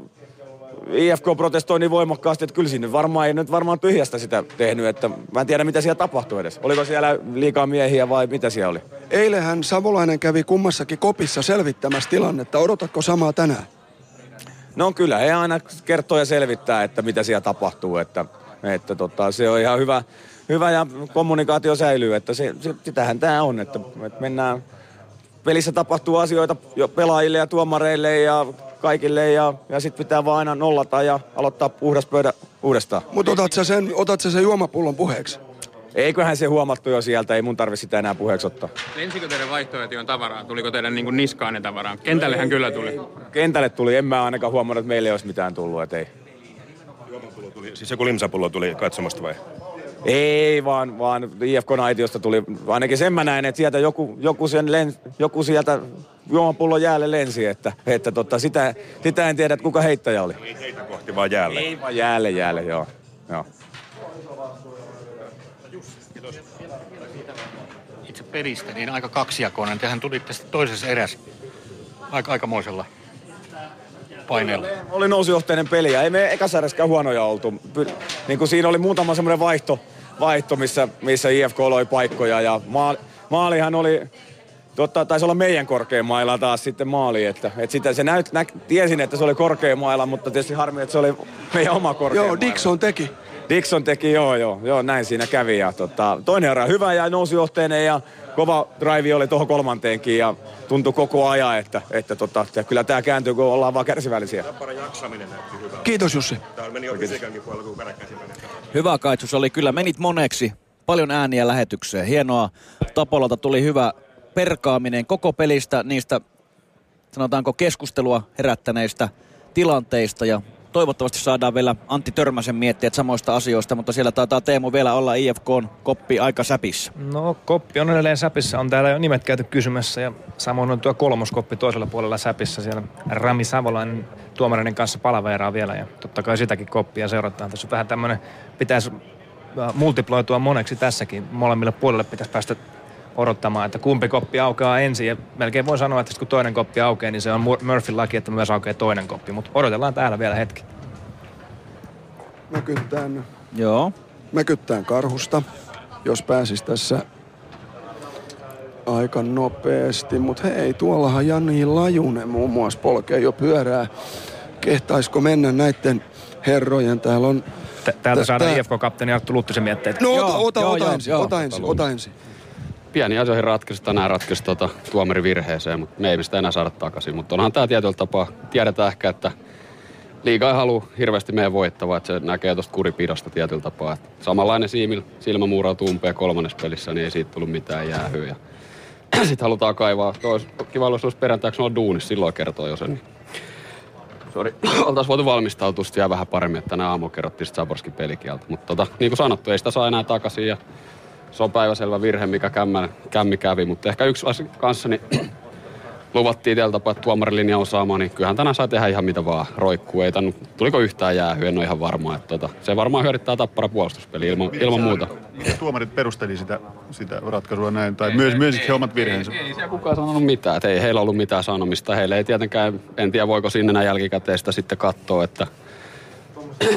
Speaker 6: IFK protestoi niin voimakkaasti, että kyllä sinne varmaan ei nyt varmaan tyhjästä sitä tehnyt, että mä en tiedä mitä siellä tapahtui edes. Oliko siellä liikaa miehiä vai mitä siellä oli?
Speaker 2: Eilähän Savolainen kävi kummassakin kopissa selvittämässä tilannetta. Odotatko samaa tänään?
Speaker 6: No kyllä, he aina kertoo ja selvittää, että mitä siellä tapahtuu, että, että tota, se on ihan hyvä, hyvä ja kommunikaatio säilyy, että se, se, sitähän tämä on, että, että mennään, pelissä tapahtuu asioita jo pelaajille ja tuomareille ja kaikille ja, ja sitten pitää vaan aina nollata ja aloittaa puhdas pöydä uudestaan.
Speaker 2: Mutta otat sä sen, otat sä sen juomapullon puheeksi?
Speaker 6: Eiköhän se huomattu jo sieltä, ei mun tarvi sitä enää puheeksi ottaa.
Speaker 27: Lensikö teidän vaihtoehtojen tavaraa? Tuliko teidän niin niskaan ne tavaraa? Kentällehän kyllä tuli.
Speaker 6: Kentälle tuli, en mä ainakaan huomannut, että meille ei olisi mitään tullut, et ei.
Speaker 28: Tuli, siis joku limsapullo tuli katsomasta vai?
Speaker 6: Ei, vaan, vaan IFK-naitiosta tuli, ainakin sen mä näin, että sieltä joku, joku, sen lens, joku sieltä juomapullon jäälle lensi, että, että tota, sitä, sitä en tiedä, että kuka heittäjä oli.
Speaker 28: Ei heitä kohti, vaan jäälle.
Speaker 6: Ei vaan jäälle, jäälle, joo. joo.
Speaker 29: itse pelistä, niin aika kaksijakoinen. Tehän tulitte sitten toisessa erässä aika, aikamoisella paineella.
Speaker 6: Oli nousujohteinen peli ja ei me ekasarjaskaan huonoja oltu. Niin kuin siinä oli muutama semmoinen vaihto, vaihto missä, missä IFK loi paikkoja ja maali, maalihan oli, totta, taisi olla meidän korkeamailla taas sitten maali, että, että sitä, se näyt, nä, tiesin, että se oli korkeamailla, mutta tietysti harmi, että se oli meidän oma korkeamailla.
Speaker 2: Joo, Dixon teki.
Speaker 6: Dixon teki, joo, joo, joo, näin siinä kävi. Ja, tota, toinen erä hyvä ja nousujohteinen ja kova drive oli tuohon kolmanteenkin ja tuntui koko ajan, että, että tota, että kyllä tämä kääntyy, kun ollaan vaan kärsivällisiä.
Speaker 28: Tappara jaksaminen näytti hyvältä.
Speaker 2: Kiitos Jussi.
Speaker 28: Täällä meni jo fysiikankin puolella, kun.
Speaker 4: Hyvä kaitsus oli kyllä. Menit moneksi. Paljon ääniä lähetykseen. Hienoa. Tapolalta tuli hyvä perkaaminen koko pelistä niistä, sanotaanko keskustelua herättäneistä tilanteista ja toivottavasti saadaan vielä Antti Törmäsen miettiä samoista asioista, mutta siellä taitaa Teemu vielä olla IFKn koppi aika säpissä.
Speaker 3: No koppi on edelleen säpissä, on täällä jo nimet käyty kysymässä ja samoin on tuo kolmoskoppi toisella puolella säpissä. Siellä Rami Savolainen tuomareiden kanssa palaveeraa vielä ja totta kai sitäkin koppia seurataan. Tässä on vähän tämmöinen, pitäisi äh, multiploitua moneksi tässäkin. Molemmille puolelle pitäisi päästä odottamaan, että kumpi koppi aukeaa ensin. Ja melkein voi sanoa, että kun toinen koppi aukeaa, niin se on Mur- Murphyn laki, että myös aukeaa toinen koppi. Mutta odotellaan täällä vielä hetki.
Speaker 2: Mä kyttään,
Speaker 4: Joo.
Speaker 2: mä kyttään karhusta, jos pääsis tässä aika nopeasti. Mutta hei, tuollahan Jani Lajunen muun muassa polkee jo pyörää. Kehtaisiko mennä näiden herrojen? Täällä on...
Speaker 3: Täältä
Speaker 2: Tä-
Speaker 3: saadaan IFK-kapteeni Arttu Luttisen mietteitä.
Speaker 2: No ota, ota, ota ensin, ota ensin, ota ensin.
Speaker 30: Pieni asioihin ratkaisu. Tänään ratkaisi tota, tuomarivirheeseen, mutta me ei sitä enää saada takaisin. Mutta onhan tämä tietyllä tapaa, tiedetään ehkä, että liiga ei halua hirveästi meidän voittavaa, että se näkee tuosta kuripidosta tietyllä tapaa. Et samanlainen siimil, silmä muurautuu umpeen kolmannessa pelissä, niin ei siitä tullut mitään jäähyä. Ja sitten halutaan kaivaa. Tois, kiva olisi olisi perjantaiksi olla duunissa, silloin kertoo jo sen. Sori, oltaisiin voitu valmistautua sitten vähän paremmin, että tänä aamulla kerrottiin sitten Saborskin pelikieltä. Mutta tota, niin kuin sanottu, ei sitä saa enää takaisin ja se on päiväselvä virhe, mikä kämmä, kämmi kävi. Mutta ehkä yksi asia kanssa, niin luvattiin tällä tapaa, että tuomarilinja on sama, niin kyllähän tänään saa tehdä ihan mitä vaan. Roikkuu ei tannut, tuliko yhtään jäähy, en ole ihan varma. Että tota, se varmaan hyödyttää tappara puolustuspeli ilman, ilman muuta.
Speaker 31: Miten tuomarit perusteli sitä, sitä ratkaisua näin? Tai myös, myös he omat virheensä?
Speaker 30: Ei siellä kukaan sanonut mitään, että ei heillä ollut mitään sanomista. Heille ei tietenkään, en tiedä voiko sinne näin jälkikäteen sitä sitten katsoa, että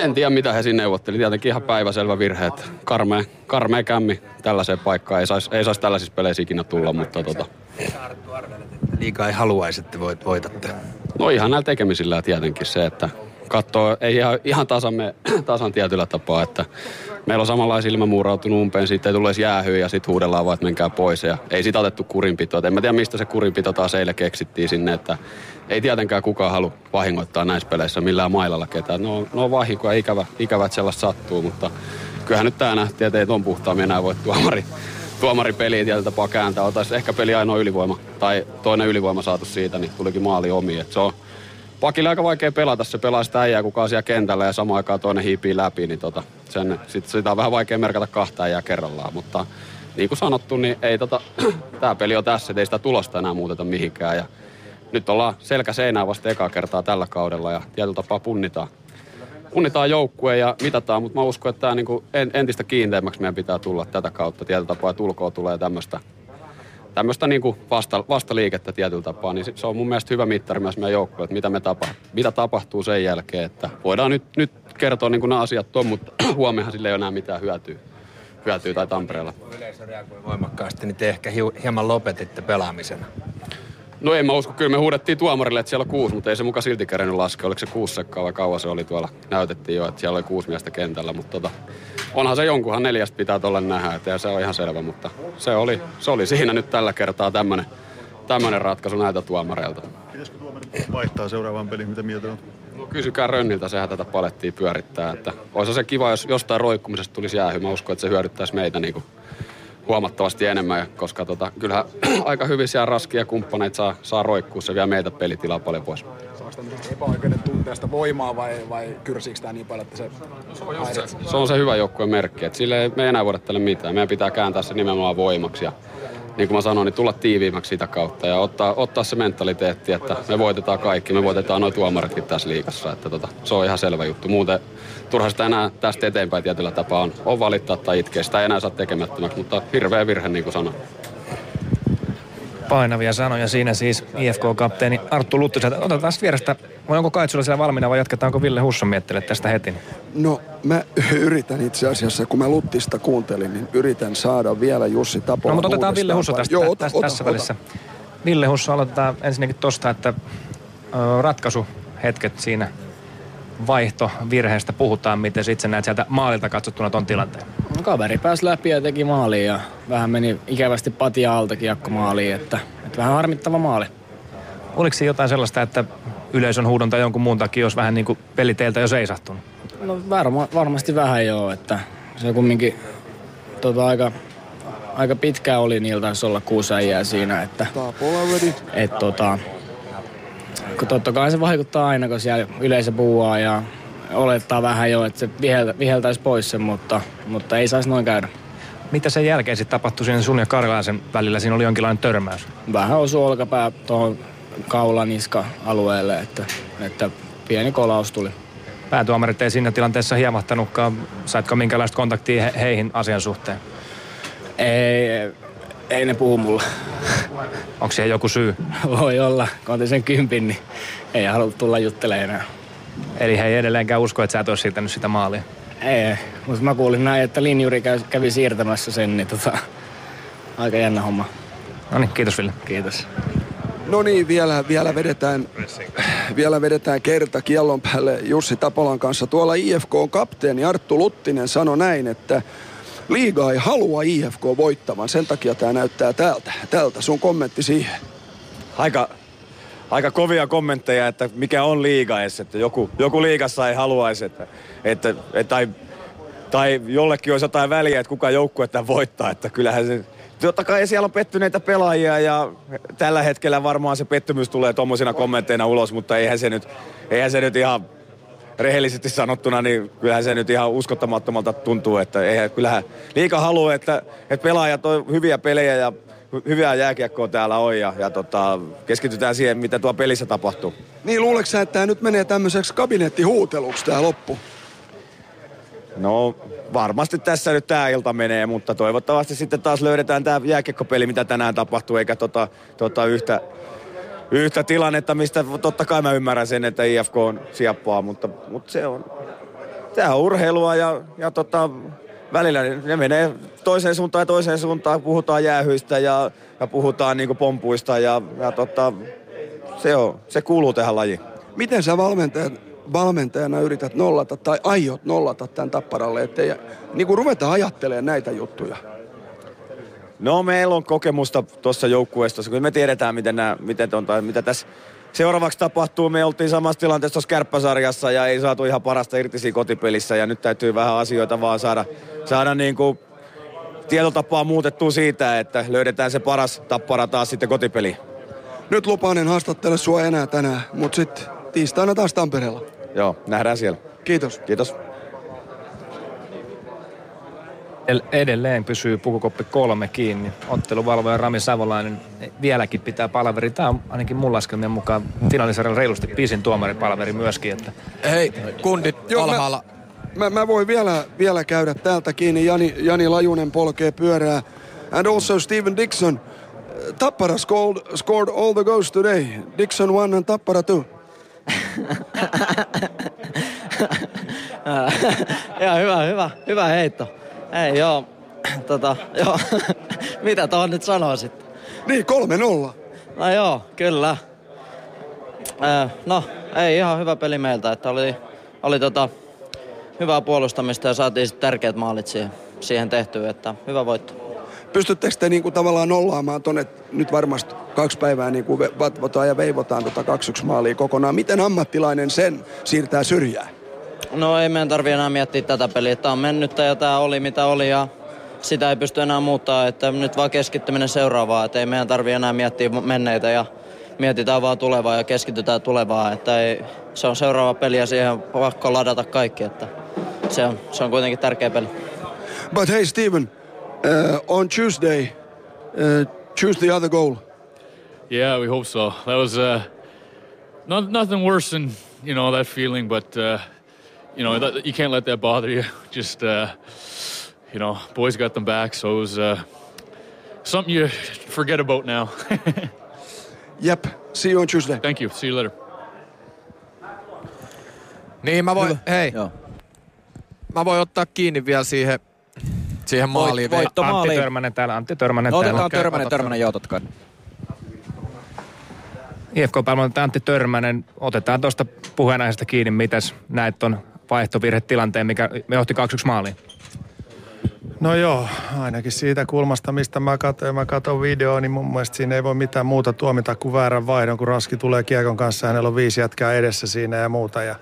Speaker 30: en tiedä mitä he sinne neuvotteli. Tietenkin ihan päiväselvä virhe, että karmea, karmea kämmi tällaiseen paikkaan. Ei saisi ei sais tällaisissa peleissä ikinä tulla, mutta tota,
Speaker 32: Liikaa ei haluaisi, että voit, voitatte.
Speaker 30: No ihan näillä tekemisillä tietenkin se, että katsoo, ei ihan, ihan tasan, me, tasan tietyllä tapaa, että meillä on samanlaisia ilma muurautunut umpeen, siitä ei edes jäähyä ja sitten huudellaan vaan, että menkää pois. Ja ei sitä otettu kurinpitoa. En mä tiedä, mistä se kurinpito taas eilen keksittiin sinne, että ei tietenkään kukaan halua vahingoittaa näissä peleissä millään mailalla ketään. No, no vahinkoa, ikävä, ikävä, että sellaista sattuu, mutta kyllähän nyt tämä nähtiin, että ei tuon puhtaammin enää voi tuomari, tuomari peliä tietyllä tapaa kääntää. Otais ehkä peli ainoa ylivoima tai toinen ylivoima saatu siitä, niin tulikin maali omi. Et se on pakille aika vaikea pelata. Se pelaa sitä äijää, kuka on siellä kentällä ja samaan aikaan toinen hiipii läpi, niin tota, sen, sit, sitä on vähän vaikea merkata kahta äijää kerrallaan. Mutta niin kuin sanottu, niin ei tota, tämä peli on tässä, ei sitä tulosta enää muuteta mihinkään. Ja nyt ollaan selkä seinää vasta ekaa kertaa tällä kaudella ja tietyllä tapaa punnitaan punnitaan joukkue ja mitataan, mutta mä uskon, että tämä en- entistä kiinteämmäksi meidän pitää tulla tätä kautta tietyllä tapaa, että ulkoa tulee tämmöistä tämmöistä niinku vasta, vastaliikettä tietyllä tapaa, niin se- on mun mielestä hyvä mittari myös meidän joukkueelle, että mitä, me tapa, mitä tapahtuu sen jälkeen, että voidaan nyt, nyt kertoa niin kuin nämä asiat on, mutta huomenhan sille ei ole enää mitään hyötyä, hyötyä tai Tampereella.
Speaker 32: Yleisö reagoi voimakkaasti, niin te ehkä hiu- hieman lopetitte pelaamisen.
Speaker 30: No ei mä usko, kyllä me huudettiin tuomarille, että siellä on kuusi, mutta ei se muka silti kerennyt laskea. Oliko se kuusi sekkaa vai kauan se oli tuolla? Näytettiin jo, että siellä oli kuusi miestä kentällä, mutta tota, onhan se jonkunhan neljästä pitää tuolla nähdä, että ja se on ihan selvä, mutta se oli, se oli siinä nyt tällä kertaa tämmönen, tämmönen ratkaisu näitä tuomareilta.
Speaker 31: Pitäisikö tuomarit vaihtaa seuraavaan peliin? Mitä mieltä on?
Speaker 30: No kysykää Rönniltä, sehän tätä palettia pyörittää. Että olisi se kiva, jos jostain roikkumisesta tulisi jäähy. Mä uskon, että se hyödyttäisi meitä niin kuin huomattavasti enemmän, koska tota, kyllähän aika hyvin siellä raskia kumppaneita saa, saa roikkua. Se vie meitä pelitilaa paljon pois.
Speaker 33: Saako tämmöisestä epäoikeuden tunteesta voimaa vai, vai kyrsiikö tämä niin paljon, että se häiritsee?
Speaker 30: Se on se hyvä joukkueen merkki, että sille ei, me ei enää voida tälle mitään. Meidän pitää kääntää se nimenomaan voimaksi ja niin kuin mä sanoin, niin tulla tiiviimmäksi sitä kautta ja ottaa, ottaa se mentaliteetti, että me voitetaan kaikki, me voitetaan noin tuomaritkin tässä liikassa. Että tota, se on ihan selvä juttu. Muuten turha sitä enää tästä eteenpäin tietyllä tapaa on, on valittaa tai itkeä. Sitä ei enää saa tekemättömäksi, mutta hirveä virhe niin kuin sanoin.
Speaker 3: Painavia sanoja siinä siis IFK-kapteeni Arttu Luttiselta. Otetaan vierestä, vai onko Kaitsulla siellä valmiina vai jatketaanko Ville Husson miettele tästä heti?
Speaker 2: No mä yritän itse asiassa, kun mä Luttista kuuntelin, niin yritän saada vielä Jussi Tapola
Speaker 3: No mutta otetaan Ville Husso tästä,
Speaker 2: Joo,
Speaker 3: tästä,
Speaker 2: ota,
Speaker 3: tässä
Speaker 2: ota,
Speaker 3: välissä. Ville Husso aloitetaan ensinnäkin tosta, että ö, ratkaisuhetket siinä vaihto virheestä puhutaan, miten sä itse näet sieltä maalilta katsottuna ton tilanteen.
Speaker 24: No, kaveri pääsi läpi ja teki maaliin ja vähän meni ikävästi patia alta kiekko maaliin, että, että vähän harmittava maali.
Speaker 3: Oliko siinä jotain sellaista, että yleisön huudon tai jonkun muun takia olisi vähän niin kuin peli teiltä jo seisahtunut?
Speaker 24: No varma, varmasti vähän joo, että se kumminkin tota, aika, aika pitkään oli, niillä taisi olla kuusi äijää siinä, että, et, tota, kun totta kai se vaikuttaa aina, kun siellä yleisö puhuaa ja olettaa vähän jo, että se viheltä, viheltäisi pois sen, mutta, mutta ei saisi noin käydä.
Speaker 3: Mitä sen jälkeen sitten tapahtui siinä sun ja Karjalaisen välillä? Siinä oli jonkinlainen törmäys.
Speaker 24: Vähän osui olkapää tuohon kaulaniska-alueelle, että, että pieni kolaus tuli.
Speaker 3: Päätuomarit ei siinä tilanteessa hiemahtanutkaan. Saitko minkälaista kontaktia he- heihin asian suhteen?
Speaker 24: Ei, ei ne puhu mulle.
Speaker 3: Onko siihen joku syy?
Speaker 24: Voi olla, kun otin sen kympin, niin ei halua tulla juttelemaan enää.
Speaker 3: Eli he ei edelleenkään usko, että sä et olisi siirtänyt sitä maalia.
Speaker 24: Ei, mutta mä kuulin näin, että linjuri kävi siirtämässä sen, niin tota, aika jännä homma.
Speaker 3: No niin, kiitos Ville.
Speaker 24: Kiitos.
Speaker 2: No niin, vielä, vielä, vedetään, vielä vedetään kerta kiellon päälle Jussi Tapolan kanssa. Tuolla IFK-kapteeni Arttu Luttinen sanoi näin, että liiga ei halua IFK voittamaan. Sen takia tämä näyttää täältä. Tältä sun kommentti siihen.
Speaker 34: Aika, aika kovia kommentteja, että mikä on liiga edes, että joku, joku liigassa ei haluaisi, että, että, että tai, tai jollekin olisi jotain väliä, että kuka joukkuetta voittaa, että kyllähän se, totta kai siellä on pettyneitä pelaajia ja tällä hetkellä varmaan se pettymys tulee tommosina kommentteina ulos, mutta eihän se nyt, eihän se nyt ihan rehellisesti sanottuna, niin kyllähän se nyt ihan uskottamattomalta tuntuu, että eihän, kyllähän liika haluaa, että, että pelaajat on hyviä pelejä ja hyvää jääkiekkoa täällä on ja, ja tota, keskitytään siihen, mitä tuo pelissä tapahtuu.
Speaker 2: Niin luuleeko sä, että tämä nyt menee tämmöiseksi kabinettihuuteluksi tää loppu?
Speaker 34: No varmasti tässä nyt tämä ilta menee, mutta toivottavasti sitten taas löydetään tämä jääkiekkopeli, mitä tänään tapahtuu, eikä tota, tota yhtä, yhtä tilannetta, mistä totta kai mä ymmärrän sen, että IFK on siappaa, mutta, mutta se on, tämä on urheilua ja, ja tota, välillä ne menee toiseen suuntaan ja toiseen suuntaan, puhutaan jäähyistä ja, ja puhutaan niinku pompuista ja, ja tota, se, on, se kuuluu tähän lajiin.
Speaker 2: Miten sä valmentajat, valmentajana yrität nollata tai aiot nollata tämän tapparalle, ettei niin ruveta ajattelemaan näitä juttuja?
Speaker 34: No meillä on kokemusta tuossa joukkueessa, kun me tiedetään, miten, nämä, miten on, tai mitä tässä seuraavaksi tapahtuu. Me oltiin samassa tilanteessa tuossa kärppäsarjassa ja ei saatu ihan parasta irti siinä kotipelissä ja nyt täytyy vähän asioita vaan saada, saada niin kuin tietotapaa muutettua siitä, että löydetään se paras tappara taas sitten kotipeliin.
Speaker 2: Nyt Lupanen haastattele sua enää tänään, mutta sitten tiistaina taas Tampereella.
Speaker 34: Joo, nähdään siellä.
Speaker 2: Kiitos.
Speaker 34: Kiitos.
Speaker 3: Edelleen pysyy pukukoppi kolme kiinni. Otteluvalvoja Rami Savolainen vieläkin pitää palaveri. Tämä on ainakin mun laskelmien mukaan finaalisarjan reilusti pisin tuomaripalaveri myöskin. Että...
Speaker 5: Hei, kundit
Speaker 2: Joo,
Speaker 5: alhaalla.
Speaker 2: Mä, mä voin vielä, vielä käydä täältä kiinni. Jani, Jani Lajunen polkee pyörää. And also Steven Dixon. Tappara scored, scored all the goals today. Dixon one and Tappara two.
Speaker 35: Joo, hyvä, hyvä, hyvä heitto. Ei joo, tota, joo. Mitä tuohon nyt sanoisit?
Speaker 2: Niin, kolme nolla.
Speaker 35: No joo, kyllä. Äh, no, ei ihan hyvä peli meiltä, että oli, oli tota, hyvää puolustamista ja saatiin sitten tärkeät maalit siihen, siihen tehtyä, että hyvä voitto.
Speaker 2: Pystyttekö te niinku tavallaan nollaamaan tuonne nyt varmasti kaksi päivää niinku vatvotaan ja veivotaan tota 2 maalia kokonaan. Miten ammattilainen sen siirtää syrjään?
Speaker 35: No ei meidän tarvi enää miettiä tätä peliä. Tämä on mennyttä ja tämä oli mitä oli ja sitä ei pysty enää muuttaa. Että nyt vaan keskittyminen seuraavaa. Että ei meidän tarvi enää miettiä menneitä ja mietitään vaan tulevaa ja keskitytään tulevaa. Että ei, se on seuraava peli ja siihen on pakko ladata kaikki. Että se, on, se on kuitenkin tärkeä peli.
Speaker 2: But hey Steven, uh, on Tuesday, uh, choose the other goal.
Speaker 13: Yeah, we hope so. That was uh, not nothing worse than you know that feeling, but uh, you know that, you can't let that bother you. Just uh, you know, boys got them back, so it was uh, something you forget about now.
Speaker 2: yep. See you on Tuesday.
Speaker 13: Thank you. See you later.
Speaker 5: Niin mä voin,
Speaker 4: Hyvä.
Speaker 5: hei.
Speaker 4: Joo.
Speaker 5: Mä voin ottaa kiinni vielä siihen, siihen maaliin.
Speaker 4: Voit- voitto
Speaker 3: Antti
Speaker 4: maaliin.
Speaker 3: Törmänen täällä, Antti Törmänen
Speaker 4: No,
Speaker 3: täällä.
Speaker 4: otetaan Törmänen, Törmänen, joo, totta kai.
Speaker 3: IFK-palvelun Antti Törmänen, otetaan tuosta puheenaiheesta kiinni, mitäs näet ton vaihtovirhetilanteen, mikä me johti 2-1 maaliin.
Speaker 7: No joo, ainakin siitä kulmasta, mistä mä katsoin, mä katson videoa, niin mun mielestä siinä ei voi mitään muuta tuomita kuin väärän vaihdon, kun Raski tulee kiekon kanssa, hänellä on viisi jätkää edessä siinä ja muuta, ja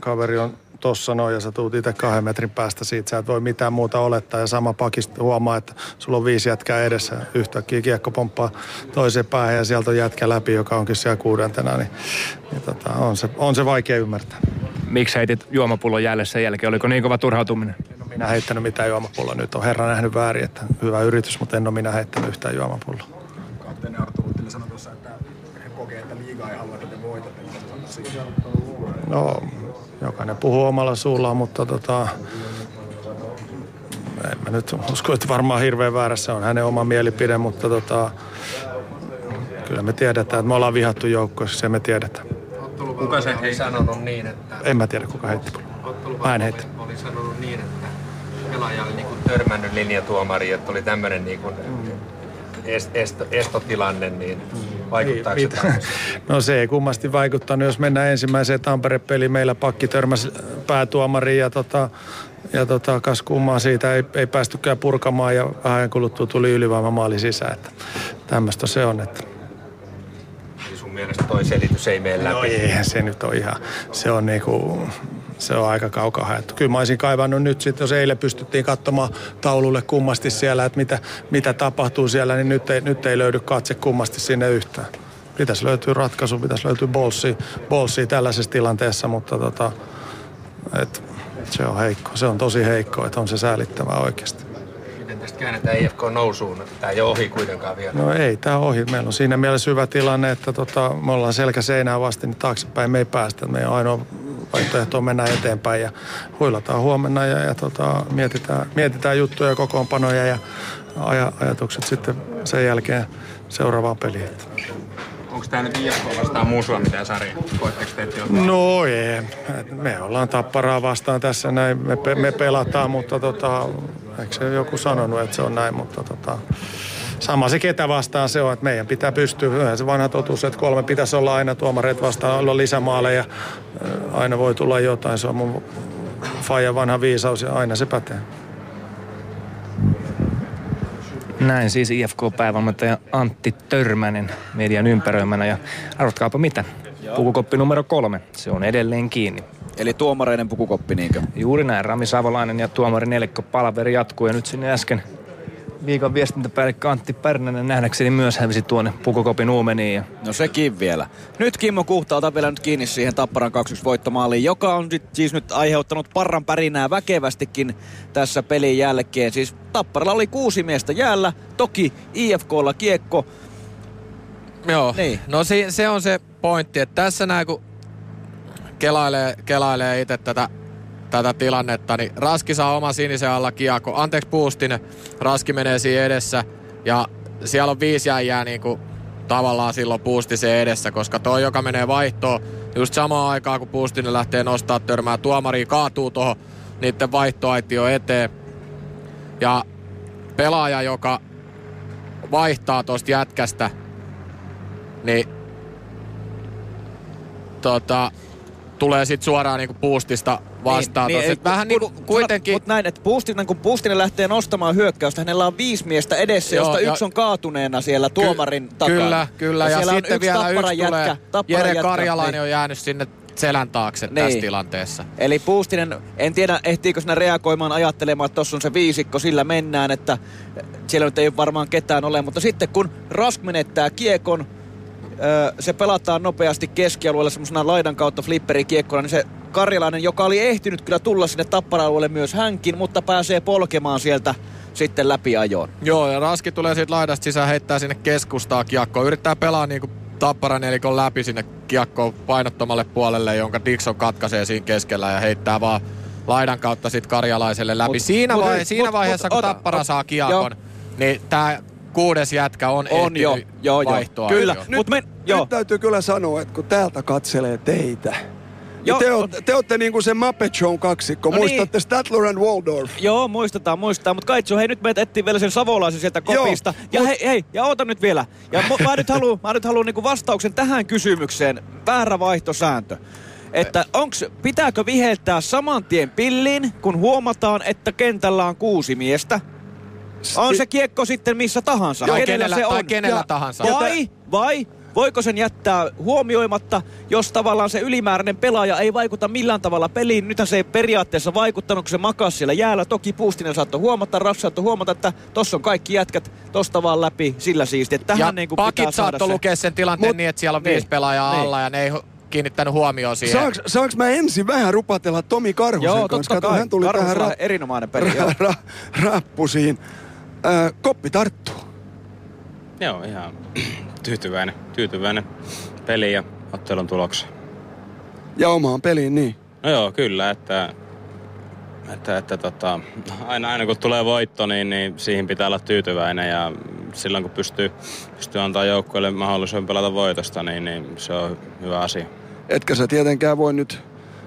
Speaker 7: kaveri on tossa noin ja sä tuut itse kahden metrin päästä siitä, sä et voi mitään muuta olettaa ja sama pakista huomaa, että sulla on viisi jätkää edessä, yhtäkkiä kiekko pomppaa toiseen päähän ja sieltä on jätkä läpi, joka onkin siellä kuudentena, niin, niin tota, on, se, on se vaikea ymmärtää.
Speaker 3: Miksi heitit juomapullon jäälle sen jälkeen? Oliko niin kova turhautuminen?
Speaker 7: Minä heittänyt mitään juomapulloa. Nyt on herra nähnyt väärin, että hyvä yritys, mutta en ole minä heittänyt yhtään juomapulloa.
Speaker 33: Kapteeni Arttu Luttila sanoi tuossa, että he kokee, että liigaa ei halua, että te voitatte.
Speaker 7: No, jokainen puhuu omalla suullaan, mutta tota, en mä nyt usko, että varmaan hirveän väärässä on hänen oma mielipide, mutta tota, kyllä me tiedetään, että me ollaan vihattu joukkoissa, se me tiedetään.
Speaker 29: Kuka se ei sanonut niin, että...
Speaker 7: En mä tiedä, kuka heitti. Mä en heitti.
Speaker 29: Oli sanonut niin, että pelaaja oli niin törmännyt linjatuomariin, että oli tämmöinen niin kuin est, esto, estotilanne, niin vaikuttaako se
Speaker 7: Mitä?
Speaker 29: tämmöiseen?
Speaker 7: No se ei kummasti vaikuttanut, jos mennään ensimmäiseen Tampere-peliin. Meillä pakki törmäsi päätuomariin ja, tota, ja tota, kas kummaa siitä ei, ei päästykään purkamaan ja vähän kuluttua tuli ylivoimamaali sisään. Että tämmöistä se on. Että.
Speaker 29: Mielestä toi selitys ei mene läpi?
Speaker 7: No eihän se nyt ole ihan, se on niinku, se on aika kaukaa haettu. Kyllä mä olisin kaivannut nyt sitten, jos eilen pystyttiin katsomaan taululle kummasti siellä, että mitä, mitä tapahtuu siellä, niin nyt ei, nyt ei löydy katse kummasti sinne yhtään. Pitäisi löytyä ratkaisu, pitäisi löytyä bolsi, bolsi tällaisessa tilanteessa, mutta tota, et, se on heikko. Se on tosi heikko, että on se säälittävää oikeasti.
Speaker 29: Tästä käännetään IFK nousuun? Tämä ei ole ohi kuitenkaan vielä.
Speaker 7: No ei tämä ohi. Meillä on siinä mielessä hyvä tilanne, että tota, me ollaan selkä seinää vasten, niin taaksepäin me ei päästä. Meidän ainoa vaihtoehto on mennä eteenpäin ja huilataan huomenna ja, ja tota, mietitään, mietitään juttuja ja kokoonpanoja ja aja, ajatukset sitten sen jälkeen seuraavaan peliin.
Speaker 27: Onko tämä nyt IFK vastaan muusua mitään sarja? Koetteko te, jotain?
Speaker 7: No ei. Me ollaan tapparaa vastaan tässä näin. Me, pe- me pelataan, mutta tota, eikö se joku sanonut, että se on näin, mutta tota, sama se ketä vastaan se on, että meidän pitää pystyä. Se vanha totuus, että kolme pitäisi olla aina tuomareet vastaan, olla lisämaaleja. Aina voi tulla jotain, se on mun faija vanha viisaus ja aina se pätee.
Speaker 3: Näin siis IFK-päävalmentaja Antti Törmänen median ympäröimänä ja arvatkaapa mitä? Pukukoppi numero kolme, se on edelleen kiinni.
Speaker 4: Eli tuomareiden pukukoppi niinkö?
Speaker 3: Juuri näin, Rami Savolainen ja tuomari Nelikko palaveri jatkuu ja nyt sinne äsken viikon viestintäpäällikkö Antti Pärnänen nähdäkseni myös hävisi tuonne pukukopin uumeniin. Ja...
Speaker 4: No sekin vielä. Nyt Kimmo Kuhta ota vielä nyt kiinni siihen Tapparan 2-1 voittomaaliin, joka on sit siis nyt aiheuttanut parran pärinää väkevästikin tässä pelin jälkeen. Siis Tapparalla oli kuusi miestä jäällä, toki IFKlla kiekko.
Speaker 5: Joo,
Speaker 4: Niin.
Speaker 5: no si- se on se pointti, että tässä näin kun kelailee, kelailee itse tätä, tätä tilannetta, niin Raski saa oma sinisen alla kiekko. Anteeksi Puustinen, Raski menee siinä edessä ja siellä on viisi jäijää niin kuin tavallaan silloin Puustisen edessä, koska toi, joka menee vaihtoon, just samaan aikaan kun Puustinen lähtee nostaa törmää, tuomari kaatuu tuohon niiden vaihtoaitio eteen. Ja pelaaja, joka vaihtaa tosta jätkästä, niin tota, tulee sitten suoraan niinku puustista vastaan. Niin, niin, vähän niinku kuitenkin...
Speaker 4: Mutta näin, että Puustinen, kun Puustinen lähtee nostamaan hyökkäystä, hänellä on viisi miestä edessä,
Speaker 5: Joo,
Speaker 4: josta
Speaker 5: ja-
Speaker 4: yksi on kaatuneena siellä tuomarin takana.
Speaker 5: Kyllä, kyllä. Ja,
Speaker 4: siellä on
Speaker 5: sitten vielä yksi tulee.
Speaker 4: jätkä, Tapparan
Speaker 5: Jere
Speaker 4: jätkä,
Speaker 5: Karjalainen
Speaker 4: niin.
Speaker 5: on jäänyt sinne selän taakse
Speaker 4: Niin.
Speaker 5: tässä tilanteessa.
Speaker 4: Eli Puustinen, en tiedä ehtiikö sinä reagoimaan ajattelemaan, että tuossa on se viisikko, sillä mennään, että siellä nyt ei varmaan ketään ole. Mutta sitten kun Rask menettää kiekon, se pelataan nopeasti keskialueelle semmoisena laidan kautta flipperikiekkona, niin se Karjalainen, joka oli ehtinyt kyllä tulla sinne tappara-alueelle myös hänkin, mutta pääsee polkemaan sieltä sitten läpi ajoon.
Speaker 5: Joo, ja Raski tulee siitä laidasta sisään, heittää sinne keskustaa kiekkoon. Yrittää pelaa niinku tapparan nelikon läpi sinne kiekkoon painottomalle puolelle, jonka Dixon katkaisee siinä keskellä ja heittää vaan laidan kautta sit karjalaiselle läpi.
Speaker 4: Mut-
Speaker 5: siinä
Speaker 4: mut
Speaker 5: vai,
Speaker 4: hei,
Speaker 5: siinä
Speaker 4: mut-
Speaker 5: vaiheessa,
Speaker 4: mut
Speaker 5: kun
Speaker 4: ota-
Speaker 5: tappara saa
Speaker 4: joo.
Speaker 5: kiekon, niin tää kuudes jätkä on,
Speaker 4: On jo, joo, joo.
Speaker 5: vaihtoa.
Speaker 4: Kyllä.
Speaker 5: jo.
Speaker 4: Mut men, joo.
Speaker 2: Nyt täytyy kyllä sanoa, että kun täältä katselee teitä,
Speaker 4: Joo.
Speaker 2: Te, olette, te olette niinku se Muppet Show kaksikko.
Speaker 4: No niin.
Speaker 2: Muistatte Statler and Waldorf?
Speaker 4: Joo, muistetaan, muistetaan. Mutta Kaitsu, hei nyt meidät etsii vielä sen savolaisen sieltä kopista.
Speaker 2: Joo,
Speaker 4: ja
Speaker 2: mut-
Speaker 4: hei, hei, ja oota nyt vielä. Ja mä nyt haluan mä nyt haluun niinku vastauksen tähän kysymykseen. Väärä vaihtosääntö. Että onks, pitääkö viheltää saman tien pilliin, kun huomataan, että kentällä on kuusi miestä? On se kiekko sitten missä tahansa.
Speaker 5: Tai
Speaker 4: Kenellä
Speaker 5: kenellä-
Speaker 4: se
Speaker 5: tai
Speaker 4: on.
Speaker 5: kenellä
Speaker 4: Ja-
Speaker 5: tahansa.
Speaker 4: Vai, vai voiko sen jättää huomioimatta, jos tavallaan se ylimääräinen pelaaja ei vaikuta millään tavalla peliin. Nythän se ei periaatteessa vaikuttanut, kun se makasi siellä jäällä. Toki Puustinen saattoi huomata, Raff saattoi huomata, että tossa on kaikki jätkät tosta vaan läpi sillä siisti. Että tähän
Speaker 5: ja
Speaker 4: niin kuin pitää
Speaker 5: pakit
Speaker 4: saada
Speaker 5: saattoi
Speaker 4: se.
Speaker 5: lukea sen tilanteen
Speaker 4: Mut-
Speaker 5: niin, että siellä on
Speaker 4: niin,
Speaker 5: viisi pelaajaa
Speaker 4: niin.
Speaker 5: alla ja ne ei kiinnittänyt huomioon siihen.
Speaker 2: Saanko, saanko mä ensin vähän rupatella Tomi Karhusen
Speaker 4: Joo,
Speaker 2: kanssa?
Speaker 4: totta
Speaker 2: Kato,
Speaker 4: kai.
Speaker 2: hän tuli tähän ra-
Speaker 4: erinomainen peli, joo.
Speaker 2: ra- ra- rappusiin. Äh, koppi tarttuu.
Speaker 36: Joo, ihan tyytyväinen, tyytyväinen peli ja ottelun tulokseen.
Speaker 2: Ja omaan peliin, niin.
Speaker 36: No joo, kyllä, että, että, että tota, aina, aina kun tulee voitto, niin, niin siihen pitää olla tyytyväinen ja silloin kun pystyy, pystyy antaa joukkueelle mahdollisuuden pelata voitosta, niin, niin se on hyvä asia.
Speaker 2: Etkä sä tietenkään voi nyt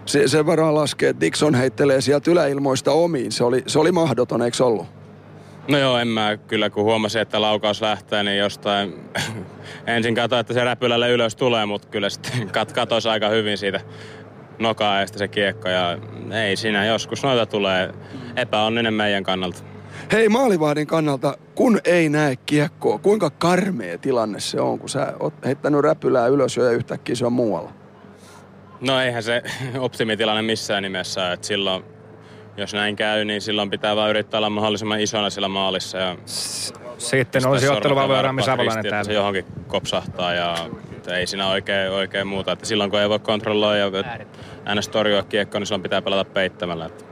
Speaker 2: se, sen varaan laskea, että Dixon heittelee sieltä yläilmoista omiin. Se oli, se oli mahdoton, eikö ollut?
Speaker 36: No joo, en mä kyllä, kun huomasin, että laukaus lähtee, niin jostain ensin katsoin, että se räpylälle ylös tulee, mutta kyllä sitten kat, katosi aika hyvin siitä nokaa se kiekko ja ei siinä joskus noita tulee epäonninen meidän kannalta.
Speaker 2: Hei maalivahdin kannalta, kun ei näe kiekkoa, kuinka karmea tilanne se on, kun sä oot heittänyt räpylää ylös jo ja yhtäkkiä se on muualla?
Speaker 36: No eihän se optimitilanne missään nimessä, että silloin jos näin käy, niin silloin pitää vaan yrittää olla mahdollisimman isona sillä maalissa. Ja
Speaker 3: Sitten olisi otteluvalvoja Rami Savolainen täällä.
Speaker 36: se johonkin kopsahtaa ja ei siinä oikein, oikein muuta. Että silloin kun ei voi kontrolloida ja äänes torjua kiekkoa, niin silloin pitää pelata peittämällä. Että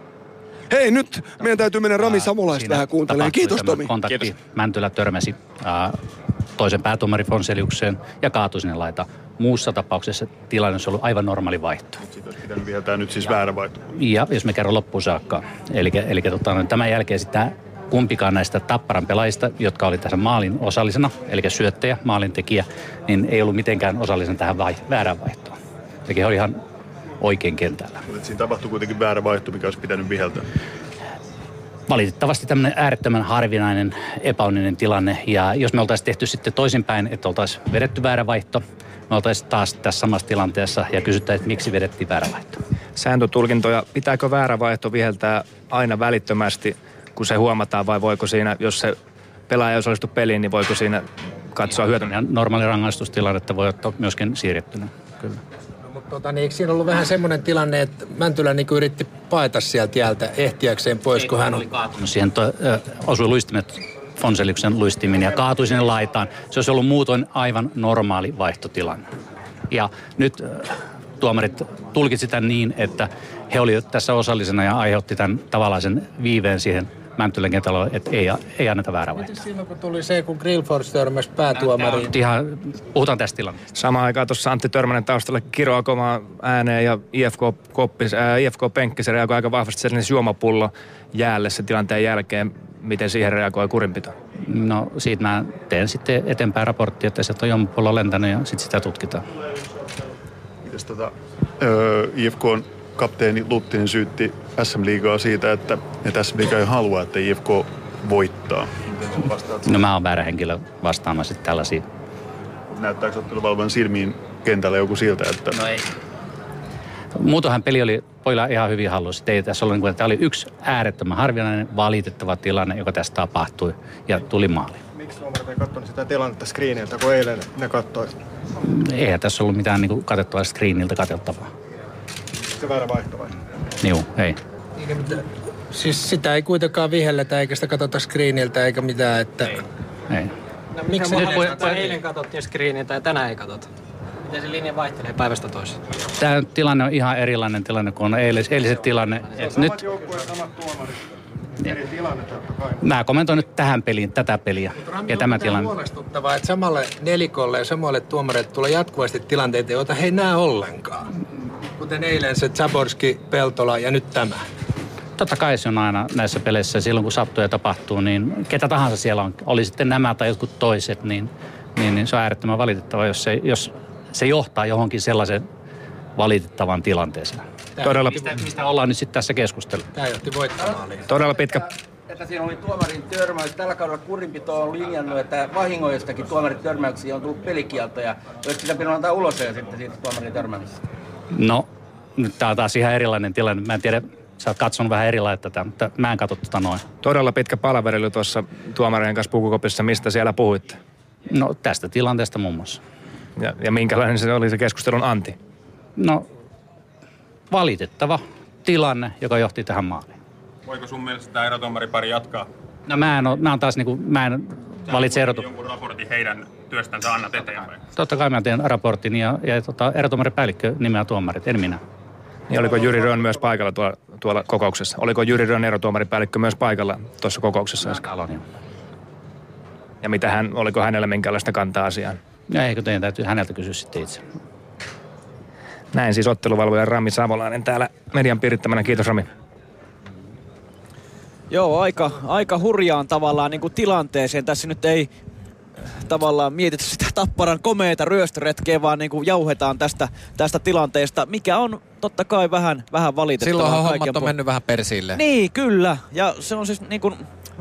Speaker 2: Hei, nyt meidän täytyy mennä Rami Samolaista vähän kuuntelemaan. Kiitos Tomi.
Speaker 37: Kontakti.
Speaker 2: Kiitos.
Speaker 37: Mäntylä törmäsi ää, toisen päätuomari Fonseliukseen ja kaatui sinne laita. Muussa tapauksessa tilanne olisi ollut aivan normaali vaihto.
Speaker 31: Siitä olisi pitänyt viheltää nyt siis väärä vaihto.
Speaker 37: Ja jos me kerron loppuun saakka. Eli, eli tota, no, tämän jälkeen sitten kumpikaan näistä Tapparan pelaajista, jotka oli tässä maalin osallisena, eli syöttäjä, maalintekijä, niin ei ollut mitenkään osallisena tähän vai, väärään vaihtoon. Eli he oli ihan oikein kentällä.
Speaker 31: Mutta siinä tapahtui kuitenkin väärä vaihto, mikä olisi pitänyt viheltää.
Speaker 37: valitettavasti tämmöinen äärettömän harvinainen epäonninen tilanne. Ja jos me oltaisiin tehty sitten toisinpäin, että oltaisiin vedetty väärä vaihto, me oltaisiin taas tässä samassa tilanteessa ja kysyttäisiin, että miksi vedettiin väärä vaihto.
Speaker 3: Sääntötulkintoja, pitääkö väärä vaihto viheltää aina välittömästi, kun se huomataan, vai voiko siinä, jos se pelaaja ei osallistu peliin, niin voiko siinä katsoa hyötyä?
Speaker 37: Normaali rangaistustilannetta voi ottaa myöskin siirrettynä. Kyllä.
Speaker 29: Tota, niin, eikö siinä ollut vähän semmoinen tilanne, että Mäntylä niin yritti paeta sieltä jäältä ehtiäkseen pois, kun hän on...
Speaker 37: No siihen to, ö, osui luistimet Fonseliksen luistimin ja kaatui sinne laitaan. Se olisi ollut muutoin aivan normaali vaihtotilanne. Ja nyt ö, tuomarit tulkitsi tämän niin, että he olivat tässä osallisena ja aiheutti tämän tavallaan sen viiveen siihen Mäntylän kentällä, että ei, ei anneta väärää vaihtoa.
Speaker 29: Miten silloin, kun tuli se, kun Grillfors törmäsi päätuomariin?
Speaker 37: Ihan, puhutaan tästä tilanteesta.
Speaker 3: Samaan aikaan tuossa Antti Törmänen taustalla kiroaa kovaa ääneen ja IFK, koppis, ää, IFK penkki, se reagoi aika vahvasti sellainen juomapullo jäälle sen tilanteen jälkeen. Miten siihen reagoi kurinpito?
Speaker 37: No siitä mä teen sitten eteenpäin raporttia, että sieltä on jompullo lentänyt ja sitten sitä tutkitaan.
Speaker 31: Mites tota, öö, IFK on kapteeni Luttinen syytti SM Liigaa siitä, että, että SM Liiga ei halua, että IFK voittaa.
Speaker 37: No mä oon väärä henkilö vastaamaan sitten tällaisiin.
Speaker 31: Näyttääkö otteluvalvojan silmiin kentällä joku siltä, että...
Speaker 37: No ei. Muutoinhan peli oli pojilla ihan hyvin hallussa. Ei tässä ollut, niin kuin, että tämä oli yksi äärettömän harvinainen, valitettava tilanne, joka tässä tapahtui ja tuli maali.
Speaker 38: Miksi tuomarit ei katsonut sitä tilannetta screeniltä, kun eilen ne katsoi?
Speaker 37: Eihän tässä ollut mitään niin katsottavaa screeniltä katsottavaa.
Speaker 38: Se väärä vaihto vai?
Speaker 37: Joo, ei.
Speaker 29: Niin, Siis sitä ei kuitenkaan vihelletä eikä sitä katsota screeniltä eikä mitään, että...
Speaker 37: Ei.
Speaker 39: No, miksi
Speaker 37: Nyt
Speaker 39: nyt
Speaker 37: voi-
Speaker 39: eilen katsottiin screeniltä ja tänään ei katsota? Miten se linja vaihtelee päivästä toiseen?
Speaker 37: Tämä tilanne on ihan erilainen tilanne kuin on eilis, eiliset tilanne. Et nyt mä kommentoin nyt tähän peliin, tätä peliä ja tämä tilanne.
Speaker 29: huolestuttavaa, että samalle nelikolle ja samalle tuomareille tulee jatkuvasti tilanteita, joita he ei näe ollenkaan. Kuten eilen se Zaborski, Peltola ja nyt tämä.
Speaker 37: Totta kai se on aina näissä peleissä, silloin kun sattuu tapahtuu, niin ketä tahansa siellä on, oli sitten nämä tai jotkut toiset, niin, niin, niin se on äärettömän valitettava, jos se, jos se johtaa johonkin sellaisen valitettavan tilanteeseen.
Speaker 3: Todella-
Speaker 37: Mistä, mistä ollaan nyt sitten tässä keskustelussa?
Speaker 29: Tämä johti voittamaaliin.
Speaker 3: Todella pitkä
Speaker 40: Että siinä oli tuomarin törmäys. Tällä kaudella kurinpito on linjannut, että vahingoistakin tuomarin törmäyksiä on tullut pelikieltoja. Olisi sitä pitänyt antaa ulos ja sitten siitä tuomarin törmäämisestä.
Speaker 37: No, nyt tää on taas ihan erilainen tilanne. Mä en tiedä, sä oot katsonut vähän erilaista tätä, mutta mä en katso tota noin.
Speaker 3: Todella pitkä palaverilu tuossa tuomarien kanssa pukukopissa. Mistä siellä puhuitte?
Speaker 37: No tästä tilanteesta muun muassa.
Speaker 3: Ja, ja minkälainen se oli se keskustelun anti?
Speaker 37: No, valitettava tilanne, joka johti tähän maaliin.
Speaker 27: Voiko sun mielestä tämä erotuomaripari jatkaa?
Speaker 37: No mä en, oo, mä, on taas niinku, mä en valitse erotu.
Speaker 27: Jonkun raportin heidän työstänsä annat eteenpäin.
Speaker 37: Totta kai mä teen raportin ja, ja tota, erotuomaripäällikkö nimeää tuomarit, en minä.
Speaker 3: Niin oliko Jyri Rön myös paikalla tuolla, tuolla kokouksessa? Oliko Jyri Rön erotuomaripäällikkö myös paikalla tuossa kokouksessa äsken? Ja mitä hän, oliko hänellä minkälaista kantaa asiaan?
Speaker 37: Ja eikö teidän täytyy häneltä kysyä sitten itse.
Speaker 3: Näin siis otteluvalvoja Rami Savolainen täällä median piirittämänä. Kiitos Rami.
Speaker 4: Joo, aika, aika hurjaan tavallaan niin kuin tilanteeseen. Tässä nyt ei tavallaan mietitä sitä tapparan komeita ryöstöretkeä, vaan niin kuin jauhetaan tästä, tästä tilanteesta, mikä on totta kai vähän, vähän valitettavaa.
Speaker 5: Silloinhan hommat on mennyt vähän persille.
Speaker 4: Niin, kyllä. Ja se on siis niin kuin,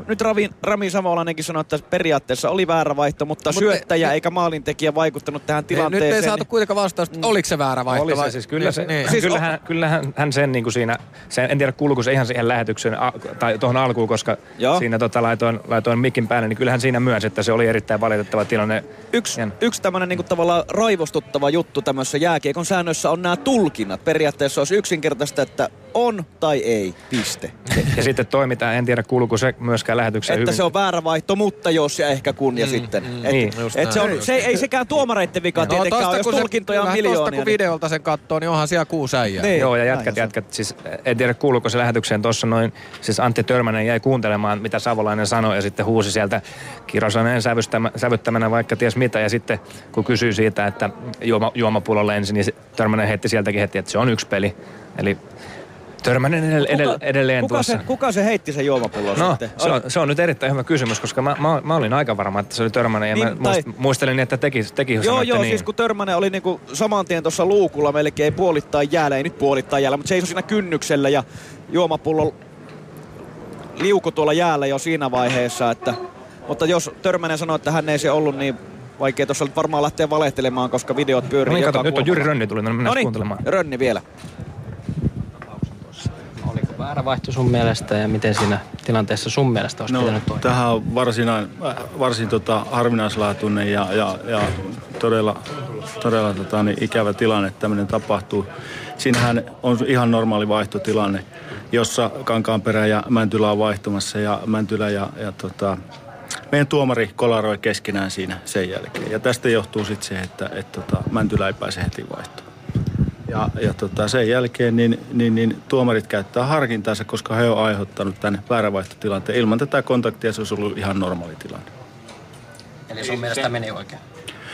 Speaker 4: nyt Rami, Rami Savolainenkin sanoi, että periaatteessa oli väärä vaihto, mutta,
Speaker 5: Mut
Speaker 4: syöttäjä
Speaker 5: ne-
Speaker 4: eikä maalintekijä vaikuttanut tähän
Speaker 5: Niin,
Speaker 4: tilanteeseen.
Speaker 5: nyt ei saatu kuitenkaan vastausta, että oliko se väärä vaihto.
Speaker 3: Oli se
Speaker 5: vai-
Speaker 3: siis, kyllä se,
Speaker 5: Niin.
Speaker 3: niin. kyllähän, kyllähän hän sen niin kuin siinä, se, en tiedä kuuluuko se ihan siihen lähetykseen a, tai tuohon alkuun, koska Joo. siinä tota, laitoin, laitoin mikin päälle, niin kyllähän siinä myös, että se oli erittäin valitettava tilanne.
Speaker 4: Yksi, yksi tämmöinen niinku tavallaan raivostuttava juttu tämmöisessä jääkiekon säännöissä on nämä tulkinnat. Periaatteessa olisi yksinkertaista, että on tai ei, piste.
Speaker 3: Ja sitten toimitaan, en tiedä kuuluuko se myöskään lähetykseen
Speaker 4: Että
Speaker 3: hyvin.
Speaker 4: se on väärä vaihto, mutta jos ja ehkä kun ja
Speaker 3: Mm,
Speaker 4: sitten.
Speaker 3: mm,
Speaker 4: Et,
Speaker 3: niin,
Speaker 4: et se on, se, ei sekään tuomareiden vika no, tietenkään ole, jos tulkintoja on miljoonia.
Speaker 5: Tosta kun
Speaker 4: niin-
Speaker 5: videolta sen katsoo, niin onhan siellä kuusi äijää.
Speaker 4: Niin.
Speaker 3: Joo, ja jätkät, jätkät, siis en tiedä kuuluuko se lähetykseen tuossa noin, siis Antti Törmänen jäi kuuntelemaan, mitä Savolainen sanoi, ja sitten huusi sieltä Kirosanen sävyttämänä vaikka ties mitä, ja sitten kun kysyi siitä, että juoma, juomapullo lensi, niin Törmänen heitti sieltäkin heti, että se on yksi peli. Eli Törmänen edell, edell, edelleen
Speaker 4: kuka,
Speaker 3: tuossa.
Speaker 4: se, kuka se heitti sen juomapullon
Speaker 3: No,
Speaker 4: sitten?
Speaker 3: se on, se on nyt erittäin hyvä kysymys, koska mä, mä, mä olin aika varma, että se oli Törmänen, ja
Speaker 4: Niin,
Speaker 3: mä
Speaker 4: tai-
Speaker 3: muist, muistelin, että teki, teki
Speaker 4: Joo,
Speaker 3: sanoitte
Speaker 4: joo,
Speaker 3: niin.
Speaker 4: siis kun Törmänen oli niinku saman tien tuossa luukulla melkein puolittain jäällä, ei nyt puolittain jäällä, mutta seisoi siinä kynnyksellä ja juomapullo liuku tuolla jäällä jo siinä vaiheessa, että, mutta jos Törmänen sanoi, että hän ei se ollut, niin vaikea tuossa varmaan lähteä valehtelemaan, koska videot pyörii
Speaker 3: No niin, kato, nyt on. Jyri Rönni tuli, no mennään
Speaker 4: Noniin,
Speaker 3: kuuntelemaan.
Speaker 4: Rönni vielä.
Speaker 39: Väärä vaihto sun mielestä ja miten siinä tilanteessa sun mielestä olisi
Speaker 41: No,
Speaker 39: pitänyt toimia?
Speaker 41: tähän on varsinain, äh, varsin tota, harvinaislaatuinen ja, ja, ja todella, todella tota, niin ikävä tilanne, että tämmöinen tapahtuu. Siinähän on ihan normaali vaihtotilanne, jossa Kankaanperä ja Mäntylä on vaihtumassa ja Mäntylä ja, ja tota, meidän tuomari kolaroi keskenään siinä sen jälkeen. Ja tästä johtuu sitten se, että, että tota, Mäntylä ei pääse heti vaihtoon. Ja, ja tota, sen jälkeen niin, niin, niin, tuomarit käyttää harkintaansa, koska he on aiheuttanut tänne väärävaihtotilanteen. Ilman tätä kontaktia se olisi ollut ihan normaali tilanne.
Speaker 39: Eli sun mielestä meni oikein?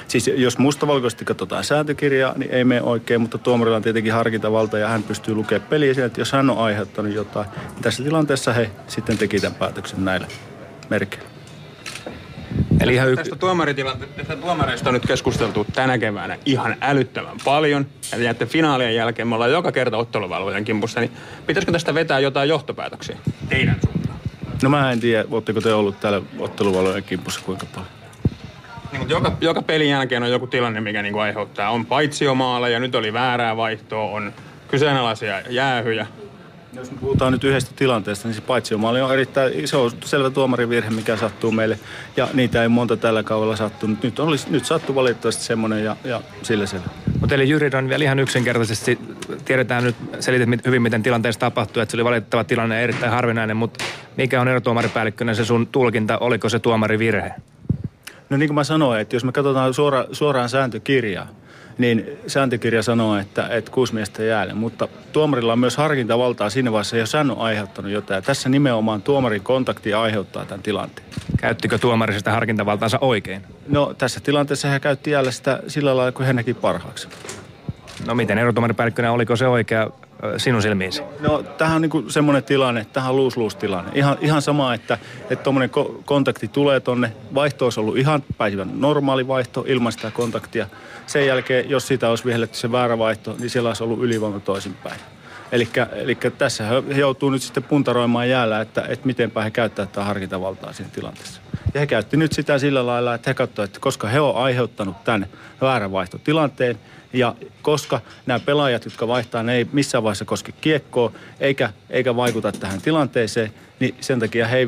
Speaker 41: Siis jos mustavalkoisesti katsotaan sääntökirjaa, niin ei mene oikein, mutta tuomarilla on tietenkin harkintavalta ja hän pystyy lukemaan peliä siellä, että jos hän on aiheuttanut jotain, niin tässä tilanteessa he sitten teki tämän päätöksen näillä merkeillä.
Speaker 3: Eli ihan
Speaker 27: Tästä, tuomaritilanteesta, tästä tuomareista on nyt keskusteltu tänä keväänä ihan älyttömän paljon. Ja näiden finaalien jälkeen me ollaan joka kerta otteluvalvojan kimpussa, niin pitäisikö tästä vetää jotain johtopäätöksiä? Teidän suuntaan.
Speaker 41: No mä en tiedä, oletteko te ollut täällä otteluvalojen kimpussa kuinka paljon.
Speaker 27: Niin, mutta joka, joka pelin jälkeen on joku tilanne, mikä niinku aiheuttaa. On paitsiomaala ja nyt oli väärää vaihtoa, on kyseenalaisia jäähyjä.
Speaker 41: Jos me puhutaan nyt yhdestä tilanteesta, niin se paitsiomaali on erittäin, se on selvä tuomarivirhe, mikä sattuu meille. Ja niitä ei monta tällä kaudella sattunut. Nyt, olisi, nyt sattui valitettavasti semmoinen ja, ja sillä selvä.
Speaker 3: Mutta eli Jyri on vielä ihan yksinkertaisesti, tiedetään nyt, selitit hyvin miten tilanteessa tapahtui, että se oli valitettava tilanne ja erittäin harvinainen, mutta mikä on erotuomaripäällikkönä se sun tulkinta, oliko se tuomari virhe?
Speaker 41: No niin kuin mä sanoin, että jos me katsotaan suora, suoraan sääntökirjaa, niin sääntökirja sanoo, että, että kuusi miestä jäälle, mutta tuomarilla on myös harkintavaltaa siinä vaiheessa, jos hän on aiheuttanut jotain. Ja tässä nimenomaan tuomarin kontakti aiheuttaa tämän tilanteen.
Speaker 3: Käyttikö tuomari sitä harkintavaltaansa oikein?
Speaker 41: No tässä tilanteessa hän käytti jälleen sitä sillä lailla, kuin hän näki parhaaksi.
Speaker 3: No miten erotuomaripäällikkönä, oliko se oikea sinun silmiisi?
Speaker 41: No tämähän on niinku semmoinen tilanne, että tämähän on luus tilanne. Ihan, ihan sama, että että tuommoinen ko- kontakti tulee tonne. Vaihto olisi ollut ihan päivän normaali vaihto ilman sitä kontaktia. Sen jälkeen, jos siitä olisi vihelletty se väärä vaihto, niin siellä olisi ollut ylivoima toisinpäin. Eli tässä he joutuu nyt sitten puntaroimaan jäällä, että, että mitenpä he käyttää tätä harkintavaltaa siinä tilanteessa. Ja he käytti nyt sitä sillä lailla, että he katsoivat, että koska he on aiheuttanut tämän väärän vaihtotilanteen, ja koska nämä pelaajat, jotka vaihtaa, ne ei missään vaiheessa koske kiekkoa, eikä, eikä vaikuta tähän tilanteeseen, niin sen takia he ei.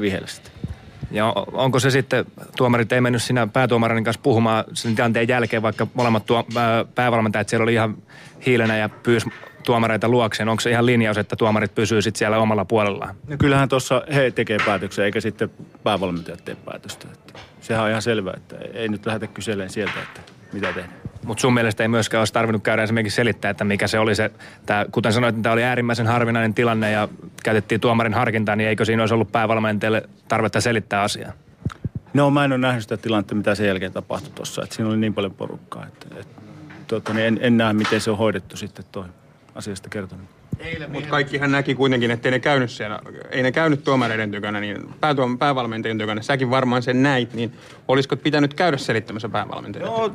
Speaker 3: Ja onko se sitten, tuomarit ei mennyt siinä päätuomarin kanssa puhumaan sen tilanteen jälkeen, vaikka molemmat tuo, ää, päävalmentajat siellä oli ihan hiilenä ja pyysi tuomareita luokseen. Onko se ihan linjaus, että tuomarit pysyy sitten siellä omalla puolellaan?
Speaker 41: No kyllähän tuossa he tekee päätöksen, eikä sitten päävalmentajat tee päätöstä. Että sehän on ihan selvää, että ei nyt lähdetä kyselemään sieltä, että mitä tehdään.
Speaker 3: Mutta sun mielestä ei myöskään olisi tarvinnut käydä esimerkiksi selittää, että mikä se oli se, tää, kuten sanoit, tämä oli äärimmäisen harvinainen tilanne ja käytettiin tuomarin harkintaa, niin eikö siinä olisi ollut päävalmentajalle tarvetta selittää asiaa?
Speaker 41: No mä en ole nähnyt sitä tilannetta, mitä sen jälkeen tapahtui tuossa. Että siinä oli niin paljon porukkaa, että, että tuota, niin en, en näe, miten se on hoidettu sitten toi asiasta kertonut.
Speaker 27: Mutta kaikkihan näki kuitenkin, että ei ne käynyt siellä, ei ne käynyt tuomareiden tykönä, niin päätuom- päävalmentajien tykönä. Säkin varmaan sen näit, niin olisiko pitänyt käydä selittämässä päävalmentajille?
Speaker 41: No,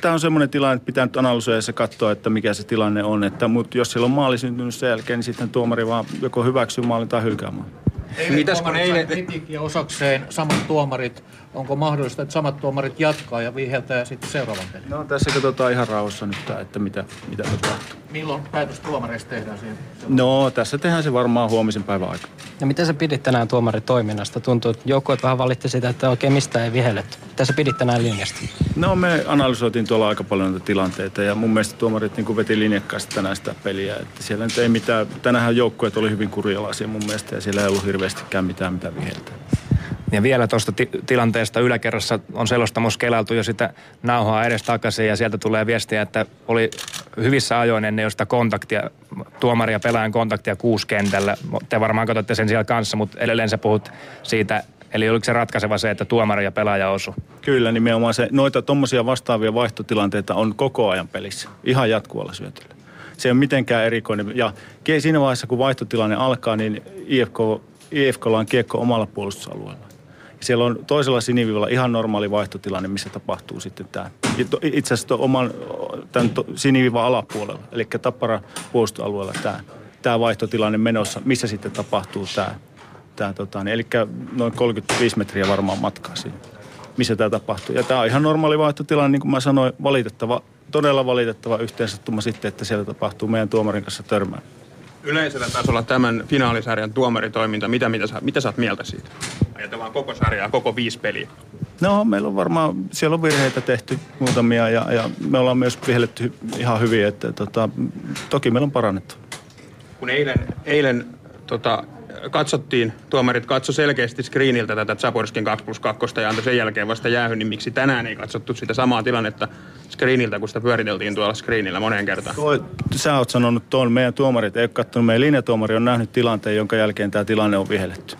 Speaker 41: Tämä on semmoinen tilanne, että pitää nyt analysoida ja katsoa, että mikä se tilanne on. Että, mutta jos sillä on maali syntynyt sen jälkeen, niin sitten tuomari vaan joko hyväksyy maalin tai hylkää maalin.
Speaker 27: Mitäs kun eilen-
Speaker 42: kritiikkiä osakseen, samat tuomarit. Onko mahdollista, että samat tuomarit jatkaa ja viheltää sitten seuraavan pelin?
Speaker 41: No tässä katsotaan ihan rauhassa nyt, että mitä, mitä tapahtuu.
Speaker 42: Milloin päätös tuomareista tehdään siihen?
Speaker 41: No, tässä tehdään se varmaan huomisen päivän aikana.
Speaker 39: Ja miten sä pidit tänään tuomaritoiminnasta? Tuntuu, että joukkueet vähän valitti sitä, että oikein mistä ei vihelletty. Mitä sä pidit tänään linjasta?
Speaker 41: No me analysoitiin tuolla aika paljon näitä tilanteita ja mun mielestä tuomarit niin veti linjakkaasti tänään sitä peliä. Että siellä nyt ei mitään, tänähän joukkueet oli hyvin kurjalaisia mun mielestä ja siellä ei ollut hirveästikään mitään mitä viheltää.
Speaker 3: Ja vielä tuosta ti- tilanteesta yläkerrassa on selostamus kelailtu jo sitä nauhaa edes takaisin ja sieltä tulee viestiä, että oli hyvissä ajoin ennen jo sitä kontaktia, tuomari ja pelaajan kontaktia kuuskentällä. Te varmaan katsotte sen siellä kanssa, mutta edelleen sä puhut siitä, eli oliko se ratkaiseva se, että tuomari ja pelaaja osu?
Speaker 41: Kyllä, nimenomaan se, noita tuommoisia vastaavia vaihtotilanteita on koko ajan pelissä, ihan jatkuvalla syötöllä. Se ei ole mitenkään erikoinen. Ja siinä vaiheessa, kun vaihtotilanne alkaa, niin IFK, IFKlla on kiekko omalla puolustusalueella. Siellä on toisella sinivivalla ihan normaali vaihtotilanne, missä tapahtuu sitten tämä. Itse asiassa oman tämän sinivivan alapuolella, eli Tappara puolustusalueella tämä, tämä vaihtotilanne menossa, missä sitten tapahtuu tämä. tämä tota, niin, eli noin 35 metriä varmaan matkaa siinä, missä tämä tapahtuu. Ja tämä on ihan normaali vaihtotilanne, niin kuin mä sanoin, valitettava, todella valitettava yhteensattuma sitten, että siellä tapahtuu meidän tuomarin kanssa törmää.
Speaker 27: Yleisellä tasolla tämän finaalisarjan tuomaritoiminta, mitä, mitä, sä, mitä sä oot mieltä siitä? Ajatellaan koko sarjaa, koko viisi peliä.
Speaker 41: No, meillä on varmaan, siellä on virheitä tehty muutamia ja, ja me ollaan myös vihelletty ihan hyvin, että tota, toki meillä on parannettu.
Speaker 27: Kun eilen, eilen tota, katsottiin, tuomarit katso selkeästi screeniltä tätä Zaborskin 2 plus 2 ja antoi sen jälkeen vasta jäähy, niin miksi tänään ei katsottu sitä samaa tilannetta screeniltä, kun sitä pyöriteltiin tuolla screenillä moneen kertaan?
Speaker 41: Toi, sä oot sanonut tuon, meidän tuomarit ei ole katsonut, meidän linjatuomari on nähnyt tilanteen, jonka jälkeen tämä tilanne on vihelletty.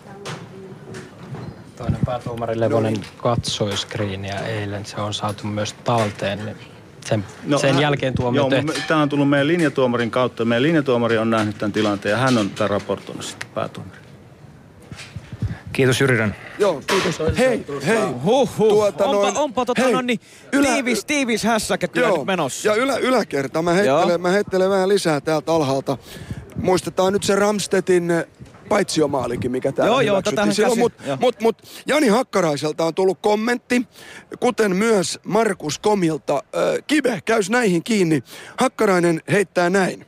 Speaker 39: Toinen päätuomari Levonen katsoi screeniä eilen. Se on saatu myös talteen. Niin sen, no, sen
Speaker 41: hän-
Speaker 39: jälkeen tuomio
Speaker 41: Joo,
Speaker 39: tehty.
Speaker 41: tämä on tullut meidän linjatuomarin kautta. Meidän linjatuomari on nähnyt tämän tilanteen ja hän on tämän raportoinut sitten päätuomari.
Speaker 3: Kiitos Jyrirön.
Speaker 2: Joo, kiitos. Hei, hei.
Speaker 4: Huhhuh.
Speaker 2: Tuota
Speaker 4: onpa,
Speaker 2: noin-
Speaker 4: onpa tota
Speaker 2: hei,
Speaker 4: noin niin
Speaker 2: ylä-
Speaker 4: tiivis, tiivis hässäkä kyllä
Speaker 2: Joo,
Speaker 4: nyt menossa.
Speaker 2: Ja ylä, yläkerta, mä heittelen, mä heittelen vähän lisää täältä alhaalta. Muistetaan nyt se Ramstedtin eh, paitsiomaalikin, mikä täällä
Speaker 4: Joo, joo,
Speaker 2: silloin. Mut,
Speaker 4: joo.
Speaker 2: mut, mut Jani Hakkaraiselta on tullut kommentti, kuten myös Markus Komilta. Äh, Kive, käys näihin kiinni. Hakkarainen heittää näin.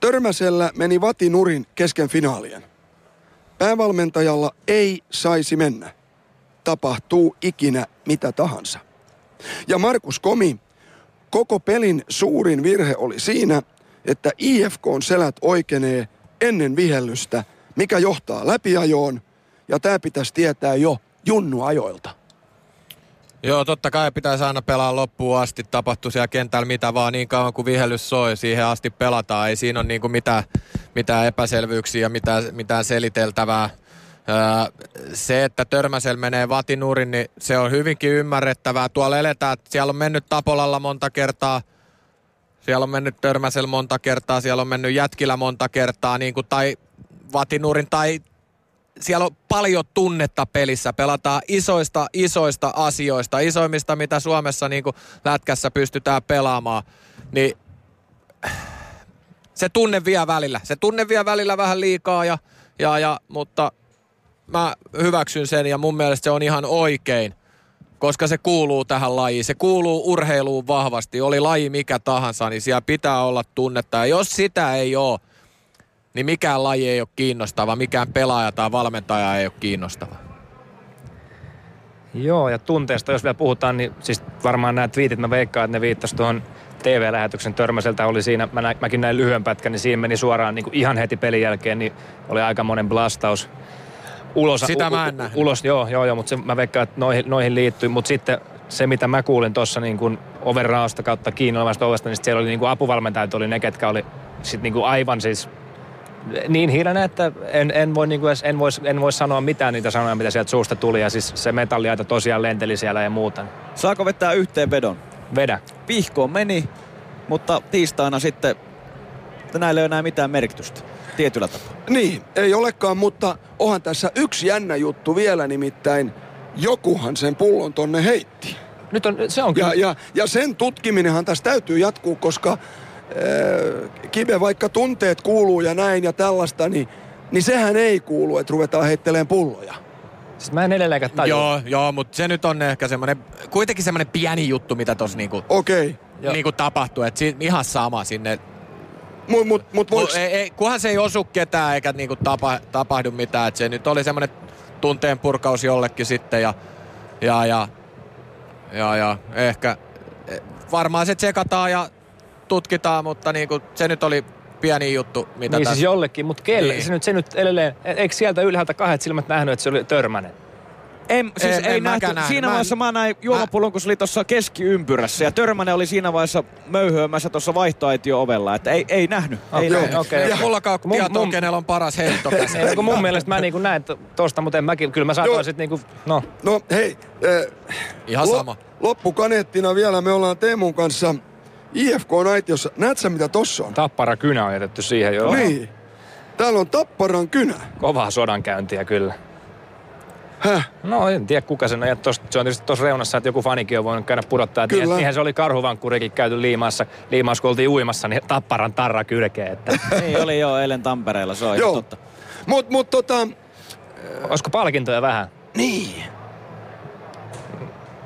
Speaker 2: Törmäsellä meni vatinurin kesken finaalien. Päävalmentajalla ei saisi mennä. Tapahtuu ikinä mitä tahansa. Ja Markus Komi, koko pelin suurin virhe oli siinä, että IFKn selät oikeenee ennen vihellystä, mikä johtaa läpiajoon, ja tämä pitäisi tietää jo junnuajoilta.
Speaker 5: Joo, totta kai pitäisi aina pelaa loppuun asti. Tapahtuu siellä kentällä mitä vaan niin kauan kuin vihellys soi. Siihen asti pelataan. Ei siinä ole niinku mitään, mitään epäselvyyksiä ja mitään, mitään seliteltävää. Öö, se, että Törmäsel menee vatinurin, niin se on hyvinkin ymmärrettävää. Tuolla eletään, siellä on mennyt Tapolalla monta kertaa. Siellä on mennyt Törmäsel monta kertaa. Siellä on mennyt Jätkillä monta kertaa. Niin kuin, tai vatinurin tai siellä on paljon tunnetta pelissä. Pelataan isoista, isoista asioista. Isoimmista, mitä Suomessa niin kuin lätkässä pystytään pelaamaan. Niin se tunne vie välillä. Se tunne vie välillä vähän liikaa, ja, ja, ja, mutta mä hyväksyn sen ja mun mielestä se on ihan oikein. Koska se kuuluu tähän lajiin. Se kuuluu urheiluun vahvasti. Oli laji mikä tahansa, niin siellä pitää olla tunnetta. Ja jos sitä ei ole, niin mikään laji ei ole kiinnostava, mikään pelaaja tai valmentaja ei ole kiinnostava.
Speaker 3: Joo, ja tunteesta jos vielä puhutaan, niin siis varmaan nämä twiitit, mä veikkaan, että ne viittasi tuohon TV-lähetyksen törmäseltä oli siinä, mä näin, mäkin näin lyhyen pätkän, niin siinä meni suoraan niin kuin ihan heti pelin jälkeen, niin oli aika monen blastaus ulos.
Speaker 5: Sitä
Speaker 3: u-
Speaker 5: mä
Speaker 3: u-
Speaker 5: en nähnyt.
Speaker 3: Ulos, joo, joo, joo, mutta se, mä veikkaan, että noihin, noihin liittyy, mutta sitten se, mitä mä kuulin tuossa niin kuin overraosta kautta kiinni olevasta ovesta, niin siellä oli niin kuin apuvalmentajat, oli ne, ketkä oli sit niin kuin aivan siis niin hiilenä, että en, en, voi, niin kuin edes, en, vois, en voi sanoa mitään niitä sanoja, mitä sieltä suusta tuli. Ja siis se metalliaita tosiaan lenteli siellä ja muuta.
Speaker 4: Saako vetää yhteenvedon?
Speaker 3: Vedä.
Speaker 4: Pihkoon meni, mutta tiistaina sitten että näillä ei ole enää mitään merkitystä tietyllä tapaa.
Speaker 2: Niin, ei olekaan, mutta onhan tässä yksi jännä juttu vielä, nimittäin jokuhan sen pullon tonne heitti.
Speaker 3: Nyt on, se on
Speaker 2: ja, ja, ja sen tutkiminenhan tässä täytyy jatkuu, koska Kive, vaikka tunteet kuuluu ja näin ja tällaista, niin, niin sehän ei kuulu, että ruvetaan heittelemään pulloja.
Speaker 3: Siis mä en edelleenkään tajua.
Speaker 5: Joo, joo, mutta se nyt on ehkä semmoinen, kuitenkin semmoinen pieni juttu, mitä tossa niinku...
Speaker 2: Okei. Okay.
Speaker 5: niinku tapahtui. Et si- ihan sama sinne.
Speaker 2: Mut, mut, mut
Speaker 5: Mut ei, ei, kunhan se ei osu ketään eikä niinku tapa, tapahdu mitään. Et se nyt oli semmoinen tunteen purkaus jollekin sitten ja, ja, ja, ja, ja ehkä eh, varmaan se tsekataan ja tutkitaan, mutta niinku, se nyt oli pieni juttu, mitä
Speaker 3: Niin
Speaker 5: tässä...
Speaker 3: siis jollekin, mutta kelle?
Speaker 5: Niin.
Speaker 3: Se, nyt, se nyt edelleen, eikö sieltä ylhäältä kahdet silmät nähnyt, että se oli törmänen?
Speaker 4: En, siis
Speaker 5: En-
Speaker 4: ei
Speaker 5: en
Speaker 4: nähty.
Speaker 5: nähnyt.
Speaker 4: Siinä
Speaker 5: Mä en-
Speaker 4: vaiheessa mä näin juomapullon, kun se oli tuossa keskiympyrässä. Ja Törmänen oli siinä vaiheessa möyhyömässä tuossa vaihtoaitio ovella. Että ei, ei nähnyt. Ei
Speaker 3: Okei,
Speaker 4: nähnyt.
Speaker 3: okei.
Speaker 5: Ja mullakaan
Speaker 3: Mun-
Speaker 5: on tietoa,
Speaker 3: mun-
Speaker 5: kenellä on paras heitto.
Speaker 3: Ei, no kun mun mielestä mä niinku näin to- tosta, mutta en mäkin, kyllä mä saatoin sit niinku, no.
Speaker 2: No hei, äh,
Speaker 5: Ihan sama.
Speaker 2: Loppukaneettina vielä me ollaan Teemun kanssa IFK Naitiossa. Näet sä mitä tossa on?
Speaker 3: Tappara kynä on jätetty siihen jo.
Speaker 2: Niin. Täällä on Tapparan kynä.
Speaker 3: Kovaa sodankäyntiä kyllä.
Speaker 2: Häh?
Speaker 3: No en tiedä kuka sen on. Ja tosta, se on tietysti tuossa reunassa, että joku fanikin on voinut käydä pudottaa.
Speaker 2: Kyllä.
Speaker 3: Kyllä. Niinhän se oli karhuvankkurikin käyty liimaassa. Liimaassa kun oltiin uimassa, niin Tapparan tarra kylkeen. Että.
Speaker 4: Niin oli jo eilen Tampereella, se on
Speaker 2: Joo.
Speaker 4: totta.
Speaker 2: Mut, mut tota...
Speaker 3: Olisiko palkintoja vähän?
Speaker 2: Niin.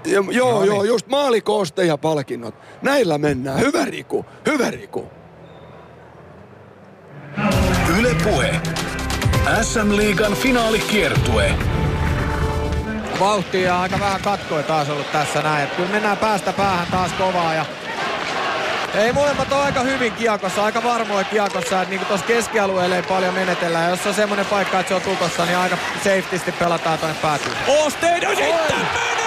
Speaker 2: Ja, joo,
Speaker 3: No
Speaker 2: joo,
Speaker 3: niin.
Speaker 2: just maalikooste ja palkinnot. Näillä mennään. Hyvä Riku, hyvä Riku.
Speaker 43: Yle Puhe. SM-liigan finaalikiertue.
Speaker 5: Vauhtia aika vähän katkoja taas ollut tässä näin. Et kyllä mennään päästä päähän taas kovaa ja ei molemmat ole aika hyvin kiekossa, aika varmoja kiekossa, että niinku tuossa keskialueella ei paljon menetellä. Ja jos on semmoinen paikka, että se on tukossa, niin aika safetysti pelataan tuonne päätyyn.
Speaker 4: Osteiden sitten ja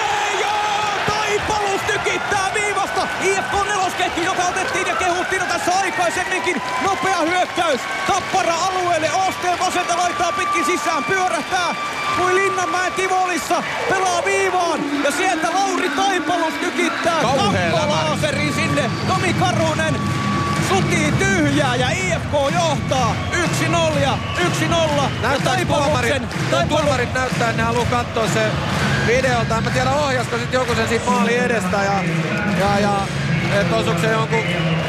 Speaker 4: Taipalus tykittää viivasta. IFK nelosketju, joka otettiin ja kehuttiin tässä aikaisemminkin. Nopea hyökkäys. Tappara alueelle. Osteen vasenta laitaa pitkin sisään. Pyörähtää kuin Linnanmäen Tivolissa. Pelaa viivaan. Ja sieltä Lauri Taipalus tykittää.
Speaker 5: Kauhea
Speaker 4: Kakkolaaseri sinne. Tomi Karunen sutii tyhjää ja IFK johtaa 1-0 ja 1-0.
Speaker 5: Näyttää tuomarit, tuomarit näyttää, että ne haluaa katsoa se videolta. En mä tiedä ohjasko sitten joku sen siinä maali edestä ja, ja, ja että osuuko se jonkun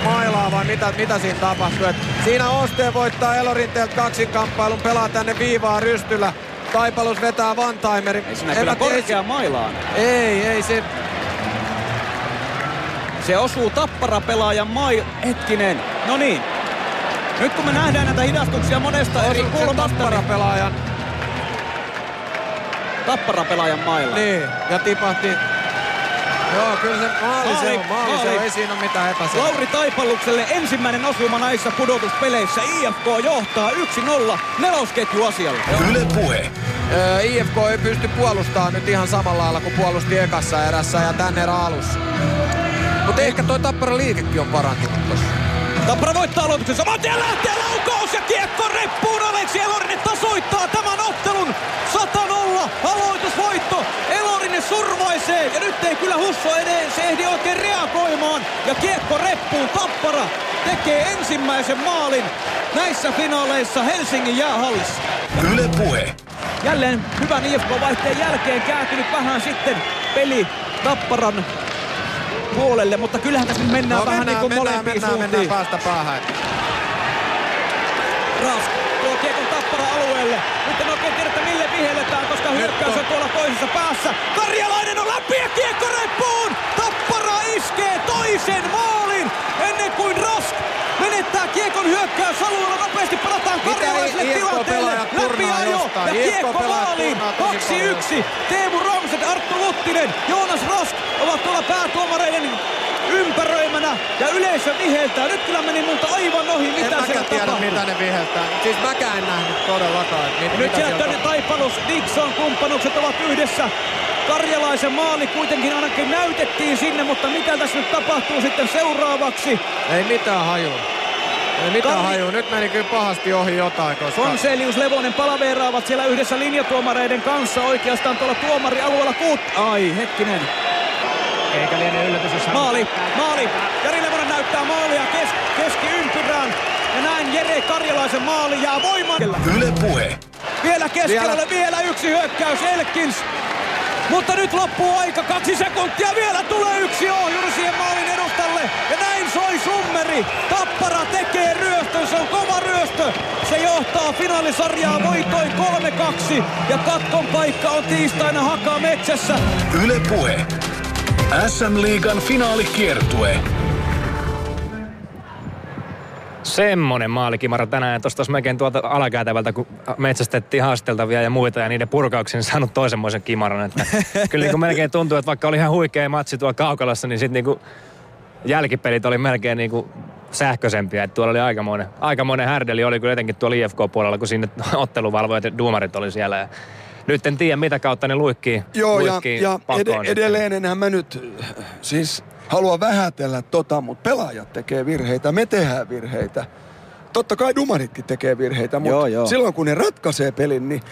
Speaker 5: mailaa vai mitä, mitä siinä tapahtuu. Et siinä Osteen voittaa Elorinteeltä kaksinkamppailun, pelaa tänne viivaa rystyllä. Taipalus vetää one-timerin.
Speaker 4: Ei siinä
Speaker 5: En
Speaker 4: kyllä
Speaker 5: mä tiedä,
Speaker 4: korkea mailaan.
Speaker 5: Ei, ei se...
Speaker 4: Se osuu tappara-pelaajan mai... Hetkinen. No niin. Nyt kun me nähdään näitä hidastuksia monesta eri
Speaker 5: Osuuko se
Speaker 4: kulmasta, niin
Speaker 5: tappara-pelaajan?
Speaker 4: tappara-pelaajan mailla.
Speaker 5: Niin, ja tipahti. Joo, kyllä se maali, se on, maali, se on, ei siinä ole mitään epäselvää.
Speaker 4: Lauri Taipalukselle ensimmäinen osuma näissä pudotuspeleissä. IFK johtaa 1-0 nelosketju asialle.
Speaker 43: Yle Puhe.
Speaker 5: Öö, IFK ei pysty puolustamaan nyt ihan samalla lailla kuin puolusti ekassa erässä ja tän erän alussa. Mutta ehkä toi Tappara liikekin on parantunut tossa.
Speaker 4: Tappara voittaa aloituksen. Saman tien lähtee laukaus ja kiekko reppuun. Aleksi Elorinen tasoittaa tämän ottelun. 100-0 aloitusvoitto. Elorinen survaisee ja nyt ei kyllä Husso edes ehdi oikein reagoimaan. Ja kiekko reppuun. Tappara tekee ensimmäisen maalin näissä finaaleissa Helsingin jäähallissa.
Speaker 43: Yle Puhe.
Speaker 4: Jälleen hyvän IFK-vaihteen jälkeen kääntynyt vähän sitten peli Tapparan puolelle, mutta kyllähän tässä nyt mennään
Speaker 5: No,
Speaker 4: vähän
Speaker 5: mennään,
Speaker 4: niin kuin
Speaker 5: mennään,
Speaker 4: molempiin
Speaker 5: mennään,
Speaker 4: suuntiin.
Speaker 5: mennään päästä päähän.
Speaker 4: Rask tuo kiekon tappara alueelle. Nyt en oikein tiedä, että mille vihelletään, koska hyökkäys on tuolla toisessa päässä. Karjalainen on läpi ja kiekko reppuun! Tappara iskee toisen maalin ennen kuin Rask menettää kiekon hyökkäysalueella. Nopeasti palataan karjalaiselle tilanteelle. Läpi ajo ja kiekko maaliin.
Speaker 5: turnaa tosi
Speaker 4: 2-1. Teemu Ramset, Arttu Luttinen, Joonas Rask ovat tuolla päätuomareiden ympäröimänä ja yleisö viheltää. Nyt kyllä meni multa aivan ohi,
Speaker 5: En
Speaker 4: mitä siellä
Speaker 5: mäkään tiedä,
Speaker 4: tapahtui.
Speaker 5: mitä ne viheltää. Siis mäkään en nähnyt todellakaan. Mit,
Speaker 4: Nyt sieltä
Speaker 5: siellä
Speaker 4: Taipalus, Dixon, kumppanukset ovat yhdessä. Karjalaisen maali kuitenkin ainakin näytettiin sinne, mutta mitä tässä nyt tapahtuu sitten seuraavaksi?
Speaker 5: Ei mitään hajua. Ei mitään
Speaker 4: Kari-
Speaker 5: hajua. Nyt meni kyllä pahasti ohi jotain, koska...
Speaker 4: Fonselius Levonen palaveeraavat siellä yhdessä linjatuomareiden kanssa oikeastaan tuolla tuomarialueella kuut... Ai, hetkinen.
Speaker 3: Eikä liene yllätys, jos hän...
Speaker 4: Maali, maali. Jari Levonen näyttää maalia kes, keskiympyrään. Ja näin Jere Karjalaisen maali jää voimaan.
Speaker 43: Yle Puhe.
Speaker 4: Vielä keskellä, vielä yksi hyökkäys Elkins. Mutta nyt loppuu aika, kaksi sekuntia, vielä tulee yksi ohjuri siihen maalin edustalle. Ja näin soi summeri. Tappara tekee ryöstön, se on kova ryöstö. Se johtaa finaalisarjaa voitoin 3-2. Ja katkon paikka on tiistaina Hakaa metsässä.
Speaker 43: Yle Puhe. SM-liigan finaalikiertue.
Speaker 3: Semmonen maalikimara tänään. Tuosta olisi melkein tuolta alakäytävältä, kun metsästettiin haasteltavia ja muita ja niiden purkauksen saanut toisenmoisen kimaran. Että kyllä niin melkein tuntuu, että vaikka oli ihan huikea matsi tuolla Kaukalassa, niin sitten niin jälkipelit oli melkein niin kuin sähköisempiä. Että tuolla oli aikamoinen, aikamoinen härdeli oli kyllä etenkin tuolla IFK-puolella, kun sinne otteluvalvojat ja duumarit oli siellä. Ja nyt en tiedä, mitä kautta ne luikkii,
Speaker 2: Joo, ja,
Speaker 3: luikkii
Speaker 2: ja
Speaker 3: pakoon
Speaker 2: ed-
Speaker 3: sitten.
Speaker 2: edelleen enhän mä nyt siis halua vähätellä tota, mutta pelaajat tekee virheitä, me tehdään virheitä. Totta kai dumaritkin tekee virheitä, mutta
Speaker 4: Joo, joo.
Speaker 2: silloin kun ne ratkaisee pelin, niin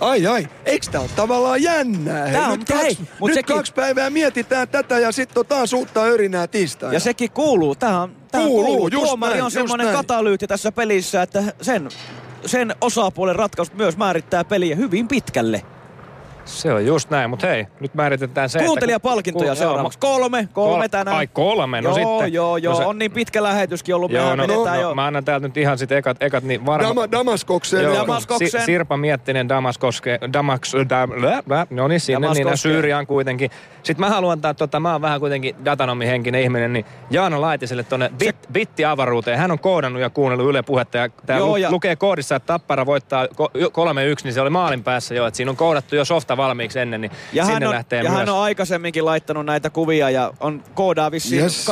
Speaker 2: ai ai, eikö tää ole tavallaan jännää?
Speaker 4: Tää on-
Speaker 2: nyt kaksi,
Speaker 4: hei, mut
Speaker 2: nyt
Speaker 4: sekin-
Speaker 2: kaksi päivää mietitään tätä ja sitten on taas uutta örinää tiistaina.
Speaker 4: Ja sekin kuuluu. Tämä on, tää
Speaker 2: Kuuluu,
Speaker 4: kuuluu.
Speaker 2: just
Speaker 4: Tuomari
Speaker 2: näin,
Speaker 4: on
Speaker 2: just
Speaker 4: semmoinen
Speaker 2: näin.
Speaker 4: katalyytti tässä pelissä, että sen, sen osapuolen ratkaisut myös määrittää peliä hyvin pitkälle.
Speaker 3: Se on just näin, mutta hei, nyt määritetään se, että-
Speaker 4: Kuuntelijapalkintoja
Speaker 3: ku-
Speaker 4: seuraavaksi. Kolme, kolme
Speaker 3: Kol-
Speaker 4: tänään.
Speaker 3: Ai kolme, no
Speaker 4: joo,
Speaker 3: sitten.
Speaker 4: Joo, joo,
Speaker 3: No se-
Speaker 4: on niin pitkä lähetyskin ollut.
Speaker 3: Joo, no,
Speaker 4: vedetään
Speaker 3: no,
Speaker 4: jo.
Speaker 3: mä annan täältä nyt ihan sit ekat, ekat niin varma...
Speaker 2: Dama, Damaskokseen.
Speaker 3: Joo,
Speaker 4: Damaskoksen.
Speaker 3: Si- Sirpa Miettinen, Damaskoske, Damaks, dam, lä, lä, no niin, sinne, niin. Syyriaan kuitenkin. Sitten mä haluan antaa, tota, mä oon vähän kuitenkin datanomihenkinen ihminen, niin Jaana Laitiselle tonne bit, bittiavaruuteen. Hän on koodannut ja kuunnellut Yle Puhetta ja tää
Speaker 4: Joo,
Speaker 3: lu,
Speaker 4: ja-
Speaker 3: lukee koodissa, että Tappara voittaa ko- 3-1, niin se oli maalin päässä jo, että siinä on koodattu jo softa valmiiksi ennen, niin
Speaker 4: Ja,
Speaker 3: sinne
Speaker 4: hän on,
Speaker 3: lähtee
Speaker 4: ja
Speaker 3: myös.
Speaker 4: hän on aikaisemminkin laittanut näitä kuvia ja on koodaa vissiin
Speaker 2: Yes.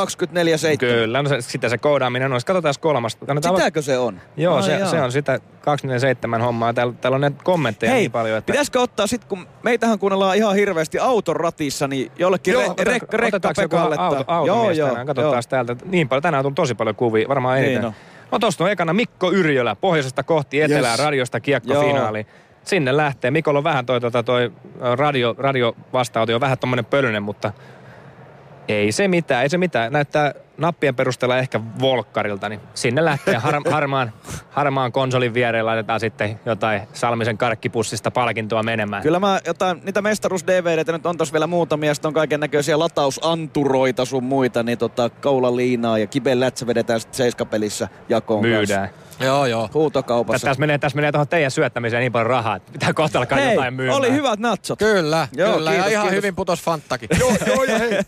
Speaker 4: 24-7.
Speaker 3: Kyllä, no se, sitä se koodaaminen on. Katsotaan kolmasta. Kannataan
Speaker 4: Sitäkö se on?
Speaker 3: Joo,
Speaker 4: Ai
Speaker 3: se,
Speaker 4: jaa.
Speaker 3: se on sitä 247 hommaa. Täällä, täällä on näitä kommentteja
Speaker 4: Hei,
Speaker 3: niin paljon, että...
Speaker 4: pitäisikö ottaa sit, kun meitähän kuunnellaan ihan hirveästi auton ratissa, niin jollekin
Speaker 3: Joo,
Speaker 4: re,
Speaker 3: otetaan-
Speaker 4: rekka, rekka
Speaker 3: otetaanko joku
Speaker 4: Pekalle.
Speaker 3: auto,
Speaker 4: että-
Speaker 3: automies tänään? Katsotaan täältä. Niin paljon, tänään on tullut tosi paljon kuvia, varmaan
Speaker 4: Niin
Speaker 3: eniten.
Speaker 4: on.
Speaker 3: No tosta on ekana Mikko Yrjölä, pohjoisesta kohti etelää,
Speaker 2: Yes.
Speaker 3: radiosta kiekkofinaali. Sinne lähtee. Mikolla on vähän toi, tota, toi radio, radio vastaanote on vähän tommonen pölynen, mutta ei se mitään, ei se mitään. Näyttää nappien perusteella ehkä volkkarilta, niin sinne lähtee har, harmaan, harmaan konsolin viereen laitetaan sitten jotain Salmisen karkkipussista palkintoa menemään.
Speaker 4: Kyllä mä jotain, niitä mestaruus DVDtä nyt on tossa vielä muutamia, sitten on kaiken näköisiä latausanturoita sun muita, niin tota kaulaliinaa ja kiben lätsä vedetään sitten seiskapelissä jakoon
Speaker 3: Myydään.
Speaker 4: kanssa.
Speaker 5: Joo, joo.
Speaker 4: Huutokaupassa.
Speaker 3: Tässä menee, tässä menee tuohon teidän syöttämiseen niin paljon rahaa, että pitää kohta alkaa
Speaker 4: Hei,
Speaker 3: jotain myymään.
Speaker 4: oli hyvät natsot.
Speaker 5: Kyllä,
Speaker 4: Joo,
Speaker 5: kyllä. ja
Speaker 4: kiitos,
Speaker 5: ihan
Speaker 4: kiitos.
Speaker 5: hyvin putos Fanttakin.
Speaker 2: Joo, joo, ja hei,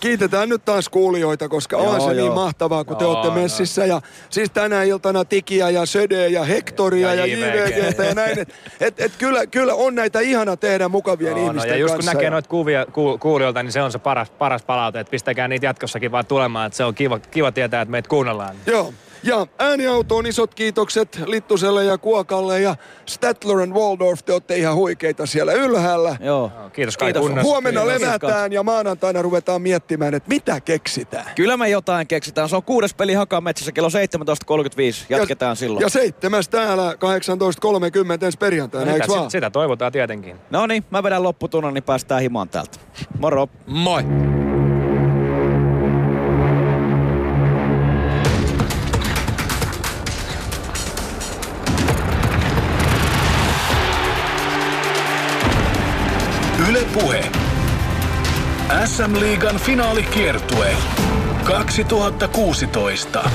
Speaker 2: kiitetään nyt taas kuulijoita, koska on
Speaker 4: Joo,
Speaker 2: se
Speaker 4: joo.
Speaker 2: niin mahtavaa, kun te
Speaker 3: Joo,
Speaker 2: olette
Speaker 3: joo.
Speaker 2: messissä. Ja siis tänä iltana Tikiä ja Södeä ja Hektoria ja,
Speaker 3: Ja
Speaker 2: ja
Speaker 3: JVG.
Speaker 2: JVGtä ja näin. Et, et, et kyllä, kyllä on näitä ihana tehdä mukavien
Speaker 3: Joo, no,
Speaker 2: ihmisten
Speaker 3: ja just kun näkee noita kuvia ku, kuulijoilta, niin se on se paras, paras palaute, että pistäkää niitä jatkossakin vaan tulemaan, että se on kiva, kiva tietää, että meitä kuunnellaan.
Speaker 2: Joo. Ja ääniautoon isot kiitokset Littuselle ja Kuokalle ja Statler and Waldorf. Te olette ihan huikeita siellä ylhäällä.
Speaker 4: Joo.
Speaker 3: Kiitos Kai
Speaker 4: Kiitos.
Speaker 2: Huomenna
Speaker 4: Kiitos.
Speaker 2: levätään ja maanantaina ruvetaan miettimään, että mitä keksitään.
Speaker 4: Kyllä me jotain keksitään. Se on kuudes peli Hakametsässä kello 17.35. Jatketaan
Speaker 2: ja,
Speaker 4: silloin.
Speaker 2: Ja seitsemäs täällä 18.30 ensi perjantaina,
Speaker 3: Sitä,
Speaker 2: eikö vaan?
Speaker 3: sitä, sitä toivotaan tietenkin.
Speaker 4: No niin, mä vedän lopputunnan, niin päästään himaan täältä. Moro.
Speaker 5: Moi.
Speaker 43: SM Liigan finaalikiertue 2016.